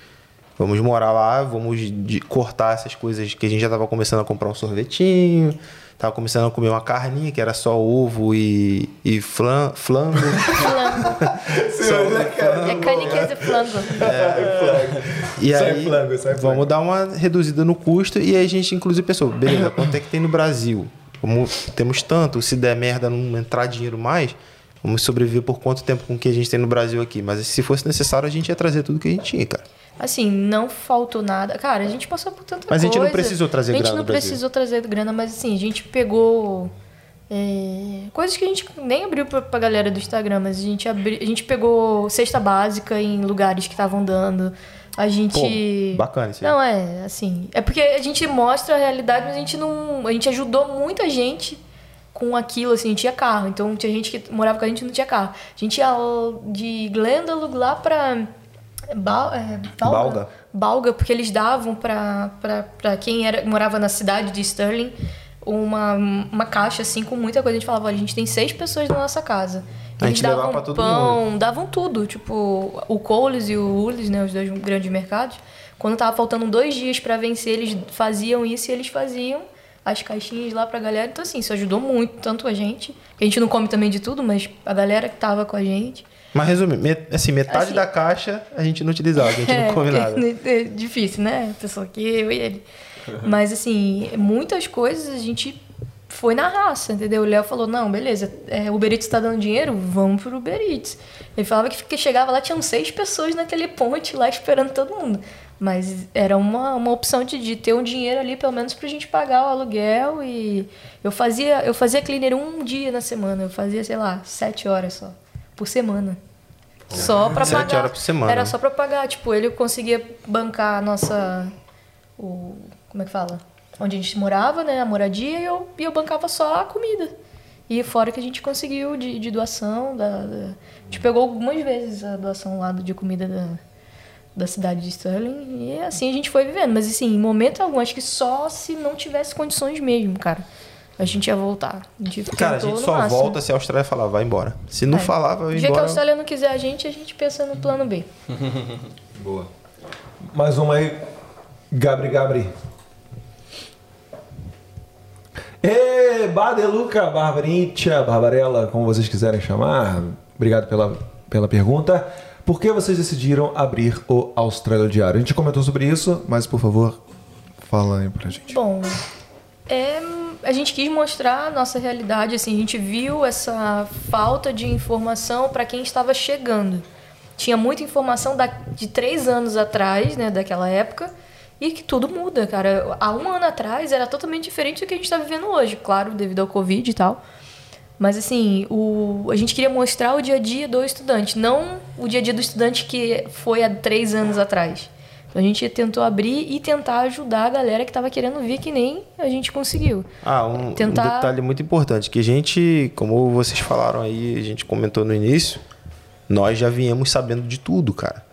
Vamos morar lá, vamos de- cortar essas coisas que a gente já estava começando a comprar um sorvetinho, tava começando a comer uma carninha que era só ovo e, e flan, flango. [laughs] Flango. É caniqueza e flango. E Sai aí, flango, sai flango. vamos dar uma reduzida no custo. E aí a gente, inclusive, pensou, beleza, quanto é que tem no Brasil? Vamos, temos tanto, se der merda não entrar dinheiro mais, vamos sobreviver por quanto tempo com o que a gente tem no Brasil aqui. Mas se fosse necessário, a gente ia trazer tudo que a gente tinha, cara. Assim, não faltou nada. Cara, a gente passou por tanta Mas a coisa. gente não precisou trazer A gente grana não precisou trazer grana, mas assim, a gente pegou. é, coisas que a gente nem abriu pra, pra galera do Instagram, mas a gente, abri, a gente pegou cesta básica em lugares que estavam dando. A gente. Pô, bacana isso aí. Não, é, assim. É porque a gente mostra a realidade, mas a gente não. A gente ajudou muita gente com aquilo, assim, tinha carro. Então tinha gente que morava com a gente e não tinha carro. A gente ia de Glendalough lá pra. Ba é, Balga. Balga, porque eles davam pra, pra, pra quem era, morava na cidade de Sterling uma, uma caixa assim com muita coisa. A gente falava, olha, a gente tem seis pessoas na nossa casa. A gente levava davam pra todo pão, davam tudo. Tipo, o Coles e o Ulis, né, os dois grandes mercados, quando tava faltando dois dias pra vencer, eles faziam isso e eles faziam as caixinhas lá pra galera. Então, assim, isso ajudou muito, tanto a gente, a gente não come também de tudo, mas a galera que tava com a gente. Mas resumindo, met- assim, metade Assim- da caixa a gente não utilizava, a gente não [laughs] come nada. [laughs] É difícil, né? A pessoa que eu e ele. Mas, assim, muitas coisas a gente foi na raça, entendeu? O Léo falou, não, beleza, é, o Uber Eats tá dando dinheiro, vamos pro Uber Eats. Ele falava que, que chegava lá, tinham seis pessoas naquele ponte lá esperando todo mundo. Mas era uma, uma opção de, de ter um dinheiro ali, pelo menos, pra gente pagar o aluguel e... Eu fazia, eu fazia cleaner um dia na semana, eu fazia, sei lá, sete horas só, por semana. Só pra Sete pagar. horas por semana. Era só pra pagar. Tipo, ele conseguia bancar a nossa. O, como é que fala? Onde a gente morava, né? A moradia, e eu, e eu bancava só a comida. E fora que a gente conseguiu de, de doação. Da, da- a gente pegou algumas vezes a doação lá de comida da, da cidade de Sterling. E assim a gente foi vivendo. Mas assim, em momento algum, acho que só se não tivesse condições mesmo, cara. A gente ia voltar. A gente Cara, a gente só máximo. volta se a Austrália falar, vai embora. Se não É. falar, vai O dia que a embora. Austrália não quiser a gente, a gente pensa no plano B. [laughs] Boa. Mais uma aí. Gabri Gabri. Ê, Badeluca, Barbarintia, Barbarella, como vocês quiserem chamar. Obrigado pela, pela pergunta. Por que vocês decidiram abrir o Austrália Diário? A gente comentou sobre isso, mas por favor, fala aí pra gente. Bom, é, a gente quis mostrar a nossa realidade, assim, a gente viu essa falta de informação para quem estava chegando. Tinha muita informação da, de três anos atrás, né, daquela época, e que tudo muda, cara. Há um ano atrás era totalmente diferente do que a gente está vivendo hoje, claro, devido ao Covid e tal. Mas assim, o, a gente queria mostrar o dia a dia do estudante, não o dia a dia do estudante que foi há três anos atrás. Então a gente tentou abrir e tentar ajudar a galera que estava querendo vir, que nem a gente conseguiu. Ah, um, um Tentar- detalhe muito importante, que a gente, como vocês falaram aí, a gente comentou no início, nós já viemos sabendo de tudo, cara.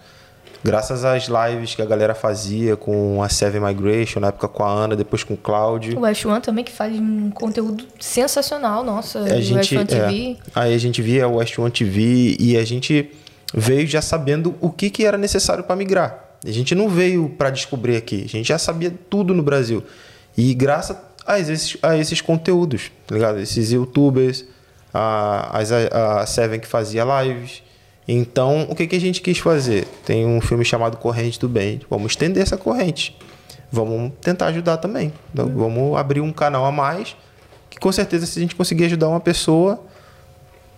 Graças às lives que a galera fazia com a Seven Migration, na época com a Ana, depois com o Cláudio. O West One também, que faz um conteúdo sensacional, nossa, a o gente, West One é, TV. aí a gente via o West One TV e a gente veio já sabendo o que, que era necessário para migrar. A gente não veio para descobrir aqui, a gente já sabia tudo no Brasil. E graças a esses, a esses conteúdos, tá ligado? Esses youtubers, a, a, a Seven que fazia lives. Então, o que, que a gente quis fazer? Tem um filme chamado Corrente do Bem. Vamos estender essa corrente. Vamos tentar ajudar também. Então, Vamos abrir um canal a mais. Que com certeza, se a gente conseguir ajudar uma pessoa,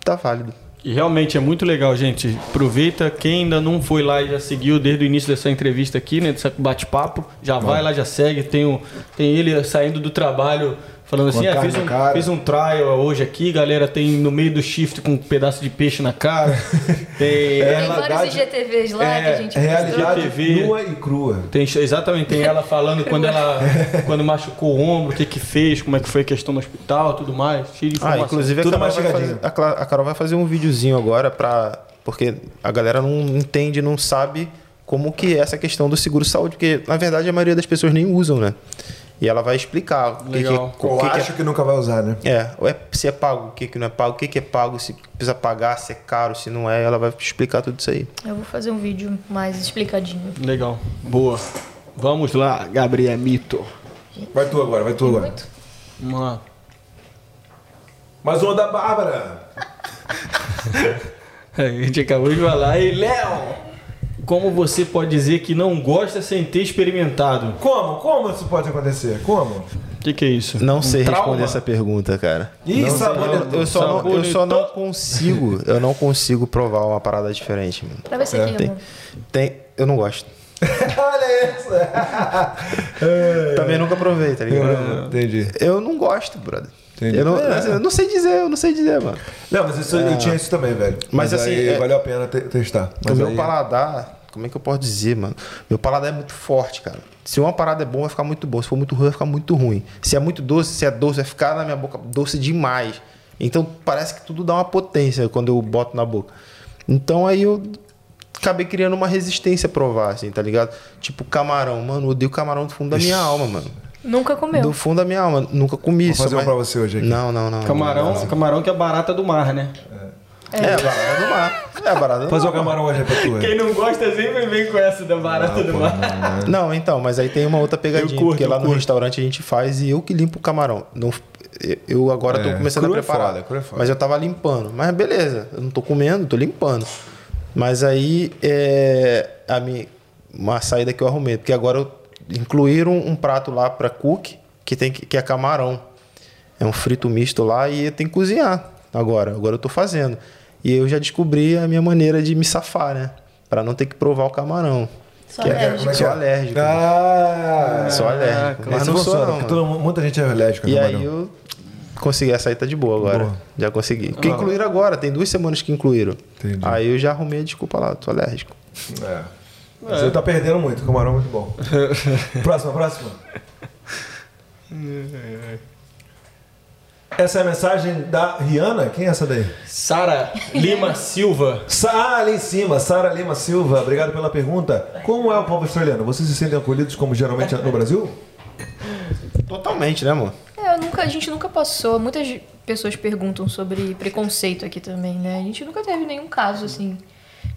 tá válido. E realmente é muito legal, gente. Aproveita quem ainda não foi lá e já seguiu desde o início dessa entrevista aqui, né? Desse bate-papo. Já vai lá, já segue. Tem, o, tem ele saindo do trabalho falando assim: ah, cara fiz, um, cara." fiz um trial hoje aqui, galera. Tem no meio do shift com um pedaço de peixe na cara. [laughs] Tem. Tem ela- vários IGTVs lá é, que a gente É realidade TV. nua e crua. Tem, exatamente, tem ela falando quando ela [laughs] quando machucou o ombro, o que que fez, como é que foi a questão no hospital, tudo mais. Cheio de Ah, inclusive a Tudo Carol, fazer, a Carol vai fazer um videozinho agora pra. Porque a galera não entende, não sabe como que é essa questão do seguro saúde, porque na verdade a maioria das pessoas nem usam, né? E ela vai explicar o que, que, Legal. o Eu que, que acho que nunca vai usar, né? é, é, ou é- se é pago, o que, que não é pago, o que, que é pago, se precisa pagar, se é caro, se não é, ela vai explicar tudo isso aí. Eu vou fazer um vídeo mais explicadinho. Legal. Boa. Vamos lá, Gabriel Mito. Vai tu agora, vai tu agora. Muito. Vamos lá. Mais uma da Bárbara. [laughs] A gente acabou de falar. E Léo, como você pode dizer que não gosta sem ter experimentado? Como? Como isso pode acontecer? Como? O que, que é isso? Não sei trauma? responder essa pergunta, cara. Ih, sabonetou. eu, eu só não, eu só não consigo, eu não consigo provar uma parada diferente, mano. Pra ver se É, Tem, amor. tem, eu não gosto. [laughs] Olha isso! [laughs] Também nunca provei, tá ligado? É, Entendi. Eu não gosto, brother. Entendi. Eu não, É. eu não sei dizer, eu não sei dizer, mano. Não, mas isso, eu tinha isso também, velho. Mas, assim, aí é- valeu a pena te- testar. Mas o meu aí- paladar, como é que eu posso dizer, mano? Meu paladar é muito forte, cara. Se uma parada é boa, vai ficar muito boa. Se for muito ruim, vai ficar muito ruim. Se é muito doce, se é doce, vai ficar na minha boca doce demais. Então parece que tudo dá uma potência quando eu boto na boca. Então aí eu acabei criando uma resistência a provar, assim, tá ligado? Tipo camarão, mano, eu odeio camarão do fundo da minha alma, mano. Nunca comeu. Do fundo da minha alma. Nunca comi Vou isso. fazer um mas- pra você hoje aqui. Não, não, não. Camarão, Não, camarão que é barata do mar, né? É, a barata do mar. É a barata do Fazer mar. o camarão hoje aí pra tu. Quem não gosta sempre vem com essa da barata do mar. Não, então, mas aí tem uma outra pegadinha, curto, porque lá no restaurante a gente faz e eu que limpo o camarão. Não, eu agora tô É, começando cru a é preparar. é foda. mas eu tava limpando. Mas beleza, eu não tô comendo, tô limpando. Mas aí é a minha, uma saída que eu arrumei, porque agora eu incluíram um prato lá para cook que tem que, que é camarão. É um frito misto lá e tem que cozinhar agora. Agora eu tô fazendo. E eu já descobri a minha maneira de me safar, né? Pra não ter que provar o camarão. Só Que é- alérgico. É Sou é? alérgico. Ah, Sou alérgico. Mas não sou funciona, não, porque mano. todo- muita gente é alérgica E camarão. aí eu consegui, essa aí tá de boa agora. Boa. Já consegui. Porque incluíram agora, tem duas semanas que incluíram. Entendi. Aí eu já arrumei a desculpa lá, tô alérgico. É. Você tá perdendo muito, camarão é muito bom. [laughs] próxima, próxima. Essa é a mensagem da Rihanna? Quem é essa daí? Sara Lima Silva. Sa ali em cima, Sara Lima Silva, obrigado pela pergunta. Como é o povo australiano? Vocês se sentem acolhidos como geralmente é no Brasil? Totalmente, né, amor? É, eu nunca, a gente nunca passou. Muitas pessoas perguntam sobre preconceito aqui também, né? A gente nunca teve nenhum caso assim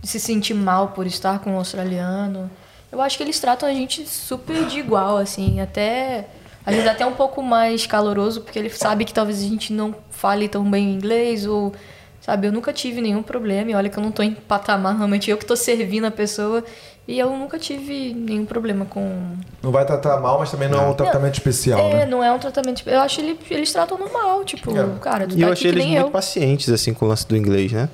de se sentir mal por estar com um australiano. Eu acho que eles tratam a gente super de igual, assim, até às vezes até um pouco mais caloroso, porque ele sabe que talvez a gente não fale tão bem inglês ou sabe, eu nunca tive nenhum problema. E olha que eu não tô em patamar, realmente eu que tô servindo a pessoa e eu nunca tive nenhum problema com Não vai tratar mal, mas também não é um tratamento especial, é, né? não é um tratamento. Eu acho que ele, eles tratam normal, tipo, É. cara, tu E tá eu aqui achei que eles nem muito eu. pacientes, assim, com o lance do inglês, né?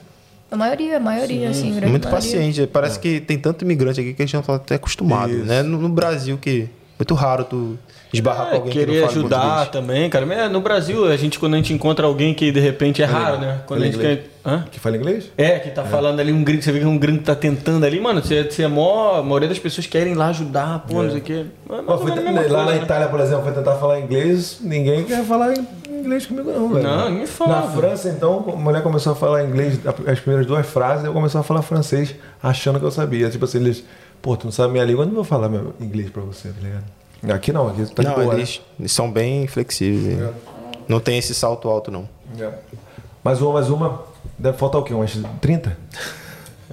A maioria, a maioria, assim, grande Muito maioria. paciente. Parece que tem tanto imigrante aqui que a gente já tá até acostumado, Isso. né? No, no Brasil, que muito raro tu esbarrar com É, alguém que querer não fala ajudar português. também, cara. Mas, é, No Brasil, a gente, quando a gente encontra alguém que de repente é raro, né? Quando a gente inglês. quer. Hã? Que fala inglês? É, que tá falando ali um gringo, você vê que um gringo tá tentando ali, mano, você, você é mó. A maioria das pessoas querem lá ajudar, pô, não sei o quê. Mas, Ó, foi- a mesma lá coisa, na né? Itália, por exemplo, foi tentar falar inglês, ninguém quer falar inglês comigo não, velho. Não, ninguém fala, Na. França, então, a mulher começou a falar inglês, as primeiras duas frases, eu comecei a falar francês, achando que eu sabia. Tipo assim, eles, pô, tu não sabe minha língua, eu não vou falar meu inglês pra você, tá ligado? Aqui não, aqui tá de Não, boa, né? eles, eles são bem flexíveis. hein? Não tem esse salto alto, não. É. Mais uma, mais uma. Deve faltar o quê? Umas 30?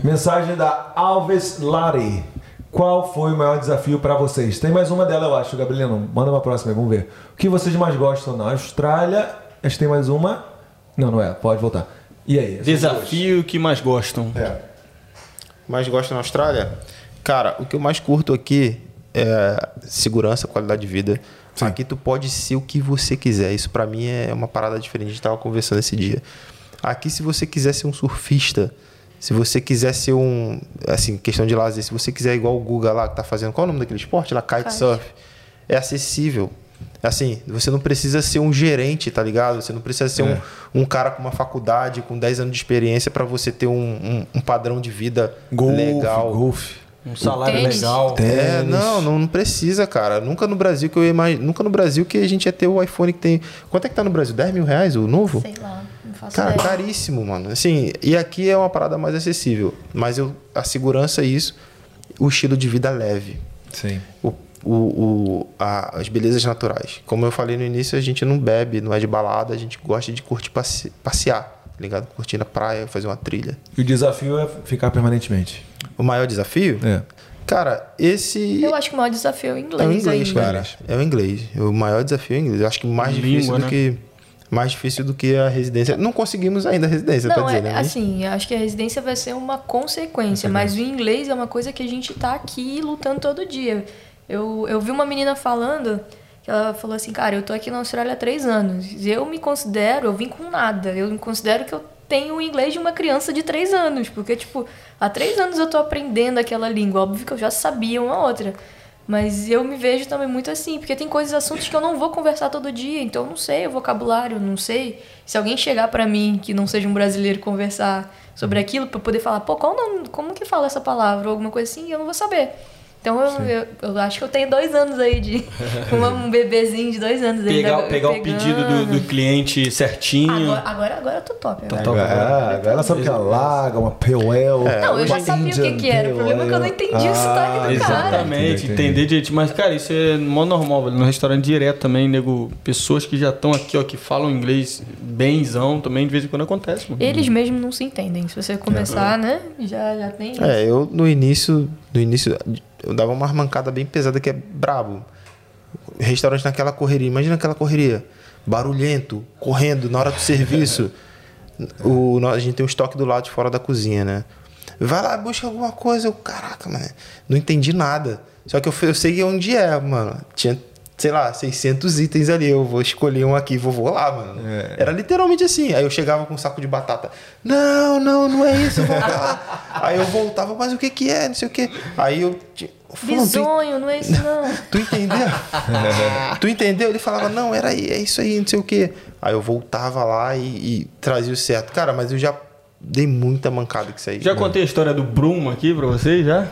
Mensagem da Alves Lari. Qual foi o maior desafio para vocês? Tem mais uma dela, eu acho, Gabrieliano. Manda uma próxima aí, vamos ver. O que vocês mais gostam na Austrália? Acho que tem mais uma. Não, não é. Pode voltar. E aí? Desafio que mais gostam. É. Mais gosto na Austrália? Cara, o que eu mais curto aqui é segurança, qualidade de vida. Aqui tu pode ser o que você quiser. Isso pra mim é uma parada diferente. A gente tava conversando esse dia. Aqui, se você quiser ser um surfista, se você quiser ser um. Assim, questão de lazer, se você quiser igual o Guga lá que tá fazendo. Qual é o nome daquele esporte lá? Kitesurf. É acessível. Assim, você não precisa ser um gerente, tá ligado? Você não precisa ser É. um, um cara com uma faculdade, com 10 anos de experiência pra você ter um, um- um padrão de vida Golfe, legal. golfe. Um salário Tênis. legal. É, Tênis. não, não, não precisa, cara. Nunca no Brasil que eu imagino. Nunca no Brasil que a gente ia ter o iPhone que tem. Quanto é que tá no Brasil? 10 mil reais o novo? Sei lá, não faço Cara, ideia. caríssimo, mano. Assim, e aqui é uma parada mais acessível. Mas eu, a segurança é isso, o estilo de vida leve. Sim. O- o, o, a- as belezas naturais. Como eu falei no início, a gente não bebe, não é de balada, a gente gosta de curtir passe- passear, ligado? Curtir na praia, fazer uma trilha. E o desafio é ficar permanentemente. O maior desafio? É. Cara, esse Eu acho que o maior desafio é o inglês, é o inglês, ainda. cara. É o inglês. O maior desafio é o inglês. Eu acho que mais Língua, difícil do né? que mais difícil do que a residência. Não conseguimos ainda a residência, tá Não, é, dizendo, né? assim, acho que a residência vai ser uma consequência, mas o inglês é uma coisa que a gente tá aqui lutando todo dia. Eu, eu vi uma menina falando, que ela falou assim, cara, eu tô aqui na Austrália há três anos. Eu me considero, eu vim com nada, eu me considero que eu tenho o inglês de uma criança de três anos, porque, tipo, há três anos eu tô aprendendo aquela língua. Óbvio que eu já sabia uma outra. Mas eu me vejo também muito assim, porque tem coisas, assuntos que eu não vou conversar todo dia, então eu não sei o vocabulário, não sei. Se alguém chegar pra mim, que não seja um brasileiro, conversar sobre aquilo, pra eu poder falar, pô, qual nome, como que fala essa palavra, ou alguma coisa assim, eu não vou saber. Então eu, eu, eu acho que eu tenho dois anos aí de. [laughs] uma- um bebezinho de dois anos aí. Pegar, ainda pegar o pedido do, do cliente certinho. Agora, agora, agora eu tô top. agora. Agora, ah, agora ela sabe que é uma laga, uma pale ale. Não, eu já uma sabia o que Indian que era. O problema é que eu não entendi o sotaque do cara. Exatamente, Entendi, entendi. entender direito. Mas, cara, isso é mó normal, velho. No restaurante direto também, nego, pessoas que já estão aqui, ó, que falam inglês benzão, também de vez em quando acontece, mano. Eles mesmos não se entendem. Se você começar, né? Já, já tem. É, eu no início, no início eu dava uma mancada bem pesada que é brabo. Restaurante naquela correria, imagina aquela correria, barulhento, correndo na hora do serviço. [laughs] O, a gente tem um estoque do lado de fora da cozinha, né? Vai lá, busca alguma coisa. Eu, caraca, mano, não entendi nada. Só que eu, eu sei onde é, mano. Tinha, sei lá, 600 itens ali. Eu vou escolher um aqui, vou, vou lá, mano. É. Era literalmente assim. Aí eu chegava com um saco de batata. Não, não, não é isso. Volta lá. [laughs] Aí eu voltava, mas o que que é? Não sei o que. Aí eu... Bisonho, não é isso não. [laughs] tu entendeu? [laughs] tu entendeu? Ele falava, não, era aí, é isso aí, não sei o que. Aí eu voltava lá e, e trazia o certo. Cara, mas eu já dei muita mancada com isso aí. Já contei a história do Brum aqui pra vocês, já?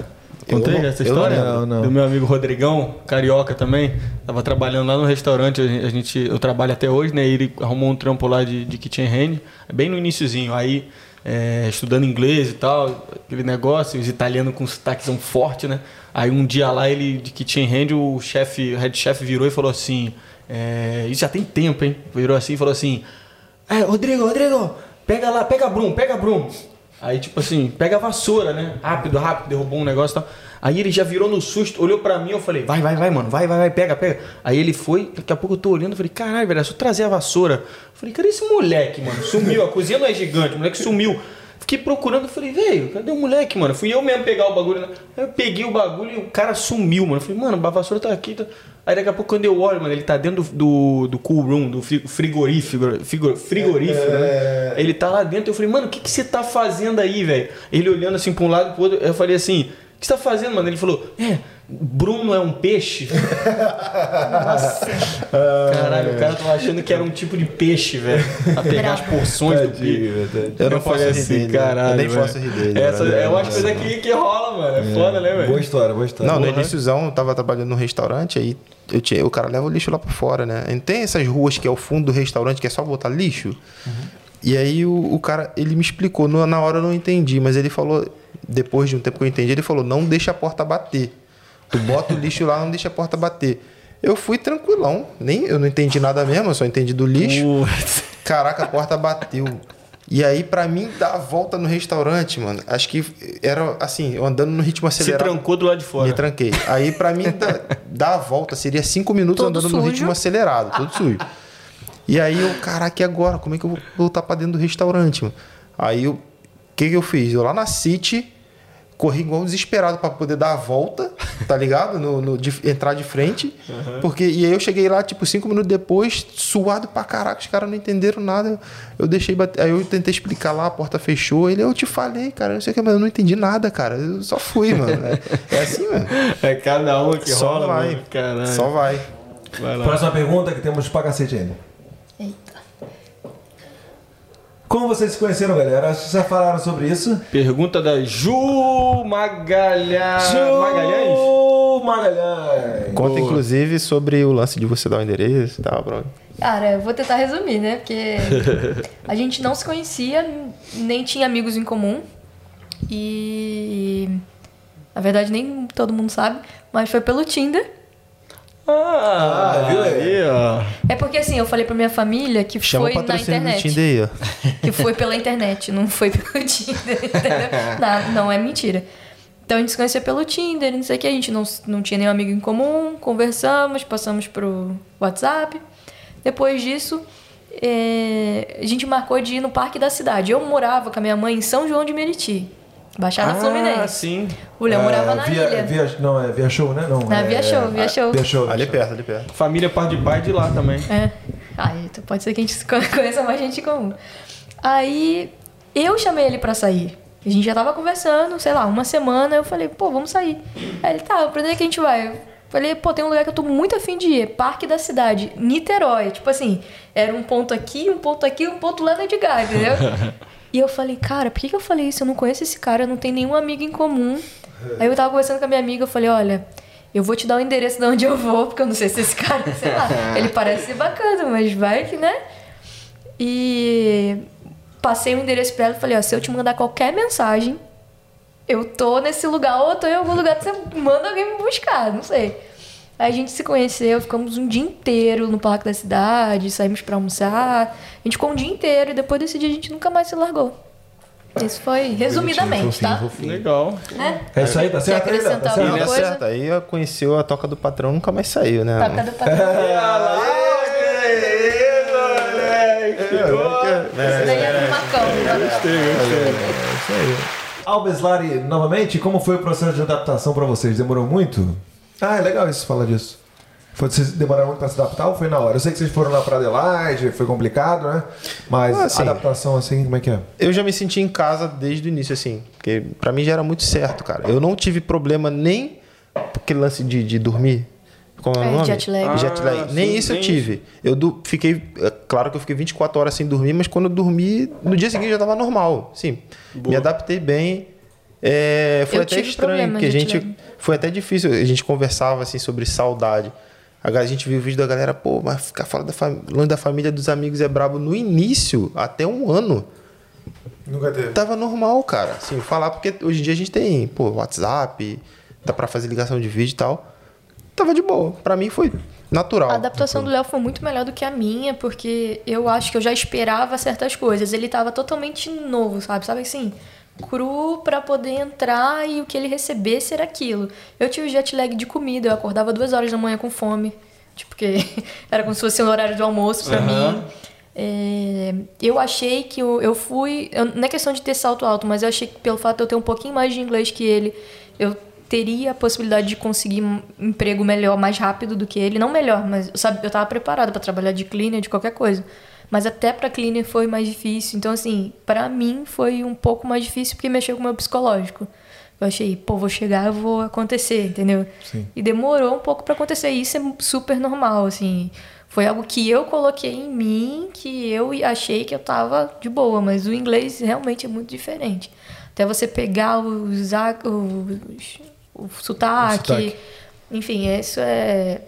Contei Eu essa história? Não, não. Do meu amigo Rodrigão, carioca também. Tava trabalhando lá no restaurante, a gente, eu trabalho até hoje, né? Ele arrumou um trampo lá de, de kitchen hand, bem no iniciozinho. Aí, é, estudando inglês e tal, aquele negócio, os italianos com sotaquezão forte, né? Aí um dia lá, ele de kitchen hand, o chefe, o head chef virou e falou assim, é, isso já tem tempo, hein? Virou assim e falou assim, é, Rodrigo, Rodrigo, pega lá, pega Brum, pega Brum. Aí, tipo assim, pega a vassoura, né? Rápido, rápido, derrubou um negócio e tal. Aí ele já virou no susto, olhou pra mim, eu falei, vai, vai, vai, mano, vai, vai, vai, pega, pega. Aí ele foi, daqui a pouco eu tô olhando, falei, caralho, velho, é só trazer a vassoura. Eu falei, cadê esse moleque, mano? Sumiu, a cozinha não é gigante, o moleque sumiu. Fiquei procurando, falei, velho, cadê o moleque, mano? Fui eu mesmo pegar o bagulho. né? Eu peguei o bagulho e o cara sumiu, mano. Eu falei, mano, a vassoura tá aqui. Tá... Aí daqui a pouco, quando eu olho, mano, ele tá dentro do, do, do cool room, do fri- frigorífico, frigo- frigorífico, né? Ele tá lá dentro. Eu falei, mano, o que, que você tá fazendo aí, velho? Ele olhando assim pra um lado e pro outro. Eu falei assim, o que você tá fazendo, mano? Ele falou, é, Bruno é um peixe? Nossa. Caralho, o cara tava achando que era um tipo de peixe, velho. A pegar as porções do peixe. Eu não falei posso rir dele, né? caralho. Eu nem posso rir dele, Essa, né? acho que coisa que, que rola, mano. É foda, né, velho? Boa história, boa história. Não, no iníciozão eu tava trabalhando num restaurante, aí eu tinha, o cara leva o lixo lá pra fora, né? E tem essas ruas que é o fundo do restaurante, que é só botar lixo. E aí o, o cara, ele me explicou, na hora eu não entendi, mas ele falou, depois de um tempo que eu entendi, ele falou, não deixa a porta bater. Tu bota o lixo lá, não deixa a porta bater. Eu fui tranquilão, nem eu não entendi nada mesmo, eu só entendi do lixo. Caraca, a porta bateu. E aí, pra mim, dar a volta no restaurante, mano, acho que era assim, eu andando no ritmo Se acelerado. trancou do lado de fora. Me tranquei. Aí, pra mim, dar, dar a volta seria cinco minutos Todo andando no sujo. ritmo acelerado, todo sujo. E aí eu, caraca, e agora? Como é que eu vou voltar pra dentro do restaurante, mano? Aí eu, o que que eu fiz? Eu lá na City, corri igual um desesperado pra poder dar a volta, tá ligado? No, no- de- entrar de frente. Porque, e aí eu cheguei lá, tipo, cinco minutos depois, suado pra caraca, os caras não entenderam nada. Eu deixei bater. Aí eu tentei explicar lá, a porta fechou. Ele, eu te falei, cara, não sei o que, mas eu não entendi nada, cara. Eu só fui, mano. É, é assim, mano. É cada uma que Só rola, vai. mano. Caralho. Só vai. Vai lá. Próxima pergunta que temos pra cacete ainda. Como vocês se conheceram, galera? Vocês já falaram sobre isso? Pergunta da Ju Magalhães. Magalhães? Ju Magalhães. Conta, inclusive, sobre o lance de você dar o endereço e tal, bro. Cara, eu vou tentar resumir, né? Porque [laughs] a gente não se conhecia, nem tinha amigos em comum. E. Na verdade, nem todo mundo sabe, mas foi pelo Tinder Ah, viu aí? ó. É porque assim, eu falei pra minha família que Chama foi na internet. Tinder aí, ó. Que foi pela internet, não foi pelo [laughs] Tinder? Não, não é mentira. Então a gente se conhecia pelo Tinder, não sei o que, a gente não, não tinha nenhum amigo em comum, conversamos, passamos pro WhatsApp. Depois disso, é, a gente marcou de ir no parque da cidade. Eu morava com a minha mãe em São João de Meriti, Baixada Ah, Fluminense. sim. O Léo morava na via, ilha. Via, não, é Via Show, né? Não, Na é, Via Show, Via Show. Via Show. Ali perto, ali perto. Família par de pai de lá também. É. Ah, então pode ser que a gente [laughs] conheça mais gente em comum. Aí eu chamei ele pra sair. A gente já tava conversando, sei lá, uma semana. Eu falei, pô, vamos sair. Aí ele, tá, pra onde é que a gente vai? Eu falei, pô, tem um lugar que eu tô muito afim de ir. Parque da Cidade, Niterói. Tipo assim, era um ponto aqui, um ponto aqui, um ponto lá no Edgar, entendeu? [laughs] e eu falei, cara, por que, que eu falei isso? Eu não conheço esse cara, eu não tenho nenhum amigo em comum. Aí eu tava conversando com a minha amiga, eu falei, olha, eu vou te dar o endereço de onde eu vou, porque eu não sei se esse cara, sei lá, [laughs] ele parece ser bacana, mas vai que, né? E passei o endereço pra ela e falei, ó, se eu te mandar qualquer mensagem, eu tô nesse lugar ou eu tô em algum lugar que você manda alguém me buscar, não sei. Aí a gente se conheceu, ficamos um dia inteiro no parque da cidade, saímos pra almoçar. A gente ficou um dia inteiro e depois desse dia a gente nunca mais se largou. Isso foi resumidamente, tá? Legal. É? É isso aí, tá Quer certo? aí, Léo? Tá acrescentar certo? Tá coisa? certo. Aí eu conheceu a toca do patrão, nunca mais saiu, né? Toca do patrão. [laughs] Isso daí é pro Marcão. Alves Lari, novamente, como foi o processo de adaptação pra vocês? Demorou muito? Ah, é legal isso, falar disso. Foi, vocês demoraram muito pra se adaptar ou foi na hora? Eu sei que vocês foram lá pra Adelaide, foi complicado, né? Mas Ah, sim. adaptação assim, como é que é? Eu já me senti em casa desde o início, assim. Porque pra mim já era muito certo, cara. Eu não tive problema nem aquele lance de, de dormir. Como é o É, nome? jet lag. Jet lag. Ah, nem sim, isso eu tive. Eu du- fiquei. é claro que eu fiquei 24 horas sem dormir, mas quando eu dormi, no dia seguinte já tava normal. Sim. Me adaptei bem. É, foi Eu até tive estranho, porque a gente. lag. Foi até difícil. A gente conversava assim sobre saudade. A gente viu o vídeo da galera, pô, mas ficar fora da longe da família dos amigos é brabo no início, até um ano. Nunca teve. Tava normal, cara. Assim, falar porque hoje em dia a gente tem, pô, WhatsApp, dá pra fazer ligação de vídeo e tal. Tava de boa. Pra mim foi natural. A adaptação do Léo foi muito melhor do que a minha, porque eu acho que eu já esperava certas coisas. Ele tava totalmente novo, sabe? Sabe assim? Cru pra poder entrar e o que ele recebesse era aquilo. Eu tive jet lag de comida, eu acordava duas horas da manhã com fome. Tipo, porque [laughs] era como se fosse um horário de almoço pra Aham. mim. É, eu achei que eu, eu fui. eu- não é questão de ter salto alto, mas eu achei que pelo fato de eu ter um pouquinho mais de inglês que ele, eu teria a possibilidade de conseguir um emprego melhor, mais rápido do que ele. Não melhor, mas eu, sabe, eu tava preparada para trabalhar de cleaner, de qualquer coisa. Mas até para cleaner foi mais difícil. Então, assim, para mim foi um pouco mais difícil porque mexeu com o meu psicológico. Eu achei, pô, vou chegar, vou acontecer, entendeu? Sim. E demorou um pouco pra acontecer. E isso é super normal, assim. Foi algo que eu coloquei em mim, que eu achei que eu tava de boa, mas o inglês realmente é muito diferente. Até você pegar os, a- os, o sotaque. sotaque. Enfim, isso é.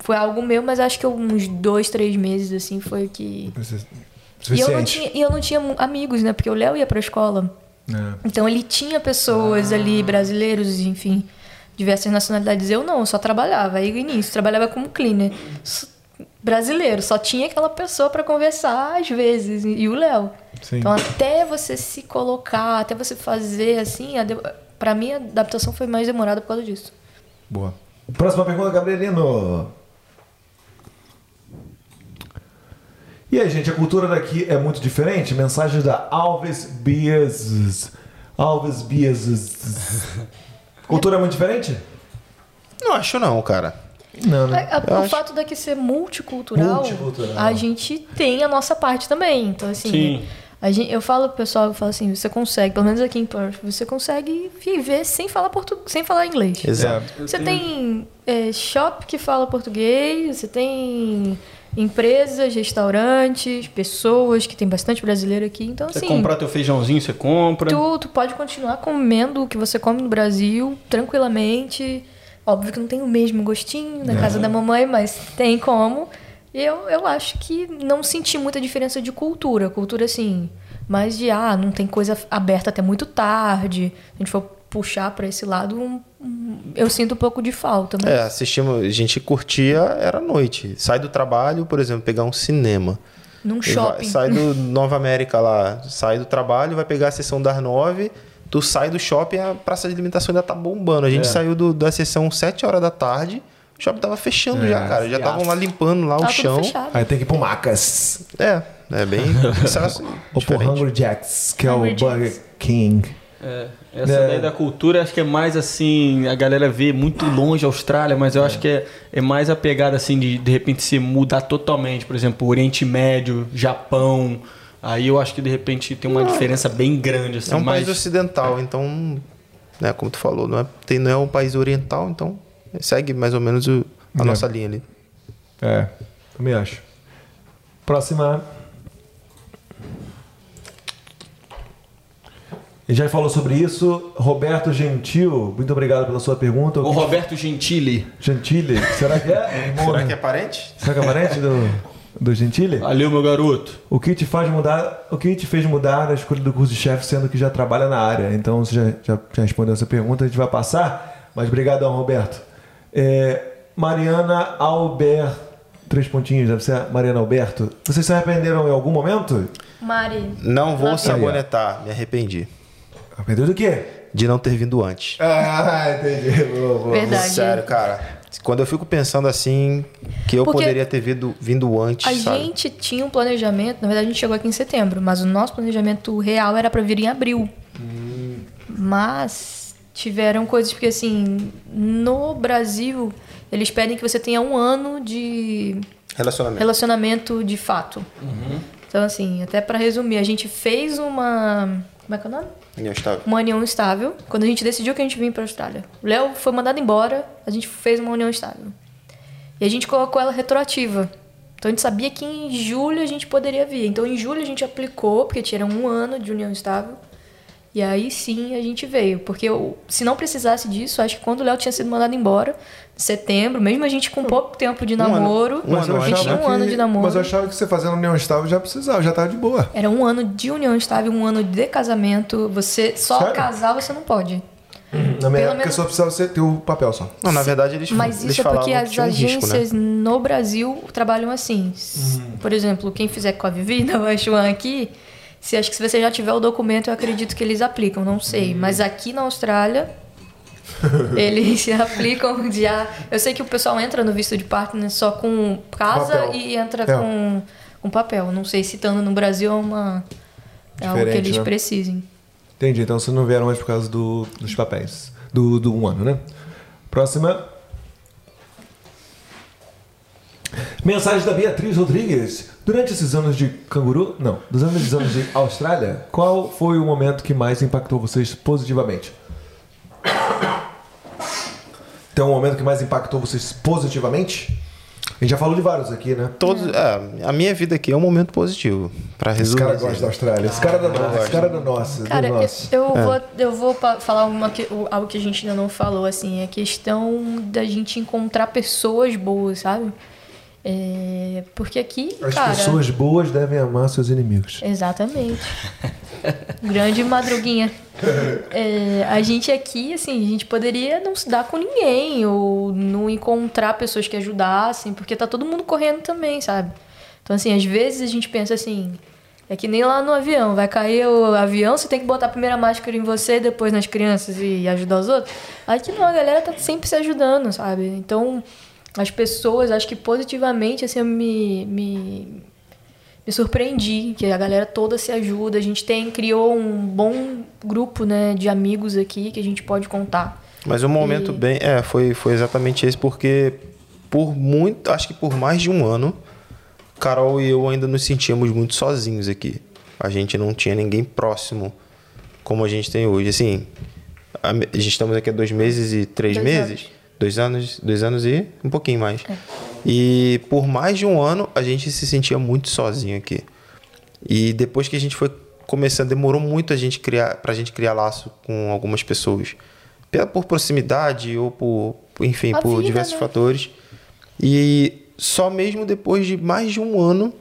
Foi algo meu, mas acho que uns dois, três meses, assim, foi o que. E eu não tinha, e eu não tinha amigos, né? Porque o Léo ia pra escola. É. Então ele tinha pessoas ali, brasileiros, enfim, diversas nacionalidades. Eu não, eu só trabalhava. Aí início, trabalhava como cleaner. Brasileiro, só tinha aquela pessoa para conversar às vezes, e o Léo. Então até você se colocar, até você fazer assim, de... para mim a adaptação foi mais demorada por causa disso. Boa. Próxima pergunta, Gabrielino. E aí, gente, a cultura daqui é muito diferente? Mensagens da Alves Bias. Alves Bias. Cultura é muito diferente? Não acho não, cara. Não, né? A- a- o acho- fato daqui ser multicultural, Multicultural. a gente tem a nossa parte também. Então, assim, Sim. a gente, eu falo pro pessoal, eu falo assim, você consegue, pelo menos aqui em Perth, você consegue viver sem falar portu sem falar inglês. Exato. Você tem é, shop que fala português, você tem empresas, restaurantes, pessoas que tem bastante brasileiro aqui. Então, Você assim, comprar teu feijãozinho, você compra. tu, tu pode continuar comendo o que você come no Brasil tranquilamente. Óbvio que não tem o mesmo gostinho na casa da mamãe, mas tem como. E eu, eu acho que não senti muita diferença de cultura. Cultura, assim, mais de, ah, não tem coisa aberta até muito tarde. A gente for puxar para esse lado, um- um- eu sinto um pouco de falta. Mas... É, assistimos, a gente curtia, era noite. Sai do trabalho, por exemplo, pegar um cinema. Num Ele vai- shopping. sai do [laughs] Nova América lá, sai do trabalho, vai pegar a sessão das nove, tu sai do shopping, a praça de alimentação ainda tá bombando. A gente É. saiu do- da sessão sete horas da tarde, o shopping tava fechando É, já, cara. Já estavam lá limpando lá o Tá chão. fechado. Aí tem que ir pro Macas. É, é bem [laughs] é Ou pro. Hungry Jacks, que é o Burger. King. É, essa É. daí da cultura acho que é mais assim, a galera vê muito longe a Austrália, mas eu acho que é, é mais a pegada assim de de repente se mudar totalmente, por exemplo, Oriente Médio, Japão. Aí eu acho que de repente tem uma diferença bem grande assim, É um mas país ocidental, então, né, como tu falou, não é, tem, não é um país oriental, então segue mais ou menos o- a É. nossa linha ali. É, também acho. Próxima. E já falou sobre isso. Roberto Gentil, muito obrigado pela sua pergunta. o Roberto Gentili. Gentile, será que é? Irmão, [laughs] Será que é parente? Será que é parente do, do Gentile? Valeu, meu garoto. O que te faz mudar? O que te fez mudar a escolha do curso de chefe, sendo que já trabalha na área? Então você já, já, já respondeu essa pergunta, a gente vai passar. Mas obrigadão, Roberto. É, Mariana Albert, três pontinhos, deve ser Mariana Alberto. Vocês se arrependeram em algum momento? Mari. Não vou sabonetar, me arrependi. Arrependeu do quê? De não ter vindo antes. Ah, entendi. Boa, boa. Verdade. Sério, cara. Quando eu fico pensando assim, que eu Porque poderia ter vindo, vindo antes, A sabe? gente tinha um planejamento, na verdade a gente chegou aqui em setembro, mas o nosso planejamento real era pra vir em abril. Mas tiveram coisas porque assim, no Brasil, eles pedem que você tenha um ano de Relacionamento. relacionamento de fato. Então assim, até pra resumir, a gente fez uma, como é que é o nome? União estável. uma união estável. Quando a gente decidiu que a gente vinha para a Austrália. Léo foi mandado embora, a gente fez uma união estável. E a gente colocou ela retroativa. Então a gente sabia que em julho a gente poderia vir. Então em julho a gente aplicou, porque tinha um ano de união estável. E aí sim a gente veio. Porque eu, se não precisasse disso, acho que quando o Léo tinha sido mandado embora, em setembro, mesmo a gente com pouco tempo de ano. namoro, Um a ano gente antes, tinha um ano de namoro. Mas eu achava que você fazendo união estável já precisava, já tava de boa. Era um ano de união estável, um ano de casamento. Você só Sério? casar você não pode. Na minha Pelo época menos- só precisava ser, ter o papel só. Não, na verdade eles, Mas eles isso é porque que as um risco, né? agências no Brasil trabalham assim. S- Por exemplo, quem fizer com a Vivi [laughs] da Baixuan aqui, se acho que se você já tiver o documento, eu acredito que eles aplicam, não sei. Mas aqui na Austrália, [laughs] eles [laughs] aplicam já. Eu sei que o pessoal entra no visto de partner só com casa Papel. e entra É. com, com papel. Não sei se estando no Brasil é uma. É algo que eles né? precisem. Entendi, então vocês não vieram mais por causa do, dos papéis. Do, do um ano, né? Próxima. Mensagem da Beatriz Rodrigues. Durante esses anos de canguru, não, dos anos, esses anos de [laughs] Austrália, qual foi o momento que mais impactou vocês positivamente? Tem um momento que mais impactou vocês positivamente? A gente já falou de vários aqui, né? Todos, é, a minha vida aqui é um momento positivo. Pra Esse resumir. cara assim. gosta da Austrália. Esse cara é da nossa. Esse cara é da nossa. Cara, eu, nosso. eu vou, eu vou falar algo que a gente ainda não falou, assim, é a questão da gente encontrar pessoas boas, sabe? É, porque aqui, As cara... pessoas boas devem amar seus inimigos. Exatamente. Grande madruguinha. É, a gente aqui, assim, a gente poderia não se dar com ninguém ou não encontrar pessoas que ajudassem, porque tá todo mundo correndo também, sabe? Então, assim, às vezes a gente pensa assim, é que nem lá no avião, vai cair o avião, você tem que botar a primeira máscara em você, depois nas crianças e ajudar os outros. Aqui não, a galera tá sempre se ajudando, sabe? Então, as pessoas, acho que positivamente, assim, eu me, me, me surpreendi que a galera toda se ajuda. A gente tem criou um bom grupo, né, de amigos aqui que a gente pode contar. Mas um momento E- bem. É, foi, foi exatamente esse, porque por muito. Acho que por mais de um ano, Carol e eu ainda nos sentíamos muito sozinhos aqui. A gente não tinha ninguém próximo como a gente tem hoje. Assim, a, a gente estamos aqui há dois meses e três Dois meses. anos. Dois anos, dois anos e um pouquinho mais. E por mais de um ano a gente se sentia muito sozinho aqui. E depois que a gente foi começando, demorou muito a gente criar, pra gente criar laço com algumas pessoas. Pela, por proximidade ou por, enfim, A por vida, diversos né? fatores. E só mesmo depois de mais de um ano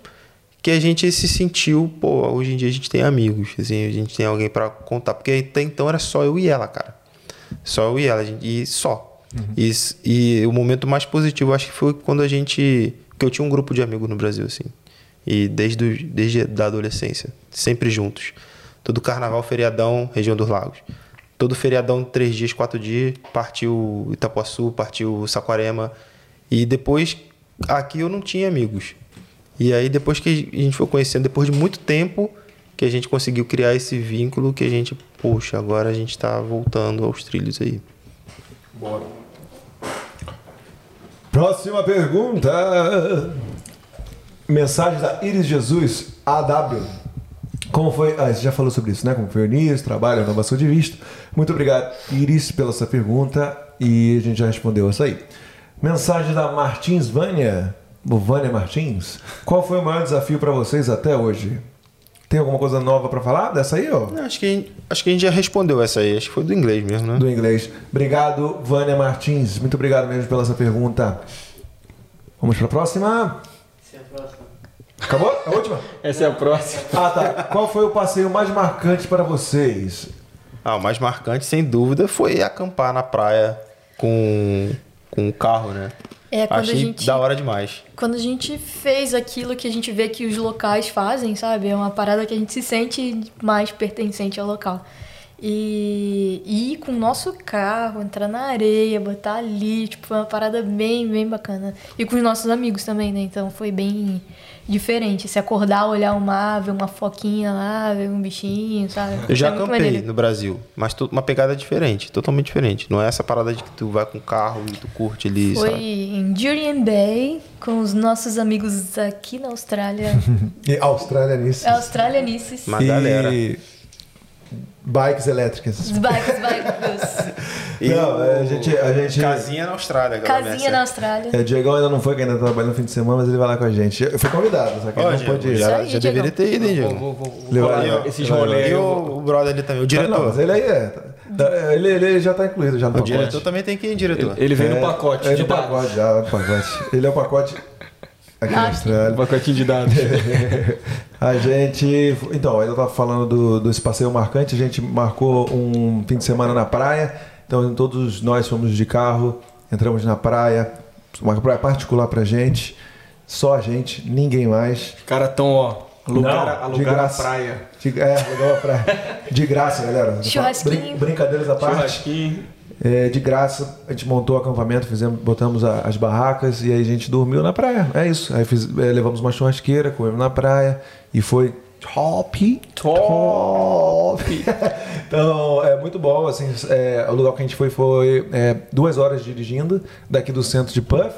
que a gente se sentiu, pô, hoje em dia a gente tem amigos, assim, a gente tem alguém pra contar. Porque até então era só eu e ela, cara. Só eu e ela, gente- e só. E, s- e o momento mais positivo, acho que foi quando a gente. Porque eu tinha um grupo de amigos no Brasil, assim. E desde, o- desde a adolescência, sempre juntos. Todo carnaval, feriadão, região dos lagos. Todo feriadão, três dias, quatro dias, partiu Itapuaçu, partiu Saquarema. E depois, aqui eu não tinha amigos. E aí, depois que a gente foi conhecendo, depois de muito tempo, que a gente conseguiu criar esse vínculo que a gente, poxa, agora a gente tá voltando aos trilhos aí. Bora. Próxima pergunta. Mensagem da Iris Jesus, AW. Como foi. Ah, você já falou sobre isso, né? Como foi o início, trabalho, renovação de visto. Muito obrigado, Iris, pela sua pergunta. E a gente já respondeu essa aí. Mensagem da Martins Vânia. Vânia Martins. Qual foi o maior desafio para vocês até hoje? Tem alguma coisa nova para falar dessa aí, ó? Não, Acho que, a gente- acho que a gente já respondeu essa aí, acho que foi do inglês mesmo, né? do inglês. Obrigado, Vânia Martins. Muito obrigado mesmo pela essa pergunta. Vamos para a próxima. Acabou? A última? Essa é a próxima. Ah, tá. Qual foi o passeio mais marcante para vocês? Ah, o mais marcante, sem dúvida, foi acampar na praia com, com o carro, né? É, quando a Achei gente- da hora demais. Quando a gente fez aquilo que a gente vê que os locais fazem, sabe? É uma parada que a gente se sente mais pertencente ao local. E e ir com o nosso carro, entrar na areia, botar ali, tipo, foi uma parada bem, bem bacana. E com os nossos amigos também, né? Então foi bem diferente. Se acordar, olhar o mar, ver uma foquinha lá, ver um bichinho, sabe? Eu já É maneiro. no Brasil, mas tu- uma pegada diferente, totalmente diferente. Não é essa parada de que tu vai com o carro e tu curte ali, Foi sabe? em Jurien Bay, com os nossos amigos aqui na Austrália. [laughs] E Austrália nisso. Australianices. Uma galera. Bikes elétricas. [laughs] Bikes, bikes. [laughs] E Não, o- a gente- a gente- Casinha na Austrália, aquela Casinha na Austrália. É, Diego ainda não foi, que ainda tá trabalhando no fim de semana, mas ele vai lá com a gente. Eu fui convidado, só que ele Ó, não Diego, pôde ir. já, aí, já deveria ter ido, hein, Diego? Vou, vou, vou esses Levar rolês. E o, o brother ali também, o Não, diretor. mas ele aí é. tá- Ele, ele já tá incluído já no O pacote. diretor também tem que ir, diretor. Ele vem É, no pacote é de pacote já, no pacote. Ele é o pacote aqui na Austrália. Um pacotinho de dados. [laughs] A gente. Então, eu tava falando do, desse passeio marcante. A gente marcou um fim de semana na praia. Então, todos nós fomos de carro, entramos na praia. Uma praia particular pra gente. Só a gente, ninguém mais. Os caras tão, ó, alugar, alugar a praia. De, é, legal a praia. De graça, galera. Churrasquinho. Brin- brincadeiras à parte. Churrasquinho. É, de graça, a gente montou o acampamento, fizemos, botamos a- as barracas e aí a gente dormiu na praia. É isso. Aí fiz- é, levamos uma churrasqueira, comemos na praia e foi top. Top! [laughs] então, é muito bom. Assim, é, o lugar que a gente foi foi é, duas horas dirigindo daqui do centro de Puff.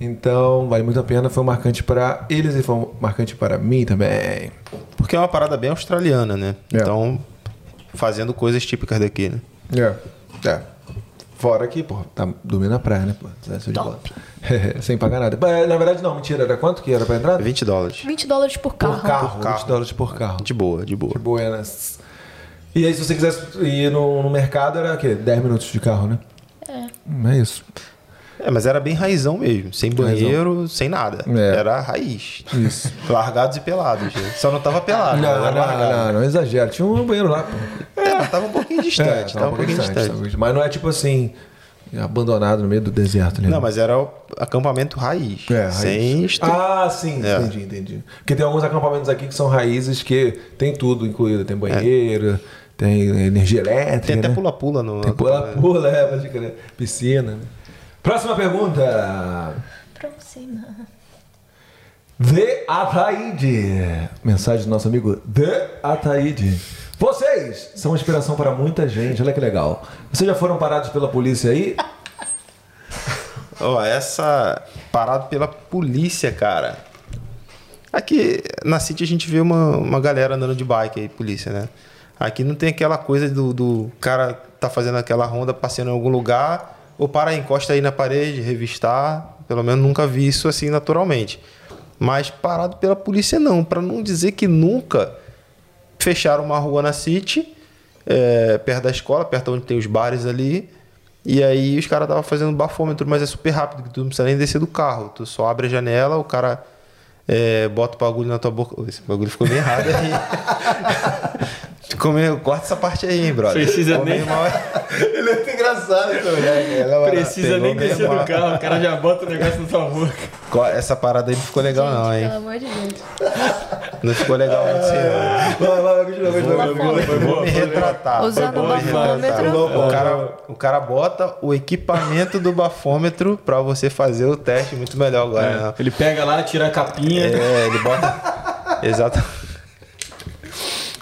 Então, vale muito a pena. Foi marcante para eles e foi marcante para mim também. Porque é uma parada bem australiana, né? É. Então, fazendo coisas típicas daqui, né? É. É. Fora que, pô, tá dormindo na praia, né, pô? Isso de bola. [laughs] Sem pagar nada. Na verdade, não, mentira. Era quanto que era pra entrar? 20 dólares. 20 dólares por carro. Por carro. Por carro. 20 dólares por carro. De boa, de boa. De Buenas. E aí, se você quisesse ir no, no mercado, era o quê? 10 minutos de carro, né? É. É isso. É, mas era bem raizão mesmo. Sem banheiro, sem nada. É. Era raiz. Isso. [laughs] Largados e pelados. Só não tava pelado. Não, não, largado. não, não exagero. Tinha um banheiro lá, pô. É, tava um pouquinho distante. É, tava um pouquinho distante. tava- Mas não é tipo assim, abandonado no meio do deserto, né? Não, mas era o acampamento raiz. É, raiz. Sem. Ah, sim, É. entendi, entendi. Porque tem alguns acampamentos aqui que são raízes que tem tudo incluído. Tem banheiro, tem energia elétrica. Tem até né? pula-pula no. Tem pula-pula, é, pode crer. Piscina. Né? Próxima pergunta. Próxima. The Ataíde. Mensagem do nosso amigo The Ataíde. Vocês são inspiração para muita gente, olha que legal. Vocês já foram parados pela polícia aí? [laughs] Ó, essa parado pela polícia, cara. Aqui na City a gente vê uma, uma galera andando de bike aí, polícia, né? Aqui não tem aquela coisa do, do cara tá fazendo aquela ronda, passeando em algum lugar, ou para, encosta aí na parede, revistar. Pelo menos nunca vi isso assim naturalmente. Mas parado pela polícia não, para não dizer que nunca fecharam uma rua na City, é, perto da escola, perto onde tem os bares ali. E aí os caras estavam fazendo bafômetro, mas é super rápido, que tu não precisa nem descer do carro. Tu só abre a janela, o cara é, bota o bagulho na tua boca. Esse bagulho ficou meio errado aí. [laughs] meio... Corta essa parte aí, hein, brother. Precisa Ficou nem- mal- [laughs] Ele é muito engraçado cara. Ela Precisa nem descer do carro, o cara já bota o negócio na sua boca. Essa parada aí não ficou legal, não, Pelo hein? amor de Deus. Não ficou legal muito assim, não. Vai, vai, continua, continua, continua. Foi Vou boa, me retratar. Usando Vou o me bafômetro. O cara, o cara bota o equipamento do bafômetro pra você fazer o teste muito melhor agora, né? Ele pega lá, tira a capinha. É, ele bota. Exato.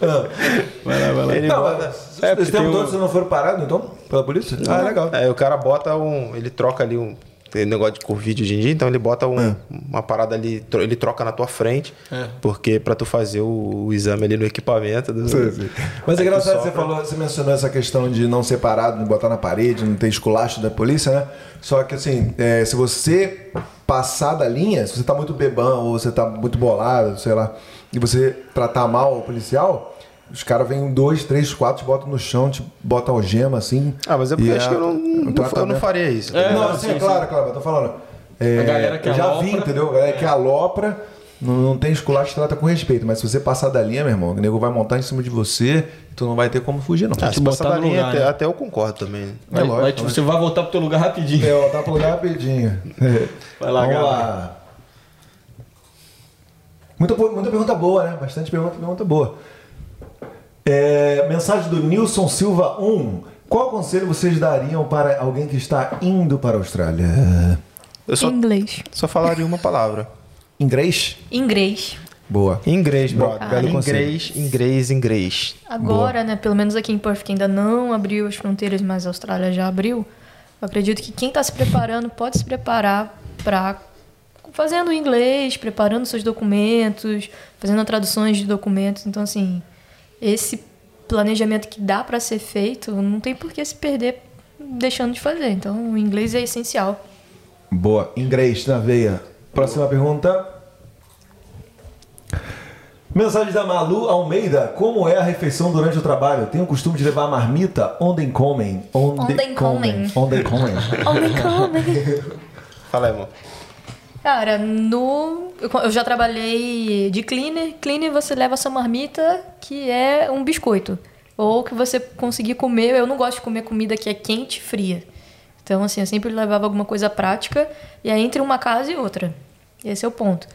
[laughs] Vai lá, vai lá. Ele Não, bota. mas É, porque esse tempo tem todo um- não foram parados, então? Pela polícia? Ah, legal. Aí o cara bota um. Ele troca ali um. Tem negócio de Covid hoje em dia, então ele bota um- uma parada ali, tro- ele troca na tua frente, É. porque pra tu fazer o, o exame ali no equipamento. Do, Mas é Aí tu engraçado que você falou, você mencionou essa questão de não ser parado, de botar na parede, não ter esculacho da polícia, né? Só que assim, é, se você passar da linha, se você tá muito bebão ou você tá muito bolado, sei lá, e você tratar mal o policial, os caras vêm dois, três, quatro, te botam no chão, te botam algema assim. Ah, mas é porque eu acho que eu não, eu não faria isso. É, não, não, sim, sim, sim. claro, claro, eu tô falando. é, A galera que já alopra- vi, entendeu? A galera que alopra, não, não tem esculacho, trata com respeito. Mas se você passar da linha, meu irmão, o nego vai montar em cima de você, tu não vai ter como fugir, não. Ah, se passar botar da linha, lugar, até, né? até eu concordo também. Vai- lógico, vai, tipo, você vai voltar pro teu lugar rapidinho. É, tá pro lugar rapidinho. [laughs] Vai lá, Vamos Gabi. lá. Muita, muita pergunta boa, né? Bastante pergunta, pergunta boa. É, mensagem do Nilson Silva 1. Qual conselho vocês dariam para alguém que está indo para a Austrália? Eu só, Inglês. só falaria uma palavra. Inglês? Inglês. Boa. Inglês, Bom, brother. belo. Inglês, inglês, inglês. Agora, né, pelo menos aqui em Perth, que ainda não abriu as fronteiras, mas a Austrália já abriu, eu acredito que quem está se preparando pode se preparar para fazendo inglês, preparando seus documentos, fazendo traduções de documentos. Então, assim, esse planejamento que dá para ser feito, não tem por que se perder deixando de fazer. Então, o inglês é essencial. Boa. Inglês na veia. Próxima pergunta. Mensagem da Malu Almeida. Como é a refeição durante o trabalho? Tenho o costume de levar a marmita onde comem. Onde, Onde comem. Onde comem. Only coming. [laughs] Fala aí, irmão. Cara, no. Eu já trabalhei de cleaner. Cleaner você leva essa marmita que é um biscoito. Ou que você conseguir comer. Eu não gosto de comer comida que é quente e fria. Então, assim, eu sempre levava alguma coisa prática. E aí entre uma casa e outra. Esse é o ponto.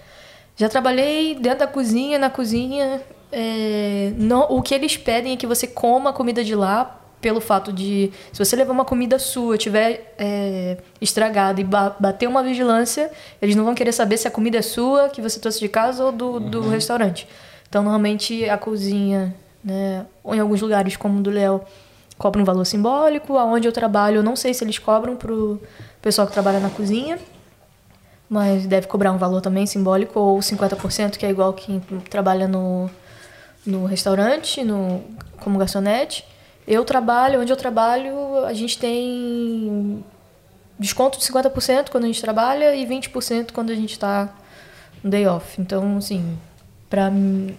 Já trabalhei dentro da cozinha, na cozinha. é, não- o que eles pedem é que você coma a comida de lá, pelo fato de. Se você levar uma comida sua, tiver é, estragada e ba- bater uma vigilância, eles não vão querer saber se a comida é sua, que você trouxe de casa ou do, do restaurante. Então, normalmente, a cozinha, né, ou em alguns lugares, como o do Léo, cobra um valor simbólico. Aonde eu trabalho, eu não sei se eles cobram pro pessoal que trabalha na cozinha mas deve cobrar um valor também simbólico, ou 50%, que é igual quem trabalha no, no restaurante, no, como garçonete. Eu trabalho, onde eu trabalho, a gente tem desconto de 50% quando a gente trabalha e 20% quando a gente está no day off. Então, assim, pra mim,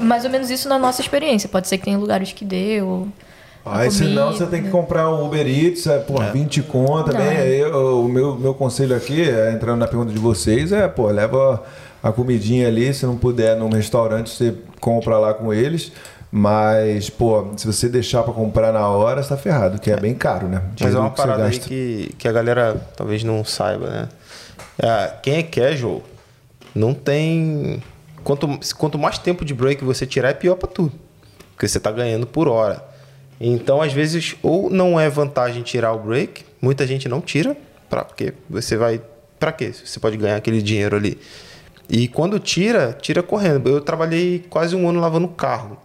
mais ou menos isso na nossa experiência. Pode ser que tenha lugares que dê, ou... a Aí senão comida, você tem que né? comprar um Uber Eats, é, por 20 conta. Aí, eu- o meu, meu conselho aqui, é, entrando na pergunta de vocês, é, pô, leva a comidinha ali, se não puder num restaurante, você compra lá com eles. Mas, pô, se você deixar pra comprar na hora, você tá ferrado, que é bem caro, né? Mas é Dinheiro uma que parada aí que, que a galera talvez não saiba, né? É, quem é casual não tem. Quanto, quanto mais tempo de break você tirar, é pior pra tu. Porque você tá ganhando por hora. Então, às vezes, ou não é vantagem tirar o break, muita gente não tira, pra, porque você vai. Pra quê? Você pode ganhar aquele dinheiro ali. E quando tira, tira correndo. Eu trabalhei quase um ano lavando carro.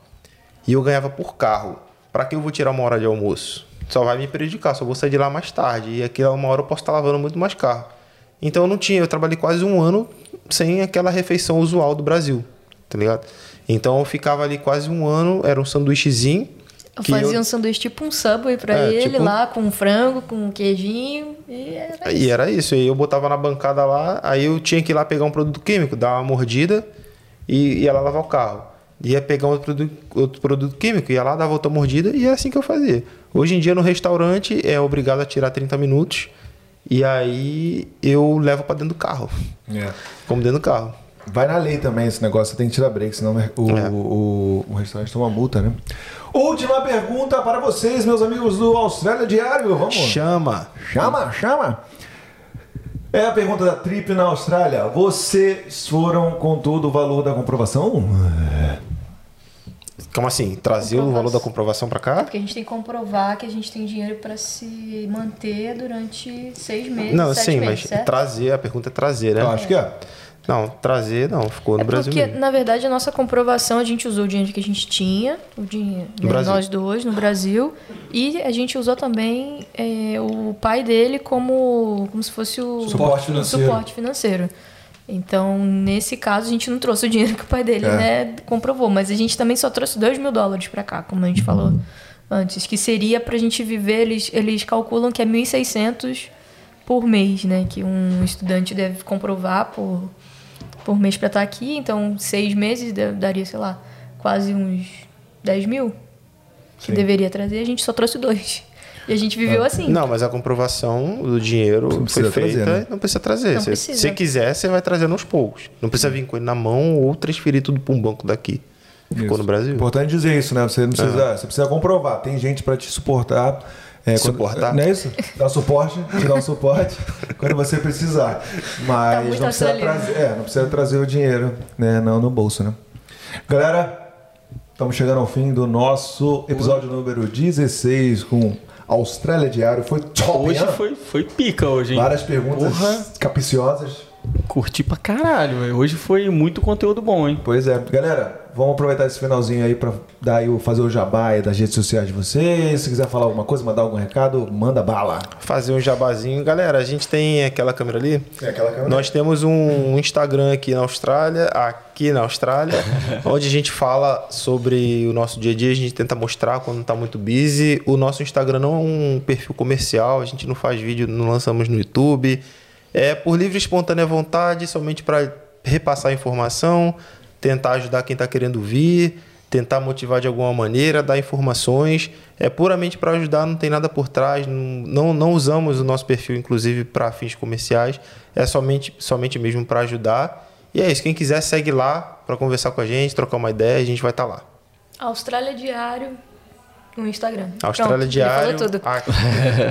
E eu ganhava por carro. Pra que eu vou tirar uma hora de almoço? Só vai me prejudicar, só vou sair de lá mais tarde. E aquela uma hora eu posso estar lavando muito mais carro. Então eu não tinha, eu trabalhei quase um ano sem aquela refeição usual do Brasil, tá ligado? Então eu ficava ali quase um ano, era um sanduíchezinho. Eu fazia um sanduíche tipo um Subway pra É, ele tipo um- lá, com frango, com queijinho. E era E era isso. E eu botava na bancada lá, aí eu tinha que ir lá pegar um produto químico, dar uma mordida e ia lá lavar o carro. Ia pegar outro produto, outro produto químico, ia lá, dava outra mordida e é assim que eu fazia. Hoje em dia no restaurante é obrigado a tirar 30 minutos e aí eu levo pra dentro do carro. É. Como dentro do carro. vai na lei também esse negócio, você tem que tirar break, senão o, É. o, o restaurante toma multa, né? Última pergunta para vocês, meus amigos do Austrália Diário. Vamos. Chama. Chama, chama. É a pergunta da Trip na Austrália. Vocês foram com todo o valor da comprovação? Como assim? Trazer o valor da comprovação pra É cá? porque a gente tem que comprovar que a gente tem dinheiro para se manter durante seis meses, Não, sete sim, meses, mas certo? trazer, a pergunta é trazer, né? Eu acho que é. Não, trazer não, ficou no É Brasil porque, mesmo. na verdade, a nossa comprovação, a gente usou o dinheiro que a gente tinha, o dinheiro, No né, Brasil. nós dois, no Brasil, e a gente usou também é, o pai dele como, como se fosse o Suporte financeiro. suporte financeiro. Então, nesse caso, a gente não trouxe o dinheiro que o pai dele É. né, comprovou, mas a gente também só trouxe 2 mil dólares para cá, como a gente falou antes, que seria pra gente viver, eles, eles calculam que é 1.600 por mês, né, que um estudante deve comprovar por por mês para estar aqui, então seis meses da- daria, sei lá, quase uns 10 mil que Sim. deveria trazer, a gente só trouxe dois. E a gente viveu assim. Não, mas a comprovação do dinheiro Não foi feita, trazer, né? não precisa trazer. Não se precisa. você quiser, você vai trazendo aos poucos. Não precisa vir com ele na mão ou transferir tudo para um banco daqui. Ficou Isso. no Brasil? Importante dizer isso, né? Você não precisa, você precisa comprovar. Tem gente para te suportar. É, Suportar? não é isso? Dar suporte, te dar um suporte [laughs] quando você precisar. Mas Tá não, precisa trazer, é, não precisa trazer o dinheiro né, não no bolso, né? Galera, estamos chegando ao fim do nosso episódio número 16 com Austrália Diário. Foi top, Hoje hein? foi, foi pica hoje, hein? Várias perguntas Porra. capiciosas. Curti pra caralho, velho. Hoje foi muito conteúdo bom, hein? Pois é. Galera, vamos aproveitar esse finalzinho aí o, fazer o jabá das redes sociais de vocês. Se quiser falar alguma coisa, mandar algum recado, manda bala. Fazer um jabazinho. Galera, a gente tem aquela câmera ali. É aquela câmera. Nós temos um Instagram aqui na Austrália, aqui na Austrália, [laughs] onde a gente fala sobre o nosso dia a dia, a gente tenta mostrar quando tá muito busy. O nosso Instagram não é um perfil comercial, a gente não faz vídeo, não lançamos no YouTube. É por livre e espontânea vontade, somente para repassar informação, tentar ajudar quem está querendo vir, tentar motivar de alguma maneira, dar informações. É puramente para ajudar, não tem nada por trás. Não, não, usamos o nosso perfil, inclusive, para fins comerciais. É somente, somente mesmo para ajudar. E é isso. Quem quiser, segue lá para conversar com a gente, trocar uma ideia, a gente vai estar lá. Austrália Diário no Instagram. Austrália Pronto, Diário, Ele falou tudo.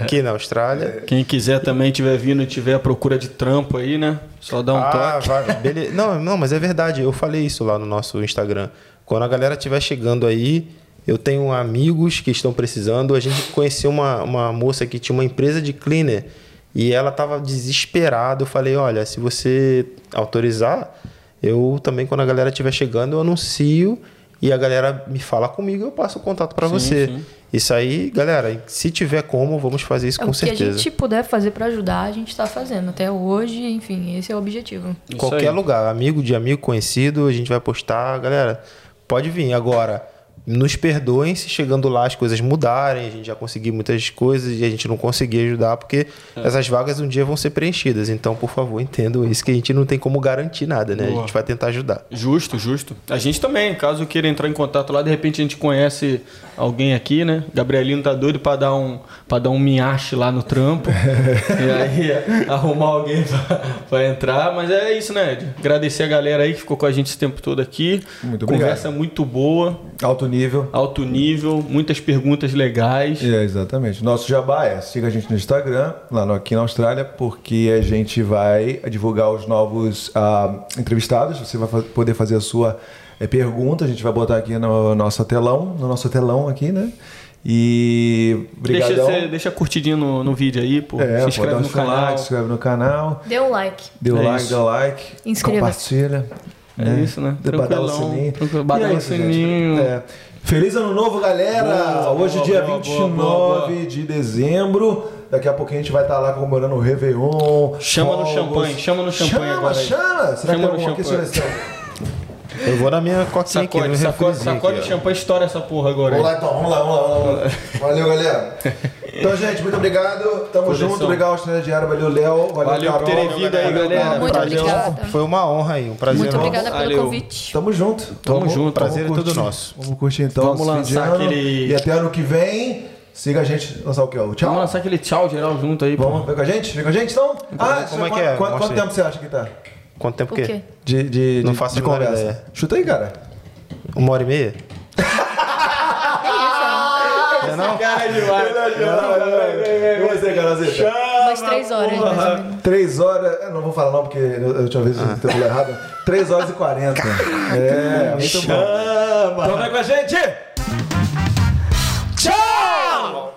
aqui na Austrália. [laughs] Quem quiser também tiver vindo e tiver à procura de trampo aí, né? Só dá um ah, toque. vai, beleza. Não, não, mas é verdade. Eu falei isso lá no nosso Instagram. Quando a galera estiver chegando aí, eu tenho amigos que estão precisando. A gente conheceu uma, uma moça que tinha uma empresa de cleaner e ela estava desesperada. Eu falei, olha, se você autorizar, eu também, quando a galera estiver chegando, eu anuncio e a galera me fala comigo, eu passo o contato para você. sim. Isso aí, galera, se tiver como, vamos fazer isso É com o que a certeza. gente puder fazer pra ajudar, a gente tá fazendo. Até hoje, enfim, esse é o objetivo. Isso Qualquer aí. lugar, amigo de amigo conhecido, a gente vai postar. Galera, pode vir. Agora, nos perdoem se chegando lá as coisas mudarem, a gente já conseguiu muitas coisas e a gente não conseguir ajudar, porque É. essas vagas um dia vão ser preenchidas. Então, por favor, entendam isso, que a gente não tem como garantir nada, né? Boa. A gente vai tentar ajudar. Justo, justo. A gente também, caso queira entrar em contato lá, de repente a gente conhece alguém aqui, né? Gabrielino tá doido pra dar um, pra dar um minhache lá no trampo. [laughs] e aí arrumar alguém pra, pra entrar. Mas é isso, né, Ed? Agradecer a galera aí que ficou com a gente esse tempo todo aqui. Muito obrigado. Conversa muito boa, Alto nível. Alto nível, muitas perguntas legais. É, exatamente. Nosso jabá é siga a gente no Instagram, lá no, aqui na Austrália, porque a gente vai divulgar os novos ah, entrevistados. Você vai fa- poder fazer a sua eh, pergunta, a gente vai botar aqui no nosso telão, no nosso telão aqui, né? E Deixa, brigadão. você- deixa curtidinho no, no vídeo aí, pô. É, se inscreve dar no canal. like, se inscreve no canal, Dê um like. dê o É like, isso. dá o like, Inscreva-se. compartilha. É isso, né? Badala o Tranquilão, Badala o isso, sininho. É. Feliz ano novo, galera! Boa, Hoje, boa, dia boa, 29 boa, de dezembro. Daqui a pouquinho a gente vai estar lá comemorando o Réveillon. Chama no champanhe, chama no champanhe chama, agora aí. Chama, Será Chama que tem alguma aqui? Eu vou na minha coquinha aqui, no Sacode, meu sacode, sacode aqui, champanhe, estoura essa porra agora. Vamos aí. lá então, vamos lá, vamos lá, vamos lá. [laughs] Valeu, galera. Então, gente, muito obrigado. Tamo Posição. junto. Obrigado, Estrela Diária. Valeu, Léo. Valeu, Valeu por Carol. terem vindo aí, galera. Muito Prazer. obrigada. Foi uma honra aí, um prazer Muito obrigada pelo Valeu. convite. Tamo junto. Tamo Vamos- junto. Prazer é todo nosso. Vamos curtir então. Vamos lançar ano. aquele- E até ano que vem, siga a gente. Lançar o quê? O tchau. Vamos lançar aquele tchau geral junto aí, pô. Vamos ver com a gente? Vem com a gente então? Ah, como é quanto- que é? Quanto, tempo você acha que tá? Quanto tempo o quê? que? De, de, não de, faço de conversa. Ideia. Chuta aí, cara. Uma hora e meia? [laughs] é não? Esse cara é demais. Eu cara, você. Umas três horas, mais Três horas. Eu não vou falar não, porque eu, eu tinha visto ah. o tempo errado. Três horas e quarenta. É, muito Chama. bom. Então vem com a gente! Tchau!